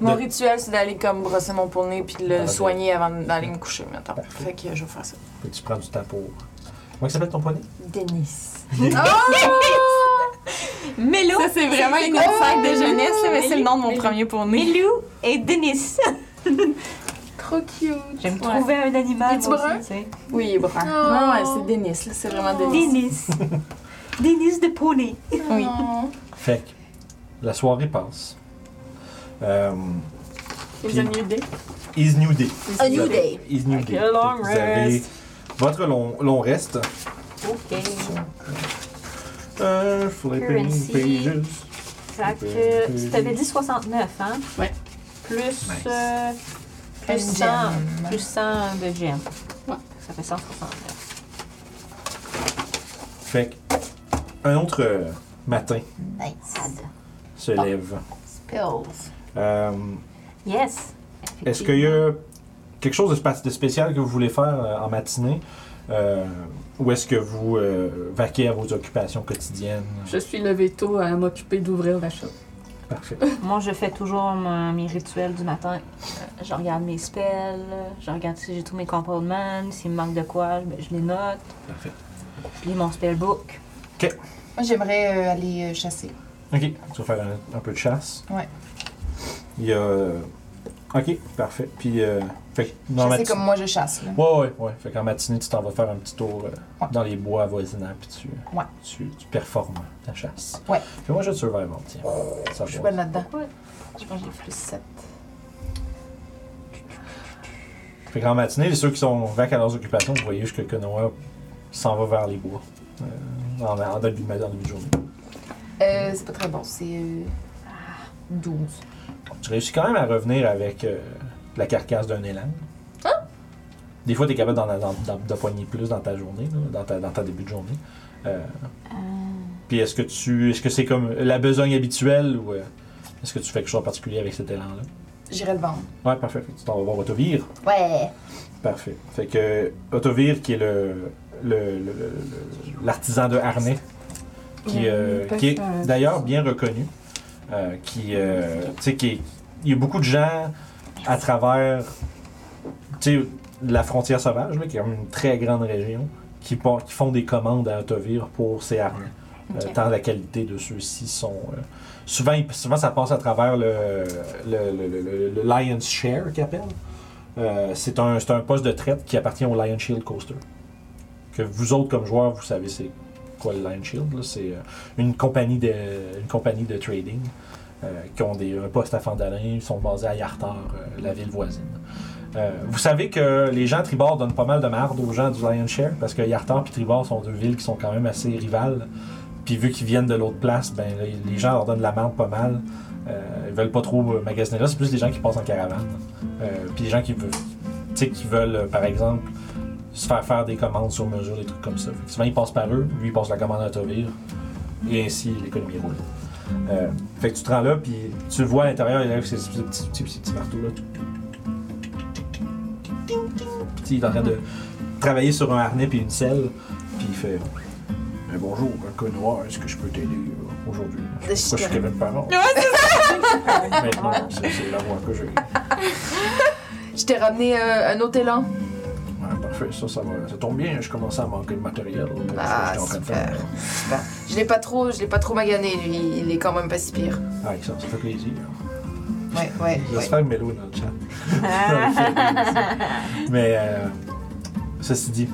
Mon De- rituel, c'est d'aller comme brosser mon poney puis de le Ah, soigner avant d'aller me coucher maintenant. Parfait. Fait que je vais faire ça. Fait que tu prends du temps pour. Comment ça s'appelle ton poney? Denis. Mélou. Ça, c'est vraiment une insight de jeunesse, là, mais c'est le nom de mon Mélou. premier poney. Mélou et Denis. Trop cute. Je vais me Ouais. trouver un animal. Es-tu moi brun? aussi, tu sais. Oui, il est brun. Oh. Non, ouais, c'est Denis, là. C'est vraiment Denis. Denis. Des nids de poney. Oui. Fait que la soirée passe. Euh, Is a new day. is New Day. A new avez- day. Is New Like Day. a long Vous avez rest. votre long, long reste. OK. Euh, flipping Currency. pages. Fait que tu t'avais dit 69, hein? Ouais. Plus, Nice. euh, plus, Une 100, gemme. plus 100 de gemmes. Ouais. Ça fait 169. Fait que un autre euh, matin Nice. se lève. Spills. Euh, Yes. Est-ce qu'il y a quelque chose de, spa- de spécial que vous voulez faire euh, en matinée? Euh, ou est-ce que vous euh, vaquez à vos occupations quotidiennes? Je suis levé tôt à m'occuper d'ouvrir la shop. Parfait. Moi, je fais toujours mon- mes rituels du matin. Euh, Je regarde mes spells, je regarde si j'ai tous mes components, s'il me manque de quoi, ben, je les note. Parfait. Je lis mon spellbook. Moi, j'aimerais euh, aller euh, chasser. Ok, tu vas faire un, un peu de chasse. Ouais. Il y a. euh, Ok, parfait. Puis, euh, fait que dans mati- comme moi, je chasse. Là. Ouais, ouais, ouais. Fait qu'en matinée, tu t'en vas faire un petit tour euh, Ouais. dans les bois avoisinants, puis tu, Ouais. tu, tu performes ta chasse. Ouais. Fais-moi un jeu de survival, tiens. Ça Je suis va. bonne là-dedans. Ouais. Je pense que j'ai plus 7. Fait qu'en matinée, ceux qui sont vaques à leurs occupations, vous voyez juste que Konoha s'en va vers les bois. Euh, en, en début de matin, en début de journée. Euh, c'est pas très bon. C'est euh, 12. Tu réussis quand même à revenir avec euh, la carcasse d'un élan. Des fois, tu es capable d'en, d'en- d'en- de poigner plus dans ta journée, là, dans, ta, dans ta début de journée. Euh, Puis est-ce que tu. Est-ce que c'est comme la besogne habituelle ou est-ce que tu fais quelque chose en particulier avec cet élan-là? J'irai le vendre. Ouais, parfait. Tu t'en vas voir Autovir. Ouais. Parfait. Fait que Autovir, qui est le- l'artisan de harnais, qui, euh, qui est d'ailleurs bien reconnu, euh, qui, euh, qui il y a beaucoup de gens à travers, la frontière sauvage, là, qui est une très grande région, qui, font des commandes à Autovir pour ces harnais. Tant la qualité de ceux-ci sont. souvent, souvent, ça passe à travers le, le, Lion's Share qu'ils appellent. Euh, c'est un, c'est un poste de traite qui appartient au Lion Shield Coaster. Que vous autres, comme joueurs, vous savez c'est quoi le Lion Shield. C'est euh, une, compagnie de, une compagnie de trading euh, qui ont des, un poste à Fandalin. Ils sont basés à Yartar, euh, la ville voisine. Vous savez que les gens à Tribord donnent pas mal de marde aux gens du Lion Share parce que Yartar et Tribord sont deux villes qui sont quand même assez rivales. Puis vu qu'ils viennent de l'autre place, ben les gens leur donnent de la marde pas mal. Euh, ils veulent pas trop magasiner là. C'est plus les gens qui passent en caravane. Puis les gens qui veulent, qui veulent, par exemple, se faire faire des commandes sur mesure, des trucs comme ça. Fait que souvent, ils passent par eux. Lui, il passe la commande à Tovir. Et ainsi, l'économie roule. Euh, fait que tu te rends là, puis tu le vois à l'intérieur, il arrive avec ces petits, petits, petits, petits marteaux-là. Puis il est en train de travailler sur un harnais puis une selle. Puis il fait Eh, Bonjour, Konoha, est-ce que je peux t'aider euh, aujourd'hui Pourquoi je suis. Kevin Parent Maintenant, c'est c'est la voix que j'ai. Je t'ai ramené euh, un autre élan. Ouais, parfait, ça, ça, va, ça tombe bien, je commençais à manquer de matériel. Ah, de super. super. Je l'ai pas trop, je l'ai pas trop magané, lui. Il est quand même pas si pire. Ah, excellent, ça fait plaisir. Ouais, ouais, ouais. J'espère que Mélo est dans le chat. Mais, euh, ceci dit,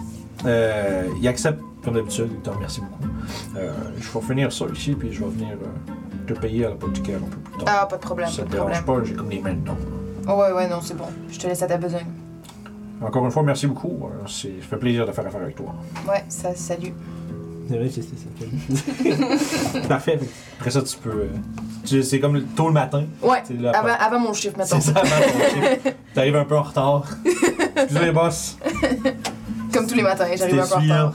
euh, il accepte, comme d'habitude, il te remercie beaucoup. Euh, je vais finir ça ici, puis je vais venir euh, te payer à l'apothicaire un peu plus tard. Ah, pas de problème, ça te dérange pas, j'ai comme les mains dedans. Oh, ouais, ouais, non, c'est bon. Je te laisse à ta besogne. Encore une fois, merci beaucoup. Euh, c'est- Ça fait plaisir de faire affaire avec toi. Ouais, ça, salut. C'est vrai, c'est ça. Parfait. Après ça, tu peux. euh, tu- c'est comme le- tôt le matin. Ouais, C'est là, avant, avant mon chiffre, mettons. C'est ça, avant ton chiffre. T'arrives un peu en retard. Excusez, boss. Comme tous les matins, j'arrive un peu en retard.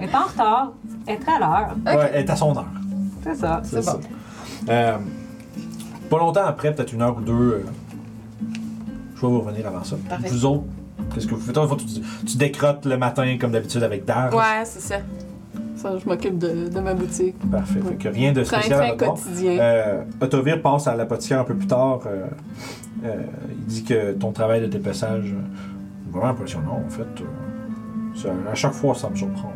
Mais pas en retard. Être à l'heure. Ouais, elle est à son heure. C'est ça. C'est C'est ça. bon. Euh, pas longtemps après, peut-être une heure ou deux, euh, je vais vous revenir avant ça. Parfait. Vous autres, qu'est-ce que vous faites? Toi, tu, tu décrottes le matin comme d'habitude avec Dar. Ouais, c'est ça. Ça, je m'occupe de, de ma boutique. Parfait. Fait que rien de spécial à train votre quotidien. Euh, Autovir passe à l'apothicaire un peu plus tard. euh, euh, il dit que ton travail de dépeçage euh, est vraiment impressionnant, en fait. Euh, ça- à chaque fois, ça me surprend.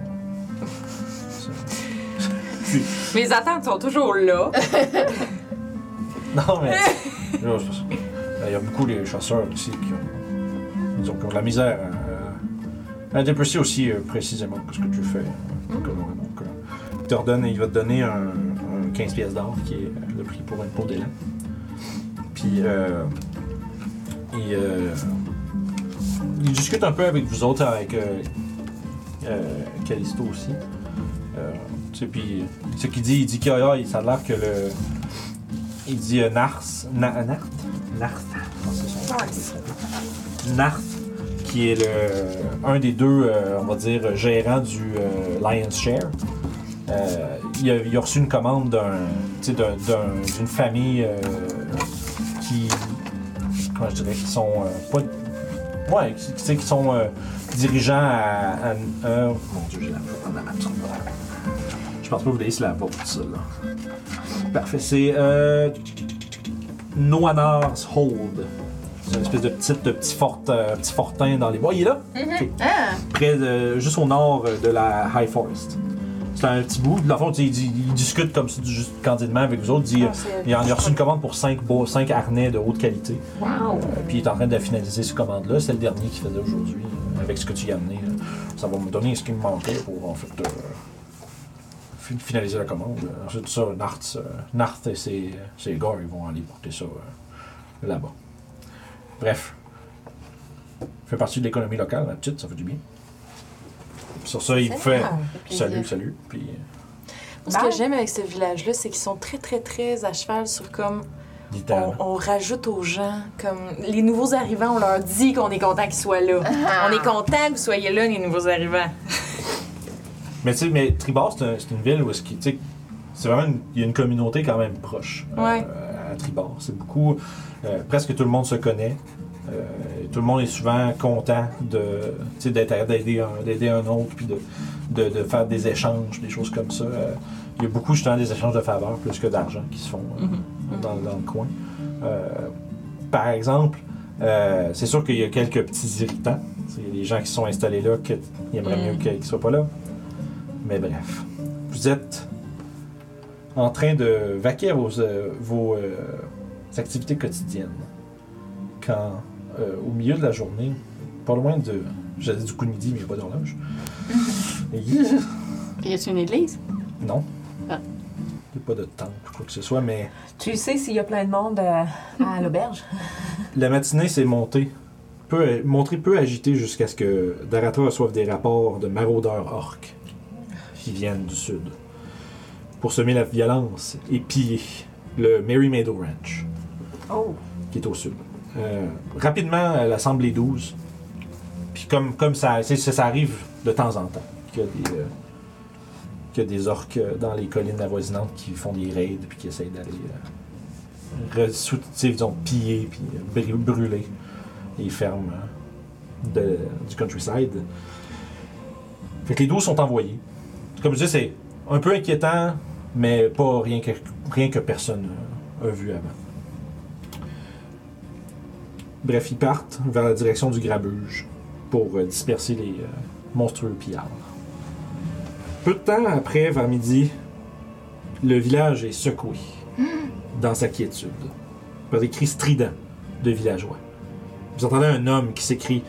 Puis- Mes attentes sont toujours là. non, mais. Il y a beaucoup de chasseurs ici qui ont, qui ont de la misère à, à déprécier aussi euh, précisément ce que tu fais. Donc, euh, il, te redonne, il va te donner un, un 15 pièces d'or qui est le prix pour une peau d'élan. Puis, euh, il, euh, discute un peu avec vous autres, avec euh, euh, Callisto aussi. Euh, puis ce qu'il dit, il dit a- ça a l'air que le. Il dit euh, Nars. Na, Nart? Nart. Non, qui est le, un des deux, euh, on va dire, gérants du euh, Lion's Share. Euh, il, a, reçu une commande d'une famille qui. Comment je dirais Qui sont. pas. Ouais, qui, qui sont dirigeants à. euh, mon dieu, j'ai la map. Je pense pas que vous laissez la porte, ça, là. Parfait, c'est. Noanar's Hold. C'est une espèce de, petite, de petit, fort, euh, petit fortin dans les bois. Il est là? Ok. Ah! Près de, juste au nord de la High Forest. C'est un petit bout. Dans le fond, il, dit- il discute comme ça, juste candidement avec vous autres. Il dit, Ah, il a il a reçu une commande pour 5 cinq harnais de haute qualité. Wow! Euh, puis il est en train de finaliser cette commande-là. C'est le dernier qu'il faisait aujourd'hui. avec ce que tu y as amené. Ça va me donner ce qui me manquait pour en fait euh, finaliser la commande. Euh, Ensuite, ça, Nart, euh, Nart et ses, ses gars, ils vont aller porter ça euh, là-bas. Bref. Fait partie de l'économie locale, la petite, ça fait du bien. Sur ça, il fait Ah, salut, salut. Puis Ce que j'aime avec ce village-là, c'est qu'ils sont très, très, très à cheval sur comme. On, rajoute aux gens, comme. Les nouveaux arrivants, on leur dit qu'on est content qu'ils soient là. On est content que vous soyez là, les nouveaux arrivants. Mais tu sais, mais Tribord, c'est un- c'est une ville où est-ce c'est vraiment une- il y a une communauté quand même proche euh, à Tribord. C'est beaucoup, euh, presque tout le monde se connaît. Euh, tout le monde est souvent content de, d'aider un, d'aider un autre, puis de, de, de faire des échanges, des choses comme ça. Il y a beaucoup justement des échanges de faveurs plus que d'argent qui se font euh, Mhm. dans, dans le coin. Par exemple, c'est sûr qu'il y a quelques petits irritants. Il y a des gens qui sont installés là qui aimeraient Mm. mieux qu'ils ne soient pas là. Mais bref, vous êtes en train de vaquer vos, euh, vos euh, activités quotidiennes. Quand, euh, au milieu de la journée, pas loin de. J'allais dire du coup de midi, mais il n'y a pas d'horloge. Et- Y a-tu une église? non. Ah. Il n'y a pas de temple ou quoi que ce soit, mais Tu sais s'il y a plein de monde euh, à l'auberge? la matinée s'est montée. Peu, montrée peu agitée jusqu'à ce que Daratra reçoive des rapports de maraudeurs orques qui viennent du sud pour semer la violence et piller le Mary Meadow Ranch Oh! qui est au sud. Euh, rapidement, elle assemble les 12. Puis comme, comme ça, ça, arrive de temps en temps qu'il y a des, euh, qu'il y a des orques euh, dans les collines avoisinantes qui font des raids puis qui essayent d'aller euh, disons, piller puis euh, br- brûler les fermes euh, de- du countryside. Fait que les 12 sont envoyés. Comme je dis, c'est un peu inquiétant, mais pas rien que, rien que personne euh, a vu avant. Bref, ils partent vers la direction du grabuge pour euh, disperser les euh, monstrueux pillards. Peu de temps après, vers midi, le village est secoué dans sa quiétude par des cris stridents de villageois. Vous entendez un homme qui s'écrie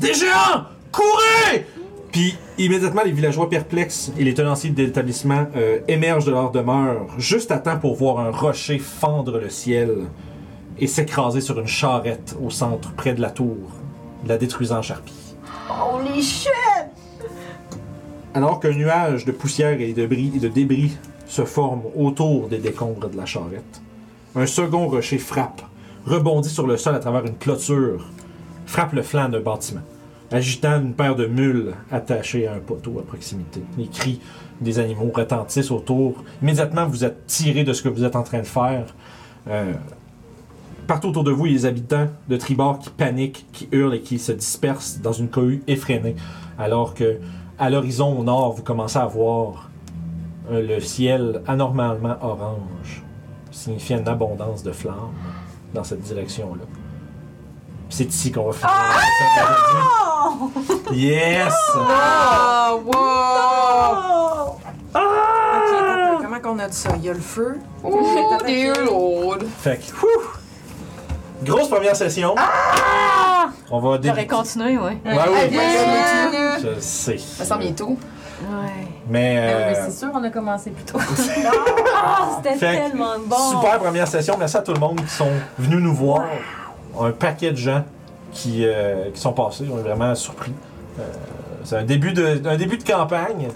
Des géants Courez Puis immédiatement, les villageois perplexes et les tenanciers de l'établissement euh, émergent de leur demeure juste à temps pour voir un rocher fendre le ciel et s'écraser sur une charrette au centre, près de la tour, la détruisant en charpie. Holy shit! Alors qu'un nuage de poussière et de débris, et de débris se forme autour des décombres de la charrette, un second rocher frappe, rebondit sur le sol à travers une clôture, frappe le flanc d'un bâtiment, agitant une paire de mules attachées à un poteau à proximité. Les cris des animaux retentissent autour. Immédiatement, vous êtes tiré de ce que vous êtes en train de faire. Euh, partout autour de vous, il y a les habitants de Tribord qui paniquent, qui hurlent et qui se dispersent dans une cohue effrénée, alors que à l'horizon au nord, vous commencez à voir euh, le ciel anormalement orange, signifiant une abondance de flammes dans cette direction-là. Puis C'est ici qu'on va finir. Yes! Oh, wow! Ok, attends, comment qu'on a de ça? Il y a le feu. Oh, dear lord! Fait que, whew! Grosse première session. On va J'aurais débuter. continué, ouais. Ouais, oui. Je sais. Ça sent bientôt. Ouais. Mais, Ah oui, euh, mais c'est sûr, on a commencé plus tôt. Ah, c'était tellement bon. super première session. Merci à tout le monde qui sont venus nous voir. Un paquet de gens qui, euh, qui sont passés. On est vraiment surpris. Euh, c'est un début, de, un début de campagne.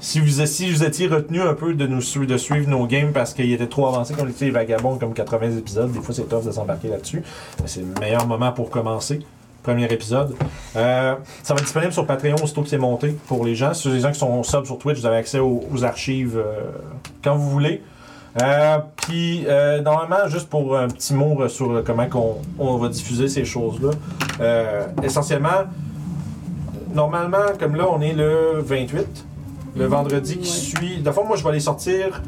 Si vous, si vous étiez retenu un peu de nous de suivre nos games parce qu'ils étaient trop avancés comme les vagabonds, comme 80 épisodes, des fois c'est tough de s'embarquer là-dessus. C'est le meilleur moment pour commencer. Premier épisode. Euh, ça va être disponible sur Patreon aussitôt que c'est monté pour les gens. Si les gens qui sont sub sur Twitch, vous avez accès aux, archives quand vous voulez. Euh, Puis, euh, normalement, juste pour un petit mot sur euh, comment qu'on, on va diffuser ces choses-là. Euh, essentiellement, normalement, comme là, on est le 28, le vendredi qui suit. De fois, moi, je vais les sortir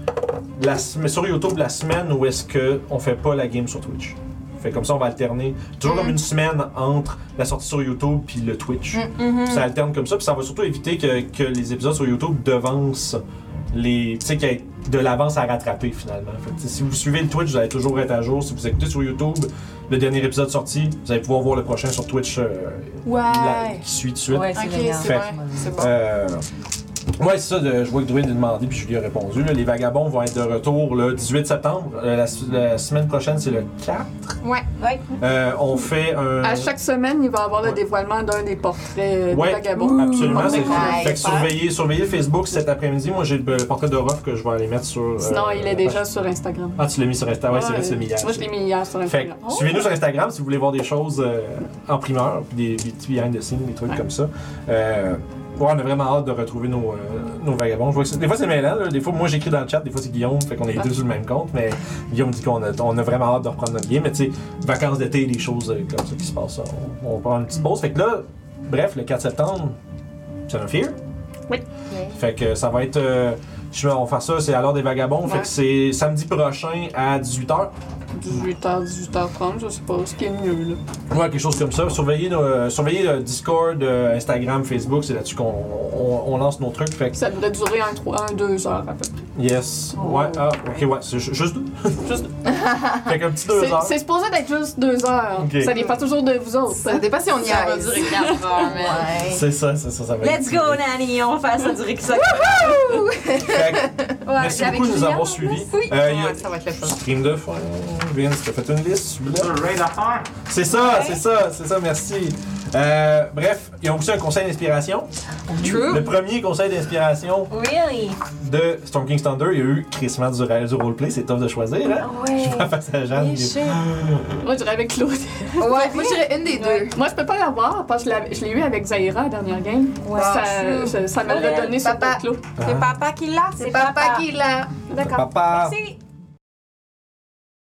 la, sur YouTube la semaine où est-ce qu'on fait pas la game sur Twitch. Fait comme ça, on va alterner. Toujours comme une semaine entre la sortie sur YouTube puis le Twitch. Puis ça alterne comme ça, puis ça va surtout éviter que, que les épisodes sur YouTube devancent les. Tu sais, qu'il y ait de l'avance à rattraper finalement. Fait que, si vous suivez le Twitch, vous allez toujours être à jour. Si vous écoutez sur YouTube le dernier épisode sorti, vous allez pouvoir voir le prochain sur Twitch euh, Ouais. la- qui suit de suite. Ouais, c'est bon. Euh, ouais, c'est ça, de- je vois que Druid a demandé, puis je lui ai répondu. là. les vagabonds vont être de retour le 18 septembre. Euh, la, la semaine prochaine, c'est le 4. Ouais. Ouais. Euh, on fait un. À chaque semaine, il va y avoir le Ouais. dévoilement d'un des portraits euh, Ouais, des vagabonds. absolument. c'est-. Fait que surveillez, surveillez Facebook cet après-midi. Moi, j'ai le portrait de Ruff que je vais aller mettre sur. euh, Sinon, il la est déjà page. sur Instagram. Ah, tu l'as mis sur Instagram. Ouais, c'est vrai, tu l'as mis hier. Moi, je l'ai mis hier sur Fait Instagram. que, suivez-nous sur Instagram si vous voulez voir des choses euh, en primeur, puis des, des petits behind the scenes, des trucs Ouais. comme ça. Euh, ouais, on a vraiment hâte de retrouver nos, euh, nos vagabonds. Je vois que c'est- des fois c'est mêlant, là. des fois moi j'écris dans le chat, des fois c'est Guillaume, fait qu'on est deux sur le même compte, mais Guillaume dit qu'on a, on a vraiment hâte de reprendre notre game. Mais tu sais, vacances d'été, des choses euh, comme ça qui se passent, on, on prend une petite pause. Fait que là, bref, le 4 septembre, c'est un fear. Oui. Fait que ça va être. euh, je vais- on va faire ça, c'est à l'heure des vagabonds. Fait que c'est samedi prochain à 18h. 18h, 18h30, je sais pas ce qui est mieux, là. Ouais, quelque chose comme ça. Surveillez, nos- euh, surveillez le Discord, euh, Instagram, Facebook, c'est là-dessus qu'on on, on lance nos trucs. Fait que, Ça devrait durer un, trois- un deux heures à peu près. yes. Ouais, ah, ok, ouais, c'est ju- juste deux. Juste- fait qu'un petit deux C'est heures. c'est supposé d'être juste deux heures. Ok. Ça dépend toujours de vous autres. Ça dépend si on y Ça va arrive. durer 4 heures, man. Ouais. C'est ça, c'est ça, ça va Let's être- go, Nanny! On va faire ça durer que ça. Fait que, merci avec beaucoup de nous Julien, avoir suivis. Oui. Euh, il y a- Ouais, ça va être le fun. Stream de fin. Vince, t'as fait une liste, celui-là? C'est ça, c'est ça, c'est ça, merci. Euh, bref, ils ont aussi un conseil d'inspiration. True. Le premier conseil d'inspiration Really? de Storm King's Thunder, il y a eu Chris Matt du, du roleplay, c'est tough de choisir, hein? Ouais. Je vois face à Jeanne. Shit. Moi, je dirais avec Claude. Ouais, moi je dirais une des deux. Moi, je peux pas l'avoir parce que je l'ai eu avec Zaira la dernière game. Ouais. ça, true. ça, ça me l'a Ouais, donné sur papa. Claude. C'est papa qui l'a? C'est papa qui l'a. D'accord. Papa. Merci.